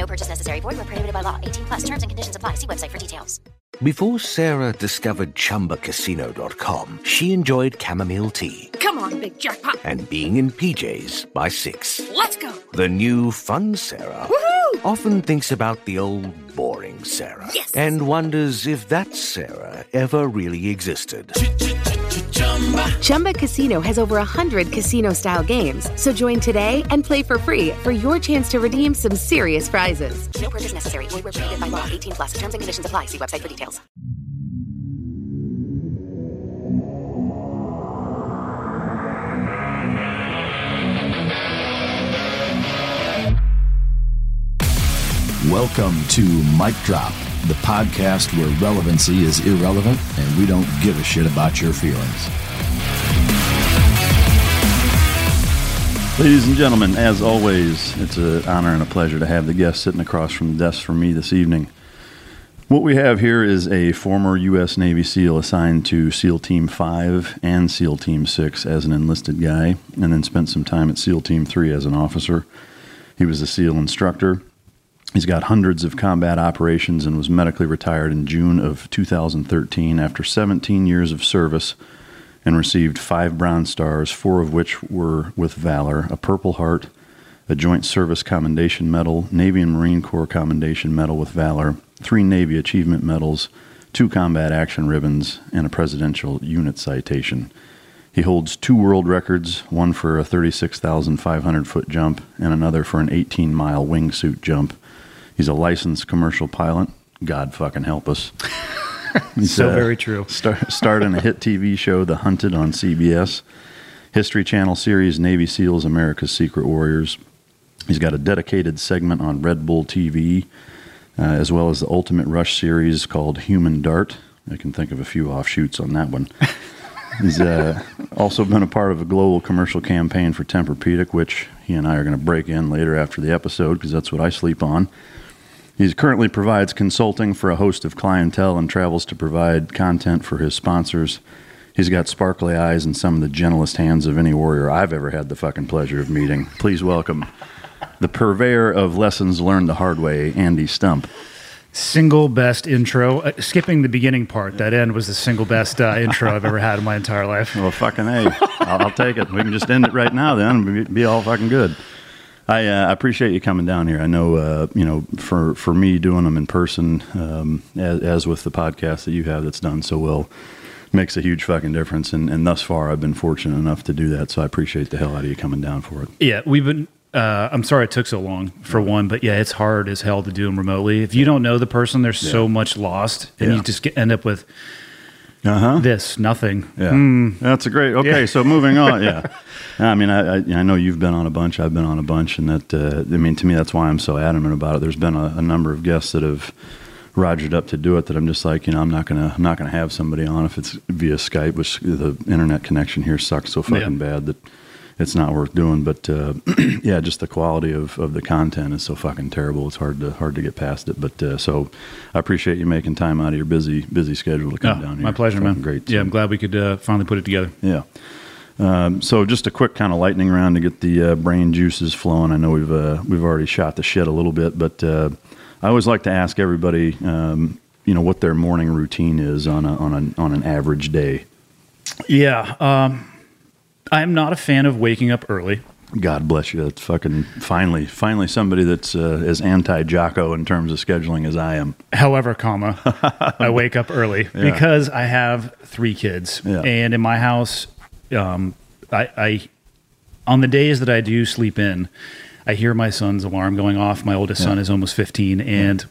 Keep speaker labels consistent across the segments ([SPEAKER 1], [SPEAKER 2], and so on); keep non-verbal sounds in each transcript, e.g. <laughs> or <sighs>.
[SPEAKER 1] No purchase necessary. Void where prohibited by law. 18 plus. Terms and conditions apply. See website for details.
[SPEAKER 2] Before Sarah discovered ChumbaCasino.com, she enjoyed chamomile tea
[SPEAKER 3] Come on, big jackpot.
[SPEAKER 2] and being in PJs by six.
[SPEAKER 3] Let's go.
[SPEAKER 2] The new fun Sarah
[SPEAKER 3] Woohoo!
[SPEAKER 2] often thinks about the old boring Sarah
[SPEAKER 3] Yes.
[SPEAKER 2] and wonders if that Sarah ever really existed.
[SPEAKER 4] Chumba Casino has over 100 casino style games. So join today and play for free for your chance to redeem some serious prizes. No purchase necessary. Void where prohibited by law. 18 plus. Terms and conditions apply. See website for details.
[SPEAKER 5] Welcome to Mic Drop, the podcast where relevancy is irrelevant and we don't give a shit about your feelings.
[SPEAKER 6] Ladies and gentlemen, as always, it's an honor and a pleasure to have the guest sitting across from the desk from me this evening. What we have here is a former U.S. Navy SEAL assigned to SEAL Team 5 and SEAL Team 6 as an enlisted guy, and then spent some time at SEAL Team 3 as an officer. He was a SEAL instructor. He's got hundreds of combat operations and was medically retired in June of 2013 after 17 years of service and received five Bronze Stars, four of which were with Valor, a Purple Heart, a Joint Service Commendation Medal, Navy and Marine Corps Commendation Medal with Valor, three Navy Achievement Medals, two Combat Action Ribbons, and a Presidential Unit Citation. He holds two world records, one for a 36,500 foot jump and another for an 18 mile wingsuit jump. He's a licensed commercial pilot. God fucking help us. <laughs> <laughs>
[SPEAKER 7] So very true.
[SPEAKER 6] Star, starred in a hit TV show, The Hunted, on CBS. History Channel series, Navy SEALs America's Secret Warriors. He's got a dedicated segment on Red Bull TV, uh, as well as the Ultimate Rush series called Human Dart. I can think of a few offshoots on that one. <laughs> He's uh, also been a part of a global commercial campaign for Tempur-Pedic, which he and I are going to break in later after the episode because that's what I sleep on. He currently provides consulting for a host of clientele and travels to provide content for his sponsors. He's got sparkly eyes and some of the gentlest hands of any warrior I've ever had the fucking pleasure of meeting. Please welcome the purveyor of lessons learned the hard way, Andy Stumpf.
[SPEAKER 7] Single best intro. Uh, skipping the beginning part, that end was the single best uh, intro I've ever had in my entire life.
[SPEAKER 6] Well, fucking A. I'll, I'll take it. We can just end it right now then and be, be all fucking good. I uh, appreciate you coming down here. I know, uh, you know, for, for me doing them in person, um, as, as with the podcast that you have that's done so well, makes a huge fucking difference. And, and thus far, I've been fortunate enough to do that. So I appreciate the hell out of you coming down for it.
[SPEAKER 7] Yeah, we've been. Uh, I'm sorry it took so long for one, but yeah, it's hard as hell to do them remotely. If you don't know the person, there's so much lost, and
[SPEAKER 6] Yeah.
[SPEAKER 7] you just get, end up with
[SPEAKER 6] Uh huh.
[SPEAKER 7] this nothing.
[SPEAKER 6] Yeah, that's a great. Okay,
[SPEAKER 7] Yeah.
[SPEAKER 6] so moving on. Yeah, <laughs> I mean, I, I I know you've been on a bunch. I've been on a bunch, and that uh, I mean, to me, that's why I'm so adamant about it. There's been a, a number of guests that have rogered up to do it. That I'm just like, you know, I'm not gonna I'm not gonna have somebody on if it's via Skype, which the internet connection here sucks so fucking bad that it's not worth doing. But uh, <clears throat> yeah, just the quality of, of the content is so fucking terrible. It's hard to hard to get past it. But uh, so I appreciate you making time out of your busy busy schedule to come
[SPEAKER 7] Oh,
[SPEAKER 6] down here.
[SPEAKER 7] my pleasure,
[SPEAKER 6] Fucking
[SPEAKER 7] man.
[SPEAKER 6] Great.
[SPEAKER 7] Yeah,
[SPEAKER 6] So-
[SPEAKER 7] I'm glad we could uh, finally put it together.
[SPEAKER 6] yeah. Um, so just a quick kind of lightning round to get the uh, brain juices flowing. I know we've uh, we've already shot the shit a little bit, but uh, I always like to ask everybody, um, you know, what their morning routine is on a, on a, on an average day.
[SPEAKER 7] Yeah, um, I'm not a fan of waking up early.
[SPEAKER 6] God bless you. That's fucking finally finally somebody that's uh, as anti Jocko in terms of scheduling as I am.
[SPEAKER 7] However, comma, <laughs> I wake up early
[SPEAKER 6] Yeah.
[SPEAKER 7] because I have three kids,
[SPEAKER 6] Yeah.
[SPEAKER 7] and in my house, um, I, I on the days that I do sleep in, I hear my son's alarm going off. My oldest son is almost 15, and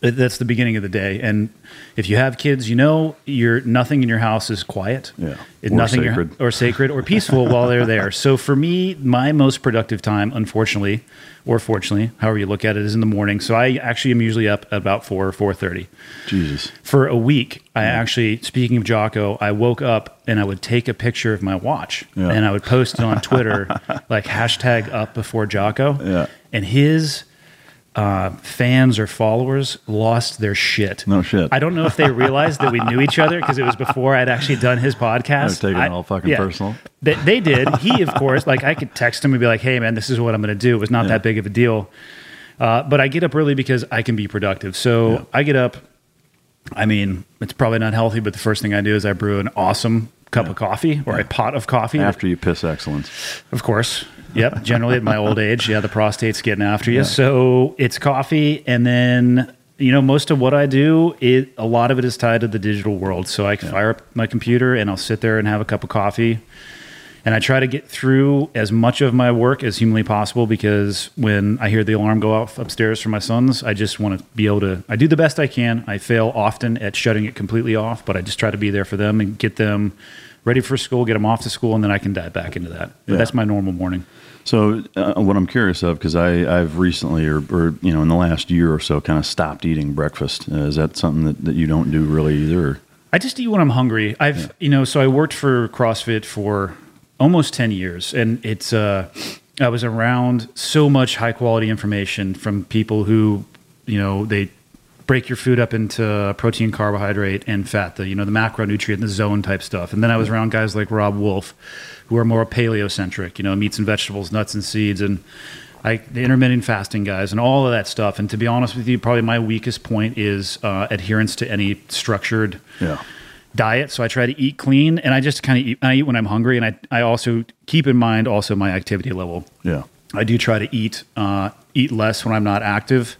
[SPEAKER 7] That's the beginning of the day, and if you have kids, you know, you're nothing in your house is quiet.
[SPEAKER 6] Yeah.
[SPEAKER 7] It-
[SPEAKER 6] Or
[SPEAKER 7] nothing
[SPEAKER 6] sacred.
[SPEAKER 7] or sacred or peaceful while they're there. So for me, my most productive time, unfortunately, or fortunately, however you look at it, is in the morning. So I actually am usually up at about four or four thirty.
[SPEAKER 6] Jesus.
[SPEAKER 7] For a week, I actually, speaking of Jocko, I woke up and I would take a picture of my watch
[SPEAKER 6] Yeah.
[SPEAKER 7] and I would post it on Twitter, <laughs> like hashtag up before Jocko.
[SPEAKER 6] Yeah.
[SPEAKER 7] And his uh, fans or followers lost their shit.
[SPEAKER 6] No shit.
[SPEAKER 7] I don't know if they realized that we knew each other because it was before I'd actually done his podcast.
[SPEAKER 6] They're taking it all fucking personal.
[SPEAKER 7] They, they did. He, of course, like I could text him and be like, "Hey, man, this is what I'm going to do." It was not that big of a deal. Uh, but I get up early because I can be productive. So
[SPEAKER 6] Yeah.
[SPEAKER 7] I get up. I mean, it's probably not healthy, but the first thing I do is I brew an awesome cup of coffee or a pot of coffee.
[SPEAKER 6] After you piss excellence.
[SPEAKER 7] Of course. Yep. Generally at my old <laughs> age, yeah, the prostate's getting after you. So it's coffee, and then you know most of what I do, it a lot of it is tied to the digital world. So I fire up my computer and I'll sit there and have a cup of coffee, and I try to get through as much of my work as humanly possible because when I hear the alarm go off upstairs for my sons, I just want to be able to. I do the best I can. I fail often at shutting it completely off, but I just try to be there for them and get them ready for school, get them off to school, and then I can dive back into that. But
[SPEAKER 6] Yeah.
[SPEAKER 7] that's my normal morning.
[SPEAKER 6] So, uh, what I'm curious of, because I've recently, or, or you know, in the last year or so, kind of stopped eating breakfast. Uh, is that something that, that you don't do really either? or-
[SPEAKER 7] I just eat when I'm hungry. I've, you know, so I worked for CrossFit for almost 10 years and it's, uh, I was around so much high quality information from people who, you know, they break your food up into protein, carbohydrate, and fat, the, you know, the macronutrient, the zone type stuff. And then I was around guys like Robb Wolf who are more paleocentric, you know, meats and vegetables, nuts and seeds. And I, the intermittent fasting guys and all of that stuff. And to be honest with you, probably my weakest point is uh, adherence to any structured
[SPEAKER 6] Yeah.
[SPEAKER 7] diet. So I try to eat clean and I just kind of eat, I eat when I'm hungry. And I, I also keep in mind also my activity level.
[SPEAKER 6] Yeah.
[SPEAKER 7] I do try to eat, uh, eat less when I'm not active.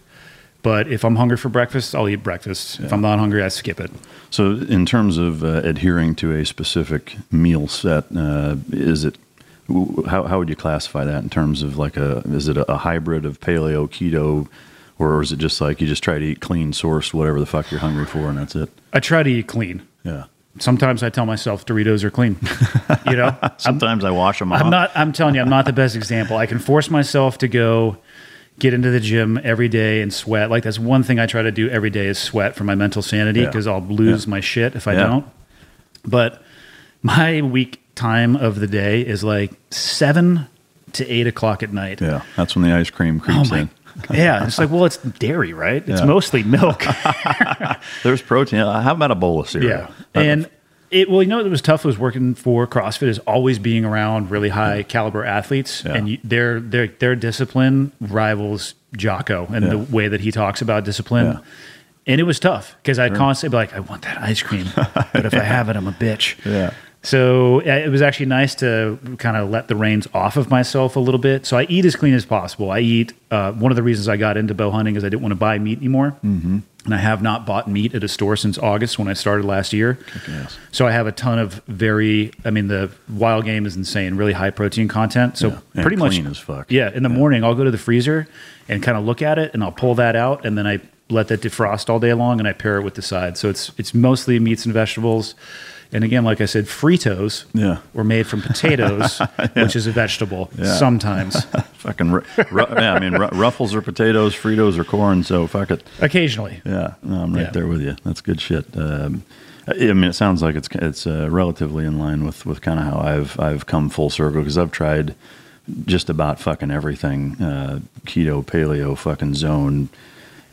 [SPEAKER 7] But if I'm hungry for breakfast, I'll eat breakfast. If I'm not hungry, I skip it.
[SPEAKER 6] So, in terms of uh, adhering to a specific meal set, uh, is it how, how would you classify that in terms of like a is it a, a hybrid of paleo, keto, or is it just like you just try to eat clean, sourced, whatever the fuck you're hungry for, and that's it?
[SPEAKER 7] I try to eat clean.
[SPEAKER 6] Yeah.
[SPEAKER 7] Sometimes I tell myself Doritos are clean. You know, <laughs>
[SPEAKER 6] Sometimes I wash them off.
[SPEAKER 7] I'm not. I'm telling you, I'm not the best example. I can force myself to go get into the gym every day and sweat. Like that's one thing I try to do every day is sweat for my mental sanity
[SPEAKER 6] Yeah.
[SPEAKER 7] because I'll lose
[SPEAKER 6] Yeah.
[SPEAKER 7] my shit if I
[SPEAKER 6] Yeah.
[SPEAKER 7] don't. But my week time of the day is like seven to eight o'clock at night.
[SPEAKER 6] Yeah, that's when the ice cream oh creeps
[SPEAKER 7] Oh
[SPEAKER 6] in. <laughs>
[SPEAKER 7] yeah, it's like well, it's dairy, right? It's
[SPEAKER 6] Yeah.
[SPEAKER 7] mostly milk. <laughs>
[SPEAKER 6] There's protein. How about a bowl of cereal?
[SPEAKER 7] Yeah, and it well, you know, what was tough was working for CrossFit is always being around really high caliber athletes,
[SPEAKER 6] Yeah.
[SPEAKER 7] and you, their their their discipline rivals Jocko and the way that he talks about discipline.
[SPEAKER 6] Yeah.
[SPEAKER 7] And it was tough because I'd constantly be like, I want that ice cream, <laughs> but if I have it, I'm a bitch.
[SPEAKER 6] Yeah.
[SPEAKER 7] So it was actually nice to kind of let the reins off of myself a little bit. So I eat as clean as possible. I eat. Uh, one of the reasons I got into bow hunting is I didn't want to buy meat anymore, mm-hmm. And I have not bought meat at a store since August when I started last year. So I have a ton of very. I mean, the wild game is insane. Really high protein content. So
[SPEAKER 6] Yeah. And
[SPEAKER 7] pretty much
[SPEAKER 6] clean as fuck.
[SPEAKER 7] Yeah. In the morning, I'll go to the freezer and kind of look at it, and I'll pull that out, and then I let that defrost all day long, and I pair it with the side. So it's it's mostly meats and vegetables. And again, like I said, Fritos
[SPEAKER 6] Yeah.
[SPEAKER 7] were made from potatoes, <laughs> which is a vegetable sometimes, <laughs>
[SPEAKER 6] Fucking, ru- ru- yeah. I mean, ru- ruffles are potatoes, Fritos are corn. So fuck it.
[SPEAKER 7] occasionally.
[SPEAKER 6] Yeah, no, I'm right
[SPEAKER 7] Yeah.
[SPEAKER 6] there with you. That's good shit. Um, I I mean, it sounds like it's it's uh, relatively in line with, with kind of how I've I've come full circle because I've tried just about fucking everything: uh, keto, paleo, fucking zone.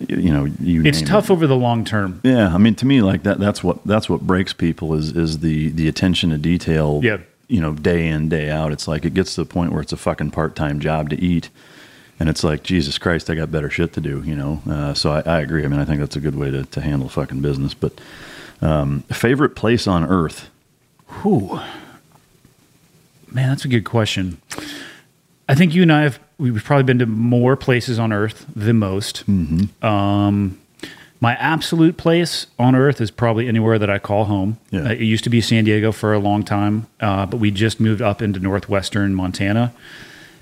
[SPEAKER 6] You know, you.
[SPEAKER 7] It's tough
[SPEAKER 6] It.
[SPEAKER 7] over the long term.
[SPEAKER 6] Yeah, I mean, to me, like that. That's what that's what breaks people is is the the attention to detail.
[SPEAKER 7] Yeah.
[SPEAKER 6] You know, day in day out. It's like it gets to the point where it's a fucking part time job to eat. And it's like Jesus Christ, I got better shit to do, you know. Uh, so I, I agree. I mean, I think that's a good way to, to handle fucking business. But um, favorite place on earth?
[SPEAKER 7] who Man, that's a good question. I think you and I have we've probably been to more places on Earth than most.
[SPEAKER 6] Mm-hmm.
[SPEAKER 7] Um, my absolute place on Earth is probably anywhere that I call home.
[SPEAKER 6] Yeah.
[SPEAKER 7] Uh, it used to be San Diego for a long time, uh, but we just moved up into northwestern Montana.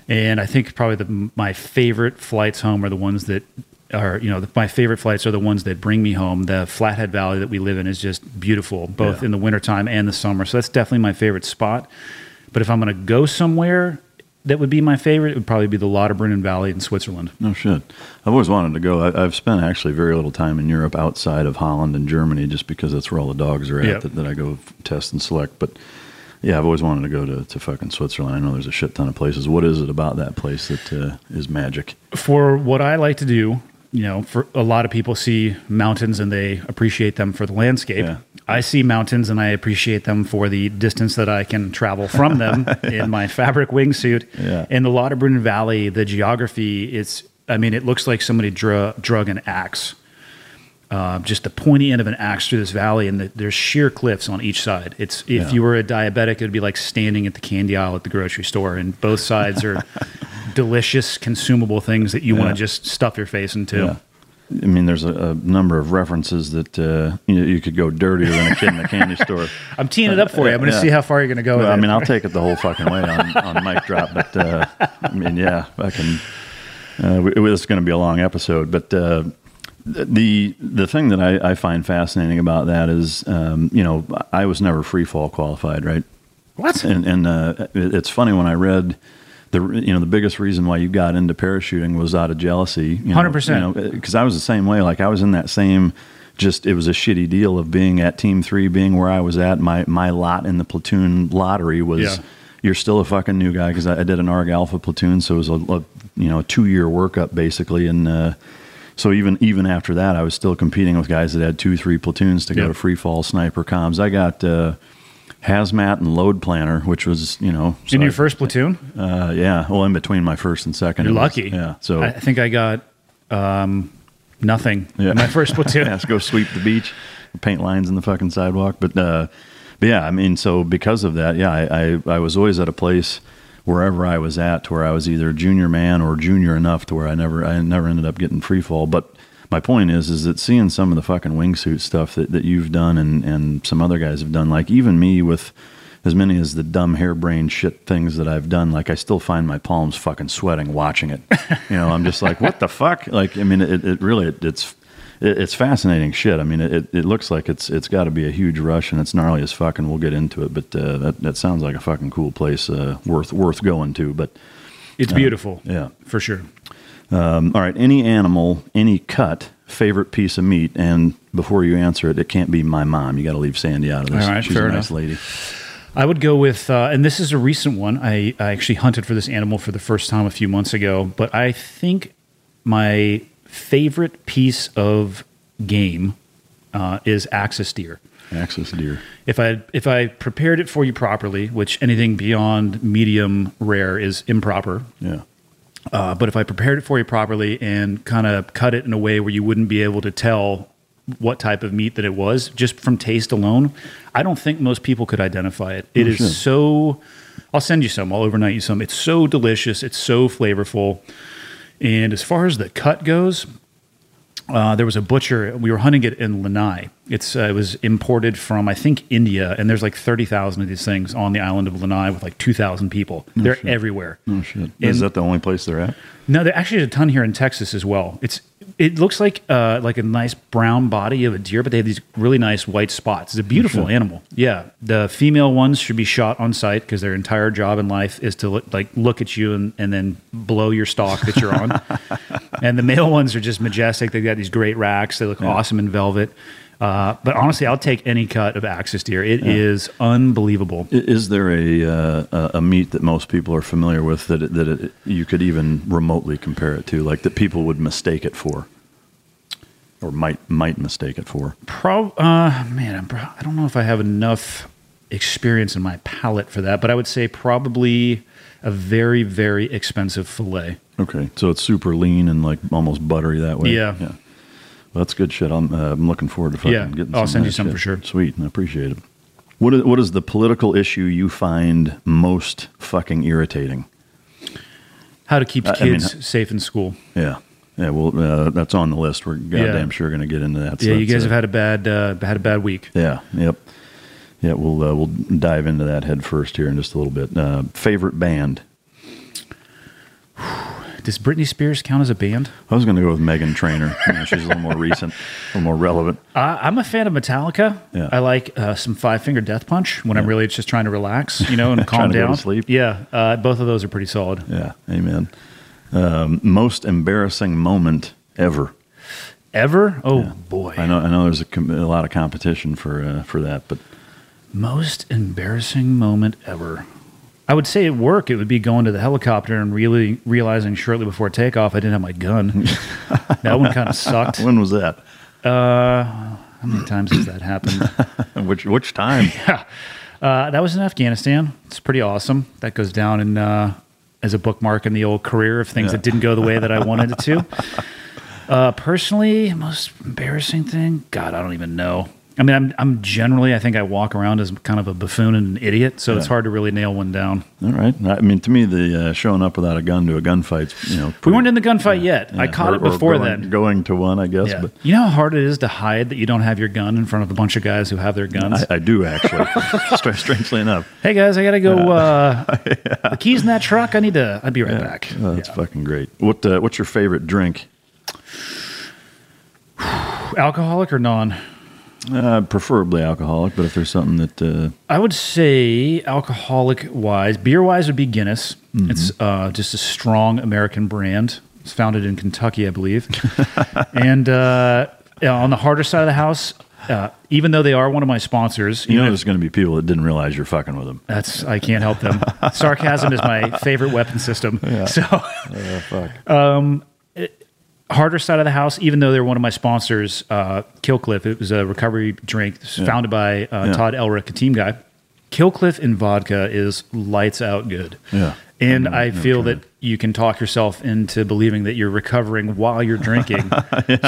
[SPEAKER 7] And I think probably the, my favorite flights home are the ones that are you know the, my favorite flights are the ones that bring me home. The Flathead Valley that we live in is just beautiful, both
[SPEAKER 6] Yeah.
[SPEAKER 7] in the wintertime and the summer. So that's definitely my favorite spot. But if I'm going to go somewhere that would be my favorite, it would probably be the Lauterbrunnen Valley in Switzerland.
[SPEAKER 6] No shit. I've always wanted to go. I, I've spent actually very little time in Europe outside of Holland and Germany, just because that's where all the dogs are at
[SPEAKER 7] Yep.
[SPEAKER 6] that, that I go test and select. But yeah, I've always wanted to go to, to fucking Switzerland. I know there's a shit ton of places. What is it about that place that uh, is magic?
[SPEAKER 7] For what I like to do, you know, for a lot of people see mountains and they appreciate them for the landscape.
[SPEAKER 6] Yeah.
[SPEAKER 7] I see mountains and I appreciate them for the distance that I can travel from them <laughs> in my fabric wingsuit.
[SPEAKER 6] Yeah.
[SPEAKER 7] In the Lauterbrunnen Valley, the geography, it's, I mean, it looks like somebody drew, drug an axe, uh, just the pointy end of an axe through this valley, and the, there's sheer cliffs on each side. It's if
[SPEAKER 6] Yeah.
[SPEAKER 7] you were a diabetic, it'd be like standing at the candy aisle at the grocery store, and both sides are <laughs> delicious, consumable things that you want to just stuff your face into.
[SPEAKER 6] Yeah. I mean, there's a, a number of references that uh, you, know, you could go dirtier than a kid in a candy store. <laughs>
[SPEAKER 7] I'm teeing it up for you. I'm going to
[SPEAKER 6] Yeah.
[SPEAKER 7] see how far you're going to go.
[SPEAKER 6] Well,
[SPEAKER 7] with
[SPEAKER 6] I
[SPEAKER 7] it.
[SPEAKER 6] mean, I'll take it the whole fucking way on, on mic drop, but uh, I mean, yeah, I can. Uh, it's going to be a long episode, but uh, the the thing that I, I find fascinating about that is, um, you know, I was never free fall qualified, right?
[SPEAKER 7] what?
[SPEAKER 6] And, and uh, it's funny when I read the you know the biggest reason why you got into parachuting was out of jealousy. You know,
[SPEAKER 7] 100%.
[SPEAKER 6] Because I was the same way. Like I was in that same. Just it was a shitty deal of being at Team Three, being where I was at. My my lot in the platoon lottery was.
[SPEAKER 7] Yeah.
[SPEAKER 6] You're still a fucking new guy because I, I did an ARG Alpha platoon, so it was a, a you know a two year workup basically, and uh, so even even after that, I was still competing with guys that had two three platoons to go
[SPEAKER 7] Yeah.
[SPEAKER 6] to free fall sniper comms. I got uh, hazmat and load planner, which was you know
[SPEAKER 7] In your
[SPEAKER 6] I-
[SPEAKER 7] first platoon?
[SPEAKER 6] uh, yeah, well, in between my first and second,
[SPEAKER 7] You're
[SPEAKER 6] was-
[SPEAKER 7] lucky.
[SPEAKER 6] Yeah, so
[SPEAKER 7] I think I got um, nothing.
[SPEAKER 6] Yeah.
[SPEAKER 7] in My first <laughs> platoon.
[SPEAKER 6] yeah, go sweep the beach, paint lines in the fucking sidewalk. But, uh, but yeah, I mean, so because of that, yeah, I, I, I was always at a place wherever I was at to where I was either junior man or junior enough to where I never I never ended up getting free fall. But my point is is that seeing some of the fucking wingsuit stuff that, that you've done and, and some other guys have done, like even me with as many as the dumb harebrained shit things that I've done, like I still find my palms fucking sweating watching it. You know, I'm just like, what the fuck? Like, I mean, it, it really, it, it's, it, it's fascinating shit. I mean, it, it looks like it's, it's got to be a huge rush and it's gnarly as fuck and we'll get into it. But, uh, that, that sounds like a fucking cool place, uh, worth, worth going to. But,
[SPEAKER 7] It's beautiful.
[SPEAKER 6] yeah.
[SPEAKER 7] For sure.
[SPEAKER 6] um, all right, any animal, any cut, favorite piece of meat. And before you answer it, it can't be my mom. You got to leave Sandy out of this.
[SPEAKER 7] All right,
[SPEAKER 6] She's
[SPEAKER 7] fair
[SPEAKER 6] a nice
[SPEAKER 7] enough.
[SPEAKER 6] lady.
[SPEAKER 7] I would go with, uh, and this is a recent one. I, I actually hunted for this animal for the first time a few months ago, but I think my favorite piece of game uh, is axis deer.
[SPEAKER 6] Axis deer.
[SPEAKER 7] If I if I prepared it for you properly, which anything beyond medium rare is improper,
[SPEAKER 6] Yeah.
[SPEAKER 7] uh, but if I prepared it for you properly and kind of cut it in a way where you wouldn't be able to tell what type of meat that it was just from taste alone, I don't think most people could identify it. It is
[SPEAKER 6] sure.
[SPEAKER 7] so. I'll send you some. I'll overnight you some. It's so delicious. It's so flavorful. And as far as the cut goes, uh, there was a butcher. We were hunting it in Lanai. It's uh, it was imported from I think India, and there's like thirty thousand of these things on the island of Lanai with like two thousand people. They're everywhere.
[SPEAKER 6] Oh shit. Is that the only place they're at?
[SPEAKER 7] No, there actually is a ton here in Texas as well. It's it looks like uh, like a nice brown body of a deer, but they have these really nice white spots. It's a beautiful animal. Yeah, the female ones should be shot on sight because their entire job in life is to look, like look at you and, and then blow your stalk that you're on. <laughs> and the male ones are just majestic. They've got these great racks. They look awesome in velvet. Uh, but honestly, I'll take any cut of axis deer. It is unbelievable.
[SPEAKER 6] Is there a uh, a- meat that most people are familiar with that it, that it, you could even remotely compare it to, like that people would mistake it for, or might might mistake it for?
[SPEAKER 7] Pro, uh, man, I'm, I don't know if I have enough experience in my palate for that, but I would say probably a very, very expensive fillet.
[SPEAKER 6] Okay, so it's super lean and like almost buttery that way.
[SPEAKER 7] Yeah.
[SPEAKER 6] yeah. Well, that's good shit. I'm uh, I'm looking forward to fucking
[SPEAKER 7] Yeah,
[SPEAKER 6] getting.
[SPEAKER 7] I'll
[SPEAKER 6] some
[SPEAKER 7] send you some
[SPEAKER 6] shit.
[SPEAKER 7] for sure.
[SPEAKER 6] Sweet, I appreciate it. What is what is the political issue you find most fucking irritating?
[SPEAKER 7] How to keep
[SPEAKER 6] I- I mean,
[SPEAKER 7] kids safe in school.
[SPEAKER 6] Yeah, yeah. Well, uh, that's on the list. We're goddamn
[SPEAKER 7] Yeah.
[SPEAKER 6] sure going to get into that. So
[SPEAKER 7] yeah, you guys
[SPEAKER 6] uh,
[SPEAKER 7] have had a bad uh, had a bad week.
[SPEAKER 6] Yeah. Yep. Yeah. We'll uh, we'll dive into that head first here in just a little bit. Uh, favorite band? <sighs> <sighs> <sighs>
[SPEAKER 7] does Britney Spears count as a band?
[SPEAKER 6] I was going to go with Meghan Trainor. You know, she's a little more <laughs> recent, a little more relevant.
[SPEAKER 7] Uh, I'm a fan of Metallica.
[SPEAKER 6] Yeah.
[SPEAKER 7] I like uh, some Five Finger Death Punch when I'm really just trying to relax, you know, <laughs> and calm
[SPEAKER 6] Trying to go to
[SPEAKER 7] down.
[SPEAKER 6] sleep.
[SPEAKER 7] Yeah, uh, both of those are pretty solid.
[SPEAKER 6] Yeah, amen. Um, most embarrassing moment ever.
[SPEAKER 7] Ever? Oh boy,
[SPEAKER 6] I know. I know. There's a, com- a lot of competition for uh, for that, but
[SPEAKER 7] most embarrassing moment ever. I would say at work it would be going to the helicopter and really realizing shortly before takeoff I didn't have my gun. <laughs> that one kind of sucked.
[SPEAKER 6] when was that?
[SPEAKER 7] Uh, how many times has that happened? <laughs>
[SPEAKER 6] which which time? <laughs>
[SPEAKER 7] Uh, that was in Afghanistan. It's pretty awesome. That goes down in uh, as a bookmark in the old career of things
[SPEAKER 6] Yeah.
[SPEAKER 7] that didn't go the way that I wanted it to. Uh, personally, most embarrassing thing? God, I don't even know. I mean, I'm, I'm generally, I think I walk around as kind of a buffoon and an idiot, so it's hard to really nail one down.
[SPEAKER 6] All right. I mean, to me, the uh, showing up without a gun to a gunfight, you know,
[SPEAKER 7] We weren't in the gunfight yet. I caught
[SPEAKER 6] or-
[SPEAKER 7] it before
[SPEAKER 6] going,
[SPEAKER 7] then.
[SPEAKER 6] Going to one, I guess.
[SPEAKER 7] Yeah.
[SPEAKER 6] But
[SPEAKER 7] You know how hard it is to hide that you don't have your gun in front of a bunch of guys who have their guns?
[SPEAKER 6] I, I do actually. <laughs> Strangely enough,
[SPEAKER 7] hey guys, I gotta go. Uh, <laughs> The keys in that truck. I need to. I'll be right back.
[SPEAKER 6] Oh, that's fucking great. What uh, What's your favorite drink? <sighs>
[SPEAKER 7] Alcoholic or non?
[SPEAKER 6] Uh, preferably alcoholic, but if there's something that uh,
[SPEAKER 7] I would say alcoholic wise, beer wise would be Guinness. It's uh, just a strong American brand. It's founded in Kentucky, I believe. <laughs> and uh, on the harder side of the house, uh, even though they are one of my sponsors,
[SPEAKER 6] you know, there's going to be people that didn't realize you're fucking with them.
[SPEAKER 7] that's I can't help them. Sarcasm is my favorite weapon system. <laughs> Yeah. So
[SPEAKER 6] fuck. <laughs>
[SPEAKER 7] harder side of the house, even though they're one of my sponsors, uh, Kill Cliff, it was a recovery drink was founded by uh,
[SPEAKER 6] Yeah.
[SPEAKER 7] Todd Ehrlich, a team guy. Kill Cliff in vodka is lights out good.
[SPEAKER 6] Yeah.
[SPEAKER 7] And
[SPEAKER 6] I've
[SPEAKER 7] I feel that you can talk yourself into believing that you're recovering while you're drinking. <laughs>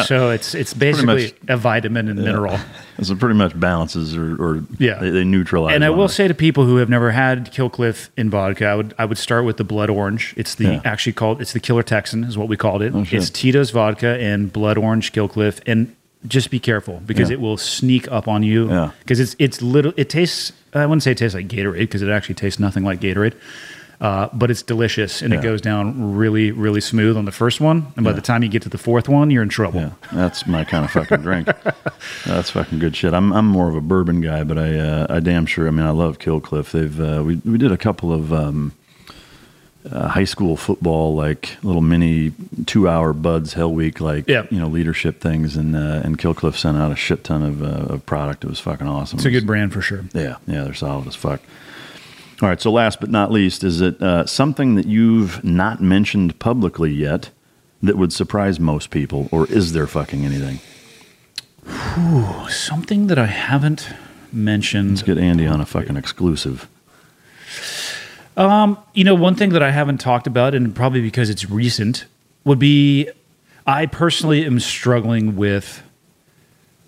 [SPEAKER 7] So it's it's basically
[SPEAKER 6] much-
[SPEAKER 7] a vitamin and mineral.
[SPEAKER 6] So it pretty much balances or, or
[SPEAKER 7] Yeah.
[SPEAKER 6] they, they neutralize.
[SPEAKER 7] And I will
[SPEAKER 6] it.
[SPEAKER 7] say to people who have never had Kill Cliff in vodka, I would I would start with the Blood Orange. It's the
[SPEAKER 6] Yeah.
[SPEAKER 7] actually called it's the Killer Texan is what we called it.
[SPEAKER 6] Oh,
[SPEAKER 7] it's Tito's vodka and Blood Orange Kill Cliff, and just be careful because
[SPEAKER 6] Yeah.
[SPEAKER 7] it will sneak up on you.
[SPEAKER 6] Yeah.
[SPEAKER 7] because it's it's little. It tastes. I wouldn't say it tastes like Gatorade because it actually tastes nothing like Gatorade. Uh, but it's delicious and
[SPEAKER 6] Yeah.
[SPEAKER 7] it goes down really, really smooth on the first one. And by the time you get to the fourth one, you're in trouble.
[SPEAKER 6] Yeah, that's my kind of fucking drink. <laughs> that's fucking good shit. I'm I'm more of a bourbon guy, but I uh, I damn sure. I mean, I love Kill Cliff. They've uh, we we did a couple of um, uh, high school football like little mini two hour BUD/S hell week like
[SPEAKER 7] Yeah.
[SPEAKER 6] you know leadership things and uh, and Kill Cliff sent out a shit ton of uh, of product. It was fucking awesome.
[SPEAKER 7] It's a good brand for sure.
[SPEAKER 6] yeah, yeah, they're solid as fuck. All right, so last but not least, is it uh, something that you've not mentioned publicly yet that would surprise most people, or is there fucking anything?
[SPEAKER 7] Something that I haven't mentioned.
[SPEAKER 6] Let's get Andy on a fucking exclusive.
[SPEAKER 7] Um, You know, one thing that I haven't talked about, and probably because it's recent, would be I personally am struggling with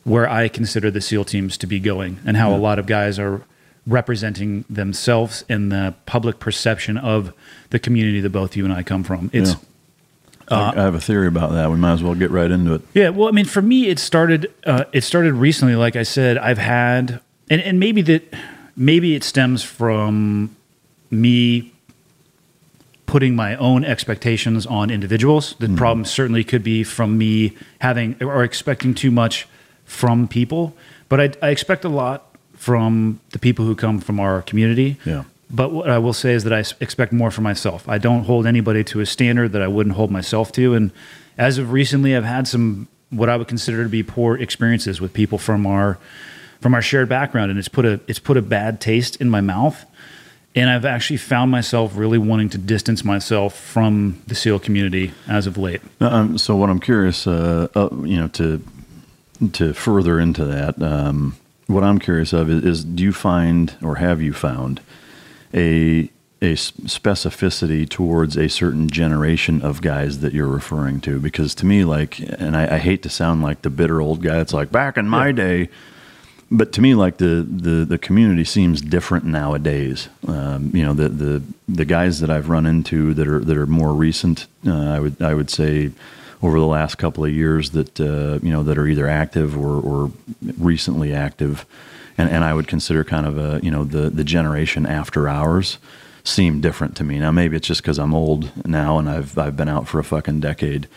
[SPEAKER 7] where I consider the SEAL teams to be going and how a lot of guys are representing themselves in the public perception of the community that both you and I come from. It's
[SPEAKER 6] Yeah. I, I have a theory about that. We might as well get right into it.
[SPEAKER 7] Yeah, well, I mean, for me, it started. Uh, it started recently. Like I said, I've had, and and maybe that, maybe it stems from me putting my own expectations on individuals. The problem certainly could be from me having or expecting too much from people. But I, I expect a lot from the people who come from our community.
[SPEAKER 6] Yeah.
[SPEAKER 7] But what I will say is that I expect more for myself. I don't hold anybody to a standard that I wouldn't hold myself to. And as of recently, I've had some what I would consider to be poor experiences with people from our from our shared background, and it's put a it's put a bad taste in my mouth. And I've actually found myself really wanting to distance myself from the SEAL community as of late.
[SPEAKER 6] Uh, Um, so what I'm curious, uh, uh, you know, to to further into that, um, what I'm curious of is, is, do you find or have you found a a specificity towards a certain generation of guys that you're referring to? Because to me, like, and I, I hate to sound like the bitter old guy. It's like back in my day. But to me, like the, the, the community seems different nowadays. Um, you know, the, the the guys that I've run into that are that are more recent, uh, I would I would say over the last couple of years that uh, you know that are either active or, or recently active, and, and I would consider kind of a you know the the generation after ours. seem different to me. Now maybe it's just because I'm old now and I've I've been out for a fucking decade.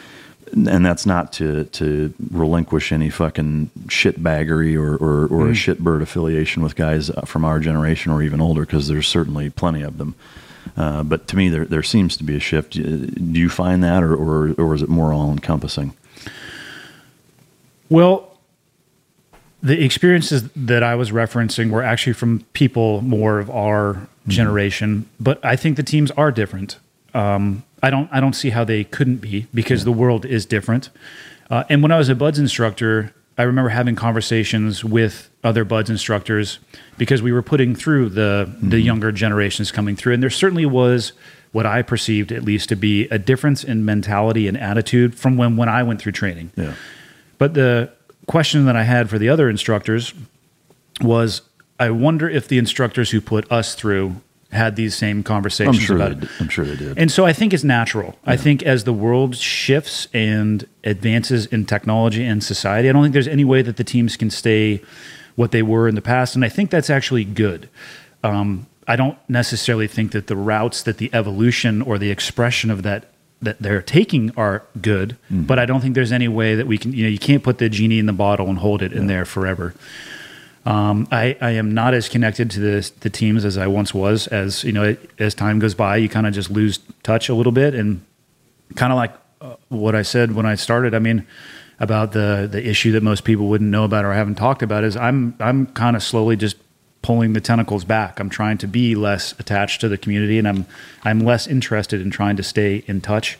[SPEAKER 6] And that's not to to relinquish any fucking shitbaggery or or, or a shitbird affiliation with guys from our generation or even older, because there's certainly plenty of them. Uh, but to me, there there seems to be a shift. Do you find that, or or, or is it more all encompassing?
[SPEAKER 7] Well, the experiences that I was referencing were actually from people more of our generation, but I think the teams are different. Um, I don't I don't see how they couldn't be because the world is different. Uh, and when I was a BUD/S instructor, I remember having conversations with other BUD/S instructors because we were putting through the the mm-hmm. younger generations coming through, and there certainly was what I perceived at least to be a difference in mentality and attitude from when when I went through training.
[SPEAKER 6] Yeah.
[SPEAKER 7] But the question that I had for the other instructors was I wonder if the instructors who put us through had these same
[SPEAKER 6] I'm
[SPEAKER 7] conversations
[SPEAKER 6] sure.
[SPEAKER 7] about
[SPEAKER 6] They,
[SPEAKER 7] it.
[SPEAKER 6] I'm sure they did.
[SPEAKER 7] And so I think it's natural. I think as the world shifts and advances in technology and society, I don't think there's any way that the teams can stay what they were in the past. And I think that's actually good. Um, I don't necessarily think that the routes that the evolution or the expression of that that they're taking are good, but I don't think there's any way that we can. You know, you can't put the genie in the bottle and hold it in there forever. Um, I, I am not as connected to the, the teams as I once was. As you know, as time goes by, you kind of just lose touch a little bit, and kind of like uh, what I said when I started. I mean, about the the issue that most people wouldn't know about or haven't talked about is I'm I'm kind of slowly just pulling the tentacles back. I'm trying to be less attached to the community, and I'm I'm less interested in trying to stay in touch.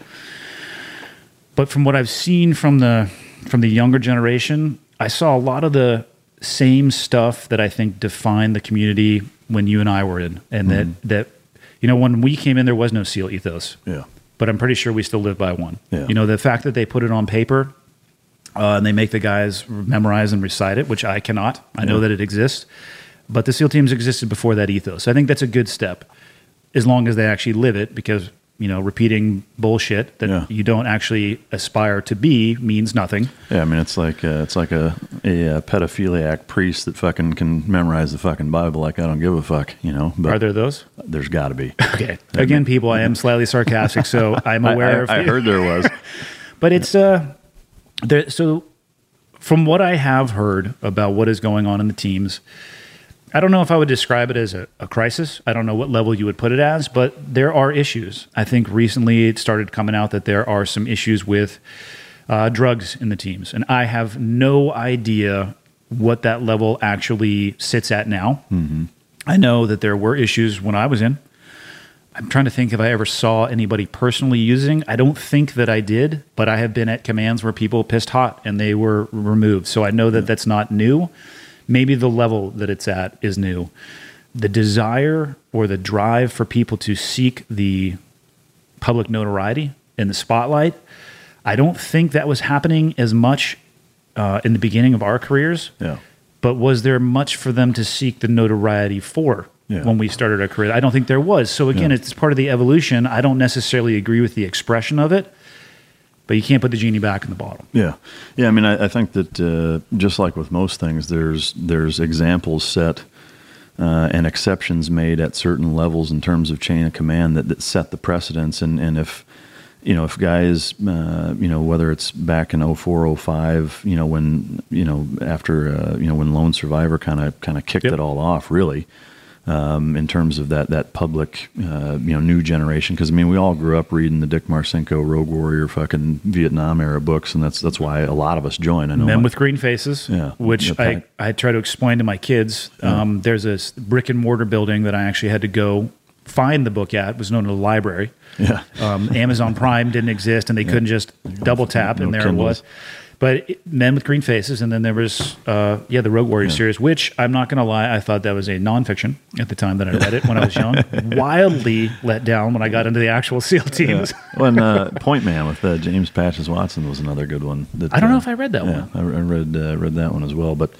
[SPEAKER 7] But from what I've seen from the from the younger generation, I saw a lot of the same stuff that I think defined the community when you and I were in, and that that you know when we came in, there was no SEAL ethos
[SPEAKER 6] yeah.
[SPEAKER 7] but I'm pretty sure we still live by one.
[SPEAKER 6] Yeah.
[SPEAKER 7] You know, the fact that they put it on paper uh, and they make the guys memorize and recite it, which I cannot. I know that it exists, but the SEAL teams existed before that ethos. So I think that's a good step, as long as they actually live it, because you know, repeating bullshit that
[SPEAKER 6] Yeah.
[SPEAKER 7] you don't actually aspire to be means nothing.
[SPEAKER 6] Yeah, I mean it's like uh, it's like a, a uh pedophiliac priest that fucking can memorize the fucking Bible like I don't give a fuck, you know. But
[SPEAKER 7] Are there those?
[SPEAKER 6] There's got to be. <laughs>
[SPEAKER 7] Okay. Again, people, I am slightly sarcastic, so <laughs> I'm
[SPEAKER 6] I,
[SPEAKER 7] aware
[SPEAKER 6] I,
[SPEAKER 7] of.
[SPEAKER 6] I heard there was. <laughs>
[SPEAKER 7] but it's uh there so from what i have heard about what is going on in the teams i don't know if i would describe it as a, a crisis i don't know what level you would put it as but there are issues i think recently it started coming out that there are some issues with uh, drugs in the teams and i have no idea what that level actually sits at now i know that there were issues when i was in I'm trying to think if I ever saw anybody personally using. I don't think that I did, but I have been at commands where people pissed hot and they were removed. So I know that that's not new. Maybe the level that it's at is new. The desire or the drive for people to seek the public notoriety in the spotlight, I don't think that was happening as much uh, in the beginning of our careers.
[SPEAKER 6] Yeah.
[SPEAKER 7] But was there much for them to seek the notoriety for
[SPEAKER 6] Yeah.
[SPEAKER 7] when we started our career? I don't think there was. So again,
[SPEAKER 6] Yeah.
[SPEAKER 7] it's part of the evolution. I don't necessarily agree with the expression of it, but you can't put the genie back in the bottle.
[SPEAKER 6] Yeah, yeah. I mean, I, I think that uh, just like with most things, there's there's examples set uh, and exceptions made at certain levels in terms of chain of command that, that set the precedence. And, and if you know if guys, uh, you know, whether it's back in 04, 05, you know, when you know after uh, you know when Lone Survivor kind of kind of kicked
[SPEAKER 7] Yep.
[SPEAKER 6] it all off, really. Um, in terms of that that public, uh, you know, new generation, because I mean, we all grew up reading the Dick Marcinko Rogue Warrior fucking Vietnam era books, and that's that's why a lot of us join. I know
[SPEAKER 7] Men with green faces,
[SPEAKER 6] Yeah.
[SPEAKER 7] which
[SPEAKER 6] Yeah,
[SPEAKER 7] I, I try to explain to my kids. Um, there's this brick and mortar building that I actually had to go find the book at. It was known as a library.
[SPEAKER 6] Yeah.
[SPEAKER 7] Um, Amazon Prime didn't exist, and they couldn't just double tap, and
[SPEAKER 6] No
[SPEAKER 7] there it was. But it, Men with Green Faces, and then there was, uh, yeah, the Rogue Warrior series, which I'm not going to lie, I thought that was a nonfiction at the time that I read it when I was young. <laughs> Wildly let down when I got into the actual <laughs> SEAL teams.
[SPEAKER 6] when uh, <laughs> Point Man with uh, James Patches Watson was another good one. That,
[SPEAKER 7] I don't know
[SPEAKER 6] uh,
[SPEAKER 7] if I read that
[SPEAKER 6] yeah,
[SPEAKER 7] one.
[SPEAKER 6] I, I read uh, read that one as well. But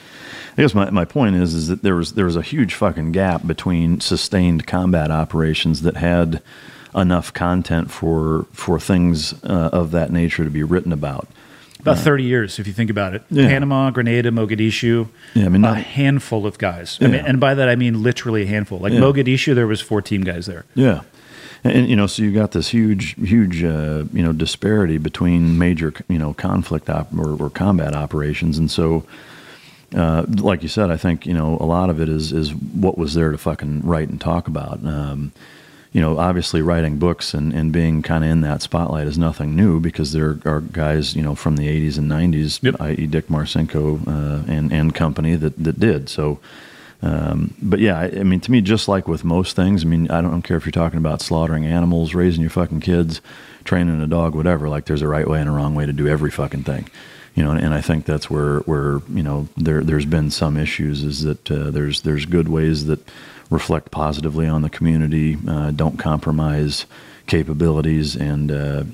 [SPEAKER 6] I guess my, my point is is that there was there was a huge fucking gap between sustained combat operations that had enough content for for things uh, of that nature to be written about.
[SPEAKER 7] About 30 years, if you think about it.
[SPEAKER 6] Yeah.
[SPEAKER 7] Panama, Grenada, Mogadishu.
[SPEAKER 6] Yeah, I mean,
[SPEAKER 7] a handful of guys. I mean, and by that I mean literally a handful. Like
[SPEAKER 6] Yeah.
[SPEAKER 7] Mogadishu, there was 14 guys there.
[SPEAKER 6] Yeah. And, you know, so you got this huge, huge, uh, you know, disparity between major, you know, conflict op- or, or combat operations, and so, uh, like you said, I think you know a lot of it is is what was there to fucking write and talk about. Um, you know, obviously writing books and, and being kind of in that spotlight is nothing new because there are guys, you know, from the 80s and 90s,
[SPEAKER 7] Yep.
[SPEAKER 6] i.e. Dick Marcinko uh, and, and company that, that did. So, um, but yeah, I, I mean, to me, just like with most things, I mean, I don't, I don't care if you're talking about slaughtering animals, raising your fucking kids, training a dog, whatever. Like, there's a right way and a wrong way to do every fucking thing, you know. And, and I think that's where where you know there there's been some issues is that uh, there's there's good ways that reflect positively on the community, uh, don't compromise capabilities, and uh,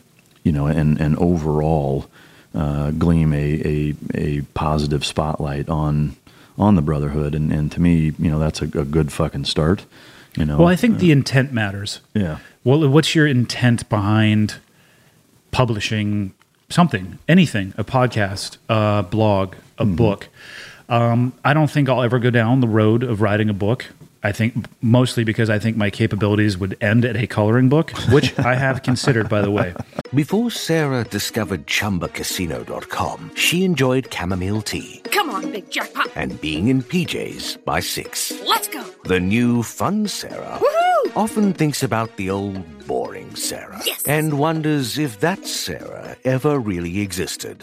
[SPEAKER 6] you know, and and overall uh, gleam a, a a positive spotlight on on the brotherhood. And, and to me, you know, that's a, a good fucking start. You know.
[SPEAKER 7] Well, I think the intent matters.
[SPEAKER 6] yeah.
[SPEAKER 7] Well, what's your intent behind publishing something, anything, a podcast, a blog, a book? Um, I don't think I'll ever go down the road of writing a book. I think mostly because I think my capabilities would end at a coloring book, which I have <laughs> considered, by the way.
[SPEAKER 2] Before Sarah discovered ChumbaCasino.com, she enjoyed chamomile tea
[SPEAKER 3] Come on, big jackpot.
[SPEAKER 2] and being in PJs by six.
[SPEAKER 3] Let's go.
[SPEAKER 2] The new fun Sarah
[SPEAKER 3] Woohoo!
[SPEAKER 2] often thinks about the old boring Sarah
[SPEAKER 3] Yes.
[SPEAKER 2] and wonders if that Sarah ever really existed.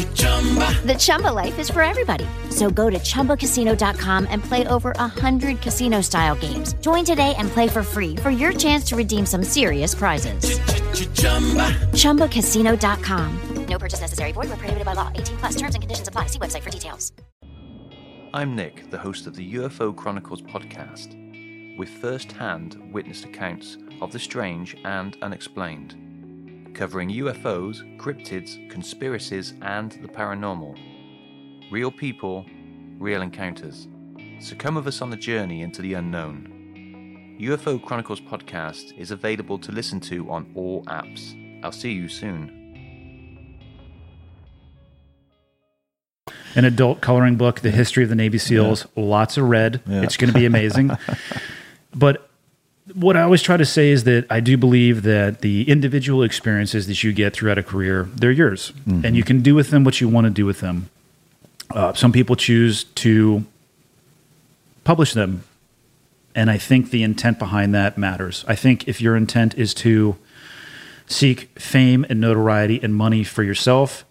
[SPEAKER 1] The Chumba life is for everybody. So go to ChumbaCasino.com and play over 100 casino-style games. Join today and play for free for your chance to redeem some serious prizes. ChumbaCasino.com.
[SPEAKER 4] No purchase necessary. Void where prohibited by law. 18 plus. Terms and conditions apply. See website for details.
[SPEAKER 8] I'm Nick, the host of the UFO Chronicles podcast, with first hand witnessed accounts of the strange and unexplained, covering UFOs, cryptids, conspiracies, and the paranormal. Real people, real encounters. So come with us on the journey into the unknown. UFO Chronicles podcast is available to listen to on all apps. I'll see you soon.
[SPEAKER 7] An adult coloring book, The History of the Navy SEALs, lots of red.
[SPEAKER 6] Yeah.
[SPEAKER 7] It's going to be amazing. <laughs> but what I always try to say is that I do believe that the individual experiences that you get throughout a career, they're yours, and you can do with them what you want to do with them. Uh, some people choose to publish them, and I think the intent behind that matters. I think if your intent is to seek fame and notoriety and money for yourself,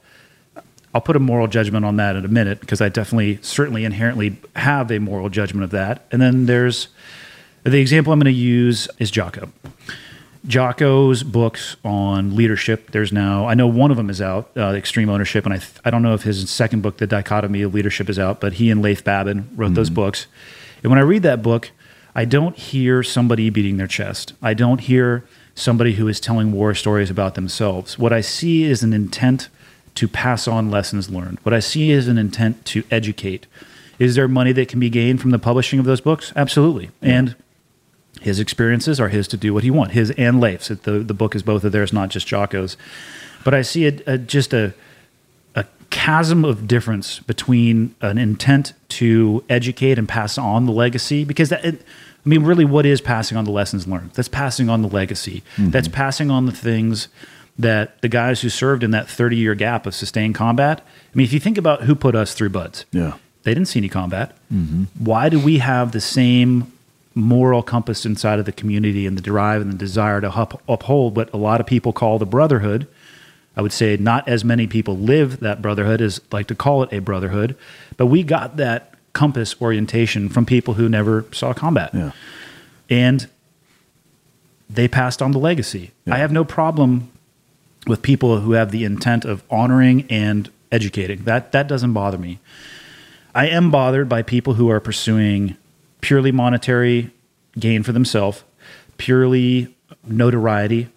[SPEAKER 7] I'll put a moral judgment on that in a minute because I definitely, certainly inherently have a moral judgment of that. And then there's the example I'm going to use is Jocko. Jocko's books on leadership. There's now, I know one of them is out, uh, Extreme Ownership, and I, th- I don't know if his second book, The Dichotomy of Leadership, is out, but he and Leif Babin wrote those books. And when I read that book, I don't hear somebody beating their chest. I don't hear somebody who is telling war stories about themselves. What I see is an intent to pass on lessons learned. What I see is an intent to educate. Is there money that can be gained from the publishing of those books? Absolutely. And his experiences are his to do what he wants. His and Leif's. The, the book is both of theirs, not just Jocko's. But I see it a, just a, a chasm of difference between an intent to educate and pass on the legacy. Because that, it, I mean, really, what is passing on the lessons learned? That's passing on the legacy. Mm-hmm. That's passing on the things that the guys who served in that 30 year gap of sustained combat. I mean, if you think about who put us through BUD/S,
[SPEAKER 6] Yeah.
[SPEAKER 7] they didn't see any combat. Mm-hmm. Why do we have the same moral compass inside of the community and the drive and the desire to up, uphold what a lot of people call the brotherhood? I would say not as many people live that brotherhood as like to call it a brotherhood, but we got that compass orientation from people who never saw combat.
[SPEAKER 6] Yeah.
[SPEAKER 7] And they passed on the legacy.
[SPEAKER 6] Yeah.
[SPEAKER 7] I have no problem with people who have the intent of honoring and educating. That that doesn't bother me. I am bothered by people who are pursuing purely monetary gain for themselves, purely notoriety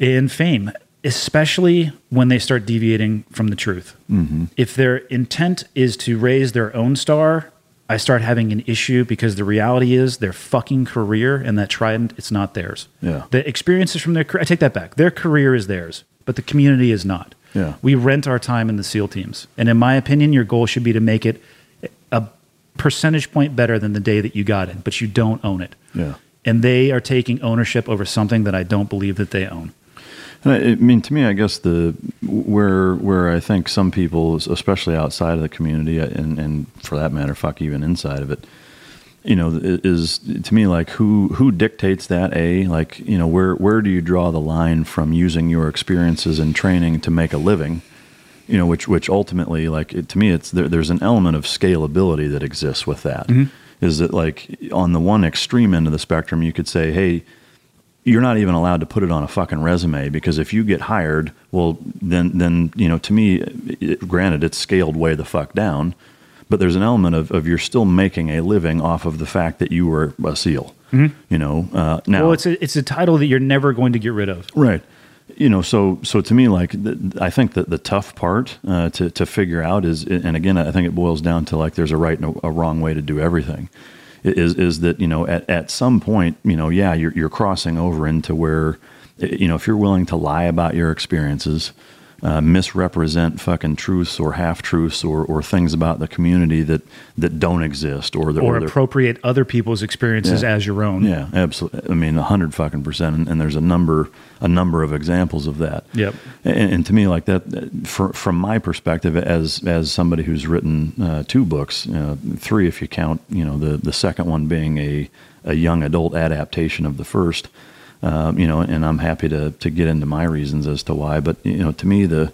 [SPEAKER 7] and fame, especially when they start deviating from the truth.
[SPEAKER 6] Mm-hmm.
[SPEAKER 7] If their intent is to raise their own star, I start having an issue because the reality is their fucking career and that trident, it's not theirs.
[SPEAKER 6] Yeah.
[SPEAKER 7] The experiences from their career, I take that back. Their career is theirs, but the community is not.
[SPEAKER 6] Yeah.
[SPEAKER 7] We rent our time in the SEAL teams. And in my opinion, your goal should be to make it a percentage point better than the day that you got it, but you don't own it.
[SPEAKER 6] Yeah.
[SPEAKER 7] And they are taking ownership over something that I don't believe that they own.
[SPEAKER 6] And I, I mean, to me, I guess the where where I think some people, especially outside of the community, uh, and, and for that matter, fuck even inside of it, you know, is to me like who who dictates that? A like you know where where do you draw the line from using your experiences and training to make a living? You know, which which ultimately, like it, to me, it's there, there's an element of scalability that exists with that. Is that like on the one extreme end of the spectrum, you could say, hey you're not even allowed to put it on a fucking resume because if you get hired, well, then then you know, to me, it, granted, it's scaled way the fuck down, but there's an element of, of you're still making a living off of the fact that you were a SEAL. You know, uh, now
[SPEAKER 7] well, it's a, it's a title that you're never going to get rid of.
[SPEAKER 6] Right. You know, so so to me, like th- I think that the tough part uh, to to figure out is, and again, I think it boils down to like there's a right and a, a wrong way to do everything. Is is that you know at at some point you know yeah you're you're crossing over into where you know if you're willing to lie about your experiences. Uh, misrepresent fucking truths or half truths or, or things about the community that, that don't exist or, the,
[SPEAKER 7] Or
[SPEAKER 6] they're-
[SPEAKER 7] appropriate other people's experiences
[SPEAKER 6] Yeah.
[SPEAKER 7] as your own.
[SPEAKER 6] yeah, absolutely. I mean, a hundred fucking percent, and, and there's a number, a number of examples of that.
[SPEAKER 7] Yep.
[SPEAKER 6] And, and to me, like that, for, from my perspective, as as somebody who's written uh, two books, uh, three if you count, you know, the the second one being a a young adult adaptation of the first. Um, you know, and I'm happy to to get into my reasons as to why. But you know, to me, the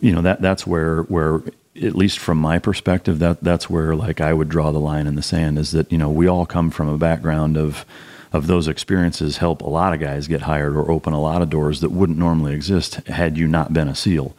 [SPEAKER 6] you know that that's where where at least from my perspective that that's where like I would draw the line in the sand is that you know we all come from a background of of those experiences help a lot of guys get hired or open a lot of doors that wouldn't normally exist had you not been a SEAL.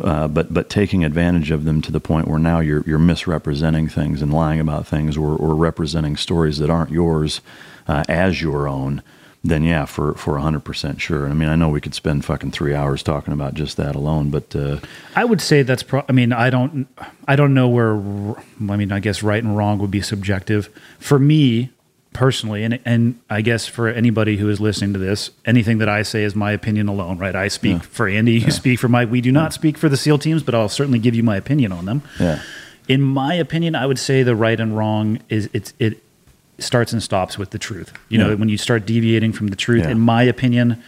[SPEAKER 6] Uh, but but taking advantage of them to the point where now you're you're misrepresenting things and lying about things or, or representing stories that aren't yours uh, as your own, then yeah, for for hundred percent sure. I mean, I know we could spend fucking three hours talking about just that alone, but uh,
[SPEAKER 7] I would say that's. Pro- I mean, I don't. I don't know where. r- I mean, I guess right and wrong would be subjective. For me personally, and and I guess for anybody who is listening to this, anything that I say is my opinion alone. Right? I speak for Andy. You speak for Mike. We do not speak for the SEAL teams, but I'll certainly give you my opinion on them.
[SPEAKER 6] yeah,
[SPEAKER 7] In my opinion, I would say the right and wrong is it's it starts and stops with the truth. You know, when you start deviating from the truth,
[SPEAKER 6] Yeah.
[SPEAKER 7] in my opinion,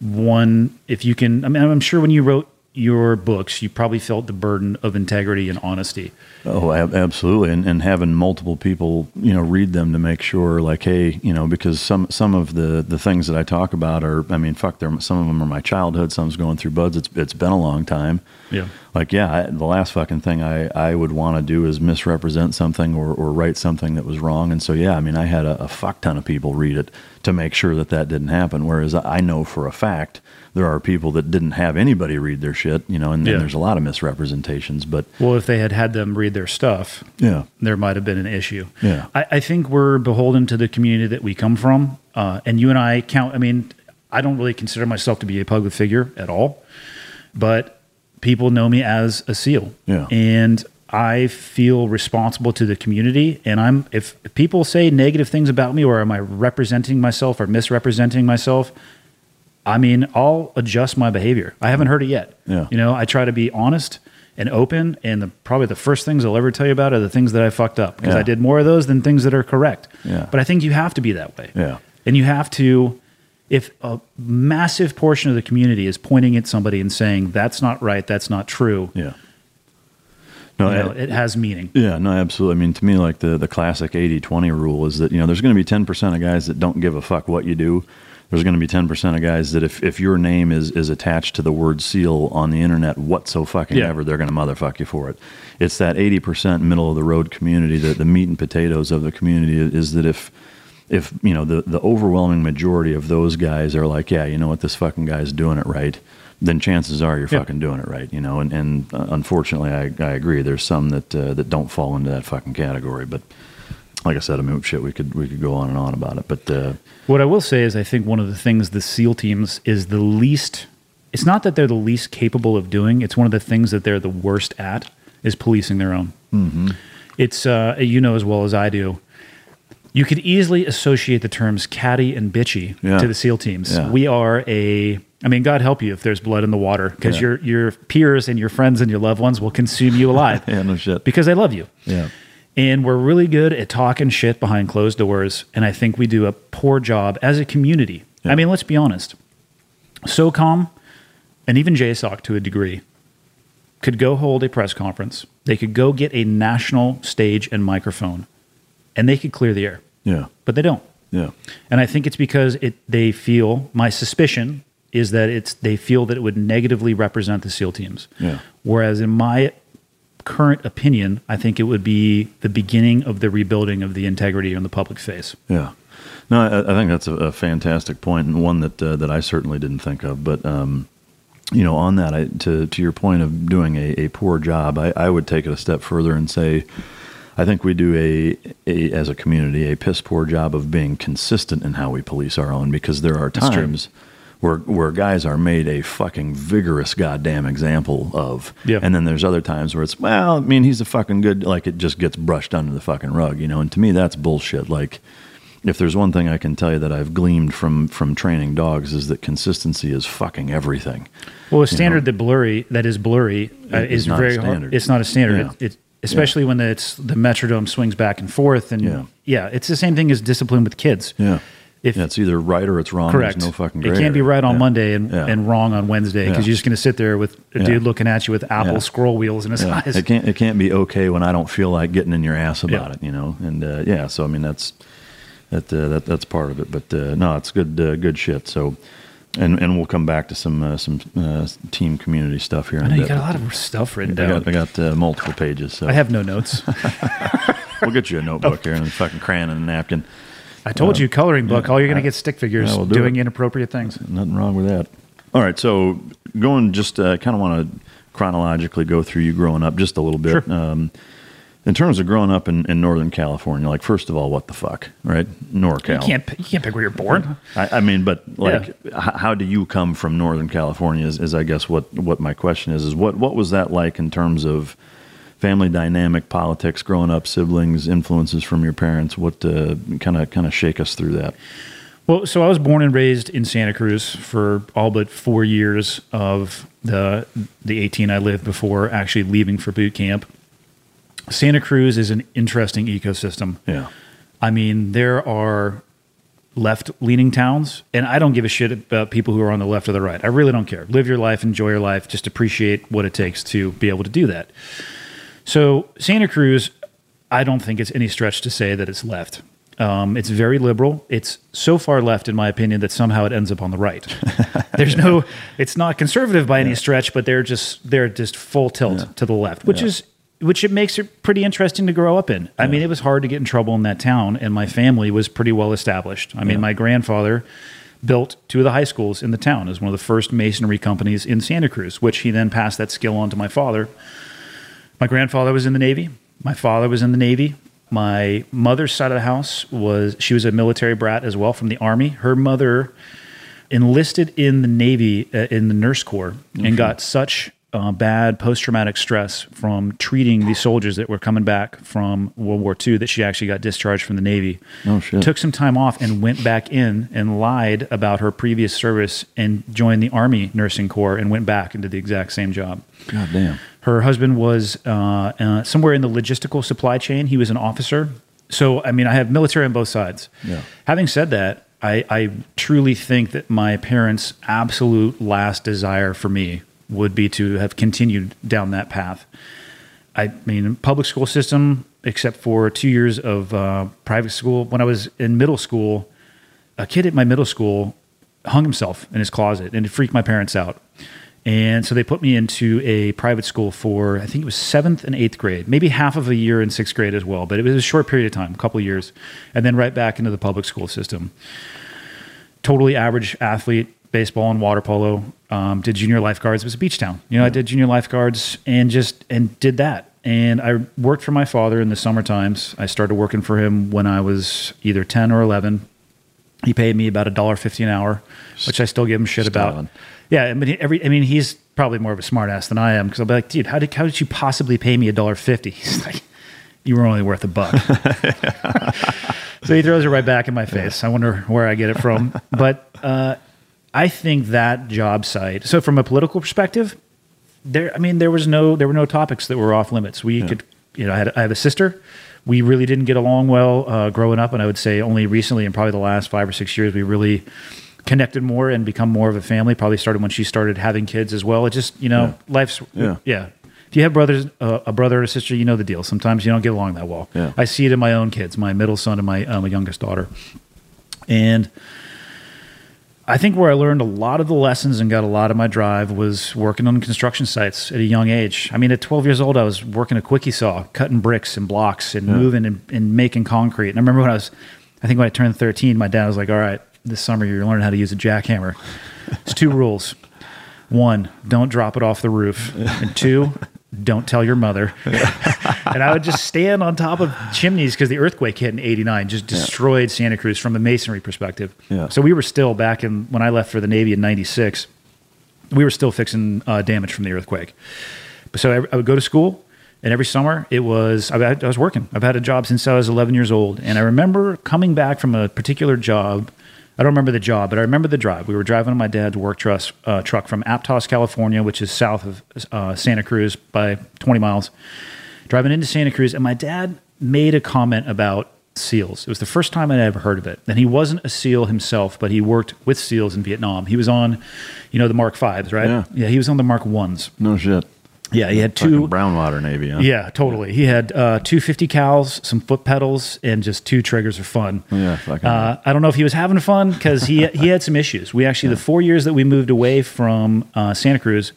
[SPEAKER 7] one if you can I mean I'm sure when you wrote your books, you probably felt the burden of integrity and honesty.
[SPEAKER 6] Oh, absolutely, and and having multiple people, you know, read them to make sure, like, hey, you know, because some some of the the things that I talk about are, I mean, fuck, they're some of them are my childhood. Some's going through BUD/S. It's it's been a long time.
[SPEAKER 7] Yeah.
[SPEAKER 6] Like, yeah, I, the last fucking thing I I would want to do is misrepresent something or or write something that was wrong. And so, yeah, I mean, I had a, a fuck ton of people read it to make sure that that didn't happen. Whereas I know for a fact there are people that didn't have anybody read their shit, you know, and,
[SPEAKER 7] Yeah.
[SPEAKER 6] and there's a lot of misrepresentations. But
[SPEAKER 7] Well, if they had had them read their stuff,
[SPEAKER 6] yeah,
[SPEAKER 7] there might have been an issue.
[SPEAKER 6] Yeah.
[SPEAKER 7] I, I think we're beholden to the community that we come from. Uh, and you and I count, I mean, I don't really consider myself to be a public figure at all, but people know me as a SEAL.
[SPEAKER 6] Yeah.
[SPEAKER 7] And I feel responsible to the community. And I'm, if people say negative things about me or am I representing myself or misrepresenting myself, I mean, I'll adjust my behavior. I haven't heard it yet.
[SPEAKER 6] Yeah.
[SPEAKER 7] You know, I try to be honest and open, and the, probably the first things I'll ever tell you about are the things that I fucked up because
[SPEAKER 6] Yeah.
[SPEAKER 7] I did more of those than things that are correct.
[SPEAKER 6] Yeah.
[SPEAKER 7] But I think you have to be that way.
[SPEAKER 6] Yeah.
[SPEAKER 7] And you have to, if a massive portion of the community is pointing at somebody and saying, that's not right, that's not true,
[SPEAKER 6] yeah. No,
[SPEAKER 7] you know,
[SPEAKER 6] I-
[SPEAKER 7] it has meaning.
[SPEAKER 6] Yeah, no, absolutely. I mean, to me, like the, the classic 80 20 rule is that, you know, there's going to be 10% of guys that don't give a fuck what you do. There's going to be 10% of guys that if, if your name is, is attached to the word seal on the internet, what so fucking
[SPEAKER 7] Yeah.
[SPEAKER 6] ever, they're going to motherfuck you for it. It's that 80% middle of the road community, that the meat and potatoes of the community is that if, if, you know, the, the overwhelming majority of those guys are like, yeah, you know what, this fucking guy's doing it right, then chances are you're
[SPEAKER 7] Yep.
[SPEAKER 6] fucking doing it right, you know. And, and uh, unfortunately, I, I agree. There's some that uh, that don't fall into that fucking category. But like I said, I mean, shit, we could we could go on and on about it. But uh,
[SPEAKER 7] What I will say is, I think one of the things the SEAL teams is the least. It's not that they're the least capable of doing. It's one of the things that they're the worst at is policing their own. Mm-hmm. It's uh, you know as well as I do. You could easily associate the terms catty and bitchy
[SPEAKER 6] Yeah.
[SPEAKER 7] to the SEAL teams.
[SPEAKER 6] Yeah.
[SPEAKER 7] We are a. I mean, God help you if there's blood in the water, because
[SPEAKER 6] Yeah.
[SPEAKER 7] your your peers and your friends and your loved ones will consume you alive. <laughs>
[SPEAKER 6] yeah, no shit.
[SPEAKER 7] because they love you.
[SPEAKER 6] Yeah,
[SPEAKER 7] And we're really good at talking shit behind closed doors. And I think we do a poor job as a community. I mean, let's be honest. SOCOM and even JSOC to a degree could go hold a press conference. They could go get a national stage and microphone and they could clear the air,
[SPEAKER 6] yeah,
[SPEAKER 7] but they don't.
[SPEAKER 6] yeah,
[SPEAKER 7] And I think it's because it they feel my suspicion is that it's they feel that it would negatively represent the SEAL teams.
[SPEAKER 6] Yeah.
[SPEAKER 7] Whereas in my current opinion, I think it would be the beginning of the rebuilding of the integrity on the public face.
[SPEAKER 6] yeah. No, I, I think that's a, a fantastic point and one that uh, that I certainly didn't think of. But um, you know, on that, I, to to your point of doing a, a poor job, I, I would take it a step further and say, I think we do a, a as a community a piss poor job of being consistent in how we police our own because there are times where where guys are made a fucking vigorous goddamn example of,
[SPEAKER 7] Yeah.
[SPEAKER 6] and then there's other times where it's well, I mean, he's a fucking good like it just gets brushed under the fucking rug, you know. And to me, that's bullshit. Like. If there's one thing I can tell you that I've gleaned from from training dogs is that consistency is fucking everything.
[SPEAKER 7] Well, a standard that blurry that is blurry uh,
[SPEAKER 6] is
[SPEAKER 7] is
[SPEAKER 6] not a
[SPEAKER 7] very hard. It's not a standard.
[SPEAKER 6] Yeah.
[SPEAKER 7] It, it, especially when it's the metronome swings back and forth, and
[SPEAKER 6] Yeah.
[SPEAKER 7] yeah. it's the same thing as discipline with kids.
[SPEAKER 6] Yeah.
[SPEAKER 7] If
[SPEAKER 6] yeah, it's either right or it's wrong.
[SPEAKER 7] correct,
[SPEAKER 6] There's no fucking.
[SPEAKER 7] it can't be right on
[SPEAKER 6] Yeah.
[SPEAKER 7] Monday and,
[SPEAKER 6] Yeah.
[SPEAKER 7] and wrong on Wednesday because
[SPEAKER 6] Yeah.
[SPEAKER 7] you're just going to sit there with a
[SPEAKER 6] Yeah.
[SPEAKER 7] dude looking at you with Apple
[SPEAKER 6] Yeah.
[SPEAKER 7] scroll wheels in his
[SPEAKER 6] Yeah.
[SPEAKER 7] eyes.
[SPEAKER 6] It can't. It can't be okay when I don't feel like getting in your ass about
[SPEAKER 7] Yeah.
[SPEAKER 6] it. You know. And uh, yeah, so I mean that's that uh, that that's part of it. But uh, no, it's good uh, good shit. So. And, and we'll come back to some uh, some uh, team community stuff here.
[SPEAKER 7] I know you got a lot of stuff written
[SPEAKER 6] I
[SPEAKER 7] down.
[SPEAKER 6] got, I got uh, multiple pages. So
[SPEAKER 7] I have no notes. <laughs>
[SPEAKER 6] we'll get you a notebook <laughs> here and a fucking crayon and a napkin.
[SPEAKER 7] I told you, coloring book.
[SPEAKER 6] yeah.
[SPEAKER 7] all you're going to get stick figures
[SPEAKER 6] Yeah, do
[SPEAKER 7] doing
[SPEAKER 6] it.
[SPEAKER 7] inappropriate things.
[SPEAKER 6] Nothing wrong with that. All right, so going just uh, kind of want to chronologically go through you growing up just a little bit.
[SPEAKER 7] Sure.
[SPEAKER 6] Um, in terms of growing up in, in Northern California, like first of all, what the fuck, right? NorCal.
[SPEAKER 7] You can't you can't pick where you're born.
[SPEAKER 6] I, I mean, but like, h- how do you come from Northern California? Is, is I guess what what my question is is what what was that like in terms of family dynamic, politics, growing up, siblings, influences from your parents? What kind of kind of shake us through that?
[SPEAKER 7] Well, so I was born and raised in Santa Cruz for all but four years of the the 18 I lived before actually leaving for boot camp. Santa Cruz is an interesting ecosystem.
[SPEAKER 6] Yeah,
[SPEAKER 7] I mean, there are left leaning towns, and I don't give a shit about people who are on the left or the right. I really don't care. Live your life, enjoy your life, just appreciate what it takes to be able to do that. So, Santa Cruz, I don't think it's any stretch to say that it's left. Um, it's very liberal. It's so far left, in my opinion, that somehow it ends up on the right. <laughs> There's no, it's not conservative by any stretch, but they're just they're just full tilt to the left, which
[SPEAKER 6] Yeah.
[SPEAKER 7] is which it makes it pretty interesting to grow up in. I mean, it was hard to get in trouble in that town, and my family was pretty well established. I mean,
[SPEAKER 6] Yeah.
[SPEAKER 7] my grandfather built two of the high schools in the town as one of the first masonry companies in Santa Cruz, which he then passed that skill on to my father. My grandfather was in the Navy. My father was in the Navy. My mother's side of the house was she was a military brat as well from the Army. Her mother enlisted in the Navy uh, in the nurse corps and got such uh, bad post traumatic stress from treating these soldiers that were coming back from World War II that she actually got discharged from the Navy.
[SPEAKER 6] Oh, shit.
[SPEAKER 7] Took some time off and went back in and lied about her previous service and joined the Army nursing corps and went back into the exact same job.
[SPEAKER 6] God damn.
[SPEAKER 7] Her husband was uh, uh, somewhere in the logistical supply chain. He was an officer. So, I mean, I have military on both sides.
[SPEAKER 6] Yeah.
[SPEAKER 7] Having said that, I, I truly think that my parents' absolute last desire for me would be to have continued down that path. I mean, public school system, except for two years of uh, private school. When I was in middle school, a kid at my middle school hung himself in his closet and it freaked my parents out. And so they put me into a private school for, I think it was seventh and eighth grade, maybe half of a year in sixth grade as well. But it was a short period of time, a couple of years. And then right back into the public school system. Totally average athlete, baseball and water polo. Um, did junior lifeguards. It was a beach town. You know, I did junior lifeguards and just and did that. And I worked for my father in the summer times. I started working for him when I was either ten or eleven. He paid me about a dollar fifty an hour, which I still give him shit about. Yeah, I mean, every I mean, he's probably more of a smartass than I am because I'll be like, dude, how did how did you possibly pay me a dollar fifty? <laughs> He's like, you were only worth a buck. <laughs> so he throws it right back in my face. I wonder where I get it from. But uh, I think that job site. So from a political perspective, there. I mean, there was no there were no topics that were off limits. We could, you know, I, had, I have a sister. We really didn't get along well uh, growing up, and I would say only recently, in probably the last five or six years, we really connected more and become more of a family. Probably started when she started having kids as well. It just, you know, life's
[SPEAKER 9] Yeah.
[SPEAKER 7] yeah. If you have brothers, uh, a brother or a sister, you know the deal. Sometimes you don't get along that well.
[SPEAKER 9] Yeah.
[SPEAKER 7] I see it in my own kids, my middle son and my uh, my youngest daughter, and I think where I learned a lot of the lessons and got a lot of my drive was working on construction sites at a young age. I mean, at 12 years old, I was working a quickie saw, cutting bricks and blocks and moving and, and making concrete. And I remember when I was, I think when I turned 13, my dad was like, all right, this summer you're learning how to use a jackhammer. It's two <laughs> rules. One, don't drop it off the roof. And two, don't tell your mother. <laughs> and I would just stand on top of chimneys because the earthquake hit in 89, just destroyed Santa Cruz from a masonry perspective.
[SPEAKER 9] Yeah.
[SPEAKER 7] So we were still back in, when I left for the Navy in 96, we were still fixing uh, damage from the earthquake. So I, I would go to school, and every summer it was, I, I was working. I've had a job since I was 11 years old. And I remember coming back from a particular job. I don't remember the job, but I remember the drive. We were driving on my dad's work truss, uh, truck from Aptos, California, which is south of uh, Santa Cruz by 20 miles driving into Santa Cruz, and my dad made a comment about SEALs. It was the first time I'd ever heard of it. And he wasn't a SEAL himself, but he worked with SEALs in Vietnam. He was on, you know, the Mark Fives, right?
[SPEAKER 9] Yeah.
[SPEAKER 7] he was on the Mark Ones.
[SPEAKER 9] No shit.
[SPEAKER 7] Yeah, he had two.
[SPEAKER 9] Brownwater Navy, huh?
[SPEAKER 7] Yeah, totally. He had uh, two 50 cals, some foot pedals, and just two triggers of fun.
[SPEAKER 9] Yeah, fucking.
[SPEAKER 7] Uh, I don't know if he was having fun because he <laughs> he had some issues. We actually the four years that we moved away from uh, Santa Cruz,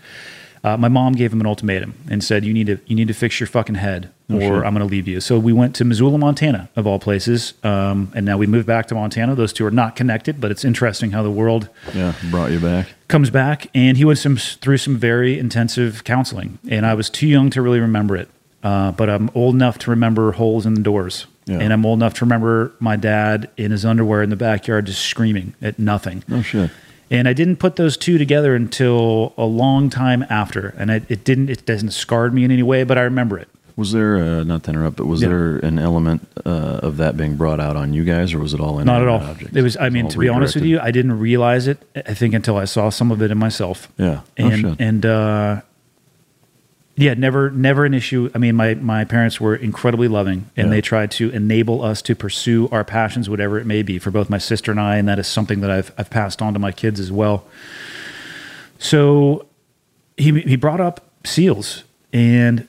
[SPEAKER 7] uh, my mom gave him an ultimatum and said, "You need to you need to fix your fucking head, or
[SPEAKER 9] shit.
[SPEAKER 7] I'm going to leave you." So we went to Missoula, Montana, of all places, um, and now we moved back to Montana. Those two are not connected, but it's interesting how the world
[SPEAKER 9] yeah, brought you back.
[SPEAKER 7] comes back and he went some through some very intensive counseling and i was too young to really remember it uh, but i'm old enough to remember holes in the doors
[SPEAKER 9] Yeah.
[SPEAKER 7] and i'm old enough to remember my dad in his underwear in the backyard just screaming at nothing
[SPEAKER 9] No shit.
[SPEAKER 7] And i didn't put those two together until a long time after and it, it didn't it doesn't scarred me in any way but i remember it
[SPEAKER 9] Was there, uh, not to interrupt, but was
[SPEAKER 7] Yeah.
[SPEAKER 9] there an element uh, of that being brought out on you guys, or was it all in
[SPEAKER 7] not at all
[SPEAKER 9] Objects?
[SPEAKER 7] it was i mean
[SPEAKER 9] all
[SPEAKER 7] to be honest with you i didn't realize it i think until i saw some of it in myself
[SPEAKER 9] Yeah.
[SPEAKER 7] And
[SPEAKER 9] shit.
[SPEAKER 7] and uh, yeah, never never an issue. I mean, my my parents were incredibly loving, and
[SPEAKER 9] Yeah.
[SPEAKER 7] they tried to enable us to pursue our passions, whatever it may be, for both my sister and I, and that is something that I've I've passed on to my kids as well. So he he brought up seals, and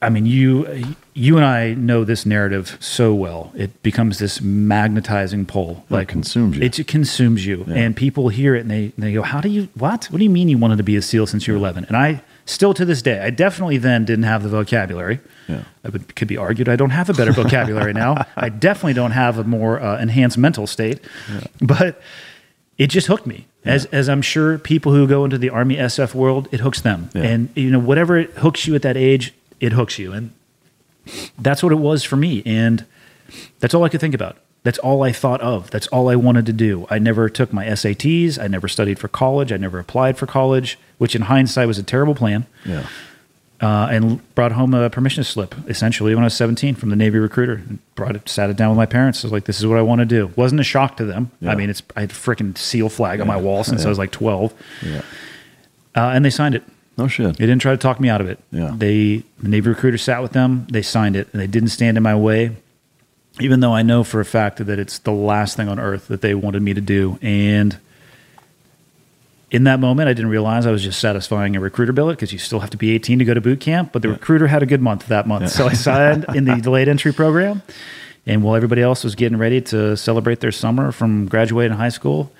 [SPEAKER 7] I mean, you you and I know this narrative so well. It becomes this magnetizing pull, like
[SPEAKER 9] It consumes you.
[SPEAKER 7] It, consumes you,
[SPEAKER 9] Yeah.
[SPEAKER 7] and people hear it and they they go, "How do you what? What do you mean you wanted to be a SEAL since you were 11?" And I still to this day, I definitely then didn't have the vocabulary.
[SPEAKER 9] Yeah.
[SPEAKER 7] I would could be argued I don't have a better vocabulary now. <laughs> I definitely don't have a more uh, enhanced mental state, but it just hooked me. As as I'm sure people who go into the Army SF world, it hooks them.
[SPEAKER 9] Yeah.
[SPEAKER 7] And you know whatever it hooks you at that age, it hooks you. And that's what it was for me. And that's all I could think about. That's all I thought of. That's all I wanted to do. I never took my SATs. I never studied for college. I never applied for college, which in hindsight was a terrible plan.
[SPEAKER 9] Yeah.
[SPEAKER 7] Uh, and brought home a permission slip essentially when I was 17 from the Navy recruiter. And brought it, sat it down with my parents. I was like, "This is what I want to do." Wasn't a shock to them.
[SPEAKER 9] Yeah.
[SPEAKER 7] I mean, it's I had a freaking SEAL flag on my wall since
[SPEAKER 9] Yeah.
[SPEAKER 7] I was like 12,
[SPEAKER 9] Yeah.
[SPEAKER 7] uh, and they signed it.
[SPEAKER 9] No shit.
[SPEAKER 7] They didn't try to talk me out of it.
[SPEAKER 9] Yeah.
[SPEAKER 7] They the Navy recruiter sat with them. They signed it, and they didn't stand in my way. Even though I know for a fact that it's the last thing on earth that they wanted me to do, and in that moment, I didn't realize I was just satisfying a recruiter billet because you still have to be 18 to go to boot camp. But the recruiter had a good month that month, so I signed in the <laughs> delayed entry program. And while everybody else was getting ready to celebrate their summer from graduating high school,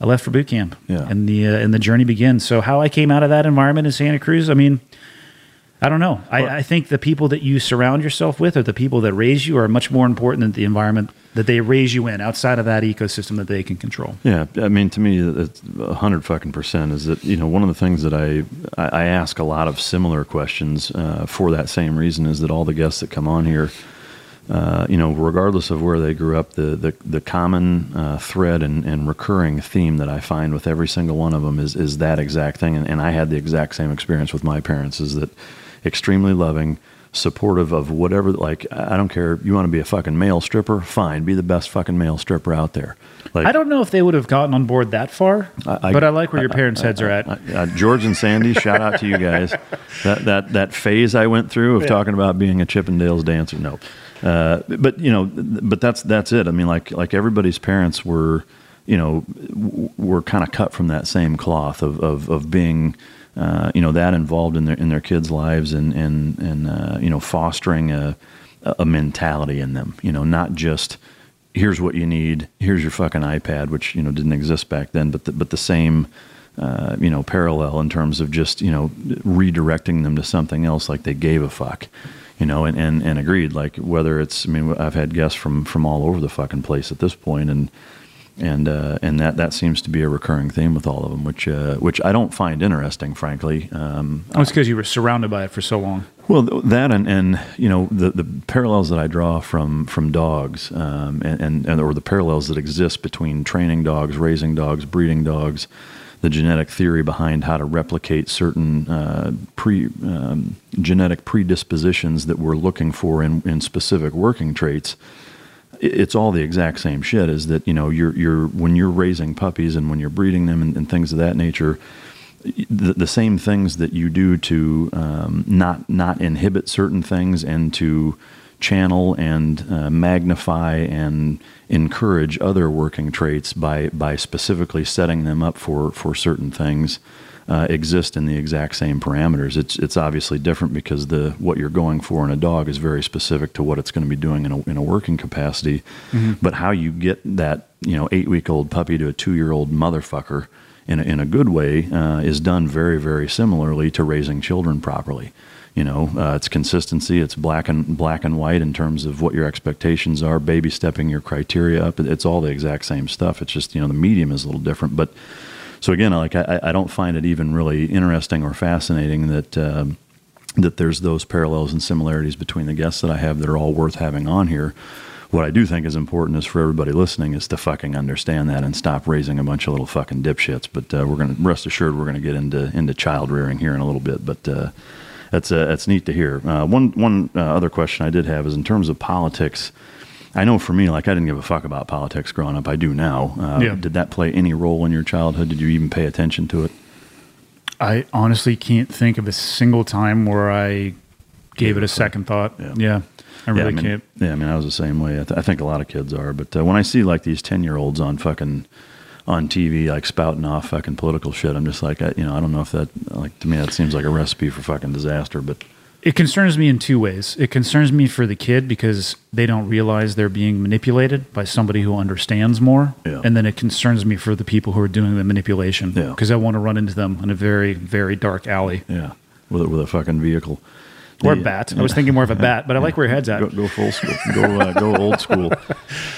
[SPEAKER 7] I left for boot camp.
[SPEAKER 9] Yeah.
[SPEAKER 7] And the uh, and the journey begins. So how I came out of that environment in Santa Cruz, I mean, I don't know. I, I think the people that you surround yourself with or the people that raise you are much more important than the environment that they raise you in outside of that ecosystem that they can control.
[SPEAKER 6] Yeah, I mean, to me, it's a hundred fucking percent. Is that you know one of the things that I I ask a lot of similar questions uh, for that same reason is that all the guests that come on here, uh, you know, regardless of where they grew up, the the, the common uh, thread and, and recurring theme that I find with every single one of them is is that exact thing. And, and I had the exact same experience with my parents. Is that extremely loving supportive of whatever. Like, I don't care. You want to be a fucking male stripper? Fine, be the best fucking male stripper out there. Like,
[SPEAKER 7] I don't know if they would have gotten on board that far,
[SPEAKER 6] I-
[SPEAKER 7] but I like where your parents' heads are at.
[SPEAKER 6] uh, George and Sandy, shout out to you guys. <laughs> That that that phase I went through of
[SPEAKER 7] Yeah.
[SPEAKER 6] talking about being a Chippendales dancer. No, uh, but you know, but that's that's it. I mean, like like everybody's parents were, you know, were kind of cut from that same cloth of of, of being. Uh, you know that involved in their in their kids' lives and and and uh, you know fostering a a mentality in them. You know, not just here's what you need, here's your fucking iPad, which you know didn't exist back then, but the, but the same uh, you know parallel in terms of just you know redirecting them to something else, like they gave a fuck. You know, and, and, and agreed. Like whether it's, I mean, I've had guests from from all over the fucking place at this point, and and uh, and that that seems to be a recurring theme with all of them, which uh, which I don't find interesting, frankly. Um,
[SPEAKER 7] Oh, it's because you were surrounded by it for so long.
[SPEAKER 6] well, that and, and you know the, the parallels that I draw from from dogs, um, and, and and or the parallels that exist between training dogs, raising dogs, breeding dogs, the genetic theory behind how to replicate certain uh, pre um, genetic predispositions that we're looking for in, in specific working traits, it's all the exact same shit is that you know you're you're when you're raising puppies and when you're breeding them and, and things of that nature the, the same things that you do to um, not not inhibit certain things and to channel and uh, magnify and encourage other working traits by by specifically setting them up for for certain things uh, exist in the exact same parameters. It's it's obviously different because the what you're going for in a dog is very specific to what it's going to be doing in a, in a working capacity. But how you get that you know eight week old puppy to a two year old motherfucker in a, in a good way uh, is done very very similarly to raising children properly. You know, uh, it's consistency. It's black and black and white in terms of what your expectations are. Baby stepping your criteria up. It's all the exact same stuff. It's just you know the medium is a little different, but so again, like I, I don't find it even really interesting or fascinating that um, that there's those parallels and similarities between the guests that I have that are all worth having on here. What I do think is important is for everybody listening is to fucking understand that and stop raising a bunch of little fucking dipshits. But uh, we're gonna rest assured we're gonna get into into child rearing here in a little bit. But uh, that's uh, that's neat to hear. Uh, one one uh, other question I did have is in terms of politics. I know for me, like I didn't give a fuck about politics growing up. I do now. Uh,
[SPEAKER 7] Yeah.
[SPEAKER 6] Did that play any role in your childhood? Did you even pay attention to it?
[SPEAKER 7] I honestly can't think of a single time where I gave it a second thought.
[SPEAKER 6] Yeah.
[SPEAKER 7] Yeah, I really
[SPEAKER 6] yeah, I mean,
[SPEAKER 7] can't.
[SPEAKER 6] Yeah, I mean, I was the same way. I, th- I think a lot of kids are. But uh, when I see like these ten year olds on fucking on TV, like spouting off fucking political shit, I'm just like, I, you know, I don't know if that like to me that seems like a recipe for fucking disaster. But
[SPEAKER 7] It concerns me in two ways. It concerns me for the kid because they don't realize they're being manipulated by somebody who understands more.
[SPEAKER 6] Yeah.
[SPEAKER 7] And then it concerns me for the people who are doing the manipulation
[SPEAKER 6] Yeah.
[SPEAKER 7] because I want to run into them in a very, very dark alley.
[SPEAKER 6] yeah, with a, with a fucking vehicle
[SPEAKER 7] Or a
[SPEAKER 6] The-
[SPEAKER 7] bat. I was thinking more of a bat, but I like where your head's at.
[SPEAKER 6] Go, go full school. Go uh, go old school.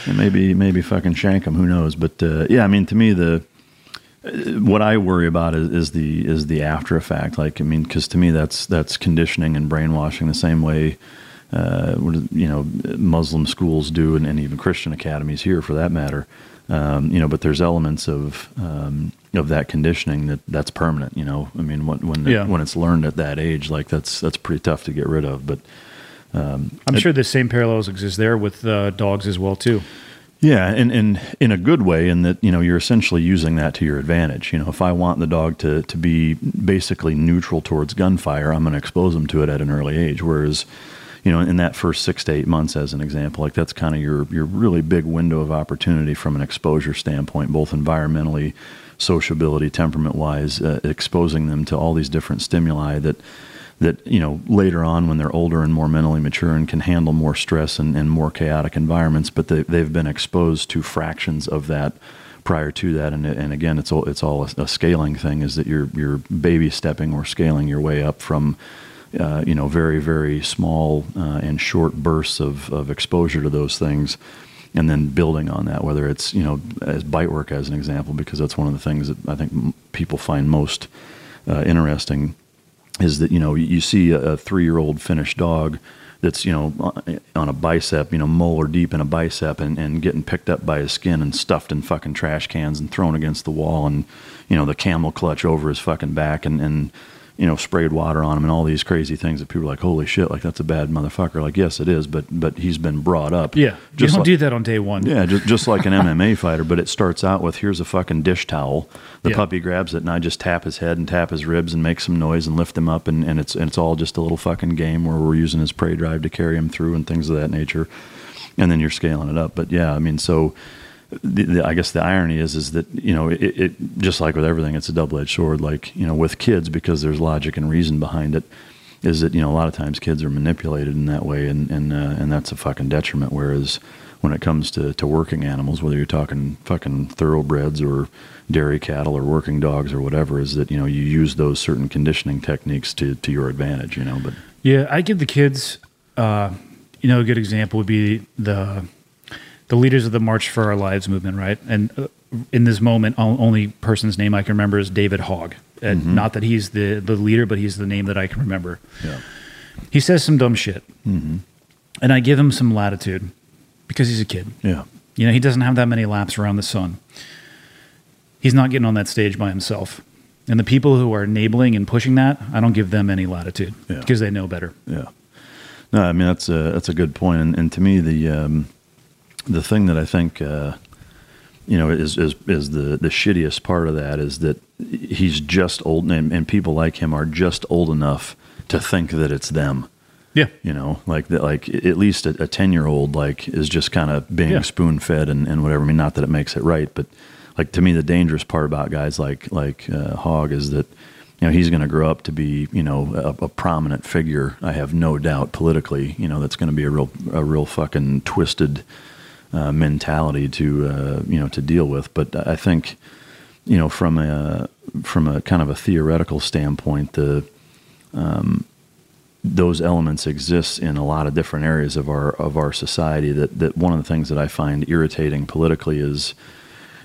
[SPEAKER 6] And maybe maybe fucking shank them. Who knows? But uh, yeah, I mean, to me, the uh, what I worry about is, is the is the after effect. Like, I mean, because to me, that's that's conditioning and brainwashing the same way. Uh, you know, Muslim schools do, and, and even Christian academies here, for that matter. Um, you know, but there's elements of um, of that conditioning that that's permanent. You know, I mean, when when,
[SPEAKER 7] Yeah.
[SPEAKER 6] when it's learned at that age, like that's that's pretty tough to get rid of. But
[SPEAKER 7] I'm sure the same parallels exist there with uh, dogs as well too.
[SPEAKER 6] Yeah, and, and in a good way, in that you know you're essentially using that to your advantage. You know, if I want the dog to to be basically neutral towards gunfire, I'm going to expose them to it at an early age. Whereas, you know, in that first six to eight months, as an example, like that's kind of your your really big window of opportunity from an exposure standpoint, both environmentally, sociability, temperament wise, uh, exposing them to all these different stimuli that that you know later on when they're older and more mentally mature and can handle more stress and, and more chaotic environments but they, they've been exposed to fractions of that prior to that. And, and again it's all it's all a, a scaling thing is that you're you're baby stepping or scaling your way up from uh, you know very very small uh, and short bursts of, of exposure to those things and then building on that. Whether it's you know as bite work as an example, because that's one of the things that I think people find most uh, interesting is that you know you see a, a three year old Finnish dog that's you know on a bicep, you know molar deep in a bicep, and, and getting picked up by his skin and stuffed in fucking trash cans and thrown against the wall, and you know the camel clutch over his fucking back, and and you know sprayed water on him, and all these crazy things that people are like, holy shit, like that's a bad motherfucker. Like yes, it is, but but he's been brought up.
[SPEAKER 7] Yeah, you
[SPEAKER 6] Just
[SPEAKER 7] don't
[SPEAKER 6] like-
[SPEAKER 7] do that on day one.
[SPEAKER 6] yeah, just, just like an <laughs> MMA fighter, but it starts out with here's a fucking dish towel. The
[SPEAKER 7] Yeah.
[SPEAKER 6] puppy grabs it, and I just tap his head and tap his ribs and make some noise and lift him up, and, and it's and it's all just a little fucking game where we're using his prey drive to carry him through and things of that nature, and then you're scaling it up. But yeah, I mean, so the, the, I guess the irony is is that you know it, it just like with everything, it's a double edged sword. Like you know, with kids because there's logic and reason behind it. Is that you know a lot of times kids are manipulated in that way, and and uh, and that's a fucking detriment. Whereas when it comes to, to working animals, whether you're talking fucking thoroughbreds or dairy cattle or working dogs or whatever, is that you know you use those certain conditioning techniques to to your advantage. You know, but
[SPEAKER 7] Yeah, I give the kids, uh, you know, a good example would be the the leaders of the March for Our Lives movement, right? And uh, in this moment, only person's name I can remember is David Hogg. And Not that he's the the leader, but he's the name that I can remember.
[SPEAKER 6] yeah,
[SPEAKER 7] He says some dumb shit, and I give him some latitude because he's a kid.
[SPEAKER 6] yeah,
[SPEAKER 7] You know, he doesn't have that many laps around the sun. He's not getting on that stage by himself. And the people who are enabling and pushing that, I don't give them any latitude
[SPEAKER 6] Yeah.
[SPEAKER 7] because they know better.
[SPEAKER 6] yeah. No, I mean that's a that's a good point, and, and to me the um, the thing that I think uh, you know is, is is the the shittiest part of that is that he's just old, and, and people like him are just old enough to think that it's them.
[SPEAKER 7] Yeah.
[SPEAKER 6] you know like that like at least a 10 year old like is just kind of being
[SPEAKER 7] Yeah.
[SPEAKER 6] spoon fed and, and whatever i mean not that it makes it right but like to me the dangerous part about guys like like uh, Hogg is that you know he's going to grow up to be you know a, a prominent figure i have no doubt politically you know that's going to be a real a real fucking twisted uh, mentality to uh, you know to deal with but i think you know from a from a kind of a theoretical standpoint the those elements exist in a lot of different areas of our of our society. That that one of the things that I find irritating politically is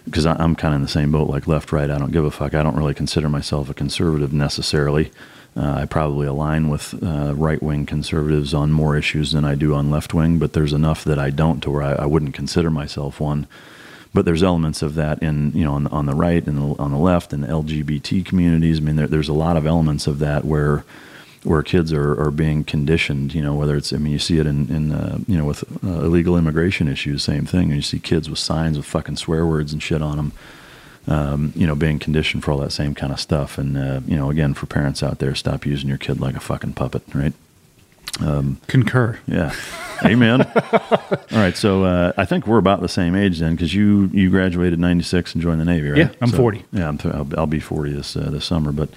[SPEAKER 6] because I'm kind of in the same boat, like left, right. I don't give a fuck. I don't really consider myself a conservative necessarily. Uh, I probably align with uh, right wing conservatives on more issues than I do on left wing, but there's enough that I don't to where I, I wouldn't consider myself one. But there's elements of that in you know on, on the right and on the left and the LGBT communities. I mean, there, there's a lot of elements of that where where kids are, are being conditioned, you know, whether it's, I mean, you see it in, in uh, you know, with uh, illegal immigration issues, same thing. And you see kids with signs with fucking swear words and shit on them, um, you know, being conditioned for all that same kind of stuff. And, uh, you know, again, for parents out there, stop using your kid like a fucking puppet, right?
[SPEAKER 7] Concur.
[SPEAKER 6] Yeah. Amen. <laughs> all right. So uh, I think we're about the same age then because you, you graduated 96 and joined the Navy, right?
[SPEAKER 7] Yeah, I'm
[SPEAKER 6] So-
[SPEAKER 7] 40.
[SPEAKER 6] Yeah, I'm th- I'll, I'll be 40 this, uh, this summer, but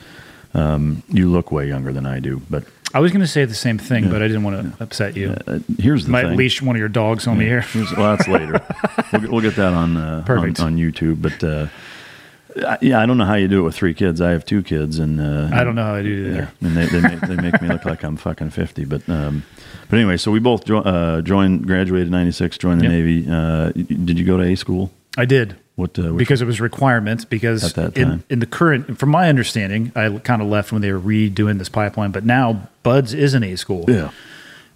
[SPEAKER 6] um, you look way younger than I do. But
[SPEAKER 7] I was going to say the same thing, but I didn't want to upset you.
[SPEAKER 6] uh, here's the
[SPEAKER 7] Might
[SPEAKER 6] thing.
[SPEAKER 7] leash one of your dogs on me here.
[SPEAKER 6] Well, that's later. <laughs> we'll, get, we'll get that on, uh, on
[SPEAKER 7] Perfect.
[SPEAKER 6] on YouTube. But uh, yeah, I don't know how you do it with three kids. I have two kids, and uh,
[SPEAKER 7] I don't know how I do either.
[SPEAKER 6] Yeah, and they they make, they make me look like I'm fucking fifty. But um, but anyway, so we both jo- uh, joined, graduated '96, joined the
[SPEAKER 7] Yep.
[SPEAKER 6] Navy. Uh, did you go to A school?
[SPEAKER 7] I did.
[SPEAKER 6] What? Uh,
[SPEAKER 7] because it was requirement. Because
[SPEAKER 6] At that
[SPEAKER 7] in,
[SPEAKER 6] time.
[SPEAKER 7] in the current, from my understanding, I kind of left when they were redoing this pipeline. But now BUD/S is an A school.
[SPEAKER 6] yeah,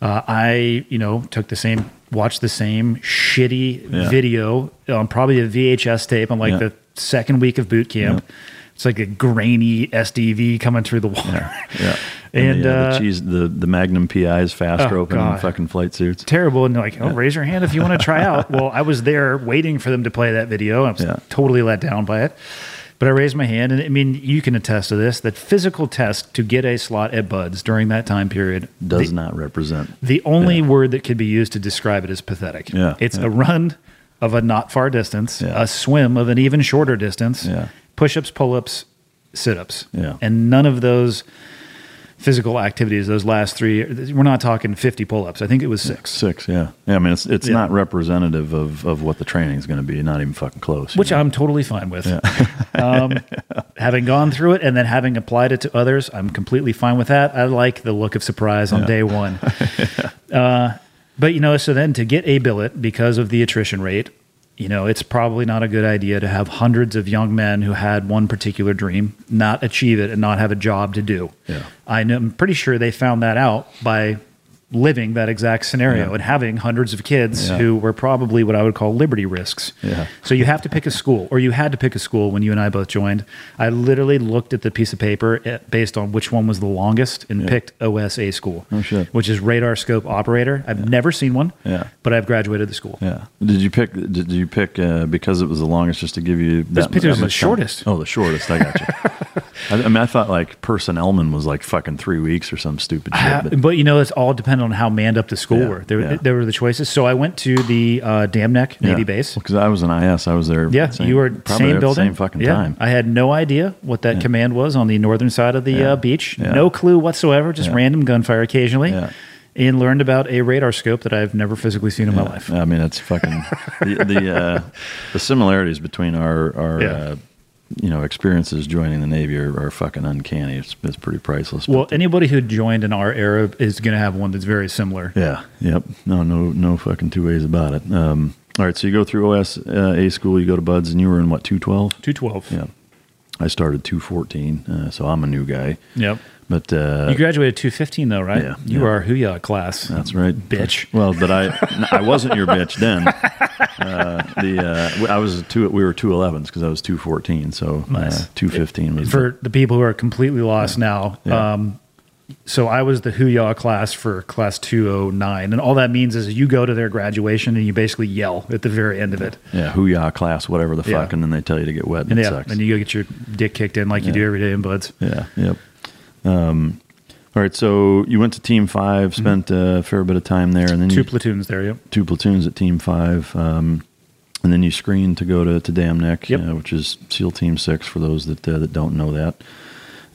[SPEAKER 7] Uh, I, you know, took the same, watched the same shitty
[SPEAKER 6] Yeah.
[SPEAKER 7] video on probably a VHS tape on like
[SPEAKER 6] Yeah.
[SPEAKER 7] the second week of boot camp. It's like a grainy SDV coming through the water.
[SPEAKER 6] yeah. <laughs>
[SPEAKER 7] And,
[SPEAKER 6] the, uh,
[SPEAKER 7] uh,
[SPEAKER 6] the cheese, the the Magnum PIs faster
[SPEAKER 7] Oh,
[SPEAKER 6] open
[SPEAKER 7] God.
[SPEAKER 6] fucking flight suits.
[SPEAKER 7] Terrible. And they're like, oh, raise your hand if you want to try out. <laughs> Well, I was there waiting for them to play that video. I was
[SPEAKER 6] Yeah.
[SPEAKER 7] totally let down by it. But I raised my hand. And I mean, you can attest to this that physical test to get a slot at BUD/S during that time period
[SPEAKER 6] Does
[SPEAKER 7] the,
[SPEAKER 6] not represent.
[SPEAKER 7] The only word that could be used to describe it is pathetic.
[SPEAKER 6] Yeah,
[SPEAKER 7] It's
[SPEAKER 6] yeah.
[SPEAKER 7] a run of a not far distance,
[SPEAKER 6] Yeah.
[SPEAKER 7] a swim of an even shorter distance,
[SPEAKER 6] Yeah.
[SPEAKER 7] push ups, pull ups, sit ups.
[SPEAKER 6] Yeah.
[SPEAKER 7] And none of those physical activities, those last three, we're not talking 50 pull ups. I think it was six.
[SPEAKER 6] Six, yeah, yeah. I mean, it's it's not representative of, of what the training is going to be. Not even fucking close.
[SPEAKER 7] Which
[SPEAKER 6] know?
[SPEAKER 7] I'm totally fine with. <laughs> um, having gone through it and then having applied it to others, I'm completely fine with that. I like the look of surprise on day one. <laughs> uh, But you know, so then to get a billet because of the attrition rate, you know, it's probably not a good idea to have hundreds of young men who had one particular dream not achieve it and not have a job to do.
[SPEAKER 6] Yeah.
[SPEAKER 7] I'm pretty sure they found that out by living that exact scenario
[SPEAKER 6] Yeah.
[SPEAKER 7] and having hundreds of kids
[SPEAKER 6] Yeah.
[SPEAKER 7] who were probably what I would call liberty risks.
[SPEAKER 6] Yeah.
[SPEAKER 7] So you have to pick a school, or you had to pick a school when you and I both joined. I literally looked at the piece of paper eh, based on which one was the longest and picked OSA school,
[SPEAKER 6] Oh, shit.
[SPEAKER 7] which is radar scope operator. I've never seen one,
[SPEAKER 6] Yeah.
[SPEAKER 7] but I've graduated the school.
[SPEAKER 6] Yeah. Did you pick? Did you pick uh, because it was the longest, just to give you that? that
[SPEAKER 7] was the
[SPEAKER 6] time?
[SPEAKER 7] shortest.
[SPEAKER 6] Oh, the shortest. I got you. <laughs> I, I mean, I thought like personnelman was like fucking three weeks or some stupid shit. But
[SPEAKER 7] but you know, it's all dependent on how manned up the school
[SPEAKER 6] Yeah,
[SPEAKER 7] were. There,
[SPEAKER 6] yeah.
[SPEAKER 7] there were the choices. So I went to the uh, Dam Neck Navy base.
[SPEAKER 6] because I was an IS. I was there.
[SPEAKER 7] Yeah,
[SPEAKER 6] same-
[SPEAKER 7] you were same building,
[SPEAKER 6] same fucking
[SPEAKER 7] yeah.
[SPEAKER 6] time.
[SPEAKER 7] I had no idea what that
[SPEAKER 6] Yeah.
[SPEAKER 7] command was on the northern side of the
[SPEAKER 6] Yeah.
[SPEAKER 7] uh, beach.
[SPEAKER 6] Yeah.
[SPEAKER 7] No clue whatsoever. Just
[SPEAKER 6] Yeah.
[SPEAKER 7] random gunfire occasionally,
[SPEAKER 6] Yeah.
[SPEAKER 7] and learned about a radar scope that I've never physically seen in my life.
[SPEAKER 6] I mean, it's fucking the the, uh, the similarities between our our
[SPEAKER 7] Yeah.
[SPEAKER 6] uh, you know experiences joining the Navy are, are fucking uncanny. It's, it's pretty priceless.
[SPEAKER 7] Well, anybody who joined in our era is going to have one that's very similar.
[SPEAKER 6] Yeah. Yep. No. No. No fucking two ways about it. Um, all right. So you go through OS uh, A school. You go to BUD/S, and you were in what two twelve?
[SPEAKER 7] Two twelve.
[SPEAKER 6] Yeah. I started two fourteen. Uh, so I'm a new guy.
[SPEAKER 7] Yep.
[SPEAKER 6] But uh,
[SPEAKER 7] You graduated two fifteen though, right?
[SPEAKER 6] yeah,
[SPEAKER 7] You
[SPEAKER 6] yeah.
[SPEAKER 7] were our Huya class.
[SPEAKER 6] That's right,
[SPEAKER 7] bitch.
[SPEAKER 6] Well, but I <laughs> I wasn't your bitch then. Uh, the uh, I was two. We were two elevens because I was two fourteen. So
[SPEAKER 7] Nice.
[SPEAKER 6] uh, two fifteen was
[SPEAKER 7] for the people who are completely lost now.
[SPEAKER 6] Yeah.
[SPEAKER 7] Um, so I was the Huya class for class 209. And all that means is you go to their graduation and you basically yell at the very end of it.
[SPEAKER 6] yeah hoo-yah class whatever the
[SPEAKER 7] Yeah.
[SPEAKER 6] fuck, and then they tell you to get wet and,
[SPEAKER 7] And yeah, and you go get your dick kicked in like you do every day in BUD/S.
[SPEAKER 6] Yeah. Yep. Um, all right. So you went to Team 5 spent a fair bit of time there, and then
[SPEAKER 7] Mm-hmm. Two
[SPEAKER 6] you,
[SPEAKER 7] platoons there, yep.
[SPEAKER 6] two platoons at Team Five, um, and then you screened to go to to Dam Neck,
[SPEAKER 7] Yep.
[SPEAKER 6] uh, which is SEAL Team Six for those that uh, that don't know that.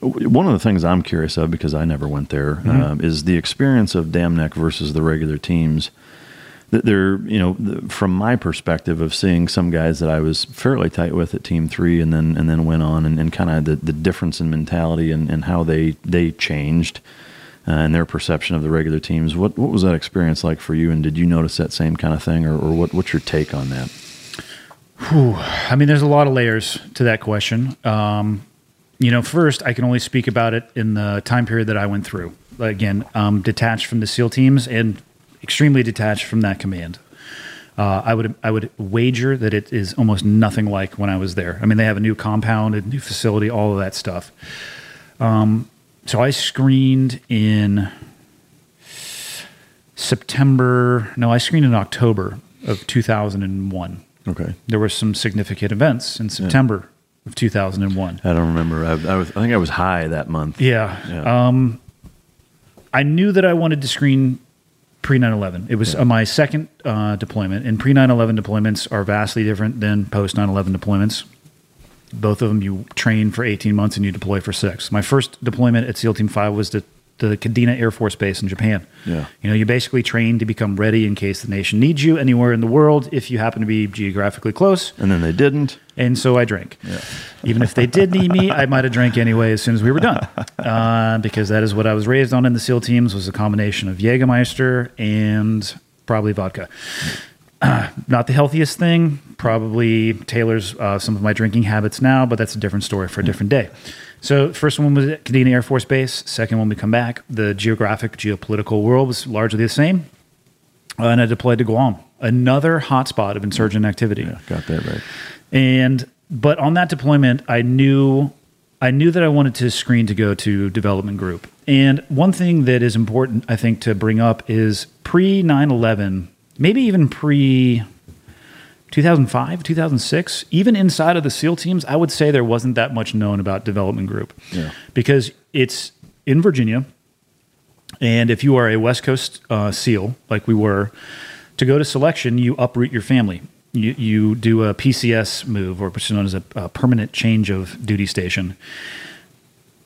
[SPEAKER 6] One of the things I'm curious of because I never went there
[SPEAKER 7] Mm-hmm.
[SPEAKER 6] um, is the experience of Dam Neck versus the regular teams. That They're, you know, from my perspective of seeing some guys that I was fairly tight with at Team Three, and then and then went on, and, and kind of the, the difference in mentality and, and how they they changed uh, and their perception of the regular teams. What what was that experience like for you? And did you notice that same kind of thing, or, or what what's your take on that?
[SPEAKER 7] I mean, there's a lot of layers to that question. Um, you know, first, I can only speak about it in the time period that I went through. Again, um, detached from the SEAL teams and extremely detached from that command. Uh, I would I would wager that it is almost nothing like when I was there. I mean, they have a new compound, a new facility, all of that stuff. Um, so I screened in September. No, I screened in October of 2001
[SPEAKER 6] Okay,
[SPEAKER 7] there were some significant events in September of 2001.
[SPEAKER 6] I don't remember. I, I, was, I think I was high that month.
[SPEAKER 7] Yeah.
[SPEAKER 6] Yeah.
[SPEAKER 7] Um, I knew that I wanted to screen pre 9 11. It was uh, my second uh, deployment, and pre 9 11 deployments are vastly different than post 9 11 deployments. Both of them you train for 18 months and you deploy for six. My first deployment at SEAL Team 5 was to the Kadena Air Force Base in Japan.
[SPEAKER 6] Yeah.
[SPEAKER 7] You know, you basically train to become ready in case the nation needs you anywhere in the world if you happen to be geographically close.
[SPEAKER 6] and then they didn't.
[SPEAKER 7] And so I drank. Even if they did need me, I might have drank anyway as soon as we were done, <laughs> uh, because that is what I was raised on in the SEAL teams was a combination of Jägermeister and probably vodka. <clears throat> Not the healthiest thing. Probably tailors uh, some of my drinking habits now, but that's a different story for a different day. So, first one was at Kadena Air Force Base. Second one, we come back. The geographic, geopolitical world was largely the same. Uh, and I deployed to Guam, another hotspot of insurgent activity.
[SPEAKER 6] Yeah, got that right.
[SPEAKER 7] And but on that deployment, I knew I knew that I wanted to screen to go to development group. And one thing that is important, I think, to bring up is pre 9 11, maybe even pre 2005, 2006, even inside of the SEAL teams, I would say there wasn't that much known about development group.
[SPEAKER 6] Yeah.
[SPEAKER 7] Because it's in Virginia. And if you are a West Coast uh, SEAL, like we were, to go to selection, you uproot your family. You, you do a PCS move, or which is known as a, a permanent change of duty station.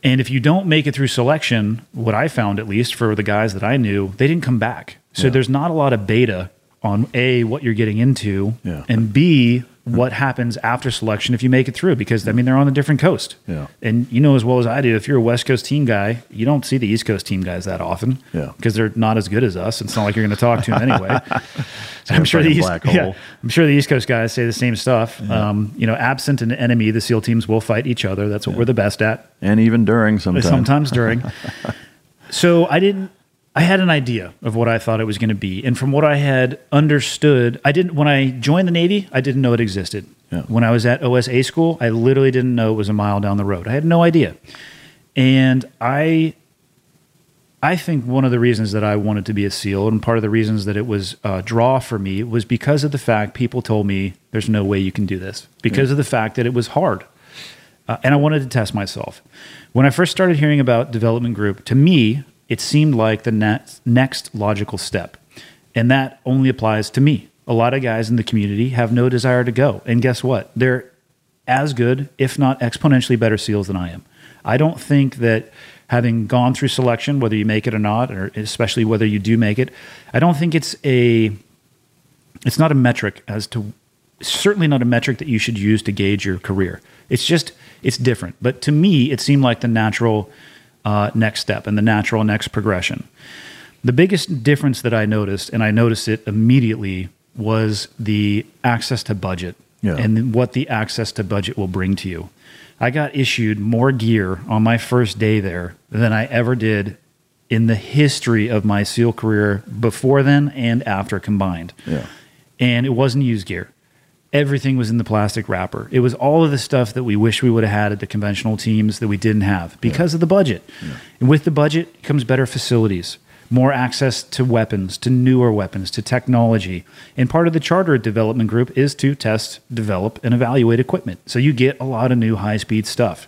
[SPEAKER 7] And if you don't make it through selection, what I found, at least for the guys that I knew, they didn't come back. So
[SPEAKER 6] Yeah.
[SPEAKER 7] there's not a lot of beta on A, what you're getting into,
[SPEAKER 6] Yeah.
[SPEAKER 7] and B, what happens after selection if you make it through because I mean they're on a different coast.
[SPEAKER 6] Yeah.
[SPEAKER 7] And you know as well as I do, if you're a West Coast team guy, you don't see the East Coast team guys that often.
[SPEAKER 6] Yeah.
[SPEAKER 7] Because they're not as good as us. It's not like you're going to talk to them anyway. <laughs> I'm sure the East, <laughs> yeah. I'm sure the East Coast guys say the same stuff. Um, you know, absent an enemy, the SEAL teams will fight each other. That's what we're the best at.
[SPEAKER 6] And even during sometimes.
[SPEAKER 7] Sometimes during. <laughs> so I didn't. I had an idea of what I thought it was going to be, and from what I had understood, I didn't. When I joined the Navy, I didn't know it existed.
[SPEAKER 6] Yeah.
[SPEAKER 7] When I was at OSA school, I literally didn't know it was a mile down the road. I had no idea, and I. I think one of the reasons that I wanted to be a SEAL, and part of the reasons that it was a draw for me, was because of the fact people told me there's no way you can do this, because of the fact that it was hard uh, and I wanted to test myself. When I first started hearing about development group, to me, it seemed like the next, next logical step. And that only applies to me. A lot of guys in the community have no desire to go. And guess what? They're as good, if not exponentially better SEALs than I am. I don't think that having gone through selection, whether you make it or not, or especially whether you do make it, I don't think it's a it's not a metric as to certainly not a metric that you should use to gauge your career. It's just it's different. But to me, it seemed like the natural uh, next step and the natural next progression. The biggest difference that I noticed, and I noticed it immediately, was the access to budget
[SPEAKER 6] Yeah.
[SPEAKER 7] and what the access to budget will bring to you. I got issued more gear on my first day there than I ever did in the history of my SEAL career before then and after combined.
[SPEAKER 6] Yeah.
[SPEAKER 7] And it wasn't used gear. Everything was in the plastic wrapper. It was all of the stuff that we wish we would have had at the conventional teams that we didn't have because of the budget. And with the budget comes better facilities, more access to weapons, to newer weapons, to technology. And part of the charter development group is to test, develop, and evaluate equipment. So you get a lot of new high speed stuff.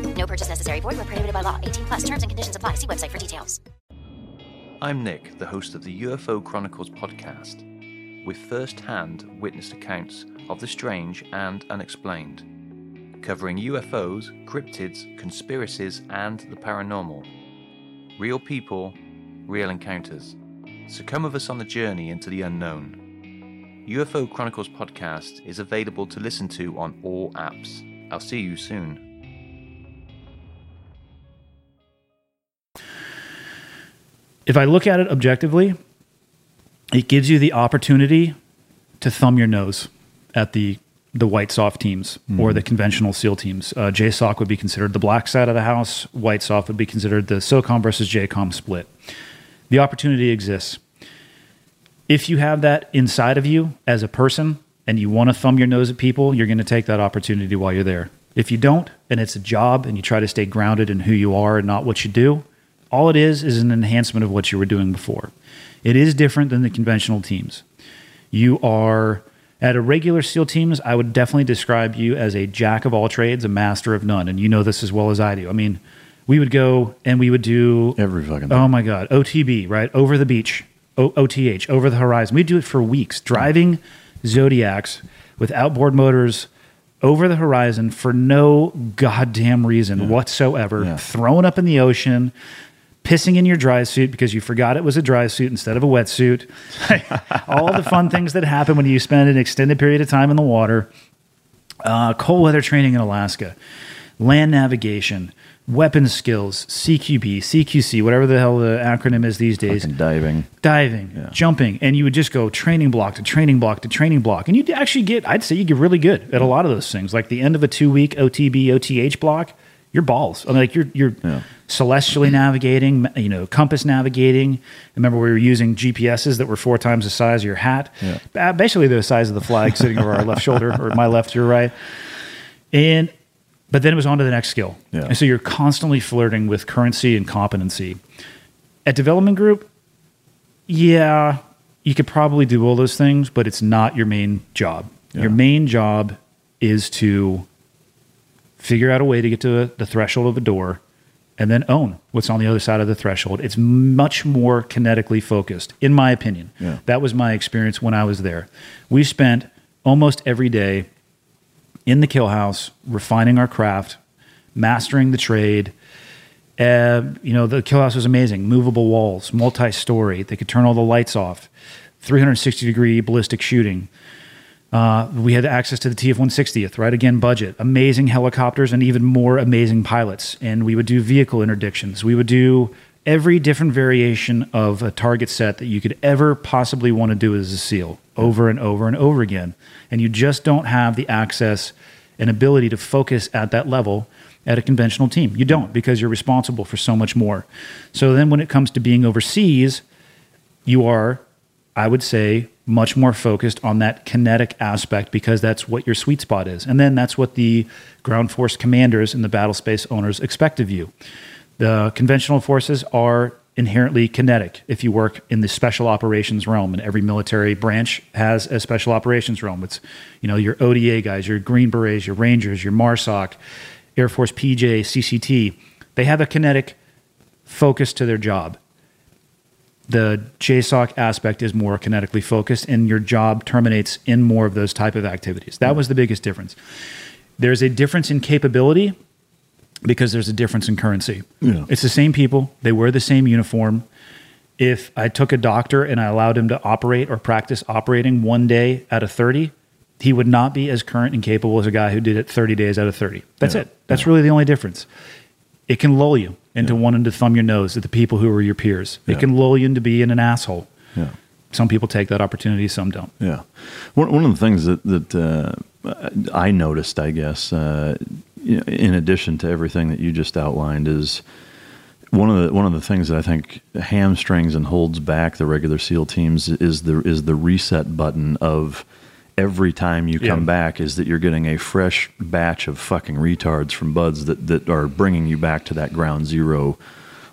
[SPEAKER 1] No purchase necessary. Void where prohibited by law. 18 plus. Terms and conditions apply. See website for details.
[SPEAKER 8] I'm Nick, the host of the UFO Chronicles podcast, with first hand witnessed accounts of the strange and unexplained, covering UFOs, cryptids, conspiracies, and the paranormal. Real people, real encounters. So come with us on the journey into the unknown. UFO Chronicles podcast is available to listen to on all apps. I'll see you soon.
[SPEAKER 7] If I look at it objectively, it gives you the opportunity to thumb your nose at the the white SOF teams or the conventional SEAL teams. Uh, JSOC would be considered the black side of the house. White SOF would be considered the SOCOM versus JCOM split. The opportunity exists. If you have that inside of you as a person and you want to thumb your nose at people, you're going to take that opportunity while you're there. If you don't, and it's a job and you try to stay grounded in who you are and not what you do, all it is is an enhancement of what you were doing before. It is different than the conventional teams. You are at a regular SEAL teams, I would definitely describe you as a jack of all trades, a master of none. And you know this as well as I do. I mean, we would go and we would do
[SPEAKER 6] Every fucking thing.
[SPEAKER 7] Oh my God, OTB, right? Over the beach, o- OTH, over the horizon. We'd do it for weeks, driving Zodiacs with outboard motors over the horizon for no goddamn reason whatsoever,
[SPEAKER 6] Yeah.
[SPEAKER 7] thrown up in the ocean, pissing in your dry suit because you forgot it was a dry suit instead of a wetsuit. <laughs> All the fun things that happen when you spend an extended period of time in the water. Uh, cold weather training in Alaska, land navigation, weapons skills, CQB, CQC, whatever the hell the acronym is these days
[SPEAKER 6] Fucking diving.
[SPEAKER 7] diving, jumping, and you would just go training block to training block to training block, and you'd actually get, I'd say, you get really good at a lot of those things. Like the end of a two week OTB OTH block, your balls. I mean, like you're you're
[SPEAKER 6] Yeah.
[SPEAKER 7] celestially navigating, you know, compass navigating. Remember, we were using GPSs that were four times the size of your hat,
[SPEAKER 6] Yeah.
[SPEAKER 7] Basically the size of the flag sitting over our left shoulder or my left, your right, and. But then it was on to the next skill.
[SPEAKER 6] Yeah.
[SPEAKER 7] And so you're constantly flirting with currency and competency. At development group, yeah, you could probably do all those things, but it's not your main job. Your main job is to figure out a way to get to the threshold of a door, and then own what's on the other side of the threshold. It's much more kinetically focused, in my opinion.
[SPEAKER 6] Yeah.
[SPEAKER 7] That was my experience when I was there. We spent almost every day in the kill house, refining our craft, mastering the trade. Uh, you know, the kill house was amazing. Movable walls, multi-story. They could turn all the lights off. 360 degree ballistic shooting. Uh, we had access to the TF 160th, right? Again, budget. Amazing helicopters and even more amazing pilots. And we would do vehicle interdictions. We would do every different variation of a target set that you could ever possibly want to do as a SEAL over and over and over again. And you just don't have the access and ability to focus at that level at a conventional team. You don't because you're responsible for so much more. So then when it comes to being overseas, you are, I would say, much more focused on that kinetic aspect because that's what your sweet spot is. And then that's what the ground force commanders and the battle space owners expect of you. The conventional forces are inherently kinetic if you work in the special operations realm and every military branch has a special operations realm it's you know your oda guys your green berets your rangers your marsoc air force pj cct they have a kinetic focus to their job the JSOC aspect is more kinetically focused, and your job terminates in more of those type of activities. That was the biggest difference. There's a difference in capability because there's a difference in currency.
[SPEAKER 6] Yeah.
[SPEAKER 7] It's the same people; they wear the same uniform. If I took a doctor and I allowed him to operate or practice operating one day out of 30, he would not be as current and capable as a guy who did it 30 days out of 30. That's
[SPEAKER 6] Yeah.
[SPEAKER 7] it. That's really the only difference. It can lull you into wanting to thumb your nose at the people who are your peers. It
[SPEAKER 6] Yeah.
[SPEAKER 7] can lull you into being an asshole.
[SPEAKER 6] Yeah.
[SPEAKER 7] Some people take that opportunity, some don't.
[SPEAKER 6] Yeah, one one of the things that that uh, I noticed, I guess, uh, in addition to everything that you just outlined, is one of the one of the things that I think hamstrings and holds back the regular SEAL teams is the is the reset button of every time you come
[SPEAKER 7] Yeah.
[SPEAKER 6] back is that you're getting a fresh batch of fucking retards from BUD/S that that are bringing you back to that ground zero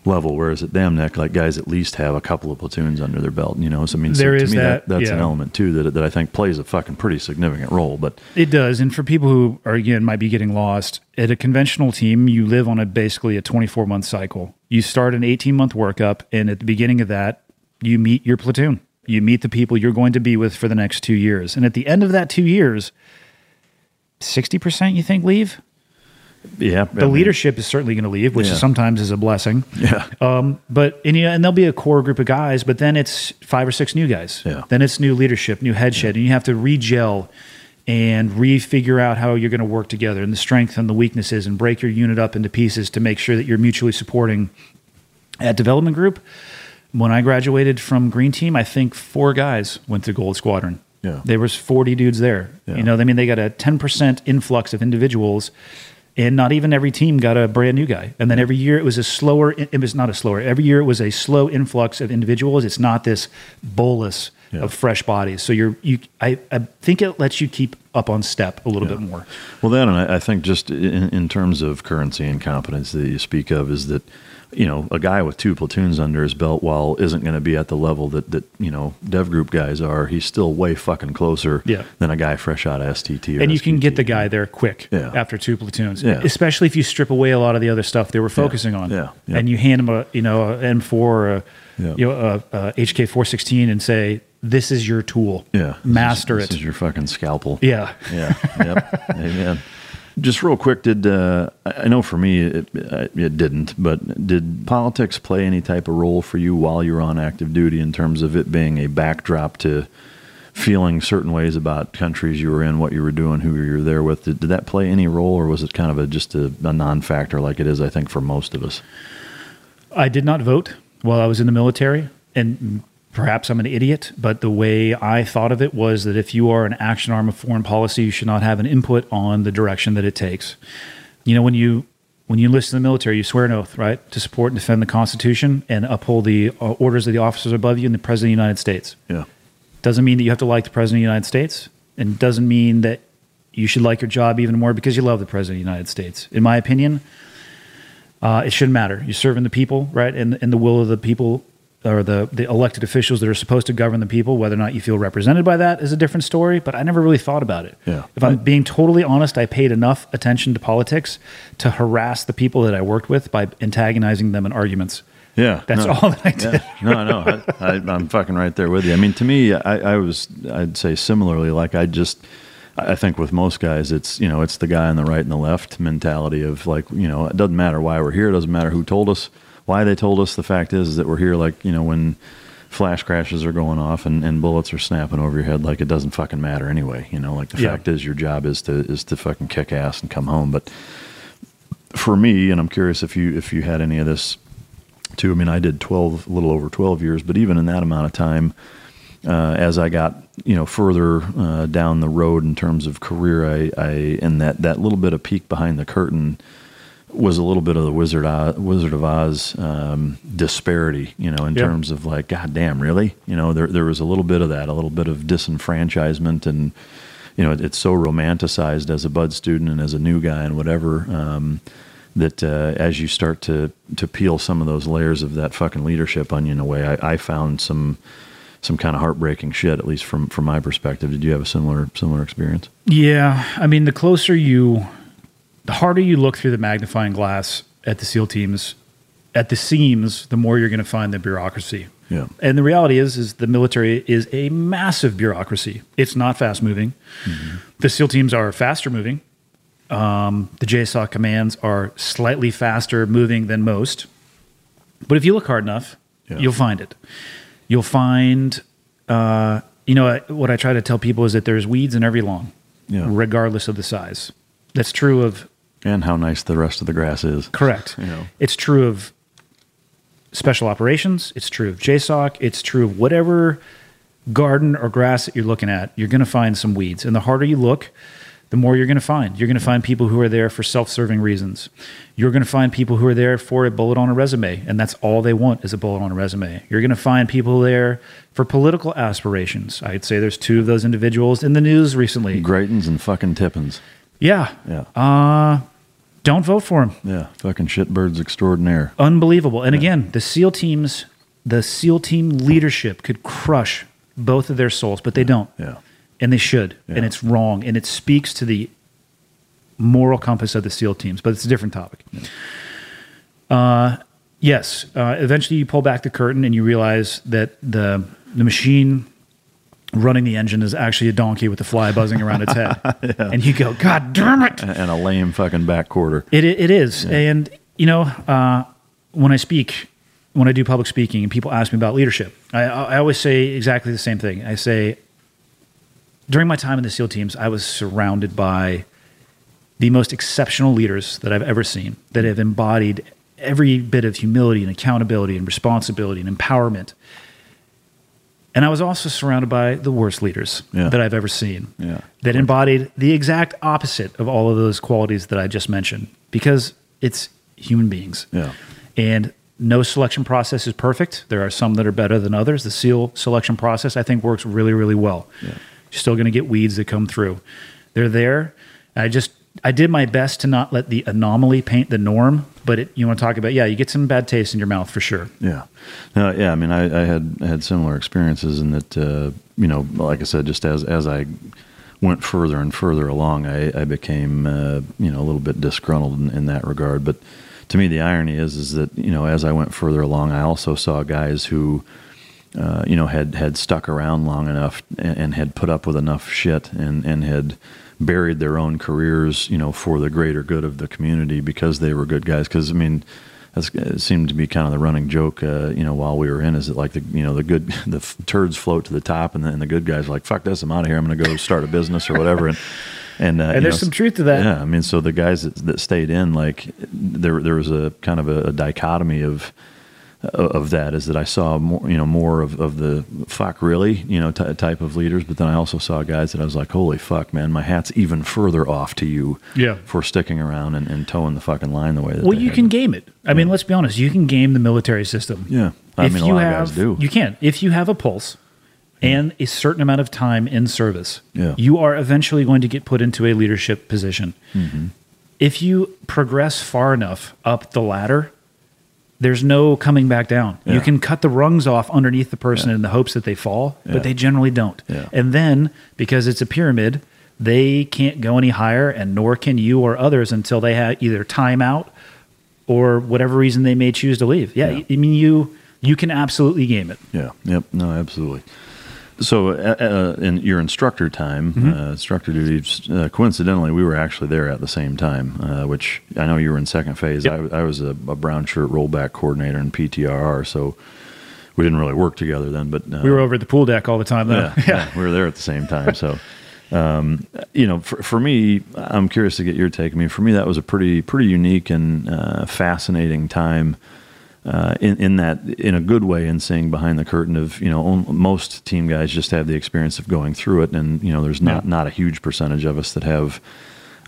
[SPEAKER 6] level whereas at Dam Neck like guys at least have a couple of platoons under their belt you know so i mean so
[SPEAKER 7] There
[SPEAKER 6] to
[SPEAKER 7] is
[SPEAKER 6] me
[SPEAKER 7] that,
[SPEAKER 6] that's an element too that, that i think plays a fucking pretty significant role but
[SPEAKER 7] It does. And for people who are, again, might be getting lost, at a conventional team, you live on a basically a 24 month cycle. You start an 18 month workup, and at the beginning of that, you meet your platoon. You meet the people you're going to be with for the next two years. And at the end of that two years, 60% you think leave?
[SPEAKER 6] yeah
[SPEAKER 7] The leadership is certainly going to leave, which
[SPEAKER 6] Yeah.
[SPEAKER 7] is sometimes is a blessing.
[SPEAKER 6] yeah
[SPEAKER 7] Um, but and, you know, and there'll be a core group of guys, but then it's five or six new guys.
[SPEAKER 6] Yeah.
[SPEAKER 7] Then it's new leadership, new head shed, and you have to re-gel and re-figure out how you're going to work together and the strength and the weaknesses, and break your unit up into pieces to make sure that you're mutually supporting. At development group, when I graduated from Green Team, I think four guys went to Gold Squadron.
[SPEAKER 6] Yeah.
[SPEAKER 7] There was 40 dudes there.
[SPEAKER 6] Yeah.
[SPEAKER 7] You know, I mean, they got a 10% influx of individuals, and not even every team got a brand new guy. And then every year it was a slower, it was not a slower, every year it was a slow influx of individuals. It's not this bolus
[SPEAKER 6] Yeah.
[SPEAKER 7] of fresh bodies. So you're, you, I, I think it lets you keep up on step a little
[SPEAKER 6] Yeah.
[SPEAKER 7] bit more.
[SPEAKER 6] Well, that, and I, I think just in, in terms of currency and competence that you speak of, is that you know a guy with two platoons under his belt, while isn't going to be at the level that that you know dev group guys are, he's still way fucking closer
[SPEAKER 7] Yeah.
[SPEAKER 6] than a guy fresh out of SQT. Or
[SPEAKER 7] and you can get the guy there quick
[SPEAKER 6] Yeah.
[SPEAKER 7] after two platoons,
[SPEAKER 6] Yeah.
[SPEAKER 7] especially if you strip away a lot of the other stuff they were focusing on.
[SPEAKER 6] Yeah.
[SPEAKER 7] And you hand them a you know a M4 or a, you know a, a HK 416 and say this is your tool.
[SPEAKER 6] Yeah,
[SPEAKER 7] master
[SPEAKER 6] this,
[SPEAKER 7] it.
[SPEAKER 6] This is your fucking scalpel.
[SPEAKER 7] yeah.
[SPEAKER 6] Yeah. Yep. <laughs> Amen. Just real quick, did uh, I know for me it, it didn't, but did politics play any type of role for you while you were on active duty in terms of it being a backdrop to feeling certain ways about countries you were in, what you were doing, who you were there with? Did, did that play any role, or was it kind of a just a, a non-factor like it is, I think, for most of us?
[SPEAKER 7] I did not vote while I was in the military, and perhaps I'm an idiot, but the way I thought of it was that if you are an action arm of foreign policy, you should not have an input on the direction that it takes. You know, when you when you enlist in the military, you swear an oath, right, to support and defend the Constitution and uphold the uh, orders of the officers above you and the President of the United States.
[SPEAKER 6] Yeah.
[SPEAKER 7] Doesn't mean that you have to like the President of the United States, and doesn't mean that you should like your job even more because you love the President of the United States. In my opinion, uh, it shouldn't matter. You're serving the people, right, and, and the will of the people or the the elected officials that are supposed to govern the people, whether or not you feel represented by that is a different story. But I never really thought about it.
[SPEAKER 6] Yeah.
[SPEAKER 7] If I'm being totally honest, I paid enough attention to politics to harass the people that I worked with by antagonizing them in arguments.
[SPEAKER 6] Yeah,
[SPEAKER 7] That's
[SPEAKER 6] no,
[SPEAKER 7] all that I did.
[SPEAKER 6] yeah. <laughs> No, no, I, I, I'm fucking right there with you. I mean, to me, I, I was, I'd say similarly. Like, I just, I think with most guys, it's you know, it's the guy on the right and the left mentality of like, you know, it doesn't matter why we're here, it doesn't matter who told us, why they told us. The fact is, is that we're here. Like, you know, when flash crashes are going off and, and bullets are snapping over your head, like it doesn't fucking matter anyway. You know, like the
[SPEAKER 7] Yeah.
[SPEAKER 6] fact is, your job is to is to fucking kick ass and come home. But for me, and I'm curious if you if you had any of this too. I mean, I did 12, a little over 12 years, but even in that amount of time, uh, as I got, you know, further uh, down the road in terms of career, I, I, and that, that little bit of peek behind the curtain was a little bit of the Wizard Oz, Wizard of Oz um, disparity, you know, in
[SPEAKER 7] Yeah.
[SPEAKER 6] terms of like, God damn, really? You know, there, there was a little bit of that, a little bit of disenfranchisement and, you know, it's so romanticized as a BUD/S student and as a new guy and whatever. Um, that uh, as you start to to peel some of those layers of that fucking leadership onion away, I, I found some some kind of heartbreaking shit, at least from from my perspective. Did you have a similar similar experience?
[SPEAKER 7] Yeah, I mean, the closer you, the harder you look through the magnifying glass at the SEAL teams, at the seams, the more you're going to find the bureaucracy.
[SPEAKER 6] Yeah.
[SPEAKER 7] And the reality is, is the military is a massive bureaucracy. It's not fast moving. The SEAL teams are faster moving. Um, the JSOC commands are slightly faster moving than most. But if you look hard enough,
[SPEAKER 6] Yeah.
[SPEAKER 7] you'll find it. You'll find, uh, you know, what I try to tell people is that there's weeds in every lawn,
[SPEAKER 6] Yeah.
[SPEAKER 7] regardless of the size. That's true of
[SPEAKER 6] And how nice the rest of the grass is.
[SPEAKER 7] Correct.
[SPEAKER 6] You know.
[SPEAKER 7] It's true of special operations. It's true of JSOC. It's true of whatever garden or grass that you're looking at. You're going to find some weeds. And the harder you look, the more you're going to find. You're going to find people who are there for self serving reasons. You're going to find people who are there for a bullet on a resume, and that's all they want is a bullet on a resume. You're going to find people there for political aspirations. I'd say there's two of those individuals in the news recently.
[SPEAKER 6] Greitens and fucking Tippins.
[SPEAKER 7] Yeah.
[SPEAKER 6] Yeah.
[SPEAKER 7] Uh, don't vote for him.
[SPEAKER 6] yeah. Fucking shitbirds extraordinaire.
[SPEAKER 7] unbelievable. And again, the SEAL teams, the SEAL team leadership could crush both of their souls, but they don't.
[SPEAKER 6] Yeah.
[SPEAKER 7] And they should.
[SPEAKER 6] Yeah.
[SPEAKER 7] And it's wrong. And it speaks to the moral compass of the SEAL teams, but it's a different topic. Uh, yes. Uh, eventually, you pull back the curtain and you realize that the the machine running the engine is actually a donkey with a fly buzzing around its head. <laughs> And you go, God damn it!
[SPEAKER 6] And a lame fucking back quarter.
[SPEAKER 7] It it is, and you know, uh, when I speak, when I do public speaking, and people ask me about leadership, I, I always say exactly the same thing. I say, during my time in the SEAL teams, I was surrounded by the most exceptional leaders that I've ever seen that have embodied every bit of humility and accountability and responsibility and empowerment. And I was also surrounded by the worst leaders
[SPEAKER 6] Yeah.
[SPEAKER 7] that I've ever seen
[SPEAKER 6] Yeah.
[SPEAKER 7] that embodied the exact opposite of all of those qualities that I just mentioned because it's human beings.
[SPEAKER 6] Yeah.
[SPEAKER 7] And no selection process is perfect. There are some that are better than others. The SEAL selection process, I think, works really, really well. You're still going to get weeds that come through. They're there. I just, I did my best to not let the anomaly paint the norm. But it, you want to talk about, yeah, you get some bad taste in your mouth for sure.
[SPEAKER 6] Yeah, no, yeah. I mean, I, I had had similar experiences in that. Uh, you know, like I said, just as as I went further and further along, I, I became uh, you know a little bit disgruntled in, in that regard. But to me, the irony is is that you know as I went further along, I also saw guys who. Uh, you know, had had stuck around long enough and, and had put up with enough shit and, and had buried their own careers, you know, for the greater good of the community because they were good guys. Because I mean, that seemed to be kind of the running joke, uh, you know, while we were in, is that like the you know the good <laughs> the f- turds float to the top, and the, and the good guys are like fuck this, I'm out of here, I'm going to go start a business or whatever, and <laughs> and, uh,
[SPEAKER 7] And there's
[SPEAKER 6] know,
[SPEAKER 7] some truth to that.
[SPEAKER 6] Yeah, I mean, so the guys that, that stayed in, like there there was a kind of a, a dichotomy of of that is that I saw more, you know, more of, of the fuck really, you know, t- type of leaders, but then I also saw guys that I was like, holy fuck, man, my hat's even further off to you,
[SPEAKER 7] Yeah.
[SPEAKER 6] for sticking around and, and toeing the fucking line the way that.
[SPEAKER 7] Well, you
[SPEAKER 6] had
[SPEAKER 7] can game it. I mean, let's be honest. You can game the military system.
[SPEAKER 6] Yeah, I mean, a lot of guys do.
[SPEAKER 7] You can if you have a pulse and a certain amount of time in service.
[SPEAKER 6] Yeah.
[SPEAKER 7] you are eventually going to get put into a leadership position.
[SPEAKER 6] Mm-hmm.
[SPEAKER 7] If you progress far enough up the ladder, there's no coming back down.
[SPEAKER 6] Yeah.
[SPEAKER 7] You can cut the rungs off underneath the person in the hopes that they fall,
[SPEAKER 6] Yeah.
[SPEAKER 7] but they generally don't.
[SPEAKER 6] Yeah.
[SPEAKER 7] And then because it's a pyramid, they can't go any higher, and nor can you or others until they have either time out or whatever reason they may choose to leave. Yeah,
[SPEAKER 6] Yeah.
[SPEAKER 7] I mean you you can absolutely game it.
[SPEAKER 6] Yeah. Yep. No, absolutely. So, uh, uh, in your instructor time,
[SPEAKER 7] Mm-hmm.
[SPEAKER 6] uh, instructor duties, uh, coincidentally, we were actually there at the same time, uh, which I know you were in second phase.
[SPEAKER 7] Yep.
[SPEAKER 6] I, I was a, a brown shirt rollback coordinator in PTRR, so we didn't really work together then. But uh,
[SPEAKER 7] We were over at the pool deck all the time though. <laughs>
[SPEAKER 6] yeah, yeah, we were there at the same time. So, um, you know, for, for me, I'm curious to get your take. I mean, for me, that was a pretty pretty unique and uh, fascinating time. Uh, in, in that, in a good way, in seeing behind the curtain of you know, most team guys just have the experience of going through it, and you know, there's not
[SPEAKER 7] Yeah.
[SPEAKER 6] not a huge percentage of us that have,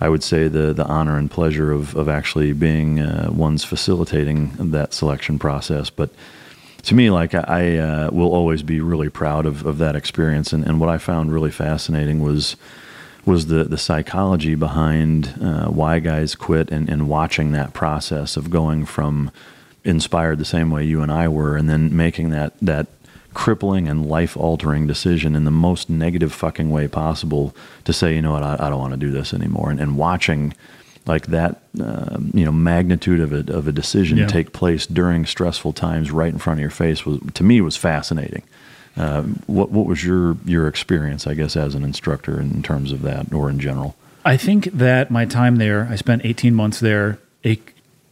[SPEAKER 6] I would say, the the honor and pleasure of of actually being uh, ones facilitating that selection process. But to me, like I, I uh, will always be really proud of, of that experience. And, and what I found really fascinating was was the the psychology behind uh, why guys quit and, and watching that process of going from inspired the same way you and I were, and then making that that crippling and life altering decision in the most negative fucking way possible to say, you know what, I, I don't want to do this anymore, and, and watching like that, um, you know, magnitude of a of a decision
[SPEAKER 7] Yeah.
[SPEAKER 6] take place during stressful times right in front of your face was to me was fascinating. Um, what what was your your experience, I guess, as an instructor in terms of that, or in general?
[SPEAKER 7] I think that my time there, I spent 18 months there. It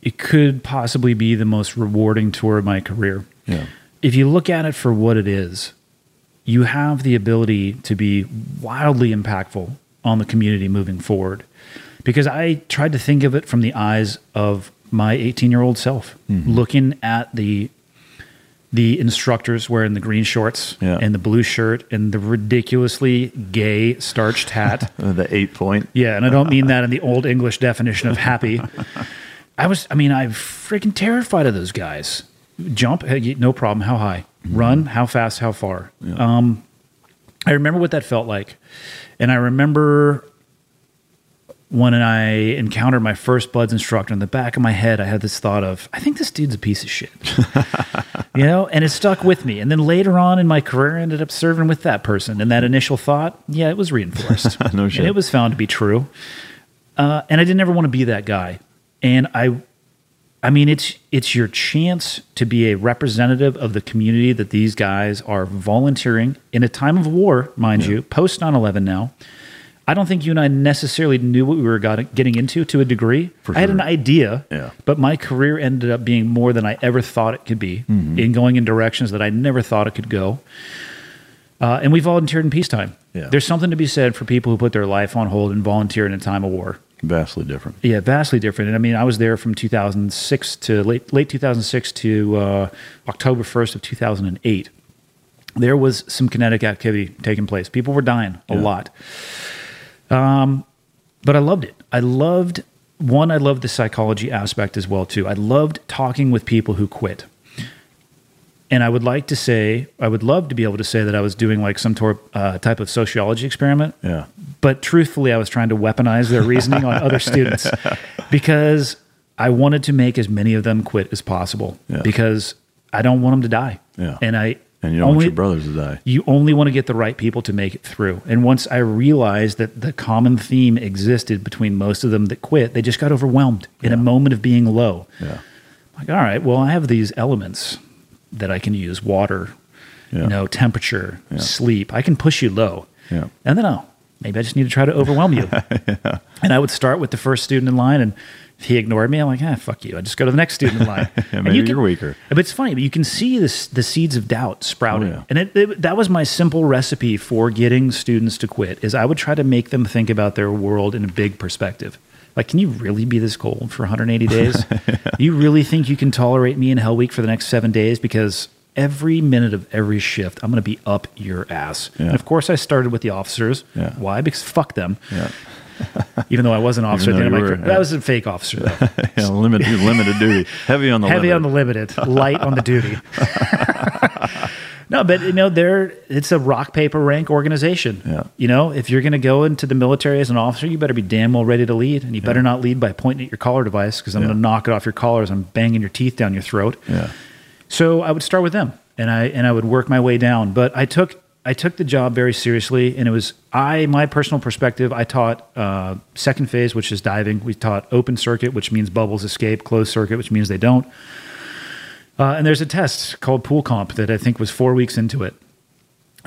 [SPEAKER 7] it could possibly be the most rewarding tour of my career.
[SPEAKER 6] Yeah.
[SPEAKER 7] If you look at it for what it is, you have the ability to be wildly impactful on the community moving forward. Because I tried to think of it from the eyes of my 18 year old self, mm-hmm. looking at the the instructors wearing the green shorts
[SPEAKER 6] Yeah.
[SPEAKER 7] and the blue shirt and the ridiculously gay starched hat. <laughs>
[SPEAKER 6] The eight point.
[SPEAKER 7] Yeah, and I don't mean that in the old English definition of happy. <laughs> I was, I mean, I'm freaking terrified of those guys. Jump, hey, no problem. How high? Run, how fast? How far? Um, I remember what that felt like, and I remember when I encountered my first BUD/S instructor. In the back of my head, I had this thought of, I think this dude's a piece of shit, <laughs> you know, and it stuck with me. And then later on in my career, I ended up serving with that person, and that initial thought, yeah, it was reinforced. <laughs>
[SPEAKER 6] No shit.
[SPEAKER 7] And it was found to be true. Uh, and I didn't ever want to be that guy. And I, I mean, it's it's your chance to be a representative of the community that these guys are volunteering in a time of war, mind you, post 9-11 now. I don't think you and I necessarily knew what we were got, getting into to a degree.
[SPEAKER 6] For
[SPEAKER 7] I had an idea,
[SPEAKER 6] Yeah.
[SPEAKER 7] but my career ended up being more than I ever thought it could be,
[SPEAKER 6] Mm-hmm.
[SPEAKER 7] in going in directions that I never thought it could go. Uh, and we volunteered in peacetime.
[SPEAKER 6] Yeah.
[SPEAKER 7] There's something to be said for people who put their life on hold and volunteer in a time of war.
[SPEAKER 6] Vastly different.
[SPEAKER 7] Yeah, vastly different. And I mean, I was there from 2006 to late late 2006 to uh, October 1st of 2008. There was some kinetic activity taking place. People were dying a
[SPEAKER 6] Yeah.
[SPEAKER 7] lot. Um, but I loved it. I loved one. I loved the psychology aspect as well too. I loved talking with people who quit. And I would like to say, I would love to be able to say that I was doing like some tor- uh, type of sociology experiment
[SPEAKER 6] Yeah.
[SPEAKER 7] But truthfully, I was trying to weaponize their reasoning on other students <laughs> because I wanted to make as many of them quit as possible
[SPEAKER 6] Yeah.
[SPEAKER 7] because I don't want them to die.
[SPEAKER 6] Yeah.
[SPEAKER 7] And I
[SPEAKER 6] And you don't
[SPEAKER 7] only,
[SPEAKER 6] want your brothers to die.
[SPEAKER 7] You only want to get the right people to make it through. And once I realized that the common theme existed between most of them that quit, they just got overwhelmed in a moment of being low.
[SPEAKER 6] Yeah.
[SPEAKER 7] Like, all right, well, I have these elements that I can use water,
[SPEAKER 6] Yeah.
[SPEAKER 7] you know, temperature,
[SPEAKER 6] Yeah.
[SPEAKER 7] sleep. I can push you low.
[SPEAKER 6] Yeah.
[SPEAKER 7] And then, oh, maybe I just need to try to overwhelm you. <laughs> And I would start with the first student in line, and if he ignored me, I'm like, ah, fuck you. I just go to the next student in line. <laughs>
[SPEAKER 6] Yeah,
[SPEAKER 7] And
[SPEAKER 6] maybe
[SPEAKER 7] you
[SPEAKER 6] you're weaker.
[SPEAKER 7] But it's funny, but you can see this, the seeds of doubt sprouting.
[SPEAKER 6] Oh, yeah.
[SPEAKER 7] And it, it, that was my simple recipe for getting students to quit is I would try to make them think about their world in a big perspective. Like, can you really be this cold for 180 days? <laughs> You really think you can tolerate me in Hell Week for the next seven days? Because every minute of every shift, I'm going to be up your ass.
[SPEAKER 6] Yeah.
[SPEAKER 7] And of course, I started with the officers.
[SPEAKER 6] Yeah.
[SPEAKER 7] Why? Because fuck them.
[SPEAKER 6] Yeah. <laughs>
[SPEAKER 7] Even though I was an officer at the end of my
[SPEAKER 6] were,
[SPEAKER 7] career. That was a fake officer, though. <laughs>
[SPEAKER 6] yeah. Limited limited duty. Heavy on the
[SPEAKER 7] Heavy
[SPEAKER 6] limit.
[SPEAKER 7] on the limited, light on the duty. <laughs> no, but you know, there it's a rock paper rank organization.
[SPEAKER 6] Yeah.
[SPEAKER 7] You know, if you're going to go into the military as an officer, you better be damn well ready to lead, and you better not lead by pointing at your collar device because I'm going to knock it off your collar as I'm banging your teeth down your throat.
[SPEAKER 6] Yeah.
[SPEAKER 7] So I would start with them, and I and I would work my way down. But I took I took the job very seriously, and it was I my personal perspective. I taught uh, second phase, which is diving. We taught open circuit, which means bubbles escape. Closed circuit, which means they don't. Uh, and there's a test called pool comp that I think was four weeks into it.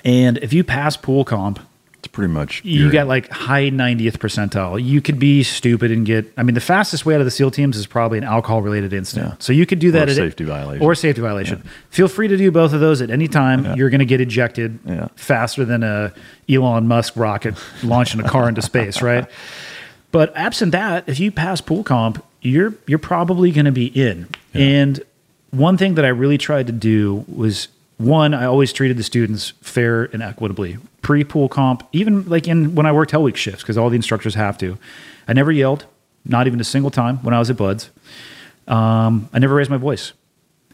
[SPEAKER 7] And if you pass pool comp,
[SPEAKER 6] It's pretty much
[SPEAKER 7] you got like high 90th percentile. You could be stupid and get, I mean, the fastest way out of the SEAL teams is probably an alcohol related incident.
[SPEAKER 6] Yeah.
[SPEAKER 7] So you could do that
[SPEAKER 6] Or
[SPEAKER 7] at
[SPEAKER 6] safety violation.
[SPEAKER 7] Or safety violation. Feel free to do both of those at any time. You're going to get ejected
[SPEAKER 6] Yeah.
[SPEAKER 7] faster than a Elon Musk rocket launching a car into space, <laughs> right? But absent that, if you pass pool comp, you're you're probably going to be in. And one thing that I really tried to do was one, I always treated the students fair and equitably. Pre pool comp, even like in when I worked Hell Week shifts, because all the instructors have to. I never yelled, not even a single time when I was at BUD/S. Um, I never raised my voice,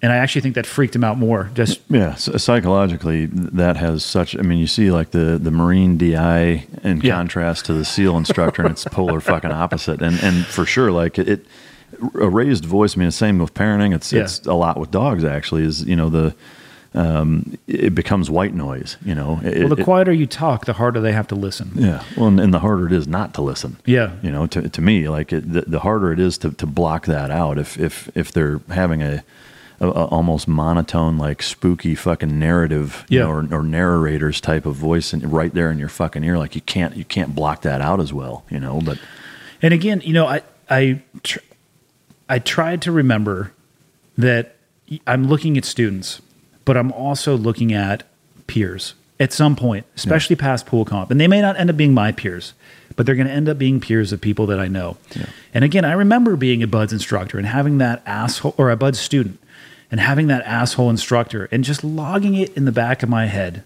[SPEAKER 7] and I actually think that freaked him out more. Just
[SPEAKER 6] Yeah, psychologically, that has such. I mean, you see, like the the Marine DI in
[SPEAKER 7] Yeah.
[SPEAKER 6] contrast to the SEAL instructor, and it's polar fucking opposite. And and for sure, like it, a raised voice. I mean, the same with parenting. It's
[SPEAKER 7] Yeah.
[SPEAKER 6] it's a lot with dogs. Actually, is you know the um, it becomes white noise. You know, it,
[SPEAKER 7] well, the
[SPEAKER 6] it-
[SPEAKER 7] quieter you talk, the harder they have to listen.
[SPEAKER 6] yeah. Well, and, and the harder it is not to listen.
[SPEAKER 7] Yeah.
[SPEAKER 6] You know, to, to me, like it, the, the harder it is to, to block that out. If if if they're having a, a, a almost monotone, like spooky fucking narrative,
[SPEAKER 7] Yeah.
[SPEAKER 6] know, or, or narrators type of voice, and right there in your fucking ear, like you can't you can't block that out as well. You know, but
[SPEAKER 7] And again, you know, I I tr- I tried to remember that I'm looking at students, but I'm also looking at peers at some point, especially past pool comp. And they may not end up being my peers, but they're going to end up being peers of people that I know. And again, I remember being a BUD/S instructor and having that asshole or a BUD/S student and having that asshole instructor and just logging it in the back of my head.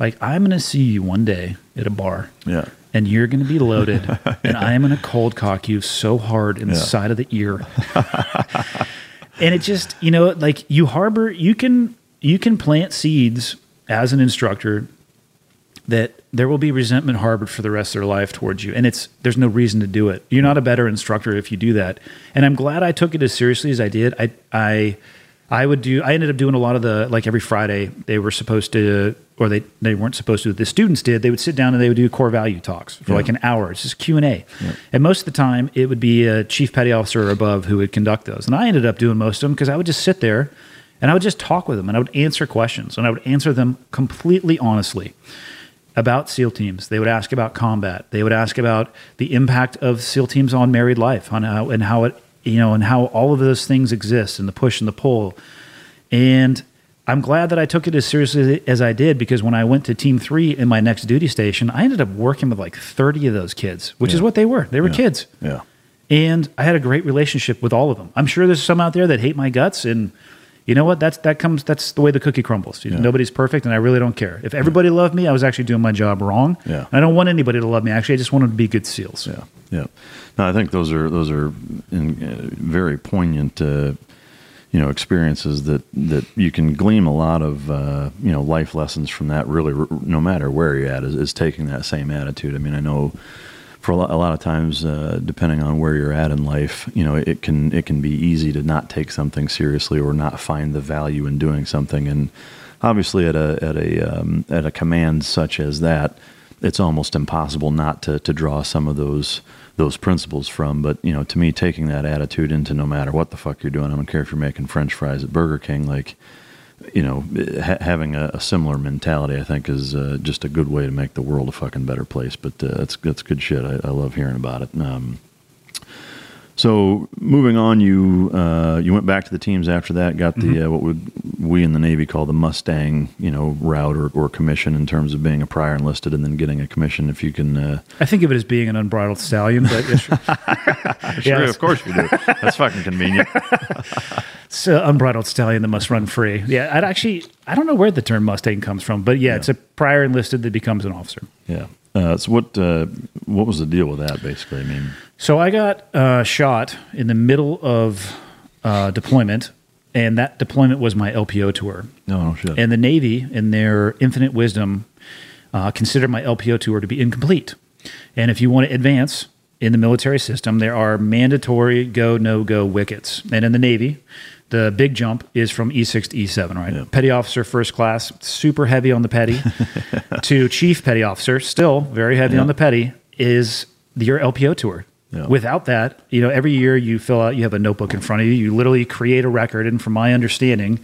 [SPEAKER 7] Like, I'm going to see you one day at a bar
[SPEAKER 6] yeah,
[SPEAKER 7] and you're going to be loaded, <laughs> and I am going to cold cock you so hard in the side of the ear. <laughs> and it just, you know, like you harbor, you can you can plant seeds as an instructor that there will be resentment harbored for the rest of their life towards you, and it's there's no reason to do it. You're not a better instructor if you do that. And I'm glad I took it as seriously as I did. I I I would do. I ended up doing a lot of the like every Friday they were supposed to, or they they weren't supposed to. The students did. They would sit down and they would do core value talks for like an hour. It's just Q and A, and most of the time it would be a chief petty officer or above who would conduct those. And I ended up doing most of them because I would just sit there and I would just talk with them and I would answer questions and I would answer them completely honestly about SEAL teams. They would ask about combat. They would ask about the impact of SEAL teams on married life, on how and how it you know and how all of those things exist and the push and the pull. And I'm glad that I took it as seriously as I did because when I went to Team Three in my next duty station, I ended up working with like 30 of those kids, which is what they were. They were kids.
[SPEAKER 6] yeah,
[SPEAKER 7] And I had a great relationship with all of them. I'm sure there's some out there that hate my guts and you know what? That's that comes that's the way the cookie crumbles. Nobody's perfect and I really don't care. If everybody loved me, I was actually doing my job wrong.
[SPEAKER 6] Yeah.
[SPEAKER 7] I don't want anybody to love me. Actually, I just want them to be good seals.
[SPEAKER 6] yeah, yeah. No, I think those are those are in, uh, very poignant. Uh, you know experiences that that you can glean a lot of uh, you know life lessons from that. Really, r- no matter where you're at, is, is taking that same attitude. I mean, I know for a lot, of times, uh, depending on where you're at in life, you know, it can it can be easy to not take something seriously or not find the value in doing something. And obviously, at a at a um, at a command such as that, it's almost impossible not to to draw some of those those principles from. But you know, to me, taking that attitude into no matter what the fuck you're doing, I don't care if you're making French fries at Burger King, like you know, ha- having a, a similar mentality, I think, is uh, just a good way to make the world a fucking better place. But uh, that's that's good shit. I, I love hearing about it. Um, so moving on, you uh, you went back to the teams after that. Got the uh, what would we in the Navy call the Mustang, you know, route or, or commission in terms of being a prior enlisted and then getting a commission. If you can, uh,
[SPEAKER 7] I think of it as being an unbridled stallion, but yes, sure. <laughs>
[SPEAKER 6] sure, of course you do. That's fucking convenient. <laughs>
[SPEAKER 7] it's an unbridled stallion that must run free. Yeah, I'd actually I don't know where the term Mustang comes from, but yeah, it's a prior enlisted that becomes an officer.
[SPEAKER 6] Yeah. Uh, so what uh, what was the deal with that? Basically, I mean,
[SPEAKER 7] So I got uh, shot in the middle of uh, deployment and that deployment was my LPO tour.
[SPEAKER 6] No, no shit.
[SPEAKER 7] And the Navy, in their infinite wisdom, uh, considered my LPO tour to be incomplete. And if you want to advance in the military system, there are mandatory go no go wickets. And in the Navy, the big jump is from E6 to E7, right?
[SPEAKER 6] Yeah.
[SPEAKER 7] Petty officer, first class, super heavy on the petty, <laughs> to chief petty officer, still very heavy
[SPEAKER 6] Yeah.
[SPEAKER 7] on the petty, is your LPO tour.
[SPEAKER 6] Yeah.
[SPEAKER 7] Without that, you know, every year you fill out, you have a notebook in front of you, you literally create a record. And from my understanding,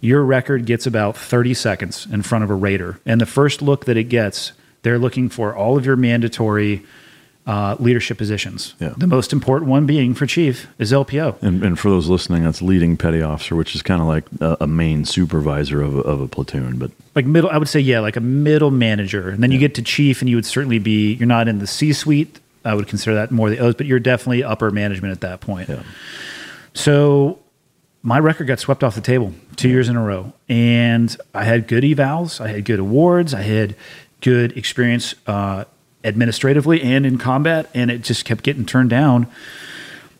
[SPEAKER 7] your record gets about 30 seconds in front of a raider. And the first look that it gets, they're looking for all of your mandatory uh, leadership positions.
[SPEAKER 6] Yeah.
[SPEAKER 7] The most important one being for chief is LPO.
[SPEAKER 6] And, and for those listening, that's leading petty officer, which is kind of like a, a main supervisor of a, of a platoon. But
[SPEAKER 7] like middle i would say yeah like a middle manager and then you get to chief and you would certainly be you're not in the c suite i would consider that more the o's but you're definitely upper management at that point.
[SPEAKER 6] Yeah,
[SPEAKER 7] so my record got swept off the table two years in a row and i had good evals i had good awards i had good experience uh, administratively and in combat and it just kept getting turned down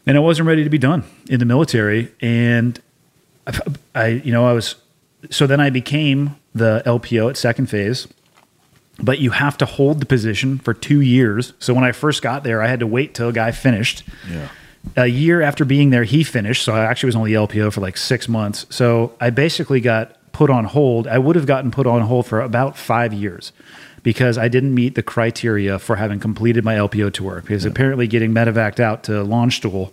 [SPEAKER 7] and i wasn't ready to be done in the military and I, I you know i was so then i became the lpo at second phase but you have to hold the position for two years so when i first got there i had to wait till a guy finished
[SPEAKER 6] yeah,
[SPEAKER 7] a year after being there, he finished. So I actually was only LPO for like six months. So I basically got put on hold. I would have gotten put on hold for about five years because I didn't meet the criteria for having completed my LPO tour. Because apparently getting medevaced out to Landstuhl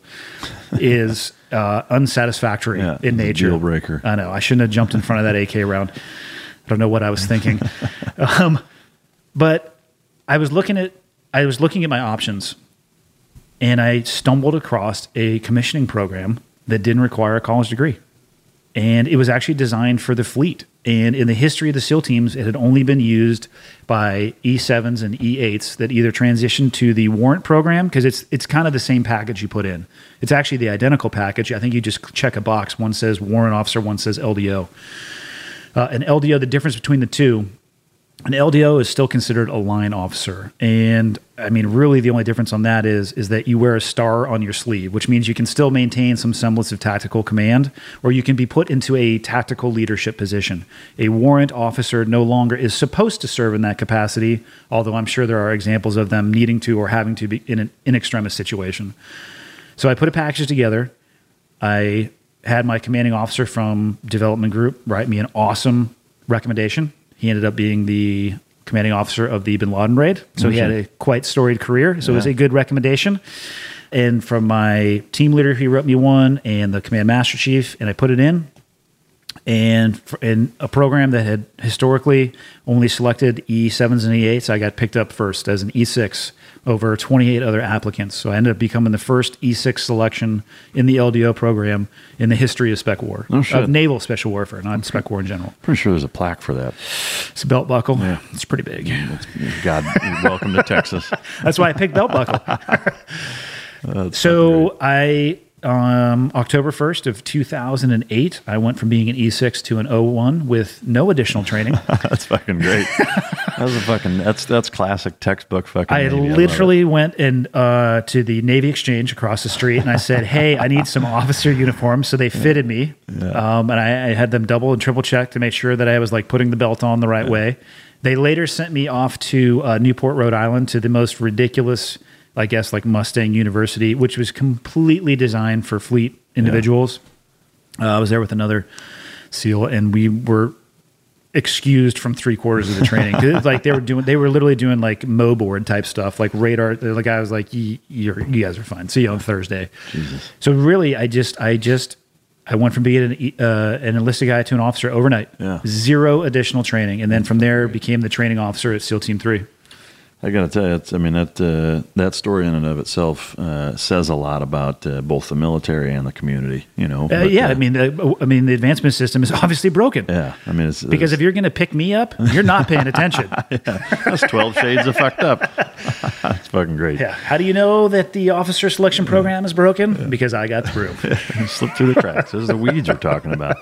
[SPEAKER 7] is <laughs> uh, unsatisfactory
[SPEAKER 6] Yeah,
[SPEAKER 7] in nature.
[SPEAKER 6] deal breaker.
[SPEAKER 7] I know. I shouldn't have jumped in front of that AK round. I don't know what I was thinking. <laughs> um, but I was looking at I was looking at my options and I stumbled across a commissioning program that didn't require a college degree. And it was actually designed for the fleet. And in the history of the SEAL teams, it had only been used by E7s and E8s that either transitioned to the warrant program because it's it's kind of the same package you put in. It's actually the identical package. I think you just check a box. One says warrant officer, one says LDO. Uh, an LDO, the difference between the two, an LDO is still considered a line officer, and I mean, really, the only difference on that is is that you wear a star on your sleeve, which means you can still maintain some semblance of tactical command, or you can be put into a tactical leadership position. A warrant officer no longer is supposed to serve in that capacity, although I'm sure there are examples of them needing to or having to be in an in extremis situation. So I put a package together. I had my commanding officer from development group write me an awesome recommendation. He ended up being the commanding officer of the Bin Laden raid, so he had a quite storied career. So it was a good recommendation. And from my team leader, he wrote me one, and the command master chief, and I put it in. And in a program that had historically only selected E7s and E8s, I got picked up first as an E6 over 28 other applicants. So I ended up becoming the first E6 selection in the LDO program in the history of spec war,
[SPEAKER 6] Oh,
[SPEAKER 7] of naval special warfare, not spec war in general.
[SPEAKER 6] pretty sure there's a plaque for that.
[SPEAKER 7] It's a belt buckle.
[SPEAKER 6] Yeah.
[SPEAKER 7] It's pretty big.
[SPEAKER 6] God, welcome to Texas. <laughs>
[SPEAKER 7] That's why I picked belt buckle. <laughs> Uh, so I, um, October 1st of 2008, I went from being an E6 to an O1 with no additional training. <laughs>
[SPEAKER 6] That's fucking great. That's a fucking that's that's classic textbook fucking.
[SPEAKER 7] I
[SPEAKER 6] Navy.
[SPEAKER 7] literally went and uh, to the Navy Exchange across the street, and I said, <laughs> "Hey, I need some officer uniforms." So they fitted me, um, and I, I had them double and triple check to make sure that I was like putting the belt on the right way. They later sent me off to uh, Newport, Rhode Island, to the most ridiculous, I guess, like Mustang University, which was completely designed for fleet individuals. Uh, I was there with another SEAL, and we were excused from three quarters of the training. <laughs> like they were doing, they were literally doing like mo board type stuff, like radar. The guy was like, "You, you're, you guys are fine. See you on Thursday." So really, I just, I just, I went from being an, uh, an enlisted guy to an officer overnight.
[SPEAKER 6] Yeah.
[SPEAKER 7] Zero additional training, and then from there became the training officer at SEAL Team Three.
[SPEAKER 6] I got to tell you, it's, I mean that uh, that story in and of itself uh, says a lot about uh, both the military and the community. You know,
[SPEAKER 7] Uh,
[SPEAKER 6] But,
[SPEAKER 7] yeah,
[SPEAKER 6] uh,
[SPEAKER 7] I mean, uh, I mean, the advancement system is <laughs> obviously broken.
[SPEAKER 6] yeah, I mean, it's
[SPEAKER 7] Because if you're going to pick me up, you're not paying attention. <laughs>
[SPEAKER 6] that's twelve shades of fucked up. <laughs> That's fucking great.
[SPEAKER 7] Yeah. How do you know that the officer selection program is broken? Because I got through.
[SPEAKER 6] Slipped through the cracks. Those are the weeds we're talking about.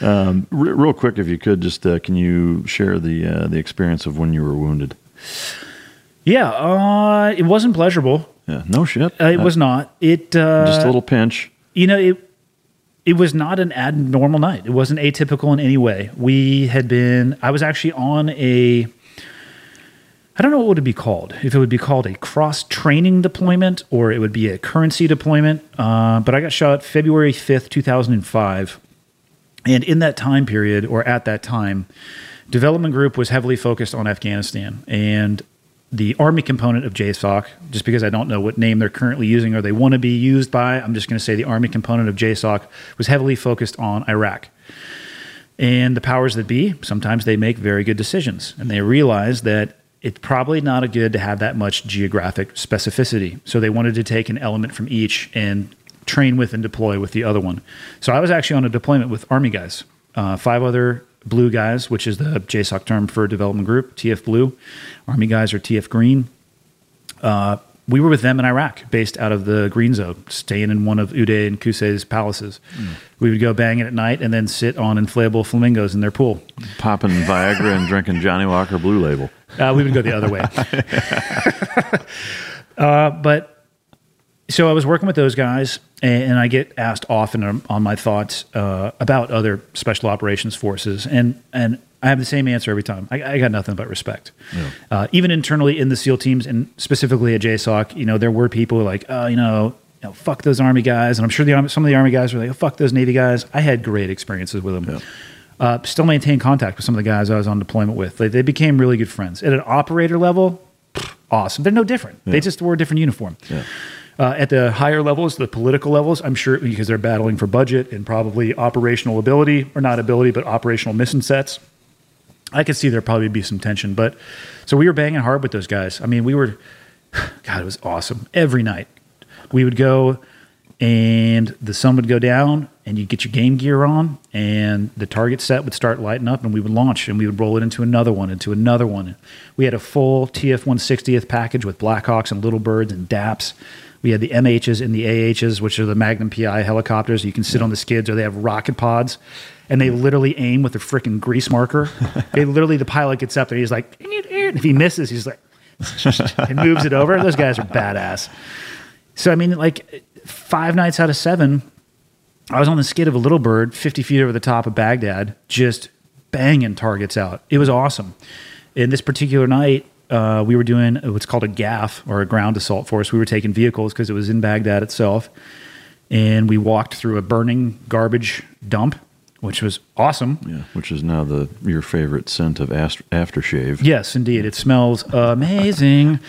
[SPEAKER 6] Um, re- real quick, if you could, just uh, can you share the uh, the experience of when you were wounded?
[SPEAKER 7] Yeah. Uh, it wasn't pleasurable.
[SPEAKER 6] Yeah, no shit.
[SPEAKER 7] Uh, it was not. It uh,
[SPEAKER 6] just a little pinch.
[SPEAKER 7] You know, it it was not an abnormal night. It wasn't atypical in any way. We had been, I was actually on a, I don't know what would it be called. If it would be called a cross training deployment or it would be a currency deployment. Uh, but I got shot February 5th, 2005. And in that time period, or at that time, development group was heavily focused on Afghanistan. And the Army component of JSOC, just because I don't know what name they're currently using or they want to be used by, I'm just going to say the Army component of JSOC was heavily focused on Iraq. And the powers that be, sometimes they make very good decisions. And they realize that it's probably not a good to have that much geographic specificity. So they wanted to take an element from each and train with and deploy with the other one. So I was actually on a deployment with Army guys, uh, five other Blue guys, which is the JSOC term for development group, TF Blue. Army guys are TF Green. Uh, we were with them in Iraq, based out of the Green Zone, staying in one of Uday and Qusay's palaces. Mm. We would go banging at night and then sit on inflatable flamingos in their pool.
[SPEAKER 6] Popping Viagra and drinking Johnnie Walker Blue Label.
[SPEAKER 7] Uh, we would go the other way. <laughs> <laughs> uh, but so I was working with those guys, and I get asked often on my thoughts uh, about other special operations forces, and and I have the same answer every time. I, I got nothing but respect. Yeah. Uh, even internally in the SEAL teams, and specifically at JSOC, you know, there were people like, oh, you know, you know, fuck those Army guys, and I'm sure the Army, some of the Army guys were like, oh, fuck those Navy guys. I had great experiences with them. Yeah. Uh, still maintain contact with some of the guys I was on deployment with. They, they became really good friends. At an operator level, awesome. They're no different. Yeah. They just wore a different uniform. Uh, at the higher levels, the political levels, I'm sure because they're battling for budget and probably operational ability, or not ability, but operational mission sets. I could see there probably be some tension, but so we were banging hard with those guys. I mean, we were, <sighs> God, it was awesome. Every night we would go and the sun would go down and you'd get your game gear on and the target set would start lighting up and we would launch and we would roll it into another one into another one we had a full tf 160th package with blackhawks and little birds and daps we had the MHs and the AHs, which are the Magnum PI helicopters. You can sit yeah. on the skids, or they have rocket pods, and they literally aim with a freaking grease marker. <laughs> they literally, the pilot gets up there, he's like, if he misses, he's like, <laughs> and moves it over. Those guys are badass. So I mean, like five nights out of seven, I was on the skid of a little bird, fifty feet over the top of Baghdad, just banging targets out. It was awesome. In this particular night, uh, we were doing what's called a GAF or a ground assault force. We were taking vehicles because it was in Baghdad itself, and we walked through a burning garbage dump, which was awesome.
[SPEAKER 6] Yeah, which is now the your favorite scent of aftershave.
[SPEAKER 7] Yes, indeed, it smells amazing.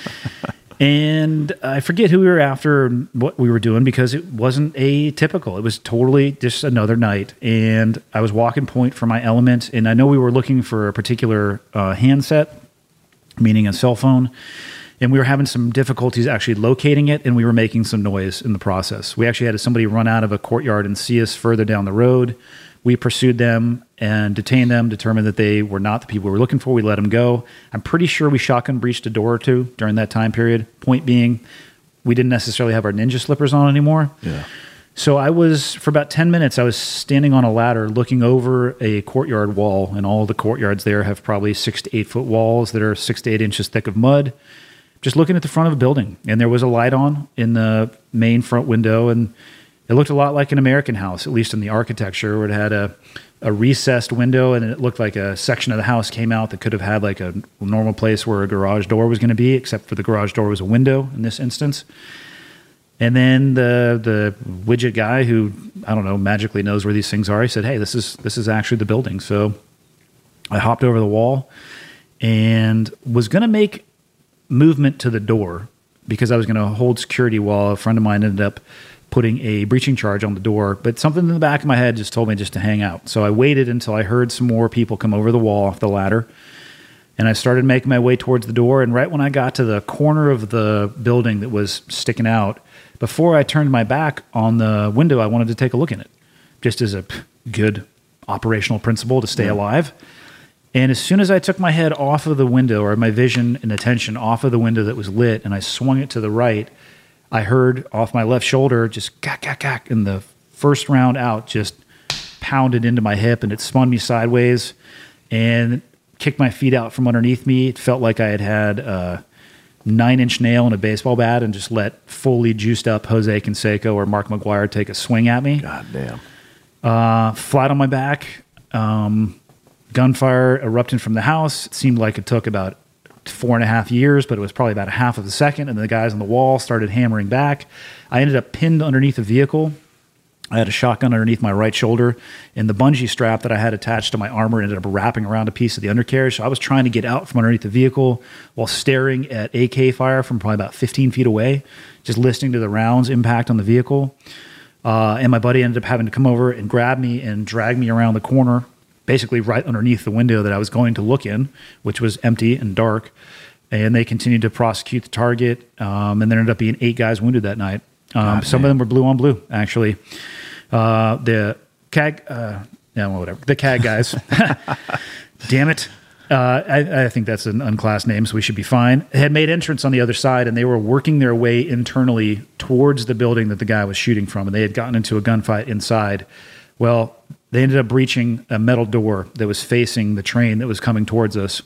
[SPEAKER 7] and I forget who we were after and what we were doing because it wasn't atypical. It was totally just another night, and I was walking point for my element, and I know we were looking for a particular uh, handset meaning a cell phone. And we were having some difficulties actually locating it, and we were making some noise in the process. We actually had somebody run out of a courtyard and see us further down the road. We pursued them and detained them, determined that they were not the people we were looking for. We let them go. I'm pretty sure we shotgun breached a door or two during that time period. Point being, we didn't necessarily have our ninja slippers on anymore.
[SPEAKER 6] Yeah.
[SPEAKER 7] So I was for about 10 minutes I was standing on a ladder looking over a courtyard wall and all the courtyards there have probably 6 to 8 foot walls that are 6 to 8 inches thick of mud. Just looking at the front of a building and there was a light on in the main front window and it looked a lot like an American house at least in the architecture where it had a a recessed window and it looked like a section of the house came out that could have had like a normal place where a garage door was going to be except for the garage door was a window in this instance and then the the widget guy who I don't know magically knows where these things are. He said, "Hey, this is this is actually the building." So I hopped over the wall and was going to make movement to the door because I was going to hold security while a friend of mine ended up putting a breaching charge on the door. But something in the back of my head just told me just to hang out. So I waited until I heard some more people come over the wall off the ladder. And I started making my way towards the door. And right when I got to the corner of the building that was sticking out, before I turned my back on the window, I wanted to take a look in it, just as a good operational principle to stay yeah. alive. And as soon as I took my head off of the window, or my vision and attention off of the window that was lit, and I swung it to the right, I heard off my left shoulder just gack, gack, gack, and the first round out just pounded into my hip, and it spun me sideways and kicked my feet out from underneath me. It felt like I had had. Uh, nine inch nail and a baseball bat and just let fully juiced up Jose Canseco or Mark McGwire take a swing at me.
[SPEAKER 6] God damn.
[SPEAKER 7] uh, flat on my back. Um, gunfire erupting from the house. It seemed like it took about four and a half years, but it was probably about a half of a second. And the guys on the wall started hammering back. I ended up pinned underneath a vehicle. I had a shotgun underneath my right shoulder, and the bungee strap that I had attached to my armor ended up wrapping around a piece of the undercarriage. So I was trying to get out from underneath the vehicle while staring at AK fire from probably about 15 feet away, just listening to the rounds impact on the vehicle. Uh, and my buddy ended up having to come over and grab me and drag me around the corner, basically right underneath the window that I was going to look in, which was empty and dark. And they continued to prosecute the target, um, and there ended up being eight guys wounded that night. Um, some of them were blue on blue, actually. Uh, the CAG, uh, yeah, well, whatever. The CAG guys. <laughs> Damn it. Uh, I, I, think that's an unclassed name, so we should be fine. Had made entrance on the other side, and they were working their way internally towards the building that the guy was shooting from, and they had gotten into a gunfight inside. Well, they ended up breaching a metal door that was facing the train that was coming towards us.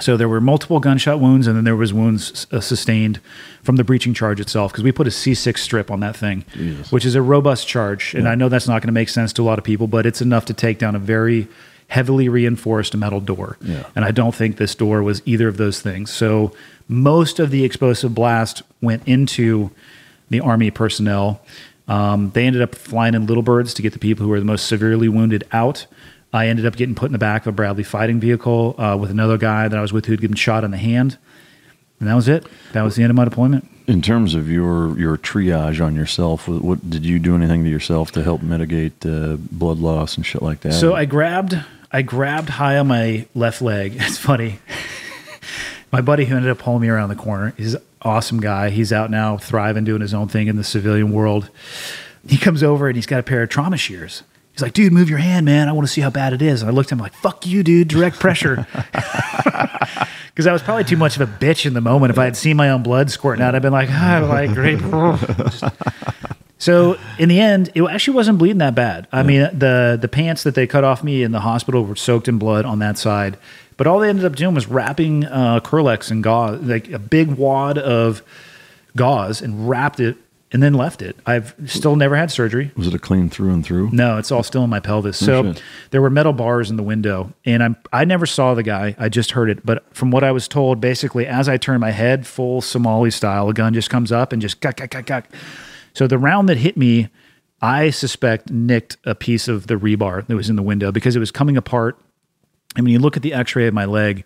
[SPEAKER 7] So there were multiple gunshot wounds, and then there was wounds uh, sustained from the breaching charge itself because we put a C6 strip on that thing, Jesus. which is a robust charge. And yeah. I know that's not going to make sense to a lot of people, but it's enough to take down a very heavily reinforced metal door. Yeah. And I don't think this door was either of those things. So most of the explosive blast went into the army personnel. Um, they ended up flying in little birds to get the people who were the most severely wounded out. I ended up getting put in the back of a Bradley fighting vehicle uh, with another guy that I was with who'd been shot in the hand. And that was it. That was the end of my deployment.
[SPEAKER 6] In terms of your, your triage on yourself, what, what did you do anything to yourself to help mitigate uh, blood loss and shit like that?
[SPEAKER 7] So I grabbed I grabbed high on my left leg. <laughs> It's funny. my buddy who ended up pulling me around the corner, he's an awesome guy. He's out now thriving, doing his own thing in the civilian world. He comes over and he's got a pair of trauma shears. He's like, dude, move your hand, man. I want to see how bad it is. And I looked at him like, fuck you, dude. Direct pressure. <laughs> Because I was probably too much of a bitch in the moment. If I had seen my own blood squirting out, I'd been like, ah, like <laughs> great. so in the end, it actually wasn't bleeding that bad. I mean, the the pants that they cut off me in the hospital were soaked in blood on that side. But all they ended up doing was wrapping uh, Kerlix and gauze, like a big wad of gauze, and wrapped it and then left it. I've still never had surgery.
[SPEAKER 6] Was it a clean through and through?
[SPEAKER 7] No, it's all still in my pelvis. Oh, so there were metal bars in the window, and I'm I never saw the guy. I just heard it, but from what I was told, basically as I turn my head, full Somali style, a gun just comes up and just guk, guk, guk, guk. So the round that hit me, I suspect nicked a piece of the rebar that was in the window because it was coming apart. And when you look at the X-ray of my leg,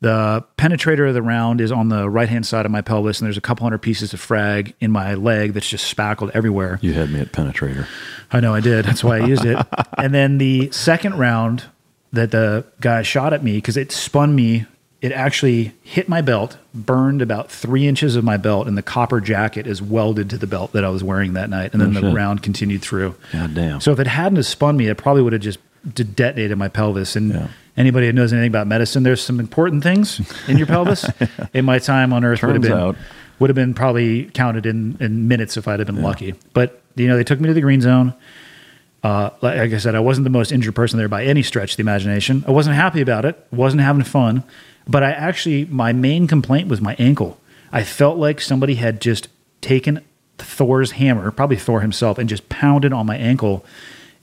[SPEAKER 7] the penetrator of the round is on the right hand side of my pelvis, and there's a couple hundred pieces of frag in my leg that's just spackled everywhere.
[SPEAKER 6] You had me at penetrator.
[SPEAKER 7] I know I did. That's why I used it. <laughs> and then the second round that the guy shot at me, because it spun me, it actually hit my belt, burned about three inches of my belt, and the copper jacket is welded to the belt that I was wearing that night. And then oh, the round continued through.
[SPEAKER 6] God damn.
[SPEAKER 7] So if it hadn't have spun me, it probably would have just detonated my pelvis. And yeah anybody that knows anything about medicine, there's some important things in your pelvis. <laughs> In my time on Earth, would have been out. would have been probably counted in, in minutes if I'd have been yeah. lucky. But you know, they took me to the green zone. Uh, like I said, I wasn't the most injured person there by any stretch of the imagination. I wasn't happy about it. wasn't having fun. But I actually, my main complaint was my ankle. I felt like somebody had just taken Thor's hammer, probably Thor himself, and just pounded on my ankle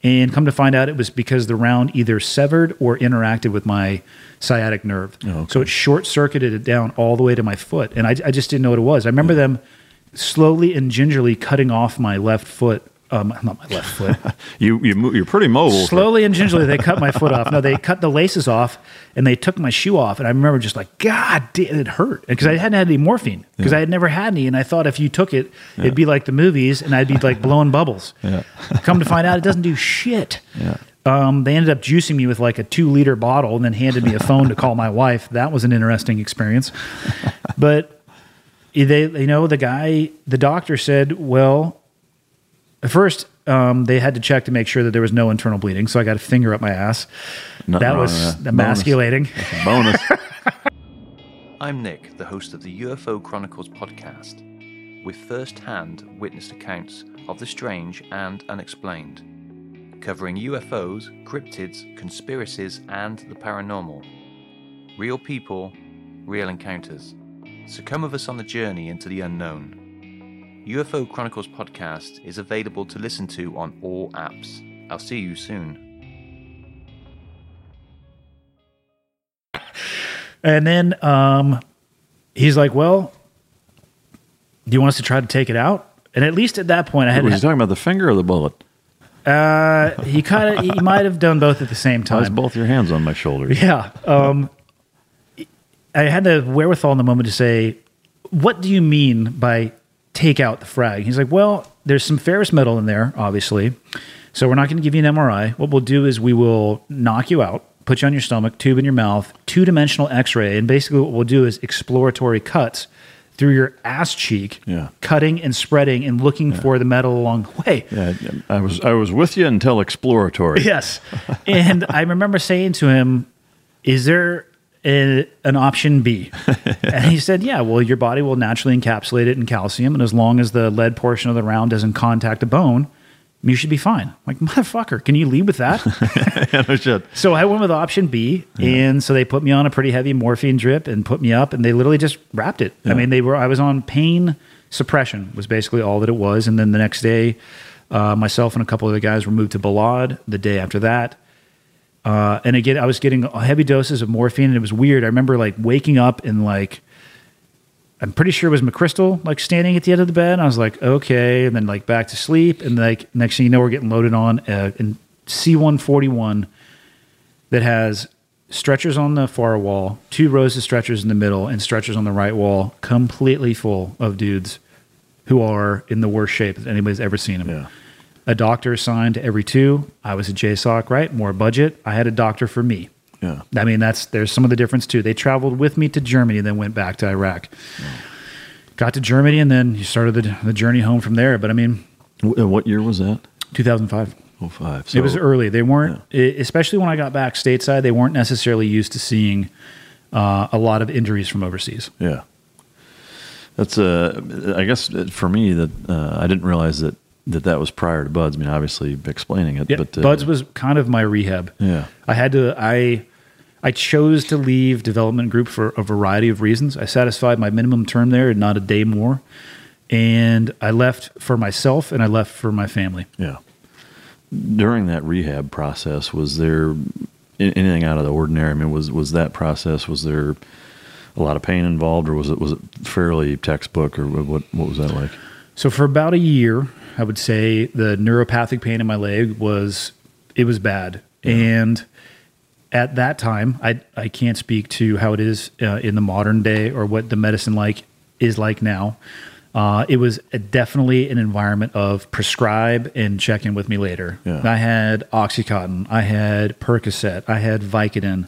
[SPEAKER 7] and come to find out, it was because the round either severed or interacted with my sciatic nerve. Oh, okay. So it short circuited it down all the way to my foot. And I, I just didn't know what it was. I remember yeah. them slowly and gingerly cutting off my left foot um, not my left foot. <laughs>
[SPEAKER 6] you you you're pretty mobile.
[SPEAKER 7] Slowly and gingerly, they cut my foot off. No, they cut the laces off and they took my shoe off. And I remember just like, God, damn, it hurt because I hadn't had any morphine because yeah. I had never had any. And I thought if you took it, yeah. it'd be like the movies, and I'd be like blowing bubbles. Yeah. <laughs> Come to find out, it doesn't do shit. Yeah. Um, they ended up juicing me with like a two liter bottle and then handed me a phone to call my wife. That was an interesting experience. <laughs> But they, you know, the guy, the doctor said, well, at first, um, they had to check to make sure that there was no internal bleeding, so I got a finger up my ass. that was emasculating.
[SPEAKER 6] Bonus. <laughs>
[SPEAKER 8] I'm Nick, the host of the UFO Chronicles podcast, with first hand witnessed accounts of the strange and unexplained, covering UFOs, cryptids, conspiracies, and the paranormal. Real people, real encounters. So come with us on the journey into the unknown. UFO Chronicles podcast is available to listen to on all apps. I'll see you soon.
[SPEAKER 7] And then um, he's like, "Well, do you want us to try to take it out?" And at least at that point, I had.
[SPEAKER 6] Was he talking about the finger or the bullet?
[SPEAKER 7] Uh, he kind of he <laughs> might have done both at the same
[SPEAKER 6] Why
[SPEAKER 7] time.
[SPEAKER 6] both your hands on my shoulders?
[SPEAKER 7] Yeah. Um, I had the wherewithal in the moment to say, "What do you mean by take out the frag?" He's like, "Well, there's some ferrous metal in there, obviously, so we're not going to give you an MRI. What we'll do is we will knock you out, put you on your stomach, tube in your mouth, two dimensional X-ray, and basically what we'll do is exploratory cuts." Through your ass cheek,
[SPEAKER 6] Yeah.
[SPEAKER 7] cutting and spreading and looking for the metal along the way.
[SPEAKER 6] Yeah, I was I was with you until exploratory.
[SPEAKER 7] Yes. And I remember saying to him, Is there an option B? <laughs> And he said, Yeah, well, your body will naturally encapsulate it in calcium. And as long as the lead portion of the round doesn't contact the bone, you should be fine. I'm like, motherfucker, can you lead with that? <laughs>
[SPEAKER 6] Yeah, no shit.
[SPEAKER 7] so I went with option B. And so they put me on a pretty heavy morphine drip and put me up, and they literally just wrapped it. I mean, they were, I was on pain suppression, was basically all that it was. And then the next day, uh, myself and a couple of the guys were moved to Balad the day after that. Uh, and again, I was getting heavy doses of morphine, and it was weird. I remember like waking up and like, I'm pretty sure it was McChrystal like standing at the end of the bed. And I was like, okay, and then like back to sleep, and like next thing you know, we're getting loaded on uh, in C141 that has stretchers on the far wall, two rows of stretchers in the middle, and stretchers on the right wall, completely full of dudes who are in the worst shape that anybody's ever seen them.
[SPEAKER 6] Yeah.
[SPEAKER 7] A doctor assigned to every two. I was a JSOC, right? More budget. I had a doctor for me.
[SPEAKER 6] Yeah.
[SPEAKER 7] I mean, that's there's some of the difference too. They traveled with me to Germany, then went back to Iraq. Got to Germany, and then you started the, the journey home from there. But I mean,
[SPEAKER 6] W- uh, What year was that?
[SPEAKER 7] 2005.
[SPEAKER 6] Oh five.
[SPEAKER 7] So, it was early. They weren't, e- especially when I got back stateside, they weren't necessarily used to seeing uh, a lot of injuries from overseas.
[SPEAKER 6] Yeah. That's uh, I guess uh, for me that uh, I didn't realize that, that that was prior to BUD/S. I mean, obviously explaining it,
[SPEAKER 7] Yeah,
[SPEAKER 6] but uh,
[SPEAKER 7] BUD/S was kind of my rehab.
[SPEAKER 6] Yeah.
[SPEAKER 7] I had to. I I chose to leave development group for a variety of reasons. I satisfied my minimum term there, and not a day more. And I left for myself, and I left for my family.
[SPEAKER 6] Yeah. During that rehab process, was there anything out of the ordinary? I mean, was was that process? Was there a lot of pain involved, or was it was it fairly textbook, or what what was that like?
[SPEAKER 7] So for about a year, I would say the neuropathic pain in my leg was it was bad, and at that time, I I can't speak to how it is uh, in the modern day or what the medicine like is like now. Uh, it was a, definitely an environment of prescribe and check in with me later.
[SPEAKER 6] Yeah.
[SPEAKER 7] I had OxyContin, I had Percocet, I had Vicodin.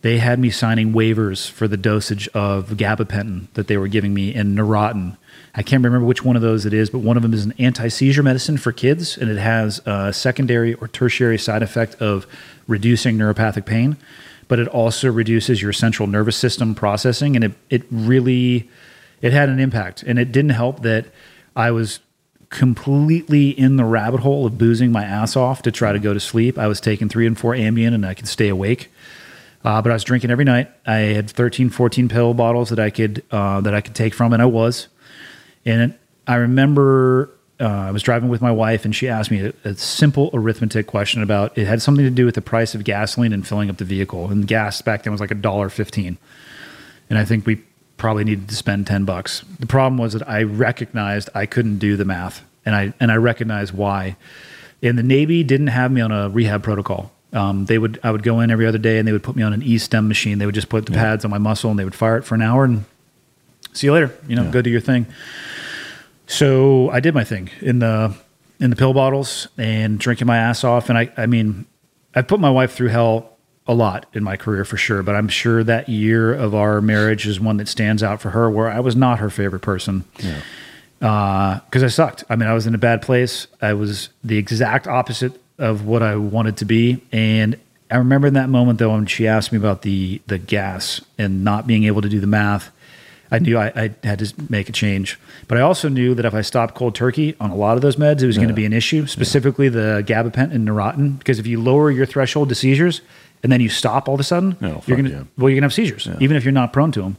[SPEAKER 7] They had me signing waivers for the dosage of gabapentin that they were giving me and Neurontin. I can't remember which one of those it is, but one of them is an anti seizure medicine for kids, and it has a secondary or tertiary side effect of reducing neuropathic pain, but it also reduces your central nervous system processing, and it it really it had an impact, and it didn't help that I was completely in the rabbit hole of boozing my ass off to try to go to sleep. I was taking three and four Ambien, and I could stay awake. Uh, but I was drinking every night. I had 13, 14 pill bottles that I could uh, that I could take from, and I was. And I remember uh, I was driving with my wife, and she asked me a, a simple arithmetic question about it had something to do with the price of gasoline and filling up the vehicle. And gas back then was like a dollar fifteen, and I think we probably needed to spend ten bucks. The problem was that I recognized I couldn't do the math, and I and I recognized why. And the Navy didn't have me on a rehab protocol. Um, they would I would go in every other day, and they would put me on an E stim machine. They would just put the pads on my muscle, and they would fire it for an hour, and see you later. You know, go do your thing. So I did my thing in the in the pill bottles and drinking my ass off. And I, I mean, I put my wife through hell a lot in my career for sure. But I'm sure that year of our marriage is one that stands out for her, where I was not her favorite person. Because uh, I sucked. I mean, I was in a bad place. I was the exact opposite of what I wanted to be. And I remember in that moment though, when she asked me about the the gas and not being able to do the math. I knew I, I had to make a change. But I also knew that if I stopped cold turkey on a lot of those meds, it was going to be an issue, specifically the gabapentin and Neurontin. Because if you lower your threshold to seizures and then you stop all of a sudden,
[SPEAKER 6] Oh,
[SPEAKER 7] you're gonna
[SPEAKER 6] yeah.
[SPEAKER 7] well, you're gonna have seizures, even if you're not prone to them.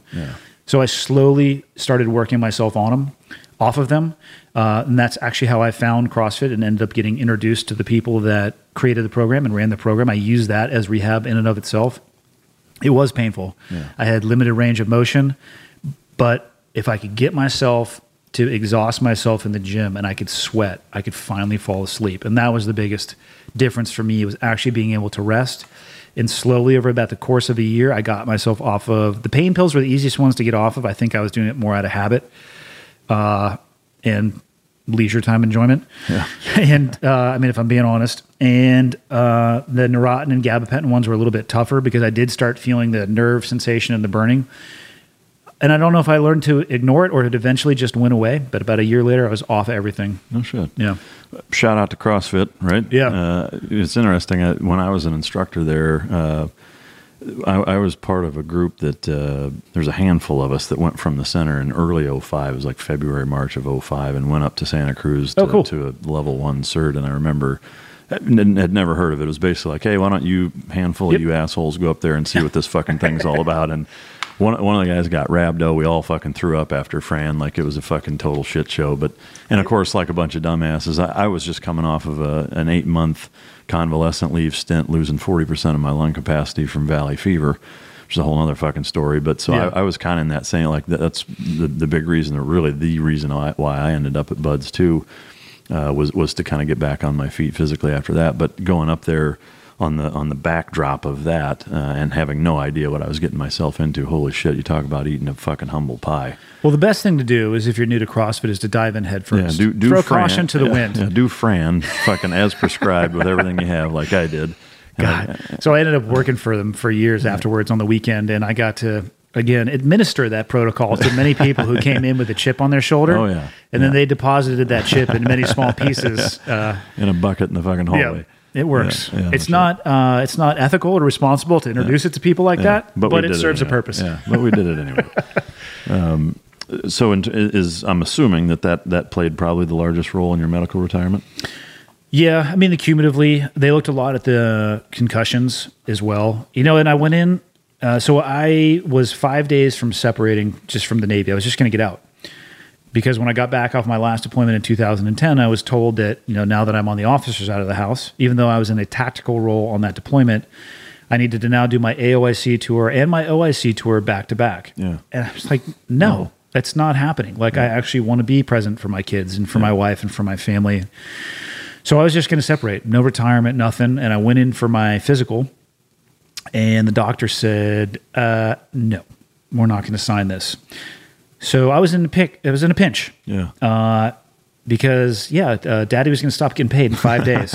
[SPEAKER 7] So I slowly started working myself on them, off of them, uh, and that's actually how I found CrossFit and ended up getting introduced to the people that created the program and ran the program. I used that as rehab in and of itself. It was painful.
[SPEAKER 6] Yeah.
[SPEAKER 7] I had limited range of motion, but if I could get myself to exhaust myself in the gym and I could sweat, I could finally fall asleep. And that was the biggest difference for me was actually being able to rest. And slowly over about the course of a year, I got myself off of the pain pills were the easiest ones to get off of. I think I was doing it more out of habit uh, and leisure time enjoyment.
[SPEAKER 6] Yeah. <laughs>
[SPEAKER 7] and uh, I mean, if I'm being honest, and uh, the Neurontin and gabapentin ones were a little bit tougher because I did start feeling the nerve sensation and the burning. And I don't know if I learned to ignore it or it eventually just went away. But about a year later, I was off everything.
[SPEAKER 6] No shit.
[SPEAKER 7] Yeah.
[SPEAKER 6] Shout out to CrossFit, right?
[SPEAKER 7] Yeah.
[SPEAKER 6] Uh, it's interesting. I, when I was an instructor there, uh, I, I was part of a group that uh, there's a handful of us that went from the center in early 05, it was like February, March of 05, and went up to Santa Cruz to,
[SPEAKER 7] Oh, cool.
[SPEAKER 6] to a level one cert. And I remember. Had never heard of it. It was basically like, hey, why don't you handful
[SPEAKER 7] Yep.
[SPEAKER 6] of you assholes go up there and see what this fucking thing's all about? And one one of the guys got rhabdo. We all fucking threw up after Fran, like it was a fucking total shit show. But and of course, like a bunch of dumbasses, I, I was just coming off of a, an eight month convalescent leave stint, losing forty percent of my lung capacity from valley fever. Which is a whole other fucking story, but so
[SPEAKER 7] Yeah.
[SPEAKER 6] I, I was kind of in that saying like that, that's the the big reason, or really the reason why, why I ended up at BUD/S too, uh, was was to kind of get back on my feet physically after that. But going up there on the on the backdrop of that uh, and having no idea what I was getting myself into, holy shit! You talk about eating a fucking humble pie.
[SPEAKER 7] Well, the best thing to do is if you're new to CrossFit is to dive in head first.
[SPEAKER 6] do, do
[SPEAKER 7] Throw
[SPEAKER 6] Fran-
[SPEAKER 7] caution to the
[SPEAKER 6] yeah,
[SPEAKER 7] wind.
[SPEAKER 6] Yeah, do Fran fucking as prescribed with everything you have, like I did. I- <laughs>
[SPEAKER 7] God. So I ended up working for them for years afterwards on the weekend, and I got to again administer that protocol to many people who came in with a chip on their shoulder.
[SPEAKER 6] Oh, yeah.
[SPEAKER 7] and then they deposited that chip in many small <laughs> pieces. Uh,
[SPEAKER 6] in a bucket in the fucking hallway.
[SPEAKER 7] yeah, it works.
[SPEAKER 6] Yeah, yeah,
[SPEAKER 7] it's
[SPEAKER 6] no
[SPEAKER 7] not uh, it's not ethical or responsible to introduce it to people like
[SPEAKER 6] Yeah,
[SPEAKER 7] that, but,
[SPEAKER 6] we
[SPEAKER 7] it serves a
[SPEAKER 6] anyway.
[SPEAKER 7] purpose.
[SPEAKER 6] Yeah, but we did it anyway. <laughs> um, so, in, is I'm assuming that, that that played probably the largest role in your medical retirement.
[SPEAKER 7] Yeah, I mean, the cumulatively, they looked a lot at the concussions as well. You know, and I went in. Uh, so I was five days from separating just from the Navy. I was just going to get out because when I got back off my last deployment in 2010, I was told that you know now that I'm on the officers out of the house, even though I was in a tactical role on that deployment, I needed to now do my AOIC tour and my OIC tour back to back.
[SPEAKER 6] Yeah.
[SPEAKER 7] and I was like, no, that's not happening. Like I actually want to be present for my kids and for my wife and for my family. So I was just going to separate, no retirement, nothing. And I went in for my physical, and the doctor said, uh, "No, we're not going to sign this." So I was in a pick. It was in a pinch
[SPEAKER 6] Yeah.
[SPEAKER 7] uh, because yeah, uh, Daddy was going to stop getting paid in five <laughs> days.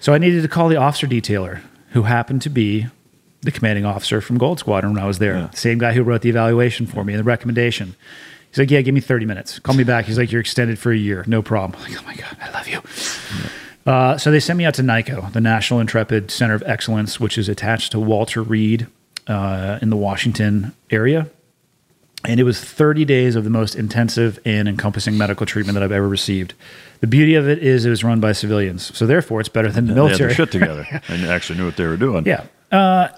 [SPEAKER 7] So I needed to call the officer detailer, who happened to be the commanding officer from Gold Squadron when I was there.
[SPEAKER 6] Yeah.
[SPEAKER 7] Same guy who wrote the evaluation for me and the recommendation. He's like, "Yeah, give me thirty minutes. Call me back." He's like, "You're extended for a year, no problem." <laughs> I'm like, "Oh my god, I love you." Uh, so they sent me out to NICoE, the National Intrepid Center of Excellence, which is attached to Walter Reed uh, in the Washington area. And it was 30 days of the most intensive and encompassing medical treatment that I've ever received. The beauty of it is it was run by civilians. So therefore, it's better than the
[SPEAKER 6] They had
[SPEAKER 7] military.
[SPEAKER 6] their shit together <laughs> and actually knew what they were doing.
[SPEAKER 7] Yeah. Uh,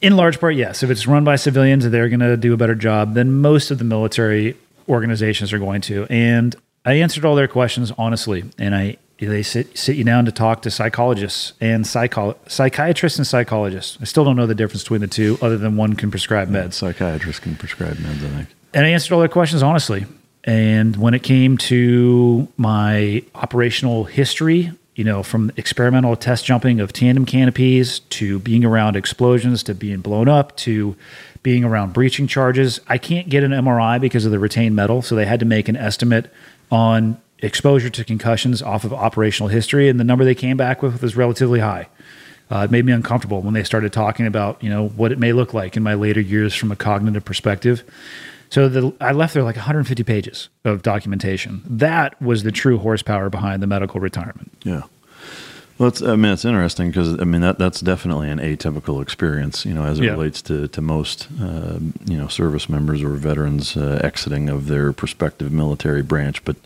[SPEAKER 7] in large part, yes. If it's run by civilians, they're going to do a better job than most of the military organizations are going to. And I answered all their questions honestly, and I they sit sit you down to talk to psychologists and psycho- psychiatrists and psychologists. I still don't know the difference between the two, other than one can prescribe meds.
[SPEAKER 6] Psychiatrists can prescribe meds, I think.
[SPEAKER 7] And I answered all their questions honestly. And when it came to my operational history, you know, from experimental test jumping of tandem canopies to being around explosions to being blown up to being around breaching charges, I can't get an MRI because of the retained metal. So they had to make an estimate on exposure to concussions off of operational history. And the number they came back with was relatively high. Uh, it made me uncomfortable when they started talking about, you know, what it may look like in my later years from a cognitive perspective. So the, I left there like 150 pages of documentation. That was the true horsepower behind the medical retirement.
[SPEAKER 6] Yeah. Well, it's, I mean, it's interesting because I mean that that's definitely an atypical experience, you know, as it
[SPEAKER 7] Yeah.
[SPEAKER 6] relates to to most uh, you know service members or veterans uh, exiting of their prospective military branch. But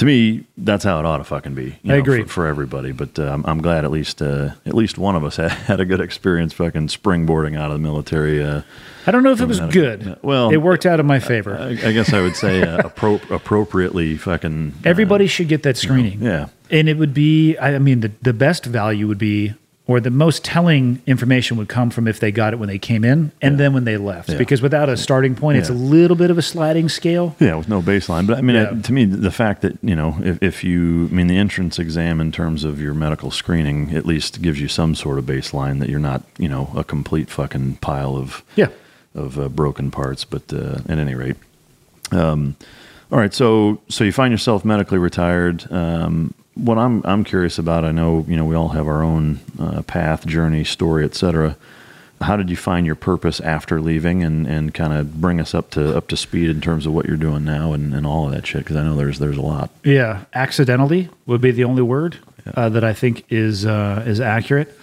[SPEAKER 6] to me, that's how it ought to fucking be.
[SPEAKER 7] I agree
[SPEAKER 6] for, for everybody. But uh, I'm, I'm glad at least uh, at least one of us had, <laughs> had a good experience fucking springboarding out of the military. Uh,
[SPEAKER 7] I don't know if it was good.
[SPEAKER 6] Well,
[SPEAKER 7] it worked out in my favor.
[SPEAKER 6] I, I guess I would say uh, <laughs> appro- appropriately fucking. uh,
[SPEAKER 7] Everybody should get that screening.
[SPEAKER 6] yeah.
[SPEAKER 7] And it would be, I I mean, the, the best value would be, or the most telling information would come from if they got it when they came in and then when they left.
[SPEAKER 6] Yeah.
[SPEAKER 7] Because without a starting point, it's a little bit of a sliding scale.
[SPEAKER 6] Yeah, with no baseline. But I mean,
[SPEAKER 7] Yeah.
[SPEAKER 6] to me, the fact that, you know, if, if you, I mean, the entrance exam in terms of your medical screening at least gives you some sort of baseline that you're not, you know, a complete fucking pile of,
[SPEAKER 7] Yeah.
[SPEAKER 6] of uh, broken parts. But uh, at any rate, um, all right. So, so you find yourself medically retired. Um, what I'm, I'm curious about, I know, you know, we all have our own uh, path, journey, story, etc. How did you find your purpose after leaving, and, and kind of bring us up to up to speed in terms of what you're doing now and, and all of that shit? Because I know there's there's a lot.
[SPEAKER 7] Yeah, accidentally would be the only word uh, that I think is uh, is accurate.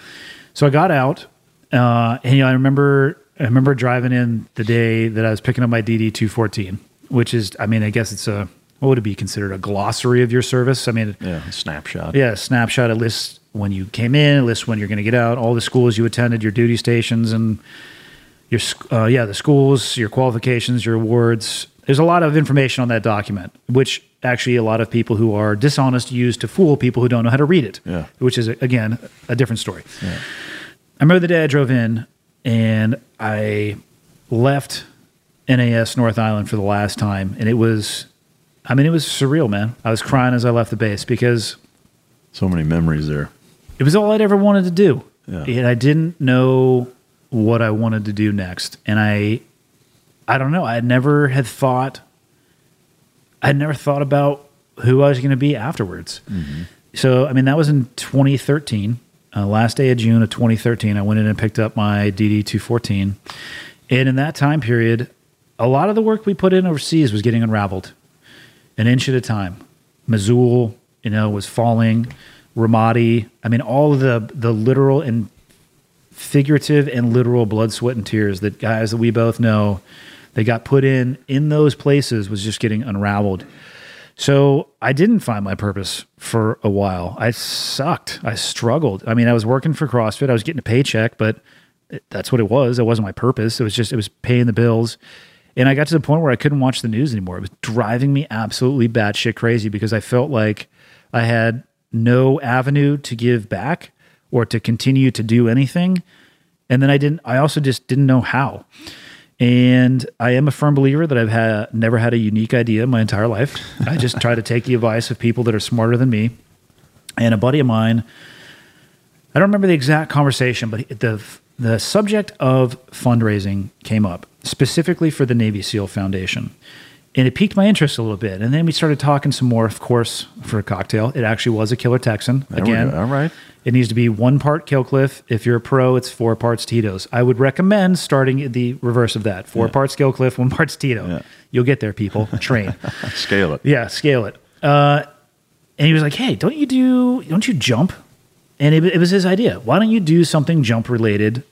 [SPEAKER 7] So I got out, uh, and you know, I remember I remember driving in the day that I was picking up my DD two fourteen, which is, I mean, I guess it's a what would it be considered a glossary of your service? I mean,
[SPEAKER 6] Yeah, a snapshot.
[SPEAKER 7] yeah, a snapshot. It lists when you came in, it lists when you're going to get out, all the schools you attended, your duty stations, and your uh, yeah, the schools, your qualifications, your awards. There's a lot of information on that document, which actually a lot of people who are dishonest use to fool people who don't know how to read it.
[SPEAKER 6] Yeah.
[SPEAKER 7] Which is again a different story. I remember the day I drove in and I left NAS North Island for the last time, and it was, I mean, it was surreal, man. I was crying as I left the base because
[SPEAKER 6] So many memories there.
[SPEAKER 7] it was all I'd ever wanted to do.
[SPEAKER 6] Yeah.
[SPEAKER 7] And I didn't know what I wanted to do next. And I I don't know, I had never had thought I had never thought about who I was going to be afterwards. So, I mean, that was in 2013, uh, last day of June of 2013. I went in and picked up my DD 214. And in that time period, a lot of the work we put in overseas was getting unraveled an inch at a time. Mosul, you know, was falling. Ramadi, I mean, all the the literal and figurative and literal blood, sweat, and tears that guys that we both know they got put in in those places was just getting unraveled. So I didn't find my purpose for a while. I sucked. I struggled. I mean, I was working for CrossFit. I was getting a paycheck, but that's what it was. It wasn't my purpose. It was just it was paying the bills. And I got to the point where I couldn't watch the news anymore. It was driving me absolutely batshit crazy because I felt like I had no avenue to give back or to continue to do anything. And then I didn't. I also just didn't know how. And I am a firm believer that I've had never had a unique idea in my entire life. I just try to take the advice of people that are smarter than me. And a buddy of mine, I don't remember the exact conversation, but the the subject of fundraising came up specifically for the Navy SEAL Foundation. And it piqued my interest a little bit. And then we started talking some more, of course, for a cocktail. It actually was a killer Texan.
[SPEAKER 6] There
[SPEAKER 7] Again.
[SPEAKER 6] All right.
[SPEAKER 7] it needs to be one part Kill Cliff. If you're a pro, it's four parts Tito's. I would recommend starting at the reverse of that. Four parts Kill Cliff, one part Tito.
[SPEAKER 6] Yeah.
[SPEAKER 7] You'll get there, people. Train. <laughs>
[SPEAKER 6] Scale it.
[SPEAKER 7] yeah, scale it. Uh, and he was like, "Hey, don't you do? Don't you jump?" And it, it was his idea. Why don't you do something jump related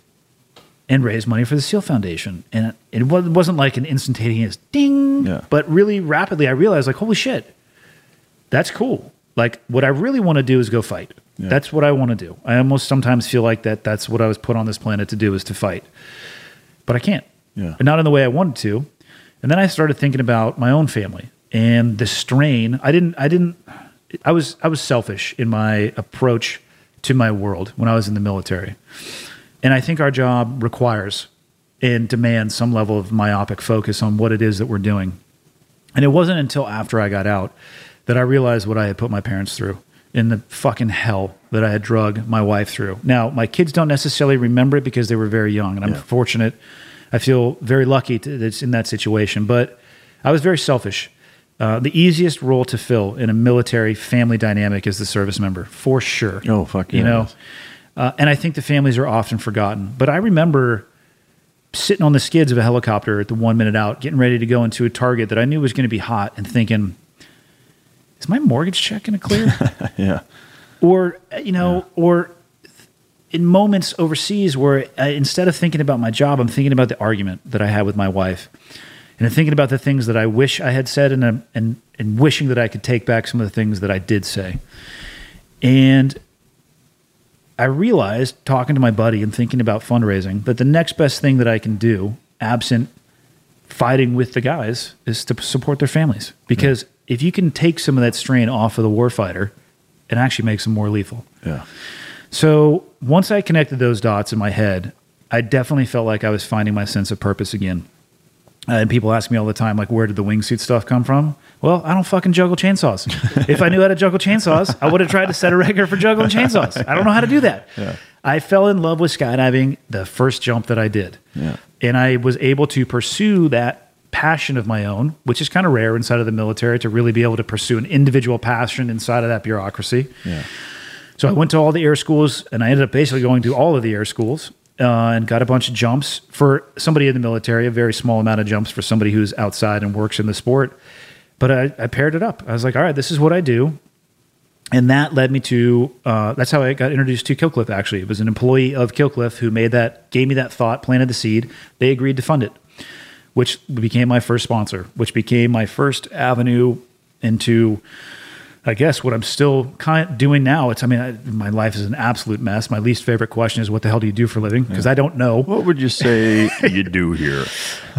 [SPEAKER 7] and raise money for the SEAL Foundation? And it wa- wasn't like an instantaneous ding,
[SPEAKER 6] Yeah.
[SPEAKER 7] but really rapidly, I realized, like, holy shit, that's cool. Like, what I really want to do is go fight.
[SPEAKER 6] Yeah.
[SPEAKER 7] That's what I want to do. I almost sometimes feel like that. That's what I was put on this planet to do is to fight, but I can't.
[SPEAKER 6] Yeah.
[SPEAKER 7] Not in the way I wanted to. And then I started thinking about my own family and the strain. I didn't. I didn't. I was. I was selfish in my approach to my world when I was in the military, and I think our job requires and demands some level of myopic focus on what it is that we're doing. And it wasn't until after I got out that I realized what I had put my parents through in the fucking hell that I had drug my wife through. Now, my kids don't necessarily remember it because they were very young, and I'm
[SPEAKER 6] Yeah.
[SPEAKER 7] fortunate. I feel very lucky to, that's in that situation, but I was very selfish. Uh, the easiest role to fill in a military family dynamic is the service member, for sure.
[SPEAKER 6] Oh, fuck
[SPEAKER 7] You know, uh, and I think the families are often forgotten. But I remember sitting on the skids of a helicopter at the one minute out, getting ready to go into a target that I knew was going to be hot, and thinking, "Is my mortgage check going to clear?" <laughs>
[SPEAKER 6] Yeah.
[SPEAKER 7] or uh, you know, or in moments overseas where I, instead of thinking about my job, I'm thinking about the argument that I had with my wife, and thinking about the things that I wish I had said and, uh, and, and wishing that I could take back some of the things that I did say. And I realized, talking to my buddy and thinking about fundraising, that the next best thing that I can do, absent fighting with the guys, is to support their families. Because yeah. if you can take some of that strain off of the warfighter, it actually makes them more lethal.
[SPEAKER 6] Yeah.
[SPEAKER 7] So once I connected those dots in my head, I definitely felt like I was finding my sense of purpose again. Uh, and people ask me all the time, like, where did the wingsuit stuff come from? Well, I don't fucking juggle chainsaws. <laughs> if I knew how to juggle chainsaws, I would have tried to set a record for juggling <laughs> chainsaws. I don't know how to do that. Yeah. I fell in love with skydiving the first jump that I did.
[SPEAKER 6] Yeah.
[SPEAKER 7] And I was able to pursue that passion of my own, which is kind of rare inside of the military to really be able to pursue an individual passion inside of that bureaucracy.
[SPEAKER 6] Yeah.
[SPEAKER 7] So I went to all the air schools and I ended up basically going to all of the air schools uh, and got a bunch of jumps for somebody in the military, a very small amount of jumps for somebody who's outside and works in the sport. But I, I paired it up. I was like, all right, this is what I do. And that led me to, uh, that's how I got introduced to Kill Cliff, actually. It was an employee of Kill Cliff who made that, gave me that thought, planted the seed. They agreed to fund it, which became my first sponsor, which became my first avenue into I guess what I'm still kind of doing now, it's, I mean, I, my life is an absolute mess. My least favorite question is, what the hell do you do for a living? Because yeah. I don't know.
[SPEAKER 6] What would you say <laughs> you do here?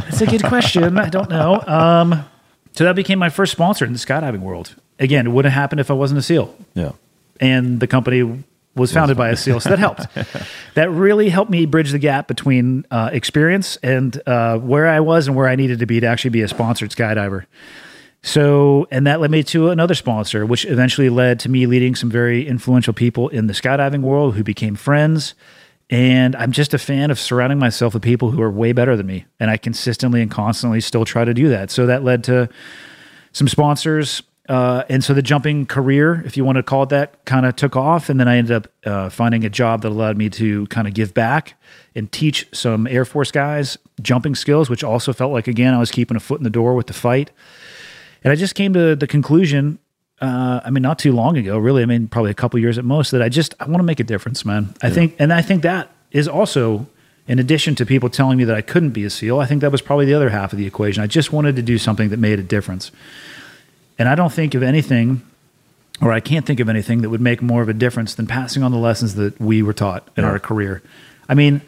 [SPEAKER 7] It's a good question. I don't know. Um, so that became my first sponsor in the skydiving world. Again, it wouldn't have happened if I wasn't a SEAL.
[SPEAKER 6] Yeah.
[SPEAKER 7] And the company was founded by a SEAL, so that helped. <laughs> that really helped me bridge the gap between uh, experience and uh, where I was and where I needed to be to actually be a sponsored skydiver. So, and that led me to another sponsor, which eventually led to me leading some very influential people in the skydiving world who became friends. And I'm just a fan of surrounding myself with people who are way better than me. And I consistently and constantly still try to do that. So that led to some sponsors. Uh, and so the jumping career, if you want to call it that, kind of took off. And then I ended up uh, finding a job that allowed me to kind of give back and teach some Air Force guys jumping skills, which also felt like, again, I was keeping a foot in the door with the fight. And I just came to the conclusion, uh, I mean, not too long ago, really, I mean, probably a couple years at most, that I just, I want to make a difference, man. I yeah. think, and I think that is also, in addition to people telling me that I couldn't be a SEAL, I think that was probably the other half of the equation. I just wanted to do something that made a difference. And I don't think of anything, or I can't think of anything that would make more of a difference than passing on the lessons that we were taught in yeah. our career. I mean,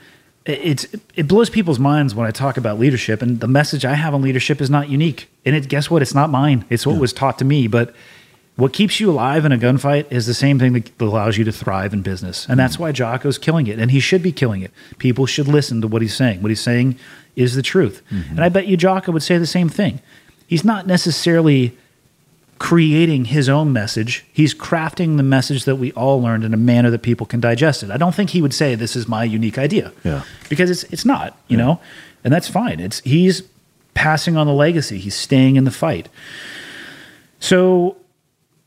[SPEAKER 7] it's it blows people's minds when I talk about leadership, and the message I have on leadership is not unique. And it, guess what? It's not mine. It's what yeah. was taught to me. But what keeps you alive in a gunfight is the same thing that allows you to thrive in business, and that's mm. why Jocko's killing it, and he should be killing it. People should listen to what he's saying. What he's saying is the truth, mm-hmm. and I bet you Jocko would say the same thing. He's not necessarily creating his own message. He's crafting the message that we all learned in a manner that people can digest it. I don't think he would say this is my unique idea.
[SPEAKER 6] Yeah.
[SPEAKER 7] Because it's it's not, you yeah. know. And that's fine. It's he's passing on the legacy. He's staying in the fight. So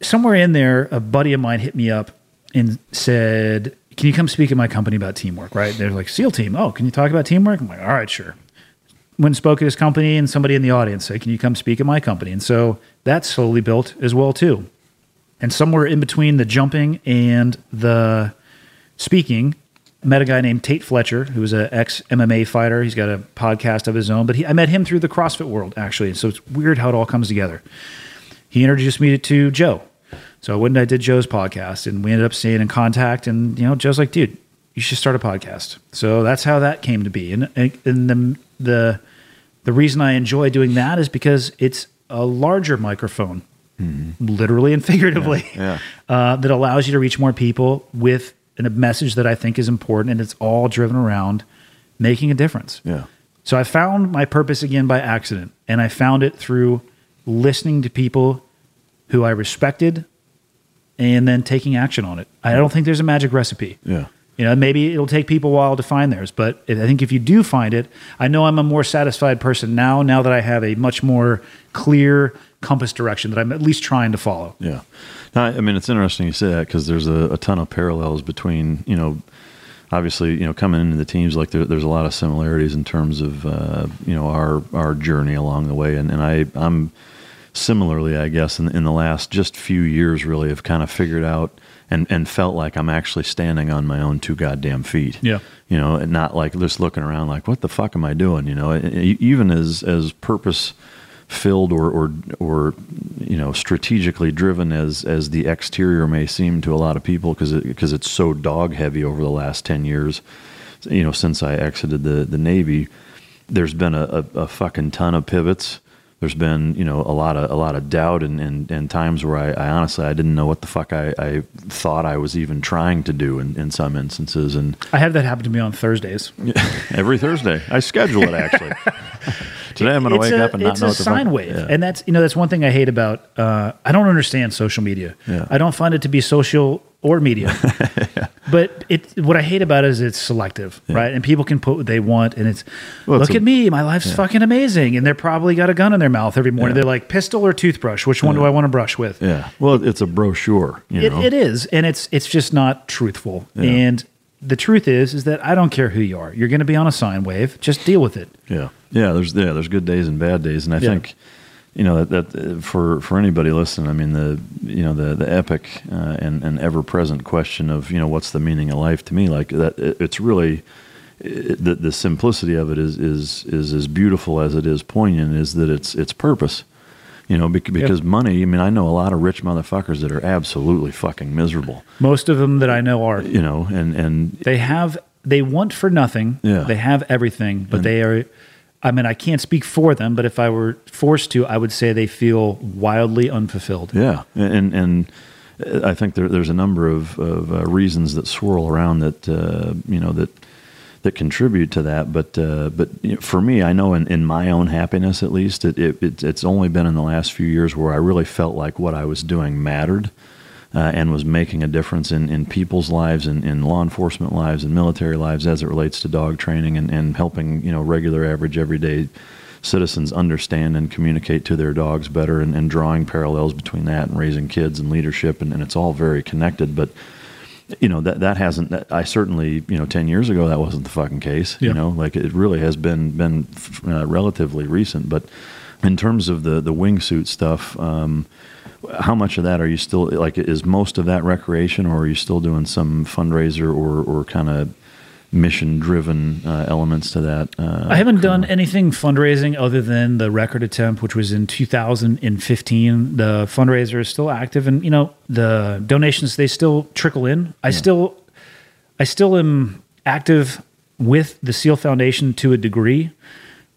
[SPEAKER 7] somewhere in there a buddy of mine hit me up and said, "Can you come speak at my company about teamwork?" Right? They're like, "SEAL team. Oh, can you talk about teamwork?" I'm like, "All right, sure." And spoke at his company, and somebody in the audience said, "Can you come speak at my company?" And so that slowly built as well too. And somewhere in between the jumping and the speaking, met a guy named Tate Fletcher, who was an ex MMA fighter. He's got a podcast of his own, but he, I met him through the CrossFit world actually. So it's weird how it all comes together. He introduced me to Joe. So I went and I did Joe's podcast, and we ended up staying in contact. And you know, Joe's like, "Dude, you should start a podcast." So that's how that came to be. And and the the the reason I enjoy doing that is because it's a larger microphone, mm-hmm. literally and <laughs> figuratively,
[SPEAKER 6] yeah,
[SPEAKER 7] yeah. Uh, that allows you to reach more people with a message that I think is important, and it's all driven around making a difference.
[SPEAKER 6] Yeah.
[SPEAKER 7] So I found my purpose again by accident, and I found it through listening to people who I respected, and then taking action on it. I don't think there's a magic recipe.
[SPEAKER 6] Yeah.
[SPEAKER 7] You know, maybe it'll take people a while to find theirs, but I think if you do find it, I know I'm a more satisfied person now. Now that I have a much more clear compass direction that I'm at least trying to follow.
[SPEAKER 6] Yeah, now, I mean, it's interesting you say that because there's a, a, ton of parallels between you know, obviously you know coming into the teams like there, there's a lot of similarities in terms of uh, you know our our journey along the way, and, and I I'm similarly, I guess, in, in the last just few years, really have kind of figured out and, and felt like I'm actually standing on my own two goddamn feet.
[SPEAKER 7] Yeah.
[SPEAKER 6] You know, and not like just looking around like, what the fuck am I doing? You know, even as, as purpose filled or, or, or, you know, strategically driven as, as the exterior may seem to a lot of people because it, cause it's so dog heavy over the last 10 years, you know, since I exited the, the Navy, there's been a, a, a fucking ton of pivots there's been you know a lot of a lot of doubt and, and, and times where I, I honestly I didn't know what the fuck I, I thought I was even trying to do in, in some instances. And
[SPEAKER 7] I have that happen to me on Thursdays. <laughs>
[SPEAKER 6] Every Thursday. I schedule it actually. <laughs> Today I'm going to wake
[SPEAKER 7] a,
[SPEAKER 6] up and not know what
[SPEAKER 7] the sine
[SPEAKER 6] fuck,
[SPEAKER 7] wave.
[SPEAKER 6] yeah.
[SPEAKER 7] and that's you know that's one thing I hate about uh, I don't understand social media.
[SPEAKER 6] Yeah.
[SPEAKER 7] I don't find it to be social or media <laughs> but it what I hate about it is it's selective right and people can put what they want and it's
[SPEAKER 6] Well, it's
[SPEAKER 7] look
[SPEAKER 6] a-
[SPEAKER 7] at me my life's fucking amazing and they're probably got a gun in their mouth every morning
[SPEAKER 6] Yeah.
[SPEAKER 7] they're like pistol or toothbrush which one do I want to brush with
[SPEAKER 6] yeah well it's a brochure you
[SPEAKER 7] It,
[SPEAKER 6] know
[SPEAKER 7] it is, and it's it's just not truthful.
[SPEAKER 6] Yeah.
[SPEAKER 7] And the truth is, is that I don't care who you are. You're going to be on a sine wave. Just deal with it.
[SPEAKER 6] Yeah, yeah. There's yeah, there's good days and bad days, and I
[SPEAKER 7] Yeah.
[SPEAKER 6] think you know that, that uh, for for anybody listening, I mean the you know the the epic uh, and and ever present question of you know what's the meaning of life to me, like that it, it's really. It, the, the simplicity of it is, is is as beautiful as it is poignant. Is that it's it's purpose, you know? Because, because money. I mean, I know a lot of rich motherfuckers that are absolutely fucking miserable,
[SPEAKER 7] Most of them that I know are
[SPEAKER 6] you know, and and
[SPEAKER 7] they have they want for nothing.
[SPEAKER 6] Yeah.
[SPEAKER 7] They have everything, but
[SPEAKER 6] And-
[SPEAKER 7] they are. I mean, I can't speak for them, but if I were forced to, I would say they feel wildly unfulfilled.
[SPEAKER 6] Yeah, and and I think there, there's a number of, of uh, reasons that swirl around that uh, you know that that contribute to that. But uh, but you know, for me, I know in, in my own happiness, at least, it, it, it it's only been in the last few years where I really felt like what I was doing mattered. Uh, and was making a difference in, in people's lives and in law enforcement lives and military lives as it relates to dog training and, and helping you know regular average everyday citizens understand and communicate to their dogs better and, and drawing parallels between that and raising kids and leadership. And, and it's all very connected. But you know that that hasn't that, I certainly you know 10 years ago that wasn't the fucking case
[SPEAKER 7] Yeah.
[SPEAKER 6] you know? Like it really has been been uh, relatively recent. But in terms of the the wingsuit stuff um how much of that are you still like is most of that recreation or are you still doing some fundraiser or or kind of mission driven uh, elements to that uh,
[SPEAKER 7] I haven't done anything fundraising other than the record attempt, which was in 2015. The fundraiser is still active, and you know the donations they still trickle in. I still, I still am active with the Seal Foundation to a degree,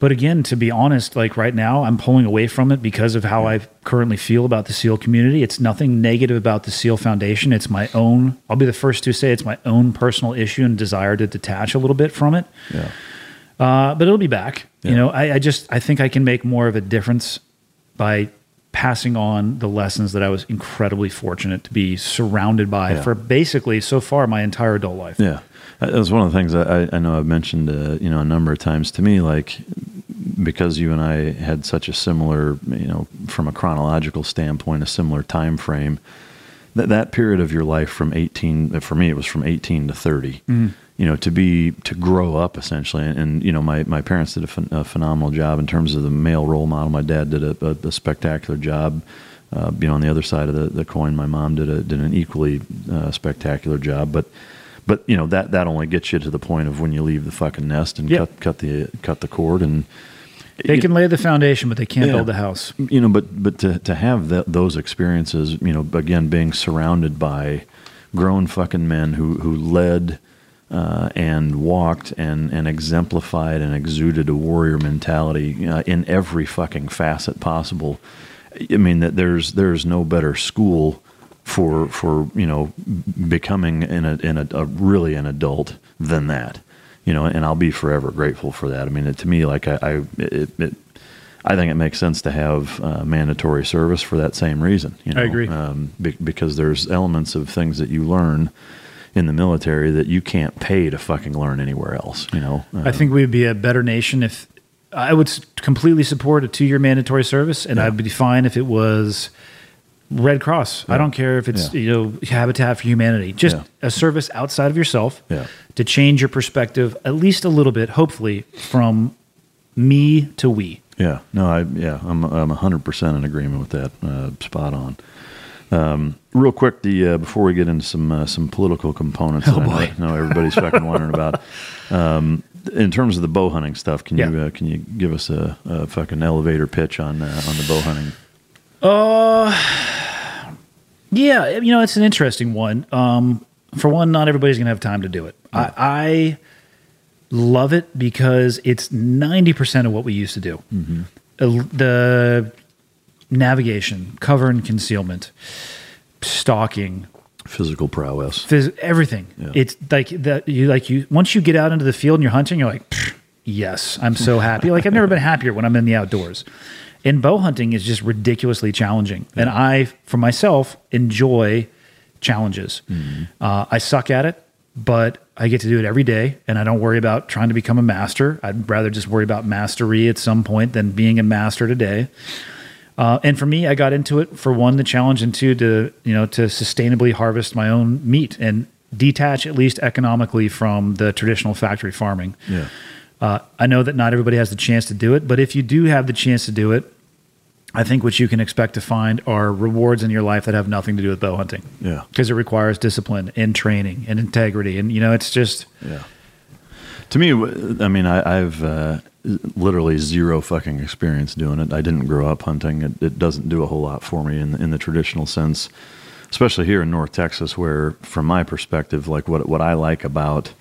[SPEAKER 7] but again, to be honest, like right now, I'm pulling away from it because of how I currently feel about the SEAL community. It's nothing negative about the SEAL Foundation. It's my own. I'll be the first to say it's my own personal issue and desire to detach a little bit from it.
[SPEAKER 6] yeah
[SPEAKER 7] Uh, but it'll be back. You know, I, I just I think I can make more of a difference by passing on the lessons that I was incredibly fortunate to be surrounded by
[SPEAKER 6] Yeah.
[SPEAKER 7] for basically so far my entire adult life.
[SPEAKER 6] Yeah, that was one of the things I, I know I've mentioned, uh, you know, a number of times to me, like because you and I had such a similar, you know, from a chronological standpoint, a similar time frame. That that period of your life from eighteen, for me, it was from eighteen to 30 You know, to be to grow up essentially, and, and you know, my my parents did a, phen- a phenomenal job in terms of the male role model. My dad did a, a, a spectacular job. Uh, you know, on the other side of the, the coin, my mom did a did an equally uh, spectacular job. But but you know that that only gets you to the point of when you leave the fucking nest and
[SPEAKER 7] Yeah.
[SPEAKER 6] cut cut the cut the cord and
[SPEAKER 7] They can lay the foundation, but they can't
[SPEAKER 6] Yeah.
[SPEAKER 7] build the house.
[SPEAKER 6] you know but but to to have those experiences you know again being surrounded by grown fucking men who who led uh, and walked and and exemplified and exuded a warrior mentality uh, in every fucking facet possible i mean that there's there's no better school for for you know becoming in a in a, a really an adult than that you know and I'll be forever grateful for that I mean it, to me like I, I it, it I think it makes sense to have uh, mandatory service for that same reason. You know?
[SPEAKER 7] I agree.
[SPEAKER 6] um, be, because there's elements of things that you learn in the military that you can't pay to fucking learn anywhere else. You know,
[SPEAKER 7] I think we'd be a better nation if I would completely support a two year mandatory service, and
[SPEAKER 6] Yeah.
[SPEAKER 7] I'd be fine if it was Red Cross. I don't care if it's
[SPEAKER 6] Yeah.
[SPEAKER 7] you know Habitat for Humanity, just
[SPEAKER 6] Yeah.
[SPEAKER 7] a service outside of yourself
[SPEAKER 6] Yeah.
[SPEAKER 7] to change your perspective at least a little bit, hopefully from me to we.
[SPEAKER 6] Yeah, no, I yeah, I'm I'm hundred percent in agreement with that. Uh, spot on. Um, real quick, the uh, before we get into some uh, some political components,
[SPEAKER 7] Oh,
[SPEAKER 6] that. I know, know everybody's fucking wondering about. <laughs> Um, in terms of the bow hunting stuff, can you uh, can you give us a, a fucking elevator pitch on uh, on the bow hunting?
[SPEAKER 7] Uh, yeah, you know, it's an interesting one. Um, for one, not everybody's going to have time to do it. I, I love it because it's 90% of what we used to do. Uh, The navigation, cover and concealment, stalking,
[SPEAKER 6] Physical prowess.
[SPEAKER 7] phys- everything.
[SPEAKER 6] Yeah.
[SPEAKER 7] It's like that. You like you once you get out into the field and you're hunting, you're like, yes, I'm so happy. like I've never been happier when I'm in the outdoors. And bow hunting is just ridiculously challenging, and I, for myself, enjoy challenges. Uh, I suck at it, but I get to do it every day, and I don't worry about trying to become a master. I'd rather just worry about mastery at some point than being a master today. Uh, and for me, I got into it for one, the challenge, and two, to you know, to sustainably harvest my own meat and detach at least economically from the traditional factory farming.
[SPEAKER 6] Yeah.
[SPEAKER 7] Uh, I know that not everybody has the chance to do it, but if you do have the chance to do it, I think what you can expect to find are rewards in your life that have nothing to do with bow hunting.
[SPEAKER 6] Yeah.
[SPEAKER 7] because it requires discipline and training and integrity, and you know, it's just
[SPEAKER 6] Yeah. To me, I mean, I, I've uh, literally zero fucking experience doing it. I didn't grow up hunting. It, it doesn't do a whole lot for me in in the traditional sense, especially here in North Texas, where, from my perspective, like what what I like about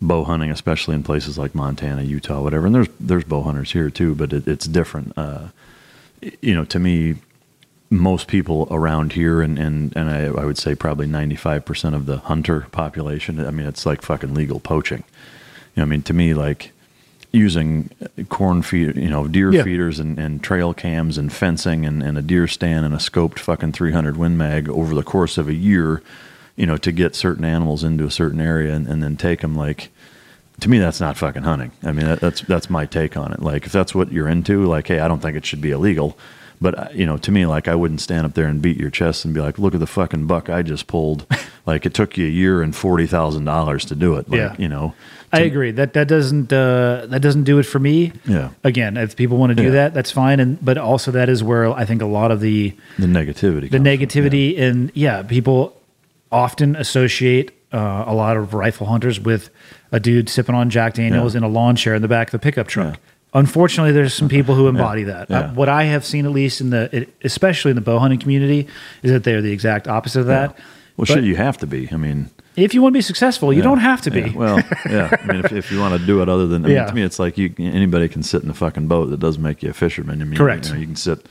[SPEAKER 6] bow hunting, especially in places like Montana, Utah, whatever. And there's there's bow hunters here too, but it, it's different. Uh, you know, to me, most people around here, and and and I, I would say probably ninety five percent of the hunter population. I mean, it's like fucking legal poaching. You know, I mean, to me, like using corn feed, you know, deer
[SPEAKER 7] Yeah.
[SPEAKER 6] feeders and, and trail cams and fencing and, and a deer stand and a scoped fucking 300 Win Mag over the course of a year, you know, to get certain animals into a certain area and, and then take them like, to me, that's not fucking hunting. I mean, that, that's, that's my take on it. Like, if that's what you're into, like, hey, I don't think it should be illegal. But, uh, you know, to me, like, I wouldn't stand up there and beat your chest and be like, look at the fucking buck I just pulled. <laughs> like, it took you a year and $40,000 to do it. Like,
[SPEAKER 7] Yeah.
[SPEAKER 6] you know,
[SPEAKER 7] I agree that that doesn't uh, that doesn't do it for me.
[SPEAKER 6] Yeah.
[SPEAKER 7] Again, if people want to do
[SPEAKER 6] Yeah.
[SPEAKER 7] that, that's fine. And but also that is where I think a lot of the
[SPEAKER 6] the negativity.
[SPEAKER 7] the
[SPEAKER 6] comes from.
[SPEAKER 7] negativity and yeah, people often associate uh, a lot of rifle hunters with a dude sipping on Jack Daniels
[SPEAKER 6] Yeah.
[SPEAKER 7] in a lawn chair in the back of the pickup truck.
[SPEAKER 6] Yeah.
[SPEAKER 7] Unfortunately, there's some people who <laughs> embody that.
[SPEAKER 6] Yeah.
[SPEAKER 7] Uh, what I have seen, at least in the, it, especially in the bow hunting community, is that they're the exact opposite of that.
[SPEAKER 6] Well,
[SPEAKER 7] But
[SPEAKER 6] shit, you have to be. I mean,
[SPEAKER 7] if you want to be successful, you
[SPEAKER 6] yeah,
[SPEAKER 7] don't have to be.
[SPEAKER 6] yeah. Well, yeah. I mean, if, if you want to do it other than, I mean,
[SPEAKER 7] Yeah.
[SPEAKER 6] to me, it's like you anybody can sit in a fucking boat. That doesn't make you a fisherman. I mean,
[SPEAKER 7] Correct.
[SPEAKER 6] You, know, you can sit.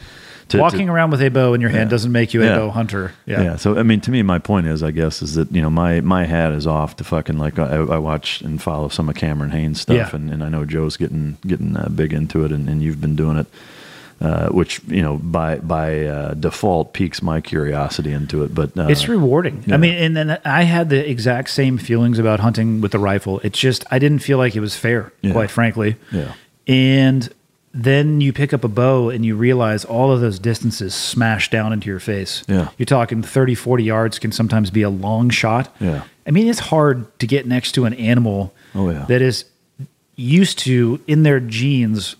[SPEAKER 6] To,
[SPEAKER 7] Walking
[SPEAKER 6] to,
[SPEAKER 7] around with a bow in your hand
[SPEAKER 6] Yeah.
[SPEAKER 7] doesn't make you a
[SPEAKER 6] Yeah.
[SPEAKER 7] bow hunter.
[SPEAKER 6] Yeah.
[SPEAKER 7] Yeah.
[SPEAKER 6] So I mean, to me, my point is, I guess, is that you know my my hat is off to fucking like I, I watch and follow some of Cameron Hanes stuff, and, and I know Joe's getting getting uh, big into it, and, and you've been doing it, uh, which you know by by uh, default piques my curiosity into it. But uh,
[SPEAKER 7] It's rewarding.
[SPEAKER 6] yeah.
[SPEAKER 7] I mean, and then I had the exact same feelings about hunting with the rifle. It's just I didn't feel like it was fair,
[SPEAKER 6] Yeah.
[SPEAKER 7] quite frankly.
[SPEAKER 6] Yeah.
[SPEAKER 7] And then you pick up a bow and you realize all of those distances smash down into your face.
[SPEAKER 6] Yeah.
[SPEAKER 7] You're talking 30, 40 yards can sometimes be a long shot.
[SPEAKER 6] Yeah.
[SPEAKER 7] I mean, it's hard to get next to an animal
[SPEAKER 6] Oh, yeah.
[SPEAKER 7] that is used to, in their genes,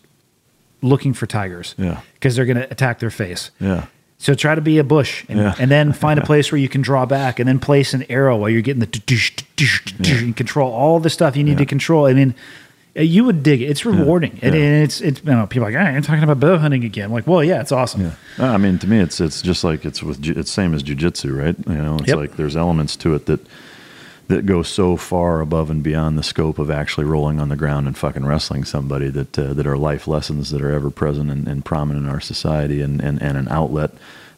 [SPEAKER 7] looking for tigers.
[SPEAKER 6] Yeah.
[SPEAKER 7] Because they're going to attack their face.
[SPEAKER 6] yeah,
[SPEAKER 7] So try to be a bush and,
[SPEAKER 6] Yeah.
[SPEAKER 7] and then find a <laughs> place where you can draw back and then place an arrow while you're getting the and control all the stuff you need to control. I mean, you would dig it. It's rewarding. And,
[SPEAKER 6] Yeah.
[SPEAKER 7] and it's, it's, you know, people are like, you're talking about bow hunting again. I'm like, well, yeah, it's awesome.
[SPEAKER 6] Yeah. Uh, I mean, to me, it's it's just like it's with it's same as jujitsu, right? You know, it's
[SPEAKER 7] Yep.
[SPEAKER 6] like there's elements to it that that go so far above and beyond the scope of actually rolling on the ground and fucking wrestling somebody that uh, that are life lessons that are ever present and, and prominent in our society and, and, and an outlet,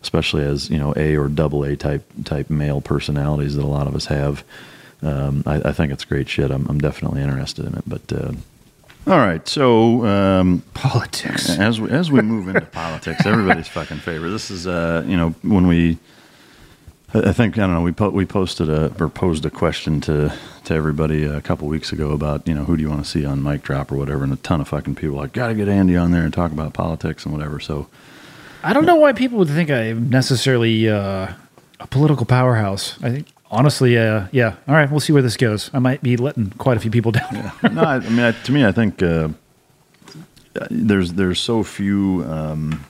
[SPEAKER 6] especially as you know A or double A type type male personalities that a lot of us have. Um, I, I think it's great shit. I'm, I'm definitely interested in it, but. Uh, all right, so um,
[SPEAKER 7] Politics.
[SPEAKER 6] as we, as we move into <laughs> politics, everybody's fucking favorite. This is uh, you know when we, I I think I don't know we po- we posted a or posed a question to to everybody a couple weeks ago about you know who do you want to see on mic drop or whatever, and a ton of fucking people were like got to get Andy on there and talk about politics and whatever. So
[SPEAKER 7] I don't know why people would think I'm necessarily uh, a political powerhouse. I think, honestly, uh, yeah. All right, we'll see where this goes. I might be letting quite a few people <laughs> down.
[SPEAKER 6] no, I, I mean I, to me I think uh, there's there's so few um,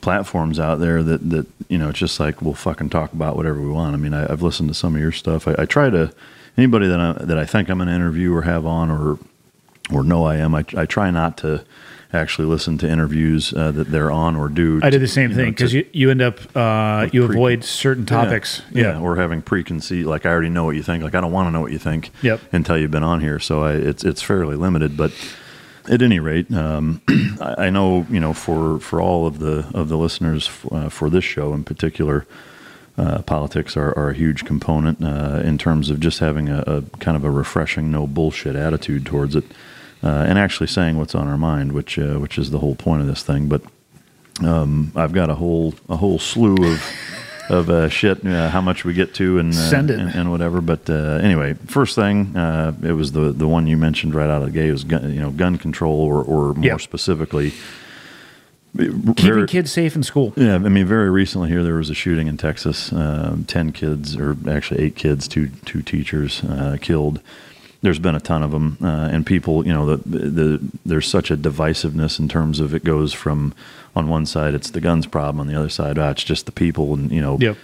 [SPEAKER 6] platforms out there that that you know it's just like we'll fucking talk about whatever we want. I mean, I, have listened to some of your stuff. I, I try to anybody that I, that I think I'm going to interview or have on or or know I am. I, I try not to actually listen to interviews uh, that they're on or do.
[SPEAKER 7] I did the same thing because you, you end up uh, you pre- avoid certain topics.
[SPEAKER 6] Yeah, yeah. yeah, or having preconceived. Like I already know what you think. Like I don't want to know what you think.
[SPEAKER 7] Yep.
[SPEAKER 6] Until you've been on here, so I, it's it's fairly limited, but at any rate, um, <clears throat> I, I, know you know for for all of the of the listeners uh, for this show in particular, uh, politics are, are, a huge component uh, in terms of just having a, a, kind of a refreshing, no bullshit attitude towards it, uh, and actually saying what's on our mind, which uh, which is the whole point of this thing. But um, I've got a whole a whole slew of of uh, shit, uh, how much we get to, and
[SPEAKER 7] uh, send it
[SPEAKER 6] and, and whatever. But uh, anyway, first thing, uh, it was the the one you mentioned right out of the gate was gun, you know gun control, or or more yep. specifically.
[SPEAKER 7] Keeping very, kids safe in school.
[SPEAKER 6] Yeah, I mean, very recently here there was a shooting in Texas. Um, Ten kids, or actually eight kids, two two teachers uh, killed there's been a ton of them, uh, and people, you know, the, the there's such a divisiveness in terms of it goes from on one side it's the guns problem, on the other side ah, it's just the people, and you know,
[SPEAKER 7] yep.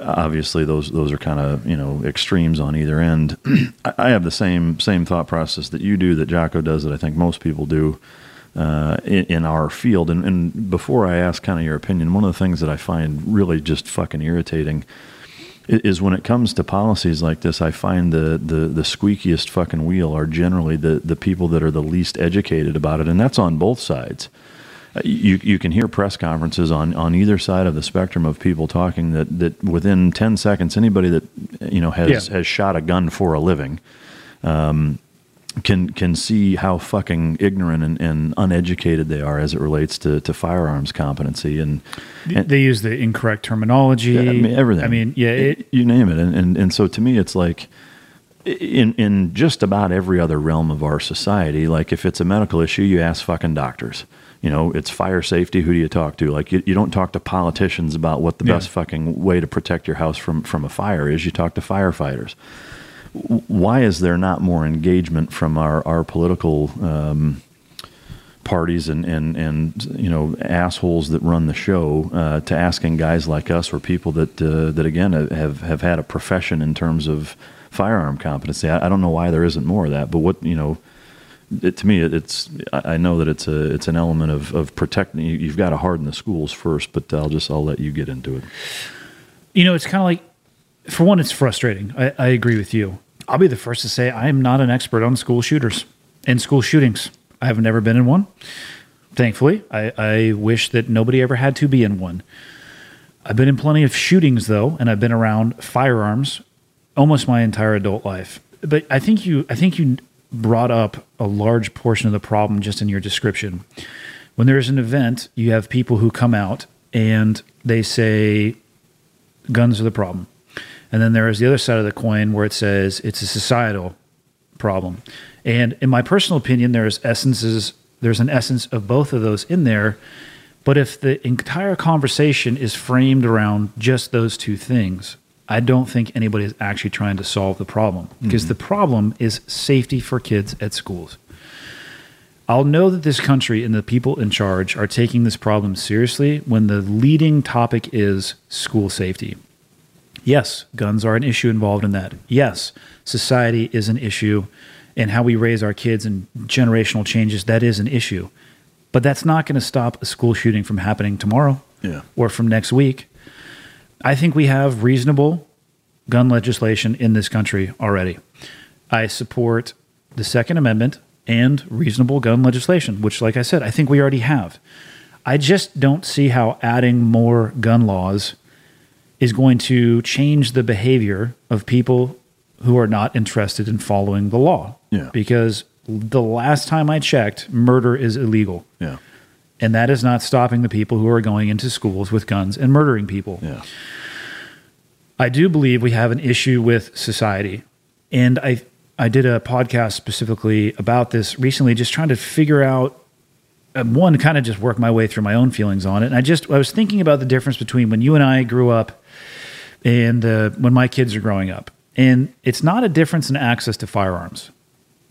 [SPEAKER 6] obviously those those are kind of you know extremes on either end. <clears throat> I have the same same thought process that you do, that Jocko does, that I think most people do. Uh, in, in, our field, and, and before I ask kind of your opinion, one of the things that I find really just fucking irritating is when it comes to policies like this, I find the, the, the squeakiest fucking wheel are generally the, the people that are the least educated about it, and that's on both sides. You, you can hear press conferences on, on either side of the spectrum of people talking that, that within 10 seconds, anybody that you know has, yeah. has shot a gun for a living um, can can see how fucking ignorant and, and, uneducated they are as it relates to, to firearms competency and,
[SPEAKER 7] and they use the incorrect terminology.
[SPEAKER 6] I mean, everything. I
[SPEAKER 7] mean, yeah, it,
[SPEAKER 6] you name it. And, and and so to me, it's like in in just about every other realm of our society. Like if it's a medical issue, you ask fucking doctors. You know, it's fire safety. Who do you talk to? Like you, you don't talk to politicians about what the yeah. best fucking way to protect your house from from a fire is. You talk to firefighters why is there not more engagement from our our political um, parties and, and and you know assholes that run the show uh, to asking guys like us or people that uh, that again have have had a profession in terms of firearm competency. I, I, don't know why there isn't more of that, but what you know. It, to me, it's. I know that it's a. It's an element of of protecting. You've got to harden the schools first, but I'll just. I'll let you get into it.
[SPEAKER 7] You know, it's kind of like for one, it's frustrating. I, I agree with you. I'll be the first to say I am not an expert on school shooters and school shootings. I have never been in one. Thankfully, I, I wish that nobody ever had to be in one. I've been in plenty of shootings though, and I've been around firearms almost my entire adult life. But I think you I think you brought up a large portion of the problem just in your description. When there is an event, you have people who come out and they say guns are the problem. And then there is the other side of the coin where it says it's a societal problem. And in my personal opinion, there's essences, there's an essence of both of those in there. But if the entire conversation is framed around just those two things, I don't think anybody is actually trying to solve the problem because mm-hmm. the problem is safety for kids at schools. I'll know that this country and the people in charge are taking this problem seriously when the leading topic is school safety. Yes, guns are an issue involved in that. Yes, society is an issue and how we raise our kids and generational changes, that is an issue. But that's not going to stop a school shooting from happening tomorrow
[SPEAKER 6] yeah.
[SPEAKER 7] or from next week. I think we have reasonable gun legislation in this country already. I support the Second Amendment and reasonable gun legislation, which, like I said, I think we already have. I just don't see how adding more gun laws is going to change the behavior of people who are not interested in following the law.
[SPEAKER 6] Yeah.
[SPEAKER 7] Because the last time I checked, murder is illegal.
[SPEAKER 6] Yeah.
[SPEAKER 7] And that is not stopping the people who are going into schools with guns and murdering people.
[SPEAKER 6] Yeah.
[SPEAKER 7] I do believe we have an issue with society. And I I did a podcast specifically about this recently, just trying to figure out one, kind of just work my way through my own feelings on it. And I just I was thinking about the difference between when you and I grew up and uh, when my kids are growing up. And it's not a difference in access to firearms.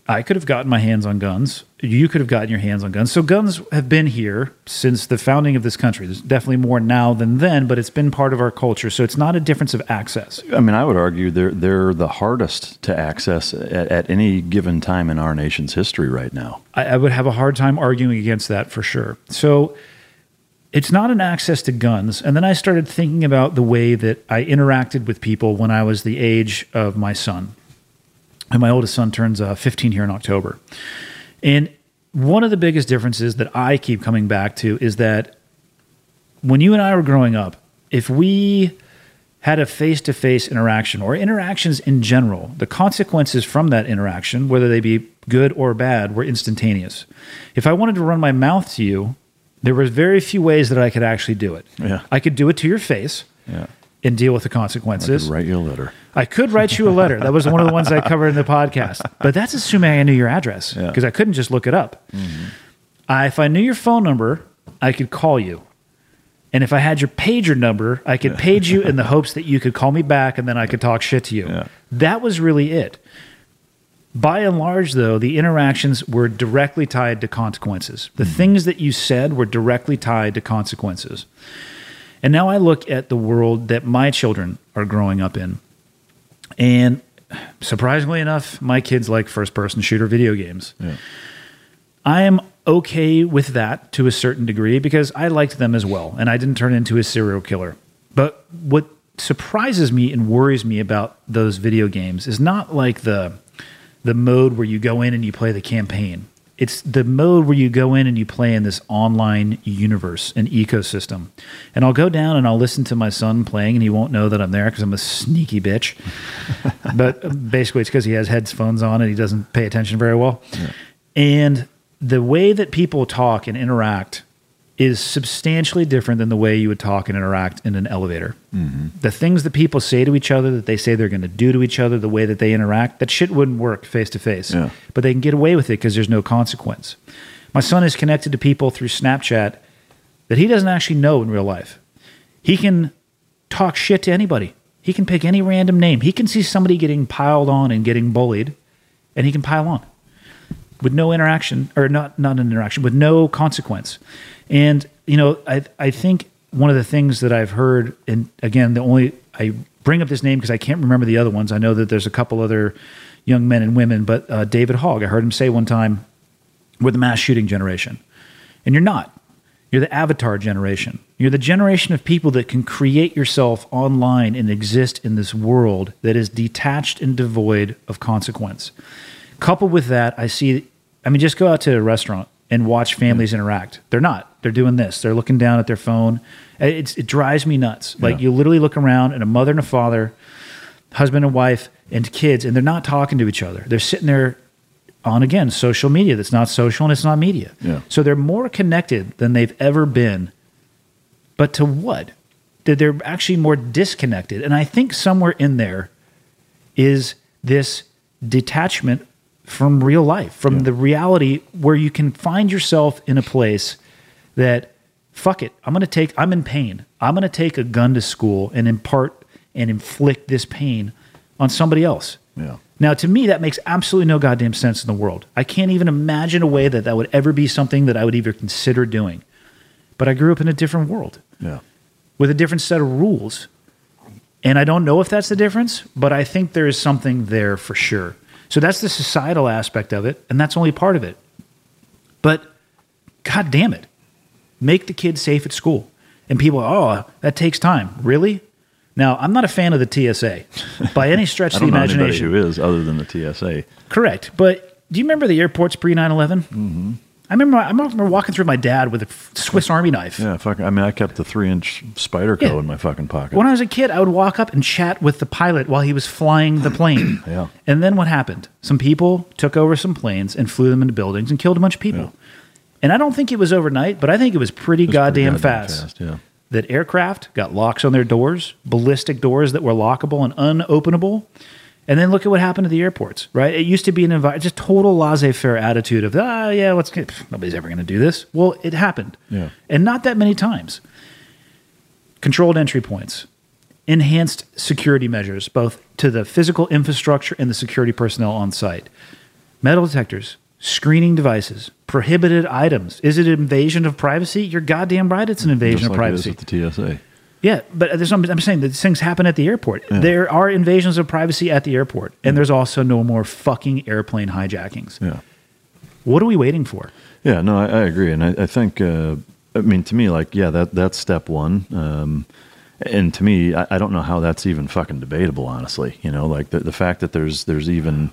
[SPEAKER 7] I could have gotten my hands on guns. You could have gotten your hands on guns. So guns have been here since the founding of this country. There's definitely more now than then, but it's been part of our culture. So it's not a difference of access.
[SPEAKER 6] I mean, I would argue they're they're the hardest to access at, at any given time in our nation's history right now.
[SPEAKER 7] I, I would have a hard time arguing against that for sure. So it's not an access to guns. And then I started thinking about the way that I interacted with people when I was the age of my son and my oldest son turns uh, 15 here in October. And one of the biggest differences that I keep coming back to is that when you and I were growing up, if we had a face to face interaction or interactions in general, the consequences from that interaction, whether they be good or bad, were instantaneous. If I wanted to run my mouth to you, there were very few ways that I could actually do it.
[SPEAKER 6] Yeah.
[SPEAKER 7] I could do it to your face.
[SPEAKER 6] Yeah
[SPEAKER 7] and deal with the consequences.
[SPEAKER 6] write you a letter.
[SPEAKER 7] I could write you a letter. That was one of the ones I <laughs> covered in the podcast. But that's assuming I knew your address because yeah. I couldn't just look it up. Mm-hmm. I, if I knew your phone number, I could call you. And if I had your pager number, I could page you in the <laughs> hopes that you could call me back and then I could talk shit to you.
[SPEAKER 6] Yeah.
[SPEAKER 7] That was really it. By and large, though, the interactions were directly tied to consequences. The mm-hmm. things that you said were directly tied to consequences. And now I look at the world that my children are growing up in. And surprisingly enough, my kids like first person shooter video games.
[SPEAKER 6] Yeah.
[SPEAKER 7] I am okay with that to a certain degree because I liked them as well and I didn't turn into a serial killer. But what surprises me and worries me about those video games is not like the the mode where you go in and you play the campaign it's the mode where you go in and you play in this online universe and ecosystem. And I'll go down and I'll listen to my son playing, and he won't know that I'm there because I'm a sneaky bitch. <laughs> but basically, it's because he has headphones on and he doesn't pay attention very well. Yeah. And the way that people talk and interact is substantially different than the way you would talk and interact in an elevator.
[SPEAKER 6] Mm-hmm.
[SPEAKER 7] The things that people say to each other, that they say they're going to do to each other, the way that they interact, that shit wouldn't work face to face. But they can get away with it because there's no consequence. My son is connected to people through Snapchat that he doesn't actually know in real life. He can talk shit to anybody. He can pick any random name. He can see somebody getting piled on and getting bullied, and he can pile on with no interaction or not not an interaction with no consequence. And you know, I I think one of the things that I've heard, and again, the only I bring up this name because I can't remember the other ones. I know that there's a couple other young men and women, but uh, David Hogg, I heard him say one time, "We're the mass shooting generation," and you're not. You're the avatar generation. You're the generation of people that can create yourself online and exist in this world that is detached and devoid of consequence. Coupled with that, I see. I mean, just go out to a restaurant and watch families interact. They're not. They're doing this. They're looking down at their phone. It's, it drives me nuts. Like yeah. you literally look around and a mother and a father, husband and wife, and kids, and they're not talking to each other. They're sitting there on again social media that's not social and it's not media.
[SPEAKER 6] Yeah.
[SPEAKER 7] So they're more connected than they've ever been. But to what? That they're actually more disconnected. And I think somewhere in there is this detachment from real life, from yeah. the reality where you can find yourself in a place that fuck it, I'm going to take I'm in pain. I'm going to take a gun to school and impart and inflict this pain on somebody else.
[SPEAKER 6] Yeah.
[SPEAKER 7] Now, to me, that makes absolutely no goddamn sense in the world. I can't even imagine a way that that would ever be something that I would even consider doing. But I grew up in a different world.
[SPEAKER 6] Yeah.
[SPEAKER 7] With a different set of rules. And I don't know if that's the difference, but I think there is something there for sure. So that's the societal aspect of it, and that's only part of it. But god damn it. Make the kids safe at school. And people, oh, that takes time. Really? Now, I'm not a fan of the TSA <laughs> by any stretch of the imagination.
[SPEAKER 6] Know who is other than the TSA.
[SPEAKER 7] Correct. But do you remember the airports pre 9 11?
[SPEAKER 6] Mm-hmm.
[SPEAKER 7] I remember I remember walking through my dad with a Swiss Army knife.
[SPEAKER 6] Yeah, fucking. I mean, I kept the three inch Spyderco yeah. in my fucking pocket.
[SPEAKER 7] When I was a kid, I would walk up and chat with the pilot while he was flying the plane. <coughs>
[SPEAKER 6] yeah.
[SPEAKER 7] And then what happened? Some people took over some planes and flew them into buildings and killed a bunch of people. Yeah. And I don't think it was overnight, but I think it was pretty, it was goddamn, pretty goddamn, fast.
[SPEAKER 6] fast yeah.
[SPEAKER 7] That aircraft got locks on their doors, ballistic doors that were lockable and unopenable. And then look at what happened to the airports, right? It used to be an environment, just total laissez faire attitude of, ah, yeah, let's get, nobody's ever going to do this. Well, it happened.
[SPEAKER 6] Yeah.
[SPEAKER 7] And not that many times. Controlled entry points, enhanced security measures, both to the physical infrastructure and the security personnel on site. metal detectors, screening devices, prohibited items. Is it an invasion of privacy? You're goddamn right. It's an invasion
[SPEAKER 6] Just
[SPEAKER 7] of
[SPEAKER 6] like
[SPEAKER 7] privacy.
[SPEAKER 6] It is with the TSA.
[SPEAKER 7] Yeah, but there's, I'm, I'm saying that things happen at the airport. There are invasions of privacy at the airport, and there's also no more fucking airplane hijackings.
[SPEAKER 6] Yeah.
[SPEAKER 7] What are we waiting for?
[SPEAKER 6] Yeah, no, I, I agree, and I, I think, uh, I mean, to me, like, yeah, that that's step one. Um, and to me, I, I don't know how that's even fucking debatable, honestly. You know, like the the fact that there's there's even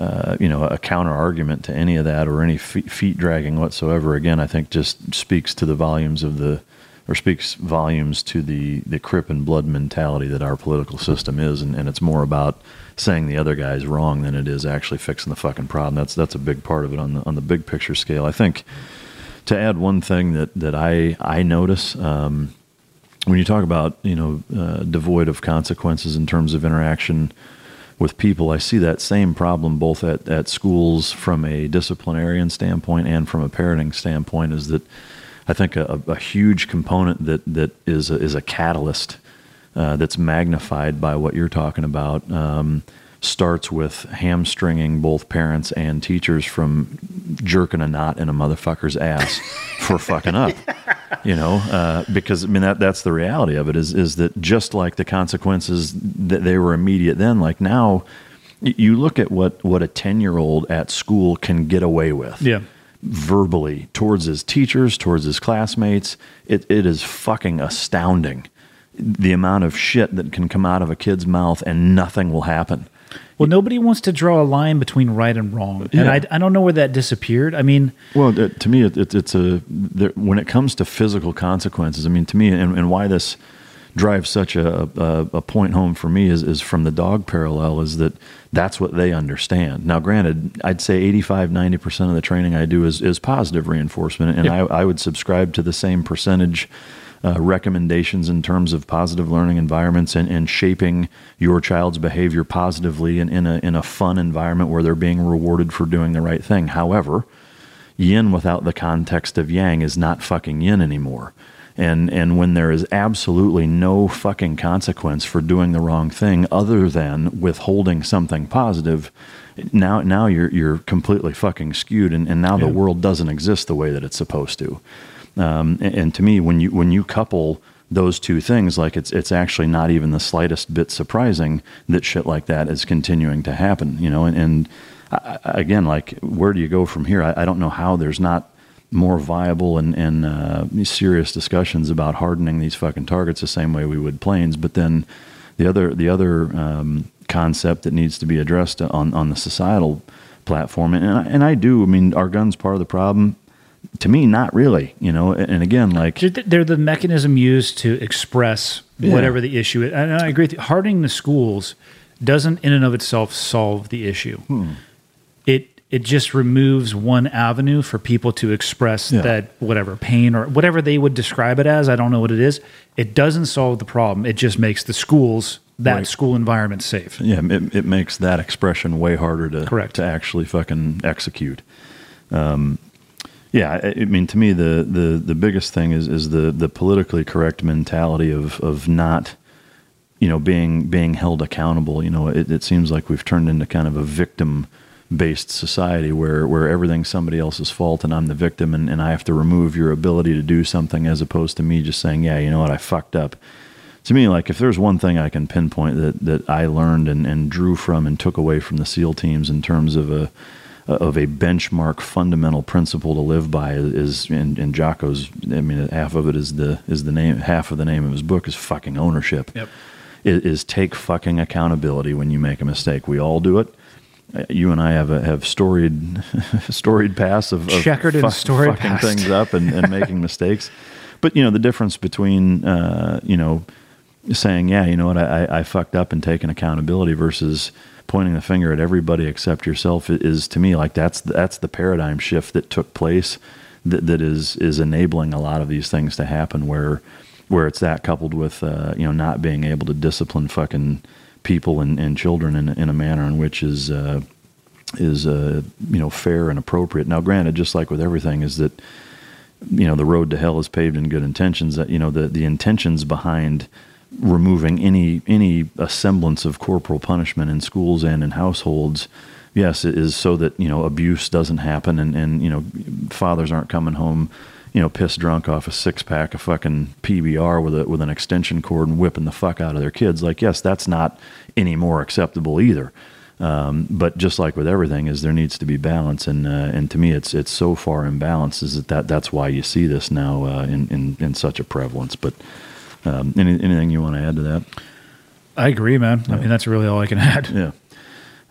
[SPEAKER 6] uh, you know a counter argument to any of that or any feet, feet dragging whatsoever. Again, I think just speaks to the volumes of the or speaks volumes to the the crip and blood mentality that our political system is, and, and it's more about saying the other guy's wrong than it is actually fixing the fucking problem. That's that's a big part of it on the on the big picture scale. I think to add one thing that that I I notice um, when you talk about you know uh, devoid of consequences in terms of interaction with people, I see that same problem both at, at schools from a disciplinarian standpoint and from a parenting standpoint. Is that I think a, a huge component that that is a, is a catalyst uh, that's magnified by what you're talking about. Um, starts with hamstringing both parents and teachers from jerking a knot in a motherfucker's ass for fucking up. <laughs> You know, uh, because I mean that that's the reality of it is is that just like the consequences that they were immediate then, like now, you look at what what a ten year old at school can get away with
[SPEAKER 7] Yeah.
[SPEAKER 6] verbally towards his teachers, towards his classmates. It, it is fucking astounding the amount of shit that can come out of a kid's mouth and nothing will happen.
[SPEAKER 7] Well, nobody wants to draw a line between right and wrong, and
[SPEAKER 6] Yeah.
[SPEAKER 7] I, I don't know where that disappeared. I mean,
[SPEAKER 6] Well, to me, it, it, it's a there, when it comes to physical consequences. I mean, to me, and, and why this drives such a, a, a point home for me is, is from the dog parallel is that that's what they understand. Now, granted, I'd say 85, 90% of the training I do is, is positive reinforcement, and I, I would subscribe to the same percentage uh, recommendations in terms of positive learning environments and, and shaping your child's behavior positively and in a, in a fun environment where they're being rewarded for doing the right thing. However, yin without the context of yang is not fucking yin anymore. And and when there is absolutely no fucking consequence for doing the wrong thing other than withholding something positive, now now you're you're completely fucking skewed and, and now the world doesn't exist the way that it's supposed to. Um, and, and to me, when you when you couple those two things, like it's it's actually not even the slightest bit surprising that shit like that is continuing to happen. You know, and, and I, again, like where do you go from here? I, I don't know how there's not more viable and, and uh, serious discussions about hardening these fucking targets the same way we would planes. But then the other the other um, concept that needs to be addressed on on the societal platform, and I, and I do. I mean, are guns part of the problem? To me, not really. You know, and again, like
[SPEAKER 7] they're, they're the mechanism used to express
[SPEAKER 6] Yeah.
[SPEAKER 7] whatever the issue is. And I agree with you. Hardening the schools doesn't, in and of itself, solve the issue.
[SPEAKER 6] Hmm.
[SPEAKER 7] It it just removes one avenue for people to express
[SPEAKER 6] Yeah.
[SPEAKER 7] that whatever pain or whatever they would describe it as. I don't know what it is. It doesn't solve the problem. It just makes the schools that
[SPEAKER 6] Right.
[SPEAKER 7] school environment safe.
[SPEAKER 6] Yeah, it, it makes that expression way harder to
[SPEAKER 7] Correct.
[SPEAKER 6] to actually fucking execute. Um, yeah, I, mean, to me, the, the, the biggest thing is is the the politically correct mentality of of not, you know, being being held accountable. You know, it, it seems like we've turned into kind of a victim based society where where everything's somebody else's fault and I'm the victim and, and I have to remove your ability to do something as opposed to me just saying, yeah, you know what, I fucked up to me, like if there's one thing I can pinpoint that, that I learned and, and drew from and took away from the SEAL teams in terms of a of a benchmark fundamental principle to live by is in, in Jocko's. I mean, half of it is the is the name. Half of the name of his book is fucking ownership.
[SPEAKER 7] Yep.
[SPEAKER 6] Is, is take fucking accountability when you make a mistake. We all do it. Uh, You and I have a, have storied <laughs> storied past of, of
[SPEAKER 7] Checkered and storied
[SPEAKER 6] fucking
[SPEAKER 7] past.
[SPEAKER 6] things up and, and making <laughs> mistakes. But you know the difference between uh, you know saying, yeah, you know what, I, I- I fucked up and taking accountability versus pointing the finger at everybody except yourself is to me like that's that's the paradigm shift that took place that, that is is enabling a lot of these things to happen where where it's that coupled with uh, you know not being able to discipline fucking people and, and children in, in a manner in which is uh, is uh, you know fair and appropriate. Now, granted, just like with everything, is that you know the road to hell is paved in good intentions. That you know the the intentions behind removing any any semblance of corporal punishment in schools and in households yes, it is so that you know abuse doesn't happen, and and you know fathers aren't coming home, you know, pissed drunk off a six pack of fucking PBR with a with an extension cord and whipping the fuck out of their kids. Like, yes, that's not any more acceptable either. Um, but just like with everything, is there needs to be balance, and uh, and to me, it's it's so far imbalanced is that, that that's why you see this now uh, in, in in such a prevalence. But um, any, anything you want to add to that?
[SPEAKER 7] I agree, man. I mean, that's really all I can <laughs> add.
[SPEAKER 6] Yeah.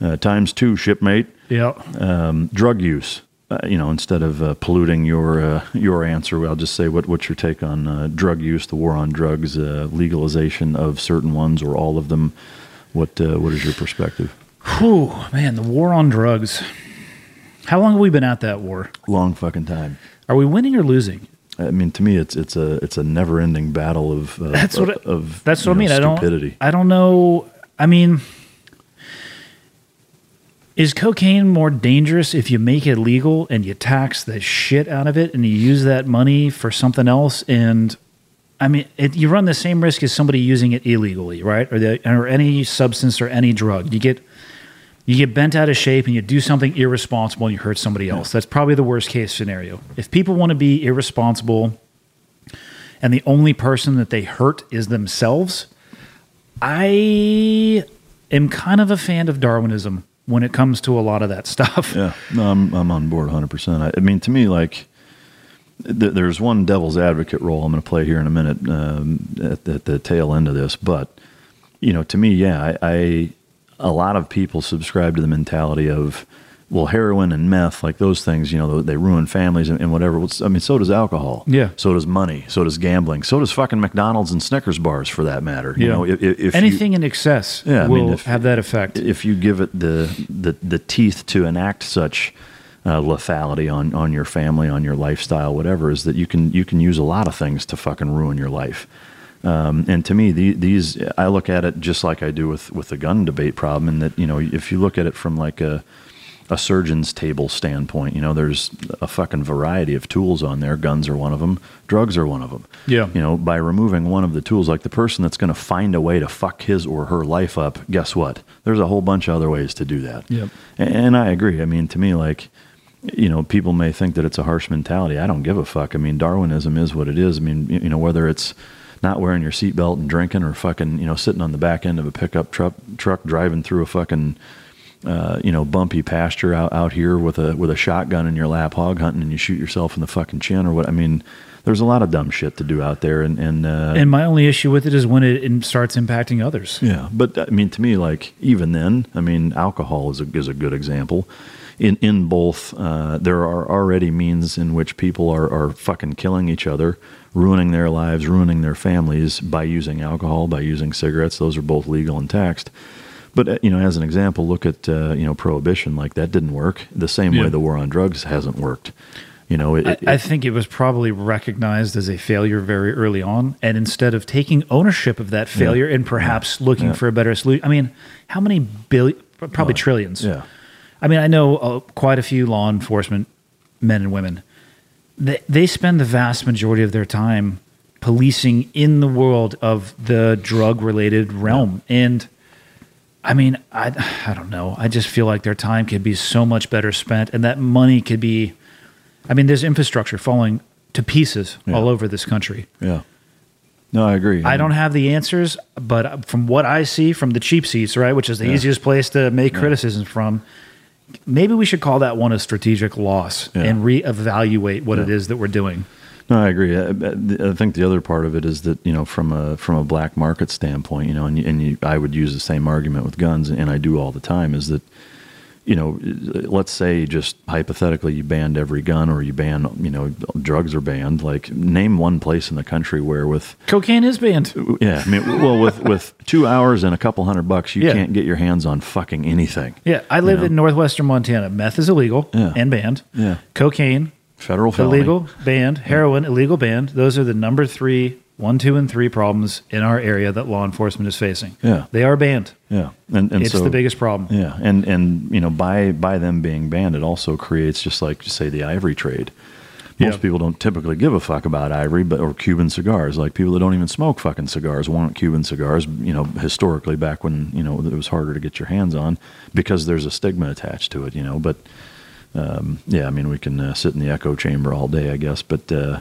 [SPEAKER 6] Uh, times two, shipmate.
[SPEAKER 7] Yeah.
[SPEAKER 6] Um, drug use. Uh, you know, instead of uh, polluting your uh, your answer, I'll just say what what's your take on uh, drug use, the war on drugs, uh, legalization of certain ones or all of them? What uh, what is your perspective?
[SPEAKER 7] Whew, man, the war on drugs. How long have we been at that war?
[SPEAKER 6] Long fucking time.
[SPEAKER 7] Are we winning or losing?
[SPEAKER 6] I mean, to me, it's it's a it's a never ending battle of uh,
[SPEAKER 7] That's what
[SPEAKER 6] of,
[SPEAKER 7] I-
[SPEAKER 6] of
[SPEAKER 7] That's what I mean. I don't.
[SPEAKER 6] Stupidity.
[SPEAKER 7] I don't know. I mean, is cocaine more dangerous if you make it legal and you tax the shit out of it and you use that money for something else? And I mean, it, you run the same risk as somebody using it illegally, right? Or the, or any substance or any drug. You get you get bent out of shape and you do something irresponsible and you hurt somebody else. That's probably the worst case scenario. If people want to be irresponsible and the only person that they hurt is themselves, I am kind of a fan of Darwinism when it comes to a lot of that <laughs> stuff.
[SPEAKER 6] Yeah, no, I'm I'm on board 100. percent I, I mean, to me, like th- there's one devil's advocate role I'm going to play here in a minute um, at, at the tail end of this, but you know, to me, yeah, I, I a lot of people subscribe to the mentality of well, heroin and meth, like those things, you know, they ruin families and, and whatever. I mean, so does alcohol.
[SPEAKER 7] Yeah.
[SPEAKER 6] So does money. So does gambling. So does fucking McDonald's and Snickers bars, for that matter. You know, if, if if you-
[SPEAKER 7] Anything in excess
[SPEAKER 6] Yeah, I
[SPEAKER 7] will
[SPEAKER 6] mean, if-
[SPEAKER 7] have that effect.
[SPEAKER 6] if you give it the the, the teeth to enact such uh, lethality on on your family, on your lifestyle, whatever, is that you can you can use a lot of things to fucking ruin your life. Um, and to me, the, these I look at it just like I do with with the gun debate problem, in that you know if you look at it from like a a surgeon's table standpoint, you know, there's a fucking variety of tools on there. Guns are one of them. Drugs are one of them.
[SPEAKER 7] Yeah.
[SPEAKER 6] You know, by removing one of the tools, like the person that's going to find a way to fuck his or her life up, guess what? There's a whole bunch of other ways to do that.
[SPEAKER 7] Yep.
[SPEAKER 6] And I agree. I mean, to me, like, you know, people may think that it's a harsh mentality. I don't give a fuck. I mean, Darwinism is what it is. I mean, you know, whether it's not wearing your seatbelt and drinking or fucking, you know, sitting on the back end of a pickup truck, truck driving through a fucking, uh, you know, bumpy pasture out, out here with a with a shotgun in your lap, hog hunting, and you shoot yourself in the fucking chin or what? I mean, there's a lot of dumb shit to do out there, and and uh,
[SPEAKER 7] and my only issue with it is when it starts impacting others.
[SPEAKER 6] yeah, but I mean, to me, like even then, I mean, alcohol is a is a good example. In in both, uh, there are already means in which people are are fucking killing each other, ruining their lives, ruining their families by using alcohol, by using cigarettes. Those are both legal and taxed. But uh, you know, as an example, look at uh, you know prohibition. Like that didn't work. The same
[SPEAKER 7] Yeah.
[SPEAKER 6] way the war on drugs hasn't worked. You know, it,
[SPEAKER 7] I,
[SPEAKER 6] it-
[SPEAKER 7] I think it was probably recognized as a failure very early on, and instead of taking ownership of that failure and perhaps looking
[SPEAKER 6] Yeah.
[SPEAKER 7] for a better solution, I mean, how many billion, probably
[SPEAKER 6] Oh,
[SPEAKER 7] trillions.
[SPEAKER 6] yeah.
[SPEAKER 7] I mean, I know uh, quite a few law enforcement men and women. They they spend the vast majority of their time policing in the world of the drug related realm, and I mean, I I don't know. I just feel like their time could be so much better spent, and that money could be. I mean, there's infrastructure falling to pieces
[SPEAKER 6] Yeah.
[SPEAKER 7] all over this country.
[SPEAKER 6] yeah. No, I agree.
[SPEAKER 7] I don't have the answers, but uh, from what I see from the cheap seats, right, which is the
[SPEAKER 6] Yeah.
[SPEAKER 7] easiest place to make criticisms from, maybe we should call that one a strategic loss
[SPEAKER 6] Yeah.
[SPEAKER 7] and reevaluate what it
[SPEAKER 6] Yeah.
[SPEAKER 7] is that we're doing.
[SPEAKER 6] No, I agree. I, I think the other part of it is that you know, from a from a black market standpoint, you know, and and you, I would use the same argument with guns, and I do all the time. Is that you know, let's say just hypothetically you banned every gun, or you ban, you know, drugs are banned. Like, name one place in the country where with
[SPEAKER 7] Cocaine is banned.
[SPEAKER 6] yeah, I mean, well, with with two hours and a couple hundred bucks, you
[SPEAKER 7] Yeah.
[SPEAKER 6] can't get your hands on fucking anything.
[SPEAKER 7] Yeah, I live
[SPEAKER 6] know?
[SPEAKER 7] in northwestern Montana. Meth is illegal
[SPEAKER 6] Yeah.
[SPEAKER 7] and banned.
[SPEAKER 6] Yeah.
[SPEAKER 7] Cocaine,
[SPEAKER 6] Federal felony.
[SPEAKER 7] illegal, banned. Heroin, illegal, banned. Those are the number three, one, two, and three problems in our area that law enforcement is facing.
[SPEAKER 6] Yeah.
[SPEAKER 7] They are banned.
[SPEAKER 6] Yeah, and and
[SPEAKER 7] it's
[SPEAKER 6] so,
[SPEAKER 7] the biggest problem.
[SPEAKER 6] Yeah, and and you know by by them being banned, it also creates just like say the ivory trade. Most
[SPEAKER 7] Yeah.
[SPEAKER 6] people don't typically give a fuck about ivory, but or Cuban cigars. Like people that don't even smoke fucking cigars want Cuban cigars. You know, historically back when you know it was harder to get your hands on because there's a stigma attached to it. You know, but um, yeah, I mean we can uh, sit in the echo chamber all day, I guess. But uh,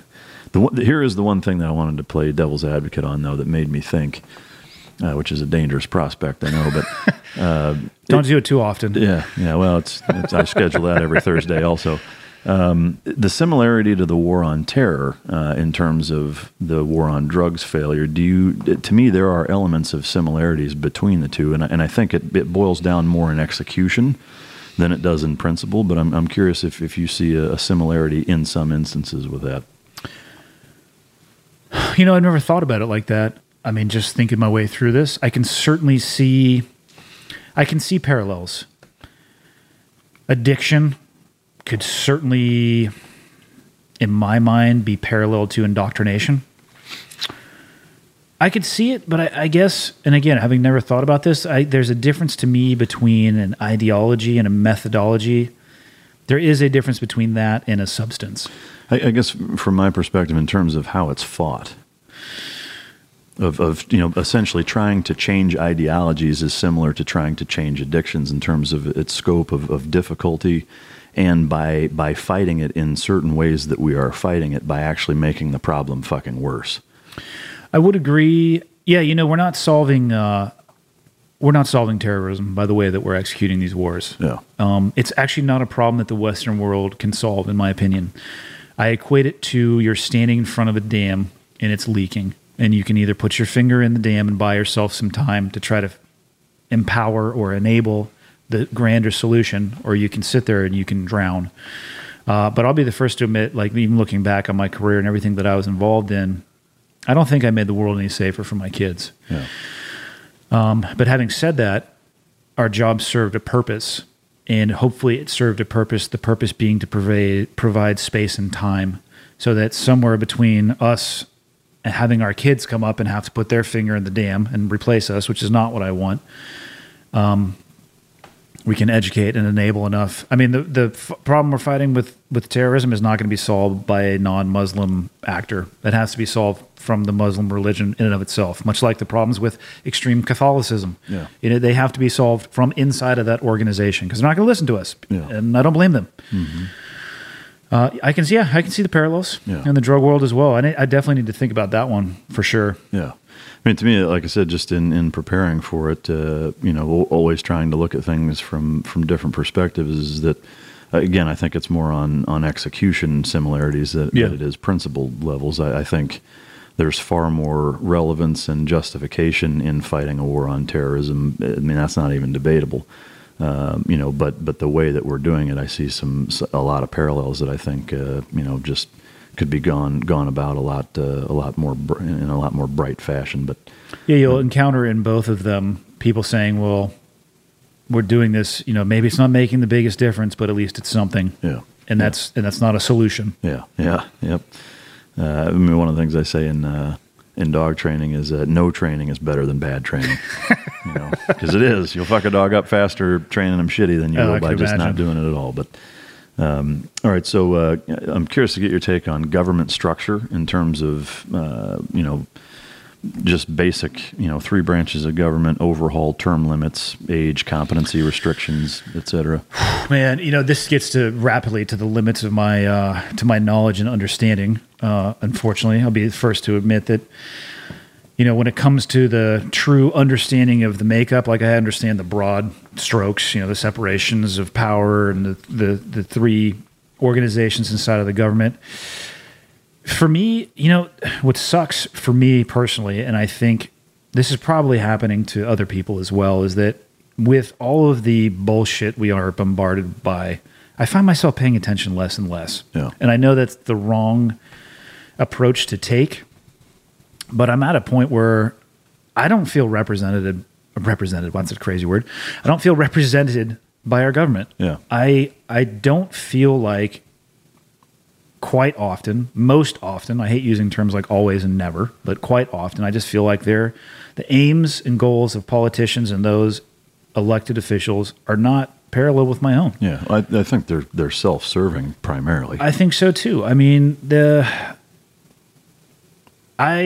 [SPEAKER 6] the one, here is the one thing that I wanted to play devil's advocate on though that made me think, uh, which is a dangerous prospect, I know, but. <laughs> Uh,
[SPEAKER 7] Don't do it too often.
[SPEAKER 6] yeah, yeah. Well, it's, it's I schedule that every Thursday. Also, um, the similarity to the war on terror uh, in terms of the war on drugs failure. Do you? To me, there are elements of similarities between the two, and I, and I think it, it boils down more in execution than it does in principle. But I'm I'm curious if if you see a, a similarity in some instances with that.
[SPEAKER 7] You know, I've never thought about it like that. I mean, just thinking my way through this, I can certainly see, I can see parallels. Addiction could certainly, in my mind, be parallel to indoctrination. I could see it, but I, I guess, and again, having never thought about this, I, there's a difference to me between an ideology and a methodology. There is a difference between that and a substance.
[SPEAKER 6] I, I guess from my perspective, in terms of how it's fought, of, of you know essentially trying to change ideologies is similar to trying to change addictions in terms of its scope of, of difficulty, and by by fighting it in certain ways that we are fighting it by actually making the problem fucking worse.
[SPEAKER 7] I would agree. Yeah, you know, we're not solving uh, we're not solving terrorism by the way that we're executing these wars.
[SPEAKER 6] Yeah.
[SPEAKER 7] Um, it's actually not a problem that the Western world can solve, in my opinion. I equate it to you're standing in front of a dam and it's leaking, and you can either put your finger in the dam and buy yourself some time to try to empower or enable the grander solution, or you can sit there and you can drown. Uh, but I'll be the first to admit, like even looking back on my career and everything that I was involved in, I don't think I made the world any safer for my kids.
[SPEAKER 6] Yeah.
[SPEAKER 7] Um, but having said that, our job served a purpose, and hopefully it served a purpose. The purpose being to provide provide space and time, so that somewhere between us having our kids come up and have to put their finger in the dam and replace us, which is not what I want. Um, we can educate and enable enough. I mean, the the f- problem we're fighting with with terrorism is not going to be solved by a non-Muslim actor. It has to be solved from the Muslim religion in and of itself. Much like the problems with extreme Catholicism,
[SPEAKER 6] Yeah.
[SPEAKER 7] you know, they have to be solved from inside of that organization because they're not going to listen to us,
[SPEAKER 6] Yeah. Mm-hmm.
[SPEAKER 7] and I don't blame them. Uh, I can see, yeah, I can see the parallels
[SPEAKER 6] Yeah.
[SPEAKER 7] in the drug world as well. I, I definitely need to think about that one for sure.
[SPEAKER 6] Yeah. I mean, to me, like I said, just in, in preparing for it, uh, you know, always trying to look at things from, from different perspectives is that, again, I think it's more on, on execution similarities that,
[SPEAKER 7] Yeah.
[SPEAKER 6] that it is principle levels. I, I think there's far more relevance and justification in fighting a war on terrorism. I mean, that's not even debatable. Um, you know, but but the way that we're doing it, I see some a lot of parallels that I think uh, you know just could be gone gone about a lot uh, a lot more br- in a lot more bright fashion. But
[SPEAKER 7] Yeah, you'll encounter in both of them people saying, "Well, we're doing this. You know, maybe it's not making the biggest difference, but at least it's something."
[SPEAKER 6] Yeah,
[SPEAKER 7] and that's and that's not a solution.
[SPEAKER 6] yeah, yeah, yep. Uh, I mean, one of the things I say in uh, in dog training is that no training is better than bad training. <laughs> you know, because it is. You'll fuck a dog up faster training them shitty than you
[SPEAKER 7] Oh,
[SPEAKER 6] will by just not doing it at all. But um, all right, so uh, I'm curious to get your take on government structure in terms of uh, you know just basic you know three branches of government overhaul term limits age competency restrictions etc <sighs>
[SPEAKER 7] Man, you know, this gets to rapidly to the limits of my uh, to my knowledge and understanding. Uh, unfortunately, I'll be the first to admit that. You know, when it comes to the true understanding of the makeup, like I understand the broad strokes, you know, the separations of power and the the, the three organizations inside of the government. For me, you know, what sucks for me personally, and I think this is probably happening to other people as well, is that with all of the bullshit we are bombarded by, I find myself paying attention less and less.
[SPEAKER 6] Yeah.
[SPEAKER 7] And I know that's the wrong approach to take, but I'm at a point where I don't feel represented. Represented. What's a crazy word? I don't feel represented by our government.
[SPEAKER 6] Yeah.
[SPEAKER 7] I I don't feel like quite often, most often, I hate using terms like always and never, but quite often, I just feel like they're the aims and goals of politicians and those elected officials are not parallel with my own.
[SPEAKER 6] Yeah, I, I think they're they're self-serving primarily.
[SPEAKER 7] I think so too. I mean, the I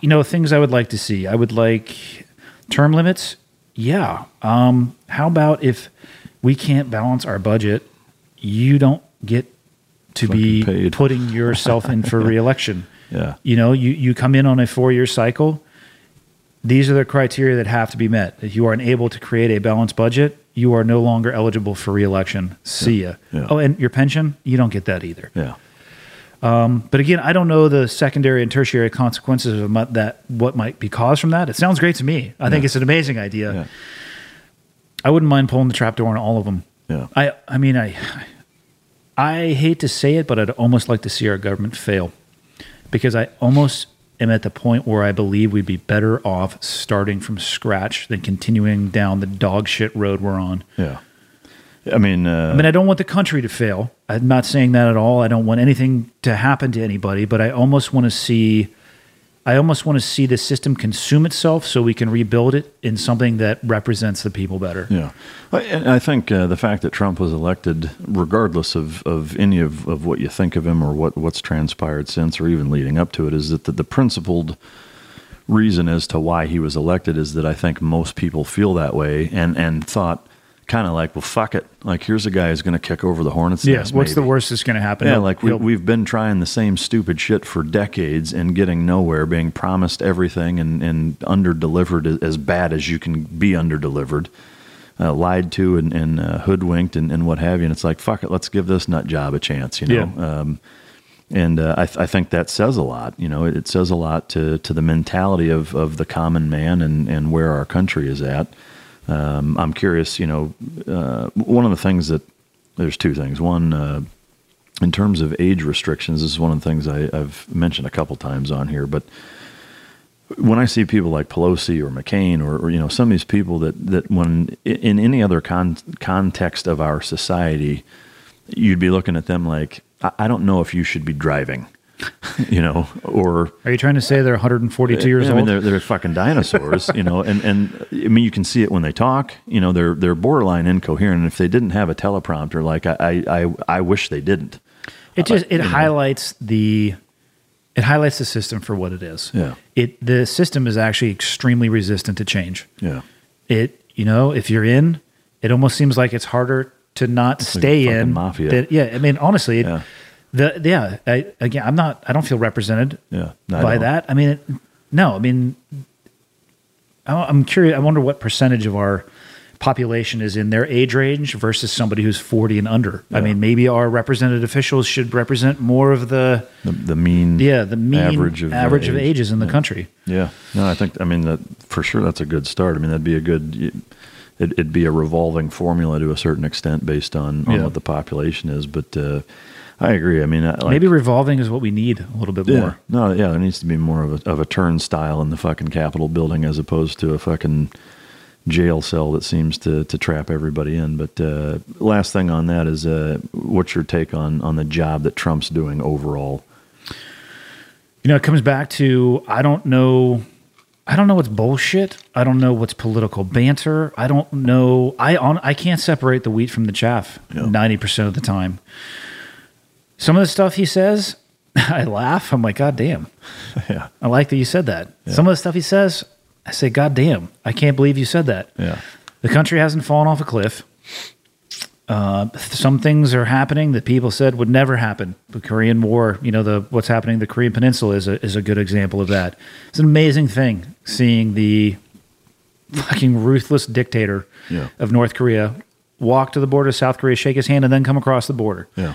[SPEAKER 7] you know things I would like to see. I would like term limits. Yeah. Um, how about if we can't balance our budget, you don't get to
[SPEAKER 6] Fucking
[SPEAKER 7] be
[SPEAKER 6] paid.
[SPEAKER 7] putting yourself in for <laughs> reelection.
[SPEAKER 6] Yeah.
[SPEAKER 7] You know, you you come in on a four year cycle. These are the criteria that have to be met. If you are unable to create a balanced budget, you are no longer eligible for reelection. See ya.
[SPEAKER 6] Yeah.
[SPEAKER 7] Oh, and your pension, you don't get that either.
[SPEAKER 6] yeah, Um,
[SPEAKER 7] but again, I don't know the secondary and tertiary consequences of that. What might be caused from that? It sounds great to me. I think it's an amazing idea.
[SPEAKER 6] Yeah.
[SPEAKER 7] I wouldn't mind pulling the trapdoor on all of them.
[SPEAKER 6] yeah.
[SPEAKER 7] I, I mean, I, I hate to say it, but I'd almost like to see our government fail, because I almost am at the point where I believe we'd be better off starting from scratch than continuing down the dog shit road we're on.
[SPEAKER 6] yeah. I mean, uh,
[SPEAKER 7] I mean, I don't want the country to fail. I'm not saying that at all. I don't want anything to happen to anybody, but I almost want to see I almost want to see the system consume itself so we can rebuild it in something that represents the people better.
[SPEAKER 6] Yeah, I, and I think uh, the fact that Trump was elected, regardless of, of any of, of what you think of him or what, what's transpired since or even leading up to it, is that the, the principled reason as to why he was elected is that I think most people feel that way and, and thought kind of like, well, fuck it. Like, here's a guy who's going to kick over the hornet's
[SPEAKER 7] Yeah,
[SPEAKER 6] nest.
[SPEAKER 7] what's the worst that's going to happen?
[SPEAKER 6] Yeah,
[SPEAKER 7] He'll-
[SPEAKER 6] like we, we've been trying the same stupid shit for decades and getting nowhere, being promised everything and, and under delivered as bad as you can be under delivered, uh, lied to and, and uh, hoodwinked and, and what have you. And it's like, fuck it, let's give this nut job a chance, you know? Um, and uh, I, th- I think that says a lot. You know, it, it says a lot to, to the mentality of, of the common man and, and where our country is at. Um, I'm curious, you know, uh, one of the things that there's two things. One, uh, in terms of age restrictions, this is one of the things I, I've mentioned a couple times on here, but when I see people like Pelosi or McCain or, or you know some of these people that that when in any other con- context of our society, you'd be looking at them like I, I don't know if you should be driving, <laughs> you know, or
[SPEAKER 7] Are you trying to say they're uh, 142 years old?
[SPEAKER 6] I mean, they're, they're fucking dinosaurs, you know, and, and I mean, you can see it when they talk, you know, they're, they're borderline incoherent. And if they didn't have a teleprompter, like I, I, I, wish they didn't.
[SPEAKER 7] It uh, just it
[SPEAKER 6] know.
[SPEAKER 7] highlights the it highlights the system for what it is.
[SPEAKER 6] Yeah.
[SPEAKER 7] It the system is actually extremely resistant to change.
[SPEAKER 6] Yeah.
[SPEAKER 7] It you know if you're in, it almost seems like it's harder to not
[SPEAKER 6] like
[SPEAKER 7] stay
[SPEAKER 6] fucking
[SPEAKER 7] in.
[SPEAKER 6] mafia.
[SPEAKER 7] yeah, I mean honestly, it,
[SPEAKER 6] Yeah.
[SPEAKER 7] The yeah. I, again, I'm not. I don't feel represented.
[SPEAKER 6] Yeah. No,
[SPEAKER 7] by that. I mean, it, no. I mean, I- I'm curious. I wonder what percentage of our population is in their age range versus somebody who's 40 and under. I mean, maybe our represented officials should represent more of the
[SPEAKER 6] The, the mean,
[SPEAKER 7] yeah the mean
[SPEAKER 6] average of,
[SPEAKER 7] average of
[SPEAKER 6] age.
[SPEAKER 7] ages in the country.
[SPEAKER 6] Yeah. No, I think, I mean, that for sure that's a good start. I mean, that'd be a good, it, it'd be a revolving formula to a certain extent based on, on
[SPEAKER 7] Yeah.
[SPEAKER 6] what the population is. But, uh, I agree. I mean, I- like,
[SPEAKER 7] maybe revolving is what we need a little bit
[SPEAKER 6] Yeah.
[SPEAKER 7] more.
[SPEAKER 6] No, yeah, there needs to be more of a of a turnstile in the fucking Capitol building as opposed to a fucking jail cell that seems to to trap everybody in. But uh, last thing on that is, uh, what's your take on on the job that Trump's doing overall?
[SPEAKER 7] You know, it comes back to I don't know. I don't know what's bullshit. I don't know what's political banter. I don't know. I on I can't separate the wheat from the chaff
[SPEAKER 6] Yeah.
[SPEAKER 7] ninety percent of the time. Some of the stuff he says, <laughs> I laugh. I'm like, God damn. <laughs>
[SPEAKER 6] Yeah,
[SPEAKER 7] I like that you said that. Some of the stuff he says, I say, God damn. I can't believe you said that.
[SPEAKER 6] yeah,
[SPEAKER 7] The country hasn't fallen off a cliff. Uh, some things are happening that people said would never happen. The Korean War, you know, the what's happening in the Korean Peninsula is a is a good example of that. It's an amazing thing seeing the fucking ruthless dictator
[SPEAKER 6] Yeah.
[SPEAKER 7] of North Korea walk to the border of South Korea, shake his hand, and then come across the border.
[SPEAKER 6] yeah.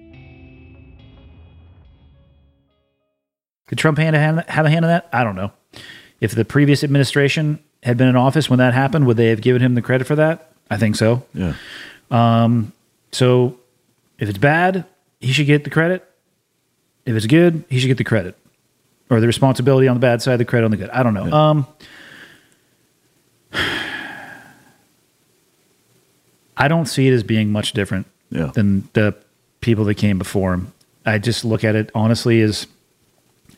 [SPEAKER 7] Did Trump hand a hand, have a hand in that? I don't know. If the previous administration had been in office when that happened, would they have given him the credit for that? I think so.
[SPEAKER 6] Yeah,
[SPEAKER 7] So if it's bad, he should get the credit. If it's good, he should get the credit, or the responsibility on the bad side, the credit on the good. I don't know. Yeah. Um, I don't see it as being much different
[SPEAKER 6] yeah.
[SPEAKER 7] than the people that came before him. I just look at it honestly as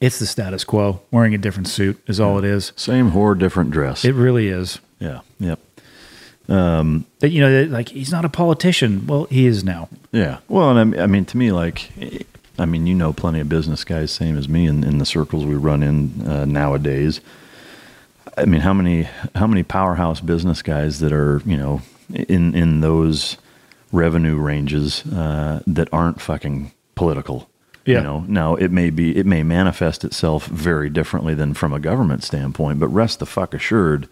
[SPEAKER 7] it's the status quo. Wearing a different suit is all it is.
[SPEAKER 6] Same whore, different dress.
[SPEAKER 7] It really is.
[SPEAKER 6] Yeah. Yep.
[SPEAKER 7] Um, but you know, like he's not a politician. Well, he is now.
[SPEAKER 6] Yeah. Well, and I, I mean, to me, like, I mean, you know, plenty of business guys, same as me, in, in the circles we run in uh, nowadays. I mean, how many how many powerhouse business guys that are you know in in those revenue ranges uh, that aren't fucking political?
[SPEAKER 7] Yeah.
[SPEAKER 6] You know, now it may be it may manifest itself very differently than from a government standpoint, but rest the fuck assured,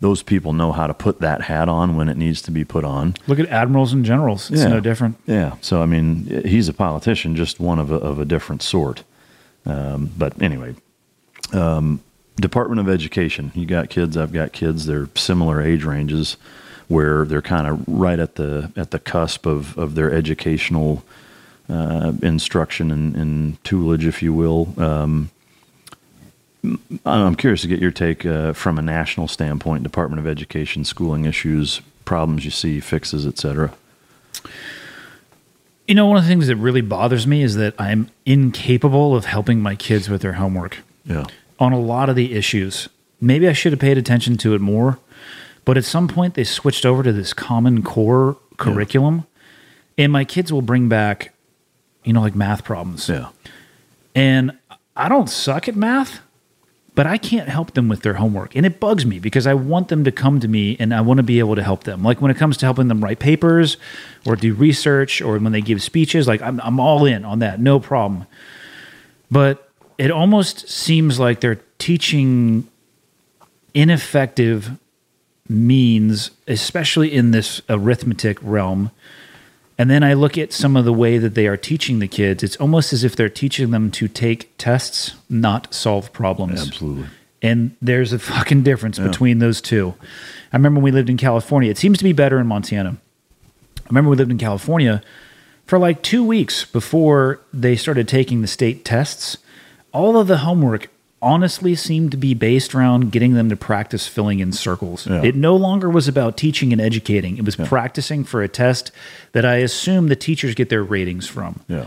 [SPEAKER 6] those people know how to put that hat on when it needs to be put on.
[SPEAKER 7] Look at admirals and generals; it's
[SPEAKER 6] yeah.
[SPEAKER 7] no different.
[SPEAKER 6] Yeah. So I mean, he's a politician, just one of a, of a different sort. Um, but anyway, um, Department of Education. You got kids. I've got kids. They're similar age ranges, where they're kind of right at the at the cusp of of their educational uh, instruction and, and, toolage, if you will. Um, I'm curious to get your take uh, from a national standpoint, Department of Education, schooling issues, problems you see, fixes, etc.
[SPEAKER 7] You know, one of the things that really bothers me is that I'm incapable of helping my kids with their homework.
[SPEAKER 6] Yeah.
[SPEAKER 7] On a lot of the issues. Maybe I should have paid attention to it more, but at some point they switched over to this common core curriculum, yeah. and my kids will bring back, you know, like math problems.
[SPEAKER 6] Yeah.
[SPEAKER 7] And I don't suck at math, but I can't help them with their homework. And it bugs me because I want them to come to me and I want to be able to help them. Like when it comes to helping them write papers or do research or when they give speeches, like I'm, I'm all in on that, no problem. But it almost seems like they're teaching ineffective means, especially in this arithmetic realm. And then I look at some of the way that they are teaching the kids. It's almost as if they're teaching them to take tests, not solve problems.
[SPEAKER 6] Absolutely.
[SPEAKER 7] And there's a fucking difference yeah. between those two. I remember when we lived in California. It seems to be better in Montana. I remember we lived in California for like two weeks before they started taking the state tests. All of the homework honestly seemed to be based around getting them to practice filling in circles. Yeah. It no longer was about teaching and educating. It was yeah. practicing for a test that I assume the teachers get their ratings from.
[SPEAKER 6] Yeah.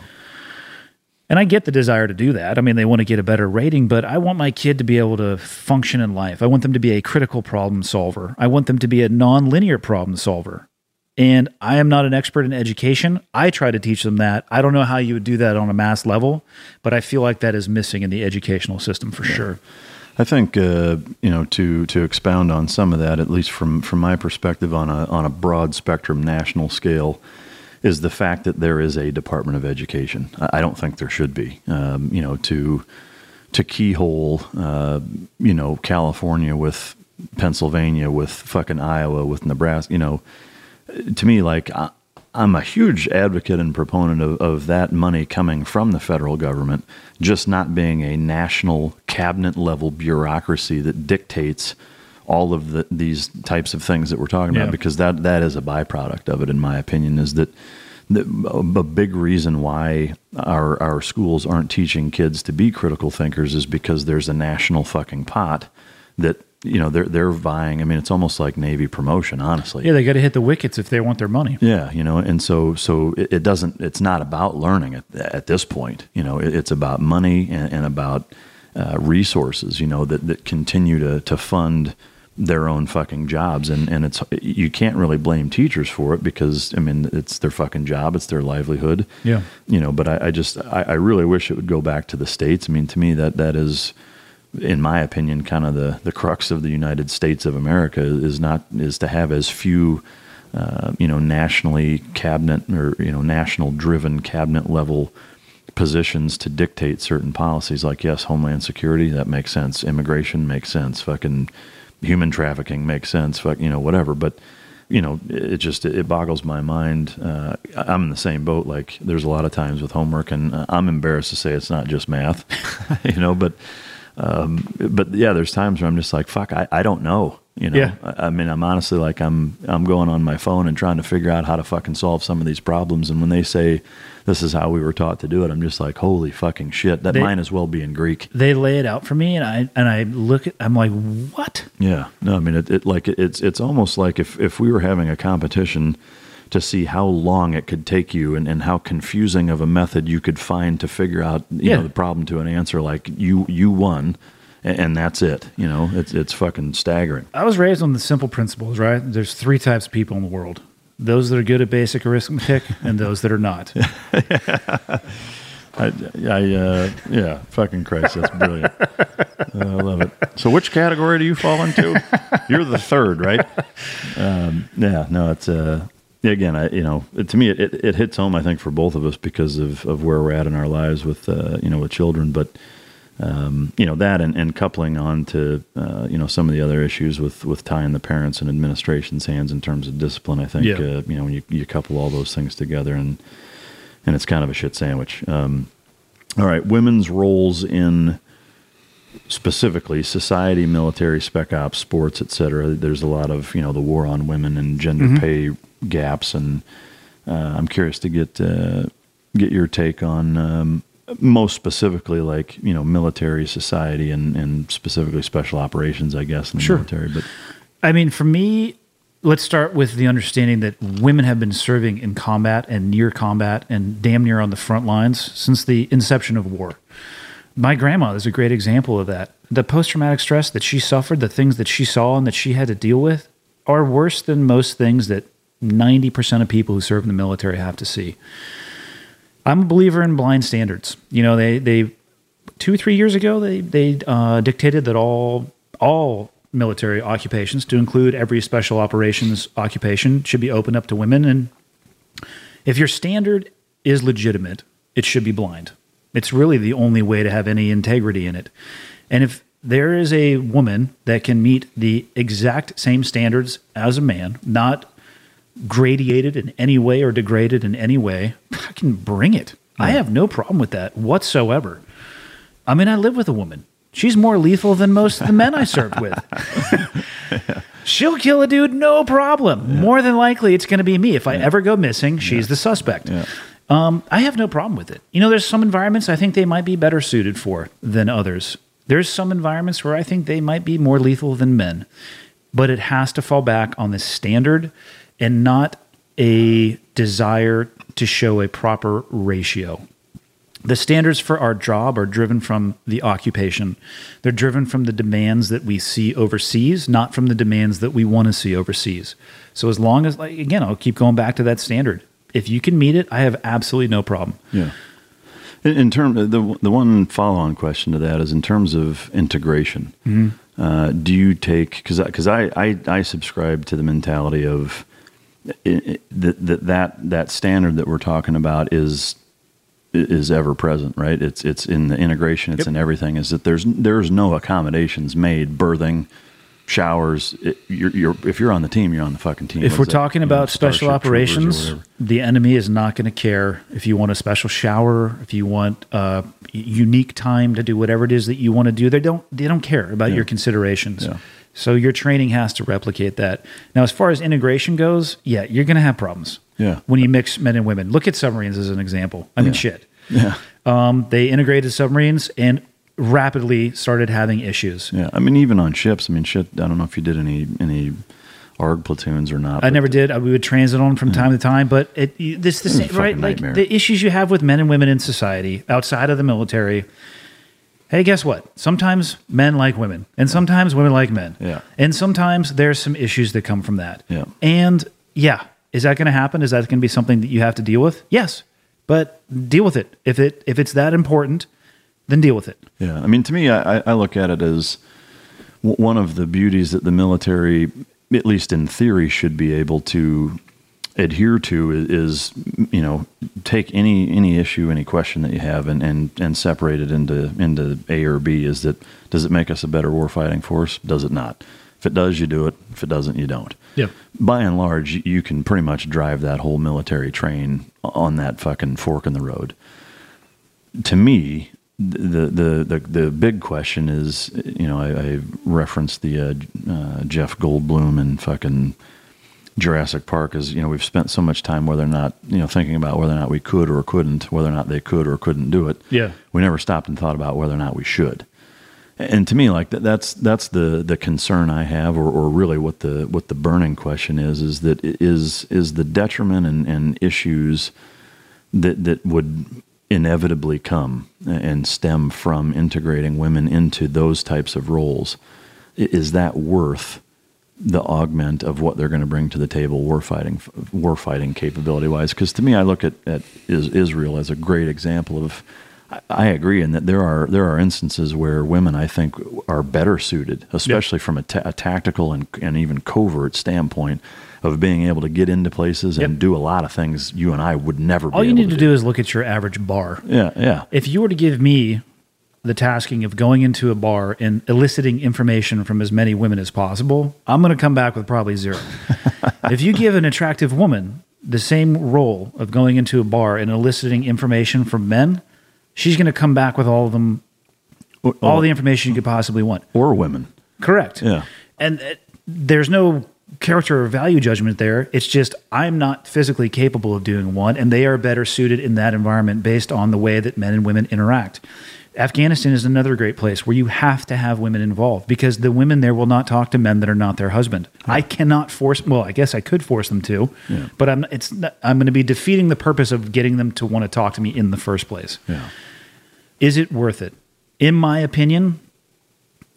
[SPEAKER 7] And I get the desire to do that. I mean, they want to get a better rating, but I want my kid to be able to function in life. I want them to be a critical problem solver. I want them to be a non-linear problem solver. And I am not an expert in education. I try to teach them that. I don't know how you would do that on a mass level, but I feel like that is missing in the educational system for yeah. sure.
[SPEAKER 6] I think uh, you know to to expound on some of that, at least from from my perspective on a on a broad spectrum national scale, is the fact that there is a Department of Education. I don't think there should be. Um, you know to to keyhole, uh, you know California with Pennsylvania, with fucking Iowa, with Nebraska. You know to me, like I, am a huge advocate and proponent of, of that money coming from the federal government, just not being a national cabinet level bureaucracy that dictates all of the, these types of things that we're talking yeah. about, because that that is a byproduct of it, in my opinion, is that. The, a big reason why our our schools aren't teaching kids to be critical thinkers is because there's a national fucking pot that you know they're they're vying. I mean, it's almost like Navy promotion, honestly.
[SPEAKER 7] Yeah, they got to hit the wickets if they want their money.
[SPEAKER 6] Yeah, you know, and so so it, it doesn't. It's not about learning at, at this point. You know, it, it's about money and, and about uh, resources. You know, that that continue to to fund their own fucking jobs and and it's you can't really blame teachers for it because I mean it's their fucking job it's their livelihood
[SPEAKER 7] yeah
[SPEAKER 6] you know but I, I just I, I really wish it would go back to the states I mean to me that that is in my opinion, kind of the, the crux of the United States of America is not is to have as few, uh, you know, nationally cabinet or you know national driven cabinet level positions to dictate certain policies. Like yes, Homeland Security that makes sense, immigration makes sense, fucking human trafficking makes sense, fuck you know whatever. But you know, it just it boggles my mind. Uh, I'm in the same boat. Like there's a lot of times with homework, and uh, I'm embarrassed to say it's not just math, <laughs> you know, but um, but yeah, there's times where I'm just like, fuck, I, I don't know. You know,
[SPEAKER 7] Yeah.
[SPEAKER 6] I, I mean, I'm honestly like I'm I'm going on my phone and trying to figure out how to fucking solve some of these problems. And when they say this is how we were taught to do it, I'm just like, holy fucking shit! That
[SPEAKER 7] They-
[SPEAKER 6] might as well be in Greek.
[SPEAKER 7] They lay it out for me, and I and I look at. I'm like, what?
[SPEAKER 6] Yeah, no, I mean, it, it like it's it's almost like if if we were having a competition to see how long it could take you and, and how confusing of a method you could find to figure out you
[SPEAKER 7] Yeah.
[SPEAKER 6] know the problem to an answer like you you won and, and that's it you know? It's it's fucking staggering.
[SPEAKER 7] I was raised on the simple principles, right? There's three types of people in the world: those that are good at basic arithmetic, and <laughs> those that are not. <laughs>
[SPEAKER 6] I, I uh, yeah fucking Christ that's brilliant. I love it. So which category do you fall into? You're the third right? <laughs> Um, yeah no it's uh again I you know it, to me it, it, it hits home I think for both of us because of, of where we're at in our lives with uh, you know with children but um, you know that and, and coupling on to uh, you know some of the other issues with with tying the parents and administration's hands in terms of discipline I think
[SPEAKER 7] Yeah.
[SPEAKER 6] uh, you know when you, you couple all those things together and and it's kind of a shit sandwich um, all right women's roles in specifically society military spec ops sports etc there's a lot of you know the war on women and gender
[SPEAKER 7] Mm-hmm.
[SPEAKER 6] pay gaps and uh, i'm curious to get uh, get your take on um, most specifically like you know military society and, and specifically special operations i guess in the
[SPEAKER 7] Sure.
[SPEAKER 6] military but
[SPEAKER 7] I mean, for me, let's start with the understanding that women have been serving in combat and near combat and damn near on the front lines since the inception of war. My grandma is a great example of that. The post traumatic stress that she suffered, the things that she saw and that she had to deal with, are worse than most things that 90% of people who serve in the military have to see. I'm a believer in blind standards. You know, they, they two, three years ago, they, they uh, dictated that all, all military occupations, to include every special operations occupation, should be opened up to women. And if your standard is legitimate, it should be blind. It's really the only way to have any integrity in it. And if there is a woman that can meet the exact same standards as a man, not gradiated in any way or degraded in any way, I can bring it. I have no problem with that whatsoever. I mean, I live with a woman. She's more lethal than most of the men I served <laughs> with. She'll kill a dude, no problem. More than likely, it's going to be me. If I ever go missing, she's the suspect. Um, I have no problem with it. You know, there's some environments I think they might be better suited for than others. There's some environments where I think they might be more lethal than men, but it has to fall back on the standard and not a desire to show a proper ratio. The standards for our job are driven from the occupation. They're driven from the demands that we see overseas, not from the demands that we want to see overseas. So as long as like again, I'll keep going back to that standard. If you can meet it, I have absolutely no problem.
[SPEAKER 6] Yeah. In, in terms, the the one follow-on question to that is in terms of integration. Uh, do you take because because I, I I subscribe to the mentality of that that that that standard that we're talking about is is ever present, right? It's it's in the integration, it's
[SPEAKER 7] Yep.
[SPEAKER 6] in everything. Is that there's there's no accommodations made, berthing, showers. It, you're, you're if you're on the team, you're on the fucking team.
[SPEAKER 7] If
[SPEAKER 6] What
[SPEAKER 7] we're
[SPEAKER 6] is that?
[SPEAKER 7] talking
[SPEAKER 6] You know,
[SPEAKER 7] about special
[SPEAKER 6] Starship Troopers or
[SPEAKER 7] operations, the enemy is not going to care if you want a special shower, if you want a unique time to do whatever it is that you want to do. They don't they don't care about your considerations.
[SPEAKER 6] Yeah.
[SPEAKER 7] So your training has to replicate that. Now, as far as integration goes, yeah, you're going to have problems.
[SPEAKER 6] Yeah.
[SPEAKER 7] When you mix men and women, look at submarines as an example. I mean,
[SPEAKER 6] Yeah.
[SPEAKER 7] shit.
[SPEAKER 6] Yeah.
[SPEAKER 7] Um, they integrated submarines and rapidly started having issues.
[SPEAKER 6] Yeah, I mean, even on ships. I mean, shit. I don't know if you did any any ARG platoons or not.
[SPEAKER 7] I never did. I- We would transit on from time to time, but it this the same, right? Like
[SPEAKER 6] nightmare.
[SPEAKER 7] the issues you have with men and women in society outside of the military. Hey, guess what? Sometimes men like women, and sometimes women like men.
[SPEAKER 6] Yeah.
[SPEAKER 7] And sometimes there's some issues that come from that.
[SPEAKER 6] Yeah.
[SPEAKER 7] And yeah, is that going to happen? Is that going to be something that you have to deal with? Yes, but deal with it. If it if it's that important, then deal with it.
[SPEAKER 6] Yeah, I mean, to me, I, I- I look at it as one of the beauties that the military, at least in theory, should be able to adhere to is, is you know take any any issue, any question that you have, and and and separate it into into A or B. Is that does it make us a better warfighting force? Does it not? If it does, you do it. If it doesn't, you don't.
[SPEAKER 7] Yep.
[SPEAKER 6] By and large, you- you can pretty much drive that whole military train on that fucking fork in the road to me, the, the the the big question is, you know, I, I referenced the uh, uh, Jeff Goldblum and fucking Jurassic Park. Is you know we've spent so much time whether or not you know thinking about whether or not we could or couldn't, whether or not they could or couldn't do it.
[SPEAKER 7] Yeah,
[SPEAKER 6] we never stopped and thought about whether or not we should. And to me, like that, that's that's the the concern I have, or, or really what the what the burning question is, is that is is the detriment and, and issues that that would inevitably come and stem from integrating women into those types of roles. Is that worth the augment of what they're going to bring to the table war fighting war fighting capability wise? Because to me, I look at, at Israel as a great example of. I agree in that there are there are instances where women I think are better suited, especially from a, a tactical and, and even covert standpoint, of being able to get into places and do a lot of things you and I would never.
[SPEAKER 7] Be All you need to
[SPEAKER 6] do.
[SPEAKER 7] do is look at your average bar.
[SPEAKER 6] Yeah, yeah.
[SPEAKER 7] If you were to give me the tasking of going into a bar and eliciting information from as many women as possible, I'm going to come back with probably zero. <laughs> if you give an attractive woman the same role of going into a bar and eliciting information from men, she's going to come back with all of them, all the information you could possibly want.
[SPEAKER 6] Or women.
[SPEAKER 7] Correct.
[SPEAKER 6] Yeah.
[SPEAKER 7] And uh, there's no character or value judgment there. It's just I'm not physically capable of doing one, and they are better suited in that environment based on the way that men and women interact. Afghanistan is another great place where you have to have women involved because the women there will not talk to men that are not their husband. Yeah. I cannot force. Well, I guess I could force them to, yeah. but I'm. It's. Not, I'm going to be defeating the purpose of getting them to want to talk to me in the first place.
[SPEAKER 6] Yeah.
[SPEAKER 7] Is it worth it? In my opinion,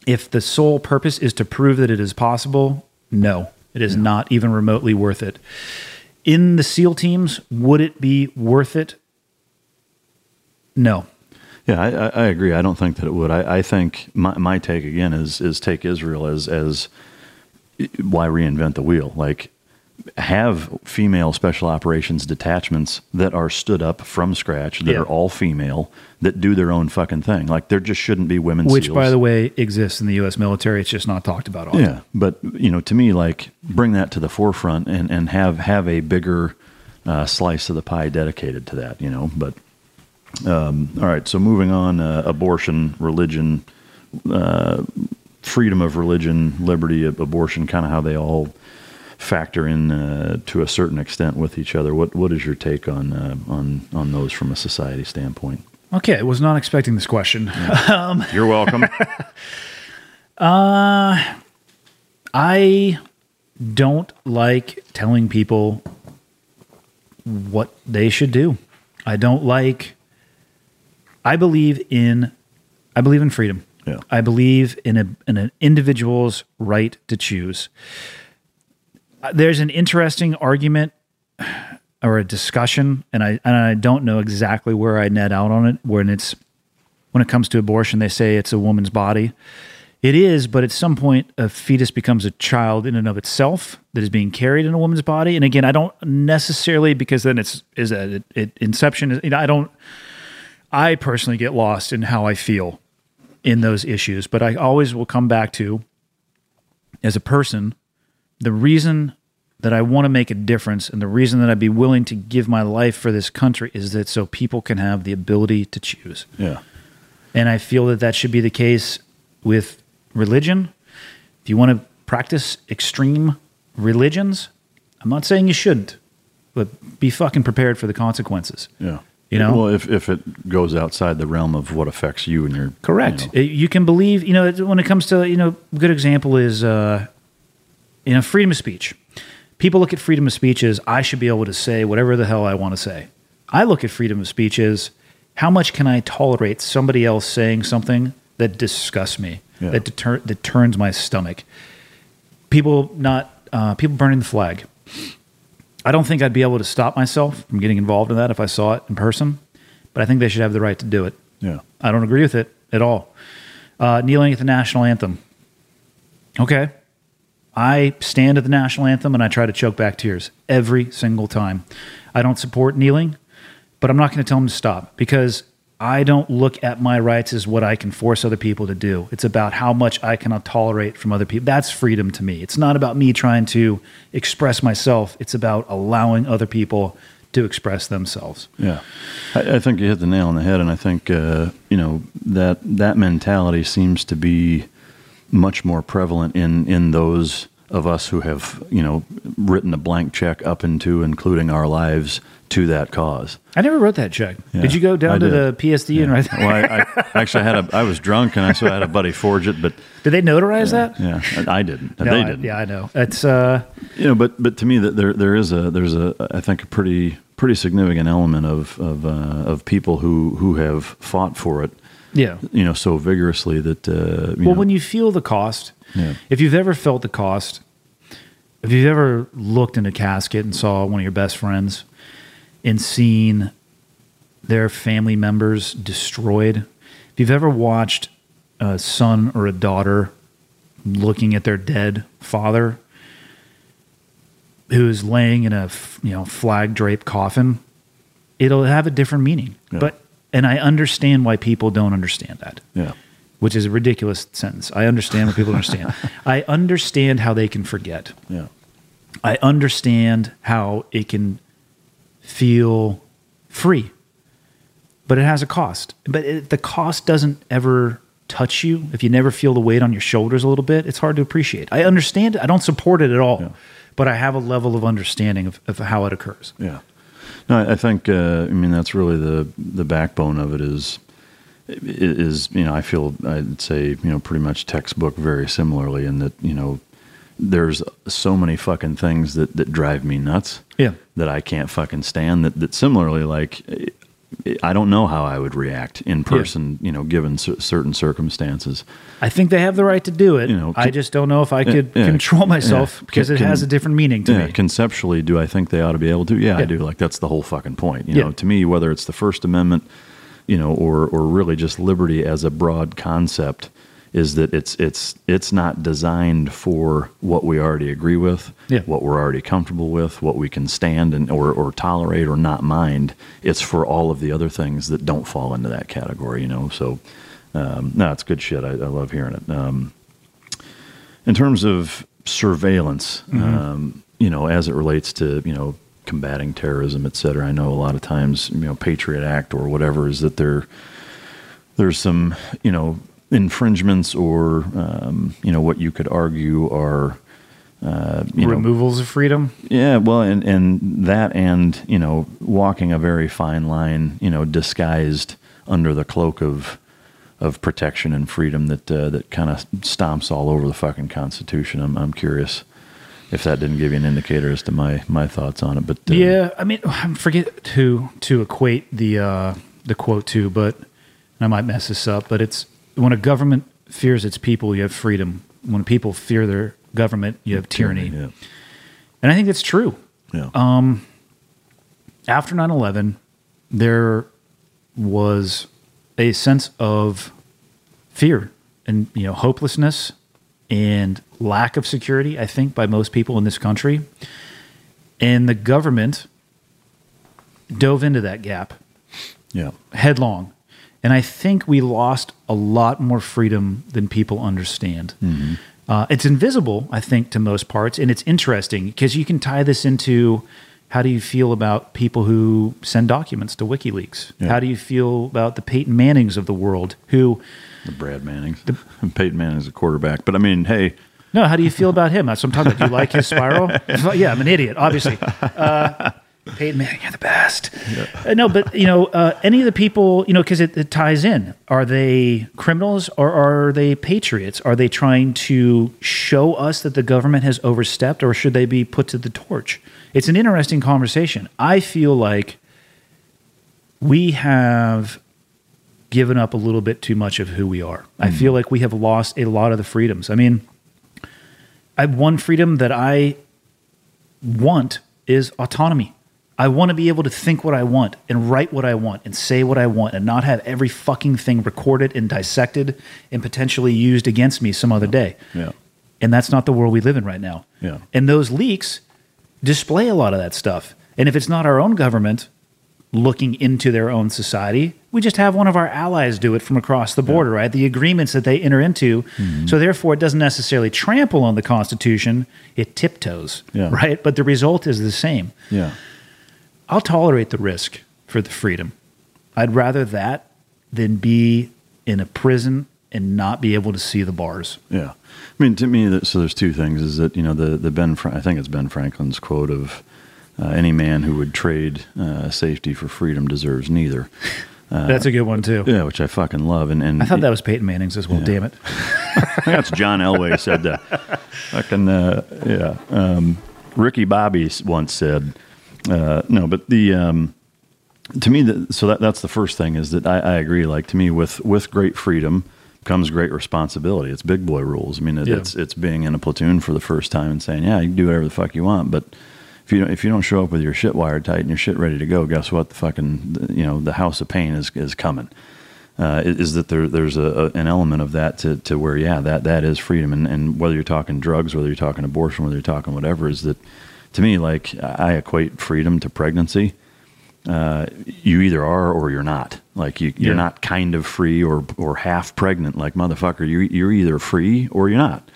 [SPEAKER 7] if the sole purpose is to prove that it is possible, no. It is not even remotely worth it. In the SEAL teams, would it be worth it? No.
[SPEAKER 6] Yeah, I, I agree. I don't think that it would. I, I think my, my take again is is take Israel as as why reinvent the wheel? Like have female special operations detachments that are stood up from scratch that yeah. are all female that do their own fucking thing. Like there just shouldn't be women.
[SPEAKER 7] Which,
[SPEAKER 6] SEALs.
[SPEAKER 7] by the way, exists in the U.S. military. It's just not talked about often.
[SPEAKER 6] Yeah, but you know, to me, like bring that to the forefront and and have have a bigger uh, slice of the pie dedicated to that. You know, but um, all right. So moving on, uh, abortion, religion. Uh, freedom of religion, liberty, of abortion, kind of how they all factor in uh, to a certain extent with each other. What what is your take on uh, on on those from a society standpoint?
[SPEAKER 7] Okay, I was not expecting this question. Yeah. <laughs>
[SPEAKER 6] um, You're welcome. <laughs>
[SPEAKER 7] uh, I don't like telling people what they should do. I don't like. I believe in. I believe in freedom.
[SPEAKER 6] Yeah.
[SPEAKER 7] I believe in a in an individual's right to choose. There's an interesting argument or a discussion, and I and I don't know exactly where I net out on it. When it's when it comes to abortion, they say it's a woman's body. It is, but at some point, a fetus becomes a child in and of itself that is being carried in a woman's body. And again, I don't necessarily because then it's is that it, it, inception. You know, I don't. I personally get lost in how I feel in those issues, but I always will come back to as a person the reason that I want to make a difference and the reason that I'd be willing to give my life for this country is that so people can have the ability to choose.
[SPEAKER 6] Yeah.
[SPEAKER 7] And I feel that that should be the case with religion. If you want to practice extreme religions, I'm not saying you shouldn't, but be fucking prepared for the consequences.
[SPEAKER 6] Yeah.
[SPEAKER 7] You know,
[SPEAKER 6] well, if, if it goes outside the realm of what affects you and your
[SPEAKER 7] correct,
[SPEAKER 6] you,
[SPEAKER 7] know. you can believe. You know, when it comes to you know, good example is uh, you know, freedom of speech. People look at freedom of speech as I should be able to say whatever the hell I want to say. I look at freedom of speech as how much can I tolerate somebody else saying something that disgusts me, yeah. that deter- that turns my stomach. People not uh, people burning the flag. I don't think I'd be able to stop myself from getting involved in that if I saw it in person, but I think they should have the right to do it.
[SPEAKER 6] Yeah,
[SPEAKER 7] I don't agree with it at all. Uh, kneeling at the national anthem. Okay, I stand at the national anthem and I try to choke back tears every single time. I don't support kneeling, but I'm not going to tell them to stop because I don't look at my rights as what I can force other people to do. It's about how much I can tolerate from other people. That's freedom to me. It's not about me trying to express myself, it's about allowing other people to express themselves.
[SPEAKER 6] Yeah, I, I think you hit the nail on the head, and I think uh, you know that that mentality seems to be much more prevalent in in those of us who have you know written a blank check up into including our lives to that cause.
[SPEAKER 7] I never wrote that check.
[SPEAKER 6] Yeah,
[SPEAKER 7] did you go down
[SPEAKER 6] I
[SPEAKER 7] to
[SPEAKER 6] did.
[SPEAKER 7] the PSD
[SPEAKER 6] Yeah.
[SPEAKER 7] and write that?
[SPEAKER 6] Well, I, I actually had a I was drunk and I so I had a buddy forge it, but <laughs>
[SPEAKER 7] Did they notarize that?
[SPEAKER 6] yeah, I didn't.
[SPEAKER 7] No,
[SPEAKER 6] they didn't.
[SPEAKER 7] yeah, I know. It's uh,
[SPEAKER 6] you know, but but to me that there there is a there's a I think a pretty pretty significant element of of uh, of people who who have fought for it.
[SPEAKER 7] Yeah.
[SPEAKER 6] You know, so vigorously that uh,
[SPEAKER 7] well,
[SPEAKER 6] know,
[SPEAKER 7] when you feel the cost,
[SPEAKER 6] Yeah.
[SPEAKER 7] if you've ever felt the cost, if you've ever looked in a casket and saw one of your best friends and seen their family members destroyed, if you've ever watched a son or a daughter looking at their dead father who is laying in a you know flag draped coffin, it'll have a different meaning.
[SPEAKER 6] Yeah.
[SPEAKER 7] But and I understand why people don't understand that
[SPEAKER 6] yeah.
[SPEAKER 7] which is a ridiculous sentence. I understand what people understand. <laughs> I understand how they can forget.
[SPEAKER 6] Yeah.
[SPEAKER 7] I understand how it can feel free, but it has a cost. But it, the cost doesn't ever touch you. If you never feel the weight on your shoulders a little bit, it's hard to appreciate. I understand it. I don't support it at all,
[SPEAKER 6] Yeah.
[SPEAKER 7] but I have a level of understanding of, of how it occurs.
[SPEAKER 6] Yeah. No, I think uh, I mean that's really the the backbone of it is is you know I feel I'd say you know pretty much textbook very similarly in that you know there's so many fucking things that that drive me nuts
[SPEAKER 7] Yeah.
[SPEAKER 6] that I can't fucking stand that that similarly like I don't know how I would react in person you know given cer- certain circumstances
[SPEAKER 7] I think they have the right to do it.
[SPEAKER 6] You know,
[SPEAKER 7] I just don't know if I could
[SPEAKER 6] yeah,
[SPEAKER 7] control myself
[SPEAKER 6] yeah.
[SPEAKER 7] because it has a different meaning to
[SPEAKER 6] yeah,
[SPEAKER 7] me.
[SPEAKER 6] conceptually, do I think they ought to be able to? Yeah, I do. Like that's the whole fucking point. You
[SPEAKER 7] Yeah.
[SPEAKER 6] know, to me, whether it's the First Amendment, you know, or or really just liberty as a broad concept, is that it's it's it's not designed for what we already agree with,
[SPEAKER 7] Yeah.
[SPEAKER 6] what we're already comfortable with, what we can stand and or or tolerate or not mind. It's for all of the other things that don't fall into that category. You know, so. Um, no, it's good shit. I, I love hearing it. Um, in terms of surveillance, um, you know, as it relates to you know combating terrorism, et cetera. I know a lot of times, you know, Patriot Act or whatever is that there there's some you know infringements or um, you know what you could argue are uh, you know
[SPEAKER 7] Removals of freedom.
[SPEAKER 6] yeah, well, and and that, and you know, walking a very fine line, you know, disguised under the cloak of of protection and freedom that uh, that kind of stomps all over the fucking Constitution. I'm I'm curious if that didn't give you an indicator as to my my thoughts on it. But uh,
[SPEAKER 7] Yeah, I mean, <sighs> I forget to to equate the uh, the quote to, but and I might mess this up, but it's when a government fears its people, you have freedom. When people fear their government, you have tyranny.
[SPEAKER 6] yeah,
[SPEAKER 7] And I think that's true.
[SPEAKER 6] yeah, um,
[SPEAKER 7] After 9 11, there was a sense of fear and you know hopelessness and lack of security i think by most people in this country and the government dove into that gap
[SPEAKER 6] yeah,
[SPEAKER 7] headlong. And I think we lost a lot more freedom than people understand. Uh, it's invisible, I think, to most parts. And it's interesting because you can tie this into how do you feel about people who send documents to WikiLeaks?
[SPEAKER 6] Yeah.
[SPEAKER 7] How do you feel about the Peyton Mannings of the world who,
[SPEAKER 6] the Brad Manning's, <laughs> Peyton Manning's a quarterback. But I mean, hey,
[SPEAKER 7] no, how do you feel about him? That's what I'm talking about. Do you like his spiral? <laughs> yeah, I'm an idiot, obviously. Uh, Peyton Manning, you're the best. Uh, no, but you know, uh, any of the people, you know, because it, it ties in. Are they criminals or are they patriots? Are they trying to show us that the government has overstepped, or should they be put to the torch? It's an interesting conversation. I feel like we have given up a little bit too much of who we are. I feel like we have lost a lot of the freedoms. I mean, I one freedom that I want is autonomy. I want to be able to think what I want and write what I want and say what I want and not have every fucking thing recorded and dissected and potentially used against me some other day.
[SPEAKER 6] yeah,
[SPEAKER 7] And that's not the world we live in right now.
[SPEAKER 6] Yeah.
[SPEAKER 7] And those leaks display a lot of that stuff. And if it's not our own government looking into their own society, we just have one of our allies do it from across the border, right? The agreements that they enter into.
[SPEAKER 6] Mm-hmm.
[SPEAKER 7] So therefore, it doesn't necessarily trample on the Constitution, it tiptoes,
[SPEAKER 6] Yeah.
[SPEAKER 7] right? But the result is the same.
[SPEAKER 6] yeah,
[SPEAKER 7] I'll tolerate the risk for the freedom. I'd rather that than be in a prison and not be able to see the bars.
[SPEAKER 6] Yeah. I mean, to me, so there's two things. Is that you know the the Ben I think it's Ben Franklin's quote of uh, any man who would trade uh, safety for freedom deserves neither.
[SPEAKER 7] Uh, That's a good one too.
[SPEAKER 6] Yeah, which I fucking love. And, and
[SPEAKER 7] I thought that was Peyton Manning's as well. Yeah. Damn it. <laughs>
[SPEAKER 6] That's John Elway said that. Fucking uh, yeah. Um, Ricky Bobby once said uh, no, but the um, to me, the, so that that's the first thing is that I, I agree. Like to me, with with great freedom comes great responsibility. It's big boy rules. I mean, it, yeah. it's it's being in a platoon for the first time and saying, yeah, you can do whatever the fuck you want, but if you don't, if you don't show up with your shit wired tight and your shit ready to go, guess what? The fucking you know the house of pain is is coming. Uh, is that there, there's a, a, an element of that to, to where yeah that that is freedom and, and whether you're talking drugs whether you're talking abortion whether you're talking whatever is that to me like I equate freedom to pregnancy uh, you either are or you're not. Like you, you're yeah. not kind of free or or half pregnant. Like motherfucker, you you're either free or you're not.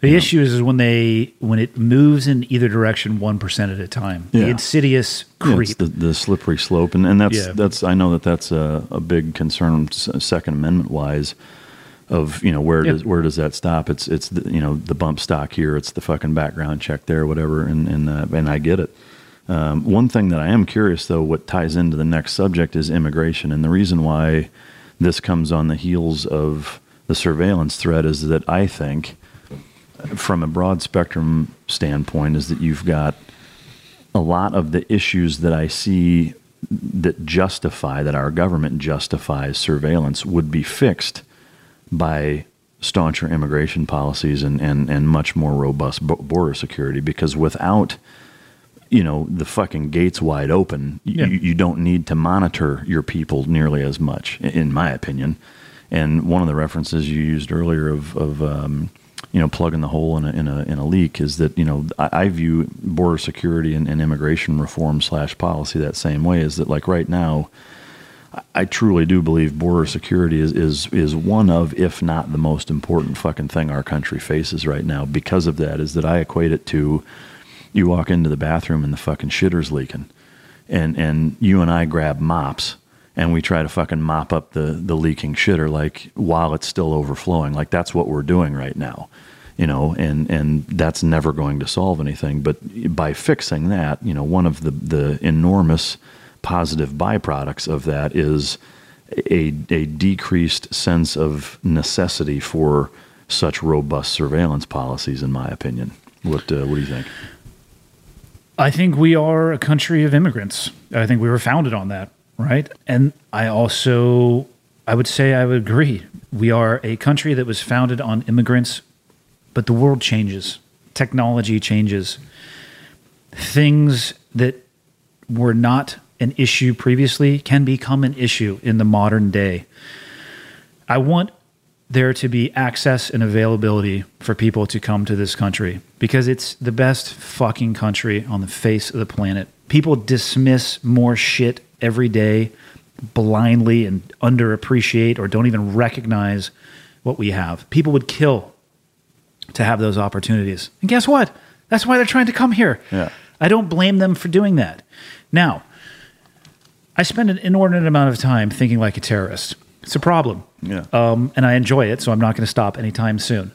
[SPEAKER 7] The you issue know? is, is when they when it moves in either direction one percent at a time. Yeah. The insidious creep,
[SPEAKER 6] yeah, the, the, slippery slope, and, and that's that's I know that that's a, a big concern Second Amendment wise. Of you know where does where does that stop? It's it's the, you know the bump stock here. It's the fucking background check there, whatever. And and uh, and I get it. Um, one thing that I am curious, though, what ties into the next subject is immigration. And the reason why this comes on the heels of the surveillance threat is that I think, from a broad spectrum standpoint, is that you've got a lot of the issues that I see that justify, that our government justifies surveillance would be fixed by stauncher immigration policies and, and, and much more robust border security because without – you know the fucking gates wide open. Yeah. You, you don't need to monitor your people nearly as much, in my opinion. And one of the references you used earlier of, of um, you know plugging the hole in a, in a in a leak is that you know I, I view border security and, and immigration reform slash policy that same way. Is that like right now. I truly do believe border security is, is is one of, if not the most important fucking thing our country faces right now. Because of that, is that I equate it to you walk into the bathroom and the fucking shitter's leaking, and and you and I grab mops and we try to fucking mop up the the leaking shitter like while it's still overflowing. Like that's what we're doing right now, you know, and and that's never going to solve anything. But by fixing that, you know, one of the the enormous positive byproducts of that is a a decreased sense of necessity for such robust surveillance policies, in my opinion. What uh, what do you think?
[SPEAKER 7] I think we are a country of immigrants. I think we were founded on that, right? And I also, I would say, I would agree. We are a country that was founded on immigrants, but the world changes, technology changes. Things that were not an issue previously can become an issue in the modern day. I want there to be access and availability for people to come to this country because it's the best fucking country on the face of the planet. People dismiss more shit every day blindly and underappreciate or don't even recognize what we have. People would kill to have those opportunities. And guess what? That's why they're trying to come here.
[SPEAKER 6] Yeah.
[SPEAKER 7] I don't blame them for doing that. Now, I spend an inordinate amount of time thinking like a terrorist. It's a problem.
[SPEAKER 6] Yeah.
[SPEAKER 7] Um, and I enjoy it, so I'm not going to stop anytime soon.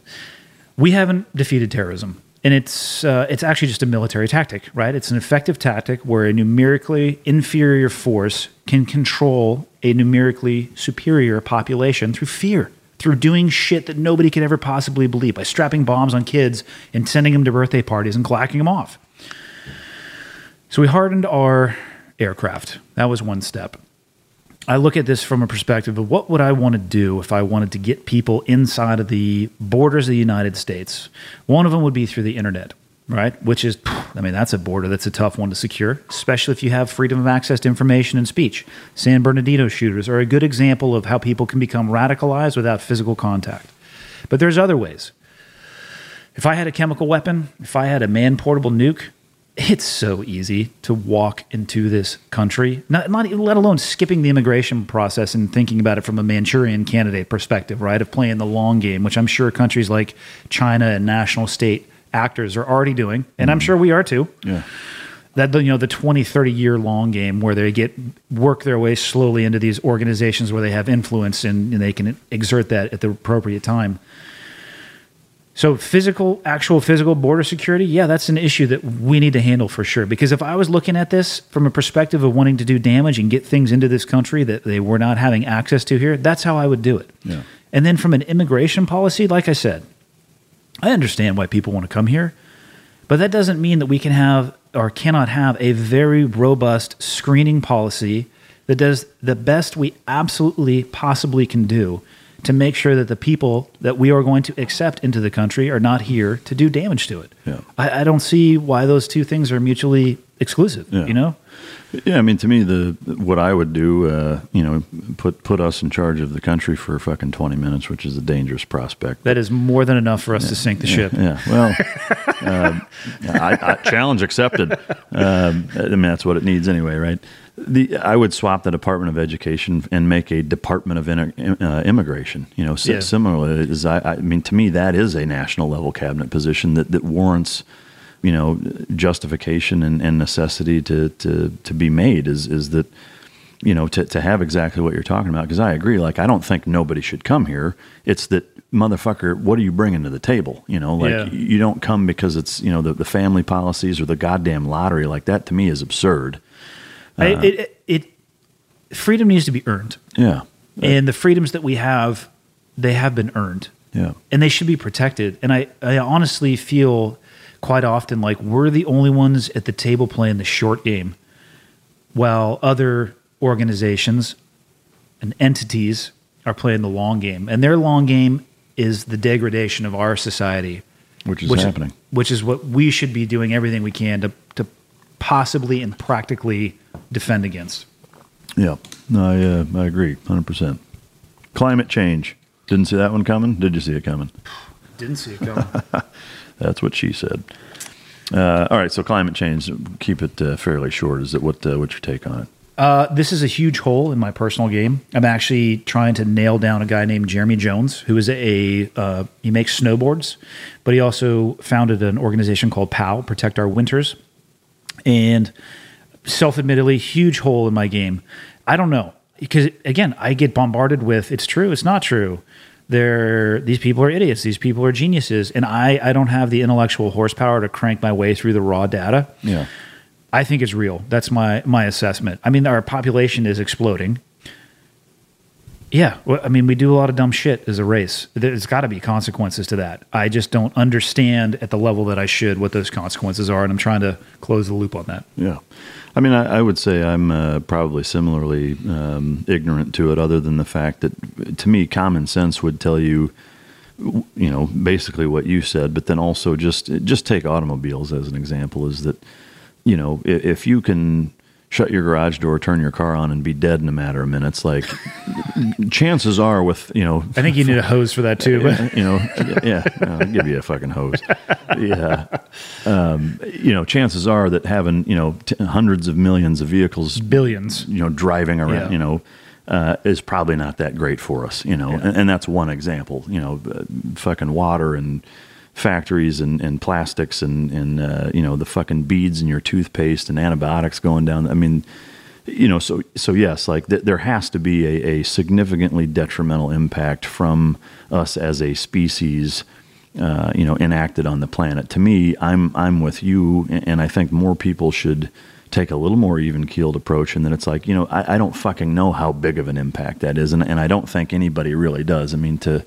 [SPEAKER 7] We haven't defeated terrorism. And it's uh, it's actually just a military tactic, right? It's an effective tactic where a numerically inferior force can control a numerically superior population through fear, through doing shit that nobody could ever possibly believe, by strapping bombs on kids and sending them to birthday parties and clacking them off. So we hardened our aircraft. That was one step. I look at this from a perspective of what would I want to do if I wanted to get people inside of the borders of the United States. One of them would be through the internet, right? Which is, I mean, that's a border that's a tough one to secure, especially if you have freedom of access to information and speech. San Bernardino shooters are a good example of how people can become radicalized without physical contact. But there's other ways. If I had a chemical weapon, if I had a man portable nuke, it's so easy to walk into this country, not, not let alone skipping the immigration process and thinking about it from a Manchurian candidate perspective, right? Of playing the long game, which I'm sure countries like China and national state actors are already doing, and I'm mm-hmm. sure we are too.
[SPEAKER 6] Yeah.
[SPEAKER 7] that you know the 20 30 year long game where they get work their way slowly into these organizations where they have influence and, and they can exert that at the appropriate time so physical actual physical border security yeah that's an issue that we need to handle for sure because if i was looking at this from a perspective of wanting to do damage and get things into this country that they were not having access to here that's how i would do it
[SPEAKER 6] Yeah.
[SPEAKER 7] and then from an immigration policy like i said i understand why people want to come here but that doesn't mean that we can have or cannot have a very robust screening policy that does the best we absolutely possibly can do to make sure that the people that we are going to accept into the country are not here to do damage to it.
[SPEAKER 6] Yeah.
[SPEAKER 7] I, I don't see why those two things are mutually exclusive.
[SPEAKER 6] Yeah.
[SPEAKER 7] You know?
[SPEAKER 6] Yeah, I mean, to me, the what I would do, uh, you know, put put us in charge of the country for fucking twenty minutes, which is a dangerous prospect.
[SPEAKER 7] That is more than enough for us to sink the
[SPEAKER 6] yeah,
[SPEAKER 7] ship.
[SPEAKER 6] Yeah, well, um, <laughs> I, I, challenge accepted. Um, I mean, that's what it needs anyway, right? The I would swap the Department of Education and make a Department of Inter, uh, Immigration. You know,
[SPEAKER 7] Yeah.
[SPEAKER 6] similarly, is I, I mean, to me, that is a national level cabinet position that that warrants. You know, justification and, and necessity to, to, to be made is is that you know, to, to have exactly what you're talking about. Because I agree. Like, I don't think nobody should come here. It's that motherfucker. What are you bringing to the table? You know, like
[SPEAKER 7] Yeah.
[SPEAKER 6] you don't come because it's you know the, the family policies or the goddamn lottery. Like that to me is absurd.
[SPEAKER 7] I, uh-huh. it, it, it freedom needs to be earned,
[SPEAKER 6] Yeah,
[SPEAKER 7] and the freedoms that we have, they have been earned.
[SPEAKER 6] yeah,
[SPEAKER 7] and they should be protected. And I, I honestly feel quite often like we're the only ones at the table playing the short game, while other organizations and entities are playing the long game. And their long game is the degradation of our society,
[SPEAKER 6] which is
[SPEAKER 7] which
[SPEAKER 6] happening.
[SPEAKER 7] which is what we should be doing everything we can to to possibly and practically defend against.
[SPEAKER 6] Yeah, no, I uh, I agree, hundred percent. Climate change. Didn't see that one coming. Did you see it coming? <laughs>
[SPEAKER 7] Didn't see it coming. <laughs>
[SPEAKER 6] That's what she said. Uh, all right, so climate change. Keep it uh, fairly short. Is it what? Uh, what's your take on it?
[SPEAKER 7] Uh, this is a huge hole in my personal game. I'm actually trying to nail down a guy named Jeremy Jones, who is a uh, he makes snowboards, but he also founded an organization called POW, Protect Our Winters, and self-admittedly, huge hole in my game. I don't know because again, I get bombarded with it's true, it's not true. They're these people are idiots. These people are geniuses, and I I don't have the intellectual horsepower to crank my way through the raw data.
[SPEAKER 6] Yeah,
[SPEAKER 7] I think it's real. That's my my assessment. I mean, our population is exploding. Yeah, well, I mean, we do a lot of dumb shit as a race. There's got to be consequences to that. I just don't understand at the level that I should what those consequences are, and I'm trying to close the loop on that.
[SPEAKER 6] Yeah. I mean, I, I would say I'm uh, probably similarly um, ignorant to it, other than the fact that, to me, common sense would tell you, you know, basically what you said. But then also just just take automobiles as an example. Is that, you know, if, if you can shut your garage door, turn your car on, and be dead in a matter of minutes, like chances are, with you know,
[SPEAKER 7] I think you need a hose for that too. But <laughs>
[SPEAKER 6] you know, yeah, I'll give you a fucking hose. Yeah, um, you know, chances are that having you know t- hundreds of millions of vehicles,
[SPEAKER 7] billions,
[SPEAKER 6] you know, driving around,
[SPEAKER 7] Yeah.
[SPEAKER 6] you know, uh, is probably not that great for us. You know, and, and that's one example. You know, uh, fucking water and factories and, and plastics and and uh, you know the fucking beads in your toothpaste and antibiotics going down. I mean, you know, so so yes, like th- there has to be a, a significantly detrimental impact from us as a species. Uh, you know, enacted on the planet. To me, I'm I'm with you, and I think more people should take a little more even keeled approach. And then it's like, you know, I, I don't fucking know how big of an impact that is, and, and I don't think anybody really does. I mean, to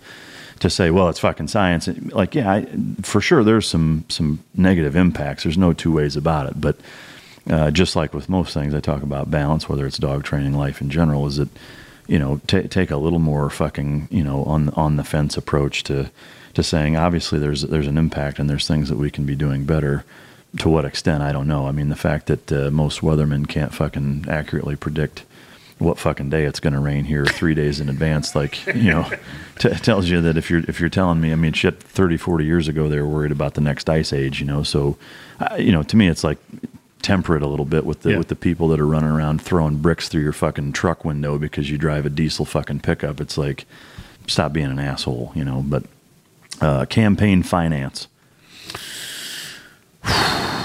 [SPEAKER 6] to say, well, it's fucking science. Like, yeah, I, for sure, there's some some negative impacts. There's no two ways about it. But uh, just like with most things, I talk about balance, whether it's dog training, life in general, is that you know ta take a little more fucking you know on on the fence approach to to saying obviously there's there's an impact and there's things that we can be doing better. To what extent, I don't know. I mean, the fact that uh, most weathermen can't fucking accurately predict what fucking day it's going to rain here three days in advance like you know <laughs> t- tells you that if you're if you're telling me i mean shit 30 40 years ago they were worried about the next ice age you know so uh, you know to me it's like temper it a little bit with the
[SPEAKER 7] Yeah.
[SPEAKER 6] with the people that are running around throwing bricks through your fucking truck window because you drive a diesel fucking pickup it's like stop being an asshole you know but uh, campaign finance <sighs> <sighs> <sighs>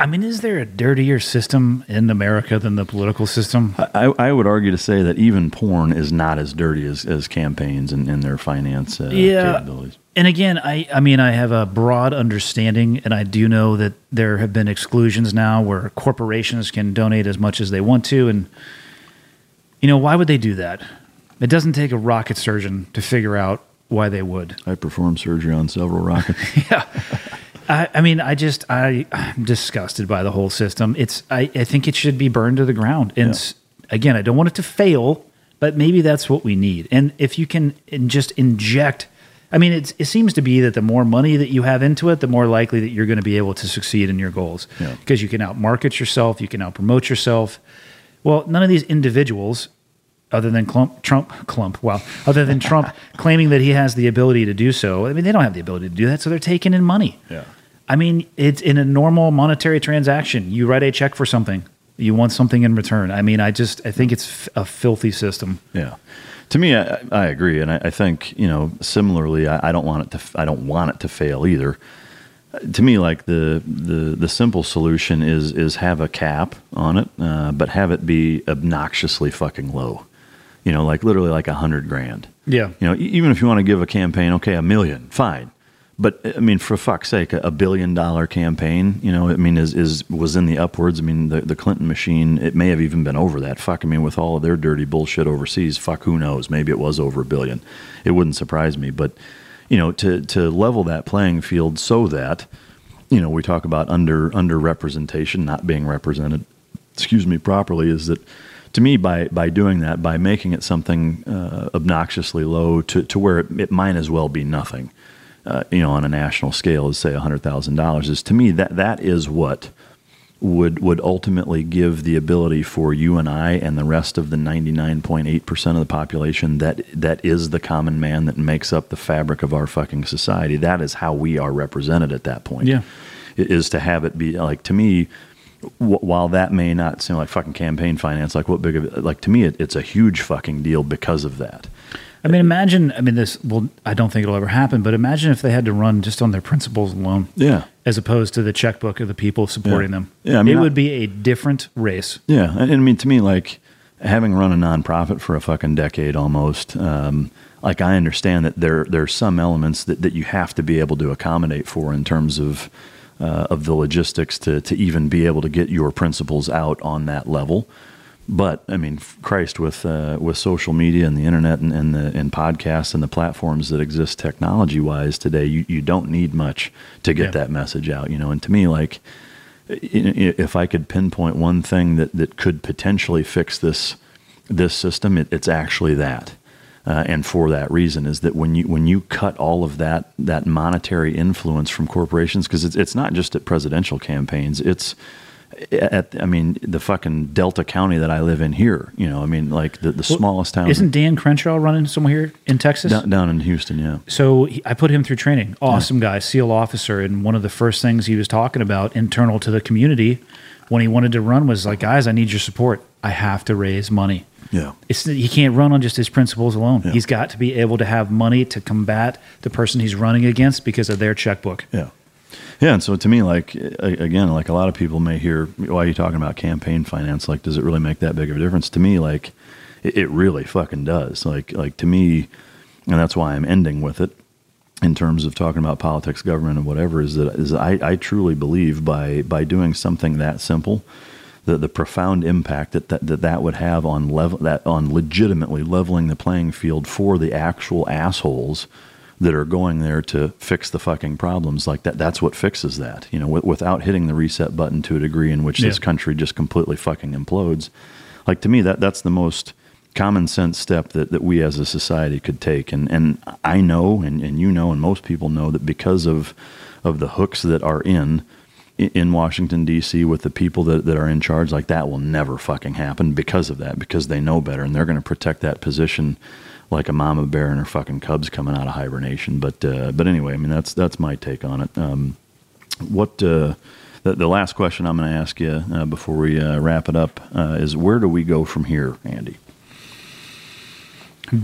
[SPEAKER 7] I mean, is there a dirtier system in America than the political system?
[SPEAKER 6] I, I would argue to say that even porn is not as dirty as, as campaigns and, and their finance uh,
[SPEAKER 7] Yeah.
[SPEAKER 6] capabilities.
[SPEAKER 7] And again, I, I mean, I have a broad understanding, and I do know that there have been exclusions now where corporations can donate as much as they want to. And, you know, why would they do that? It doesn't take a rocket surgeon to figure out why they would.
[SPEAKER 6] I performed surgery on several rockets. <laughs>
[SPEAKER 7] I, I mean, I just, I, I'm disgusted by the whole system. It's, I, I think it should be burned to the ground. And s- again, I don't want it to fail, but maybe that's what we need. And if you can just inject, I mean, it's, it seems to be that the more money that you have into it, the more likely that you're going to be able to succeed in your goals
[SPEAKER 6] Yeah.
[SPEAKER 7] because you can outmarket yourself, you can outpromote yourself. Well, none of these individuals, other than Clump, Trump, Clump, well, other than Trump <laughs> claiming that he has the ability to do so, I mean, they don't have the ability to do that, so they're taking in money.
[SPEAKER 6] Yeah.
[SPEAKER 7] I mean, it's in a normal monetary transaction. You write a check for something, you want something in return. I mean, I just, I think it's f- a filthy system.
[SPEAKER 6] Yeah. To me, I, I agree, and I, I think you know. Similarly, I, I don't want it to. I don't want it to fail either. To me, like the the the simple solution is is have a cap on it, uh, but have it be obnoxiously fucking low. You know, like literally like a hundred grand.
[SPEAKER 7] Yeah.
[SPEAKER 6] You know, even if you want to give a campaign, okay, a million, fine. But I mean, for fuck's sake, a, billion dollar campaign, you know, I mean, is, is was in the upwards. I mean, the, the Clinton machine, it may have even been over that. Fuck, I mean, with all of their dirty bullshit overseas, fuck, who knows? Maybe it was over a billion. It wouldn't surprise me. But you know, to to level that playing field so that you know we talk about under underrepresentation, not being represented, excuse me, properly, is that to me by by doing that, by making it something uh, obnoxiously low to to where it, it might as well be nothing uh, you know, on a national scale, is say hundred thousand dollars, is to me that that is what would would ultimately give the ability for you and I and the rest of the ninety nine point eight percent of the population that that is the common man that makes up the fabric of our fucking society. That is how we are represented at that point.
[SPEAKER 7] Yeah.
[SPEAKER 6] Is to have it be like to me. While that may not seem like fucking campaign finance, like what big of like to me, it, it's a huge fucking deal because of that.
[SPEAKER 7] I mean, imagine, I mean, this, well, I don't think it'll ever happen, but imagine if they had to run just on their principles alone.
[SPEAKER 6] Yeah.
[SPEAKER 7] As opposed to the checkbook of the people supporting
[SPEAKER 6] Yeah.
[SPEAKER 7] them.
[SPEAKER 6] Yeah, I mean,
[SPEAKER 7] it would be a different race.
[SPEAKER 6] Yeah, and, and I mean to me, like having run a nonprofit for a fucking decade almost, um, like I understand that there there are some elements that, that you have to be able to accommodate for in terms of uh, of the logistics to to even be able to get your principles out on that level. But I mean, Christ, with uh, with social media and the internet and, and the and podcasts and the platforms that exist technology wise today, you, you don't need much to get
[SPEAKER 7] Yeah.
[SPEAKER 6] that message out. You know, and to me, like if I could pinpoint one thing that, that could potentially fix this this system, it, it's actually that. Uh, and for that reason is that when you when you cut all of that that monetary influence from corporations, because it's it's not just at presidential campaigns, it's at I mean the fucking Delta County that I live in here. You know, I mean like the, the smallest town
[SPEAKER 7] Isn't Dan Crenshaw running somewhere here in Texas?
[SPEAKER 6] down, down in Houston. Yeah,
[SPEAKER 7] So he, I put him through training. Awesome guy, SEAL officer, and one of the first things he was talking about internal to the community when he wanted to run was like, guys, I need your support. I have to raise money.
[SPEAKER 6] yeah.
[SPEAKER 7] It's he can't run on just his principles alone.
[SPEAKER 6] Yeah.
[SPEAKER 7] He's got to be able to have money to combat the person he's running against because of their checkbook.
[SPEAKER 6] Yeah. Yeah, and so to me, like again, like a lot of people may hear, "Why are you talking about campaign finance? Like, does it really make that big of a difference?" To me, like, it, it really fucking does. Like, like to me, and that's why I'm ending with it in terms of talking about politics, government, and whatever. Is that is I, I truly believe by by doing something that simple, the the profound impact that that that, that would have on level that on legitimately leveling the playing field for the actual assholes that are going there to fix the fucking problems like that that's what fixes that you know w- without hitting the reset button to a degree in which this country just completely fucking implodes like to me that that's the most common sense step that, that we as a society could take and and I know and, and you know and most people know that because of of the hooks that are in in Washington D.C. with the people that, that are in charge, like that will never fucking happen because of that, because they know better and they're going to protect that position like a mama bear and her fucking cubs coming out of hibernation. But uh, but anyway, I mean that's that's my take on it. Um, what uh, the, the last question I'm going to ask you uh, before we uh, wrap it up uh, is where do we go from here, Andy?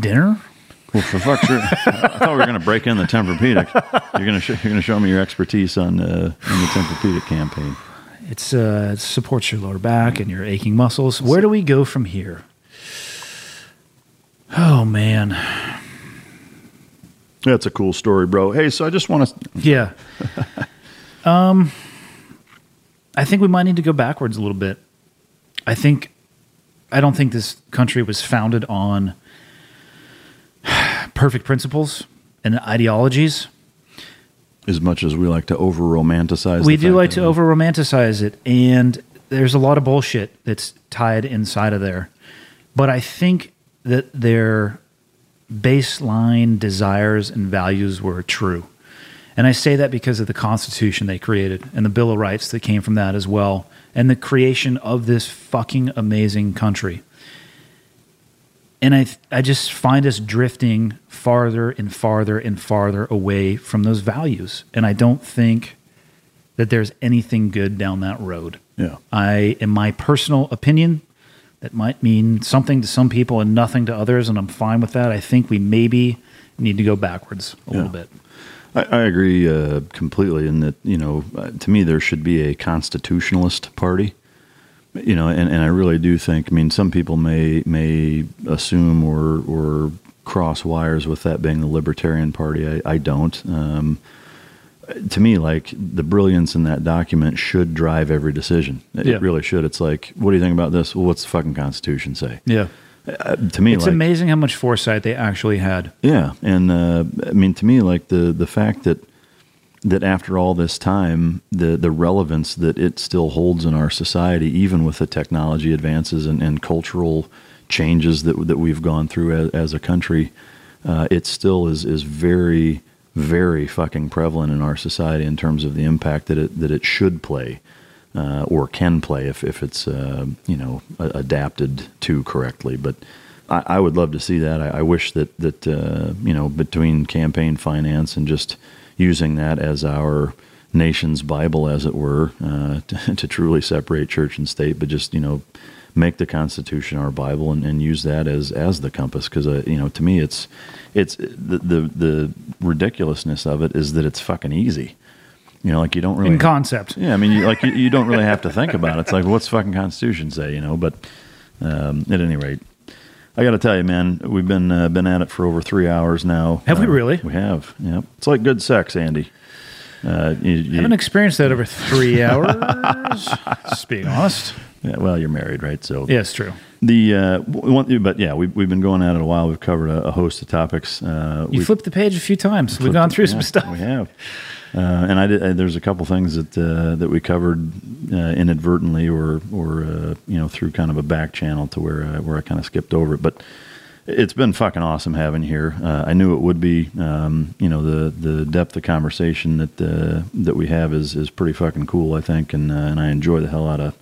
[SPEAKER 7] Dinner?
[SPEAKER 6] Well, for fuck's sake, <laughs> I thought we were going to break in the Tempur-Pedic. You're going to sh- you're going to show me your expertise on uh, on the Tempur-Pedic campaign.
[SPEAKER 7] It's uh, it supports your lower back and your aching muscles. Where do we go from here? Oh man,
[SPEAKER 6] That's a cool story, bro. Hey, so I just want to.
[SPEAKER 7] yeah. <laughs> um, I think we might need to go backwards a little bit. I think I don't think this country was founded on <sighs> perfect principles and ideologies.
[SPEAKER 6] As much as we like to over romanticize,
[SPEAKER 7] we do like to over romanticize it, and there's a lot of bullshit that's tied inside of there. But I think that their baseline desires and values were true. And I say that because of the Constitution they created and the Bill of Rights that came from that as well, and the creation of this fucking amazing country. And I, I just find us drifting farther and farther and farther away from those values. And I don't think that there's anything good down that road.
[SPEAKER 6] Yeah.
[SPEAKER 7] I, in my personal opinion, that might mean something to some people and nothing to others, and I'm fine with that. I think we maybe need to go backwards a little bit.
[SPEAKER 6] I, I agree uh, completely in that, you know, uh, to me, there should be a constitutionalist party. You know, and, and I really do think, I mean, some people may may assume or, or cross wires with that being the Libertarian Party. I, I don't. Um, to me, like the brilliance in that document should drive every decision. It,
[SPEAKER 7] Yeah.
[SPEAKER 6] really should. It's like, what do you think about this? Well, what's the fucking Constitution say?
[SPEAKER 7] Yeah.
[SPEAKER 6] Uh, to me,
[SPEAKER 7] It's
[SPEAKER 6] like,
[SPEAKER 7] amazing how much foresight they actually had.
[SPEAKER 6] yeah, and uh, I mean, to me, like the the fact that that after all this time, the the relevance that it still holds in our society, even with the technology advances and, and cultural changes that that we've gone through as, as a country, uh, it still is is very very fucking prevalent in our society in terms of the impact that it that it should play. Uh, or can play if, if it's uh, you know adapted to correctly, but I, I would love to see that. I, I wish that that uh, you know between campaign finance and just using that as our nation's Bible, as it were, uh, <laughs> to, to truly separate church and state, but just you know make the Constitution our Bible and, and use that as as the compass. Because uh, you know, to me, it's it's the, the the ridiculousness of it is that it's fucking easy. You know, like you don't really
[SPEAKER 7] In concept.
[SPEAKER 6] yeah, I mean, you, like you, you don't really have to think about it. It's like, what's the fucking Constitution say? You know, but um, at any rate, I got to tell you, man, we've been uh, been at it for over three hours now.
[SPEAKER 7] Have we
[SPEAKER 6] Uh,
[SPEAKER 7] really?
[SPEAKER 6] We have. Yep. It's like good sex, Andy. Uh, you,
[SPEAKER 7] I
[SPEAKER 6] you-
[SPEAKER 7] haven't experienced that over three <laughs> hours. just being honest.
[SPEAKER 6] Yeah, well, you're married, right? So
[SPEAKER 7] Yeah, it's true.
[SPEAKER 6] The uh, one, but yeah, we, we've been going at it a while. We've covered a, a host of topics. Uh,
[SPEAKER 7] You flipped the page a few times. We've gone
[SPEAKER 6] it.
[SPEAKER 7] through some
[SPEAKER 6] Yeah,
[SPEAKER 7] stuff.
[SPEAKER 6] We have, uh, and I did. Uh, there's a couple things that uh, that we covered uh, inadvertently, or or uh, you know through kind of a back channel to where uh, where I kind of skipped over it. But it's been fucking awesome having you here. Uh, I knew it would be. Um, you know the the depth of conversation that uh, that we have is is pretty fucking cool. I think, and uh, and I enjoy the hell out of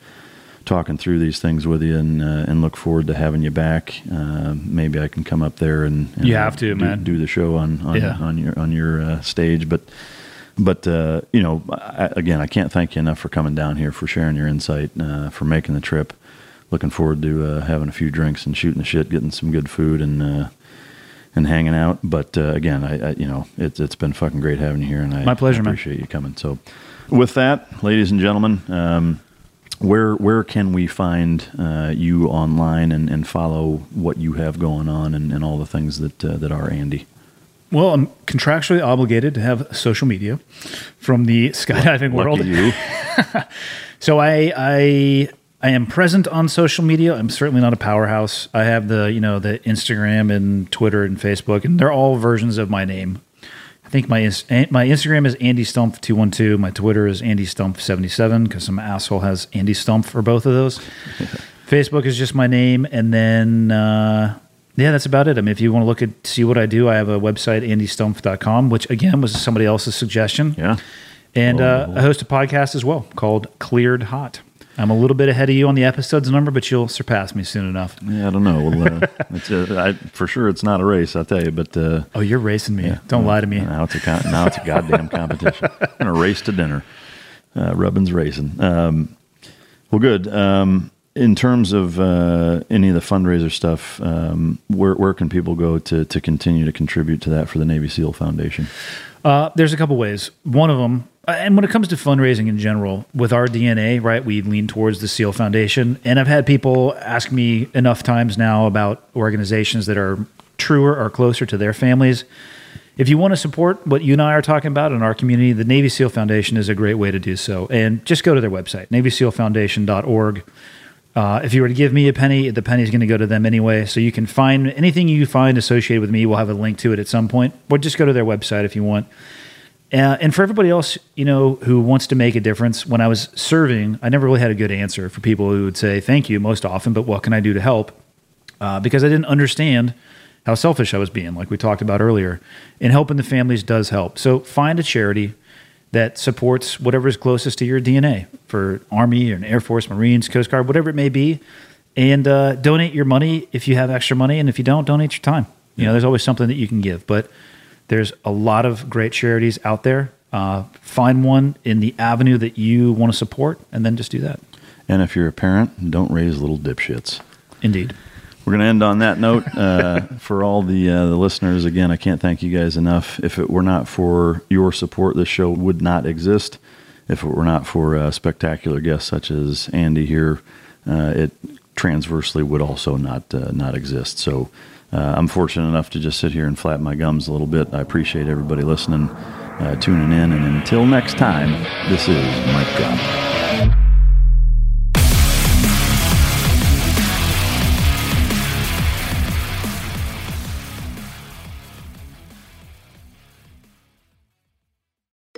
[SPEAKER 6] talking through these things with you and uh, and look forward to having you back. Uh, maybe I can come up there and, and
[SPEAKER 7] You have to,
[SPEAKER 6] do,
[SPEAKER 7] man.
[SPEAKER 6] do the show on on,
[SPEAKER 7] Yeah.
[SPEAKER 6] on your on your uh, stage. But but uh, you know, I, again, I can't thank you enough for coming down here, for sharing your insight, uh, for making the trip. Looking forward to uh, having a few drinks and shooting the shit, getting some good food and. Uh, and hanging out, but uh, again, I, I you know it's it's been fucking great having you here, and I
[SPEAKER 7] My pleasure,
[SPEAKER 6] I
[SPEAKER 7] man.
[SPEAKER 6] appreciate you coming. So, with that, ladies and gentlemen, um, where where can we find uh, you online and, and follow what you have going on and, and all the things that uh, that are Andy?
[SPEAKER 7] Well, I'm contractually obligated to have social media from the skydiving world.
[SPEAKER 6] you. <laughs>
[SPEAKER 7] So I, I I am present on social media. I'm certainly not a powerhouse. I have the you know the Instagram and Twitter and Facebook, and they're all versions of my name. I think my my Instagram is Andy Stumpf two one two. My Twitter is Andy Stumpf seventy seven because some asshole has Andy Stumpf for both of those. <laughs> Facebook is just my name, and then uh, yeah, that's about it. I mean, if you want to look at see what I do, I have a website andystumpf.com, which again was somebody else's suggestion.
[SPEAKER 6] Yeah.
[SPEAKER 7] And
[SPEAKER 6] Oh,
[SPEAKER 7] uh. I host a podcast as well called Cleared Hot. I'm a little bit ahead of you on the episodes number, but you'll surpass me soon enough.
[SPEAKER 6] Yeah, I don't know. Well, uh, <laughs> it's uh, I, for sure it's not a race, I'll tell you. But uh,
[SPEAKER 7] Oh, you're racing me. Don't lie to me.
[SPEAKER 6] Now it's a con- now it's a goddamn competition. and a race to dinner. Uh, Rubbin's racing. Um, well, good. Um, in terms of uh, any of the fundraiser stuff, um, where where can people go to to continue to contribute to that for the Navy SEAL Foundation?
[SPEAKER 7] Uh, there's a couple ways. One of them and when it comes to fundraising in general, with our DNA, right, we lean towards the SEAL Foundation. And I've had people ask me enough times now about organizations that are truer or closer to their families. If you want to support what you and I are talking about in our community, the Navy SEAL Foundation is a great way to do so. And just go to their website, NavySEALFoundation.org. Uh, if you were to give me a penny, the penny is going to go to them anyway. So you can find anything you find associated with me. We'll have a link to it at some point, or just go to their website if you want. Uh, and for everybody else, you know, who wants to make a difference, when I was serving, I never really had a good answer for people who would say thank you most often, but what can I do to help? Uh, because I didn't understand how selfish I was being, like we talked about earlier. And helping the families does help. So find a charity that supports whatever is closest to your DNA for Army or Air Force, Marines, Coast Guard, whatever it may be, and uh, donate your money if you have extra money, and if you don't, donate your time. You know, there's always something that you can give, but there's a lot of great charities out there. Uh, find one in the avenue that you want to support, and then just do that.
[SPEAKER 6] And if you're a parent, don't raise little dipshits.
[SPEAKER 7] Indeed.
[SPEAKER 6] We're going to end on that note. Uh, <laughs> for all the uh, the listeners, again, I can't thank you guys enough. If it were not for your support, this show would not exist. If it were not for uh, spectacular guests such as Andy here, uh, it transversely would also not uh, not exist. So uh, I'm fortunate enough to just sit here and flap my gums a little bit. I appreciate everybody listening, tuning in, and until next time, this is Mike.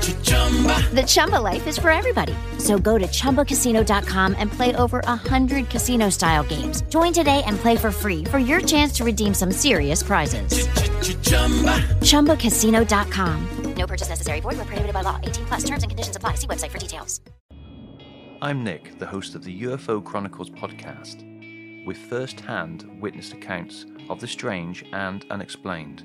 [SPEAKER 1] The Chumba life is for everybody. So go to ChumbaCasino.com and play over 100 casino style games. Join today and play for free for your chance to redeem some serious prizes. ChumbaCasino.com.
[SPEAKER 10] No purchase necessary. Void where prohibited by law. 18 plus. Terms and conditions apply. See website for details.
[SPEAKER 8] I'm Nick, the host of the UFO Chronicles podcast, with first hand witnessed accounts of the strange and unexplained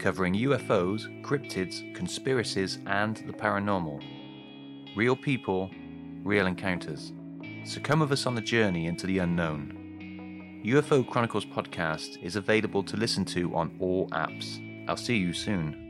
[SPEAKER 8] covering UFOs, cryptids, conspiracies, and the paranormal. Real people, real encounters. So come with us on the journey into the unknown. UFO Chronicles podcast is available to listen to on all apps. I'll see you soon.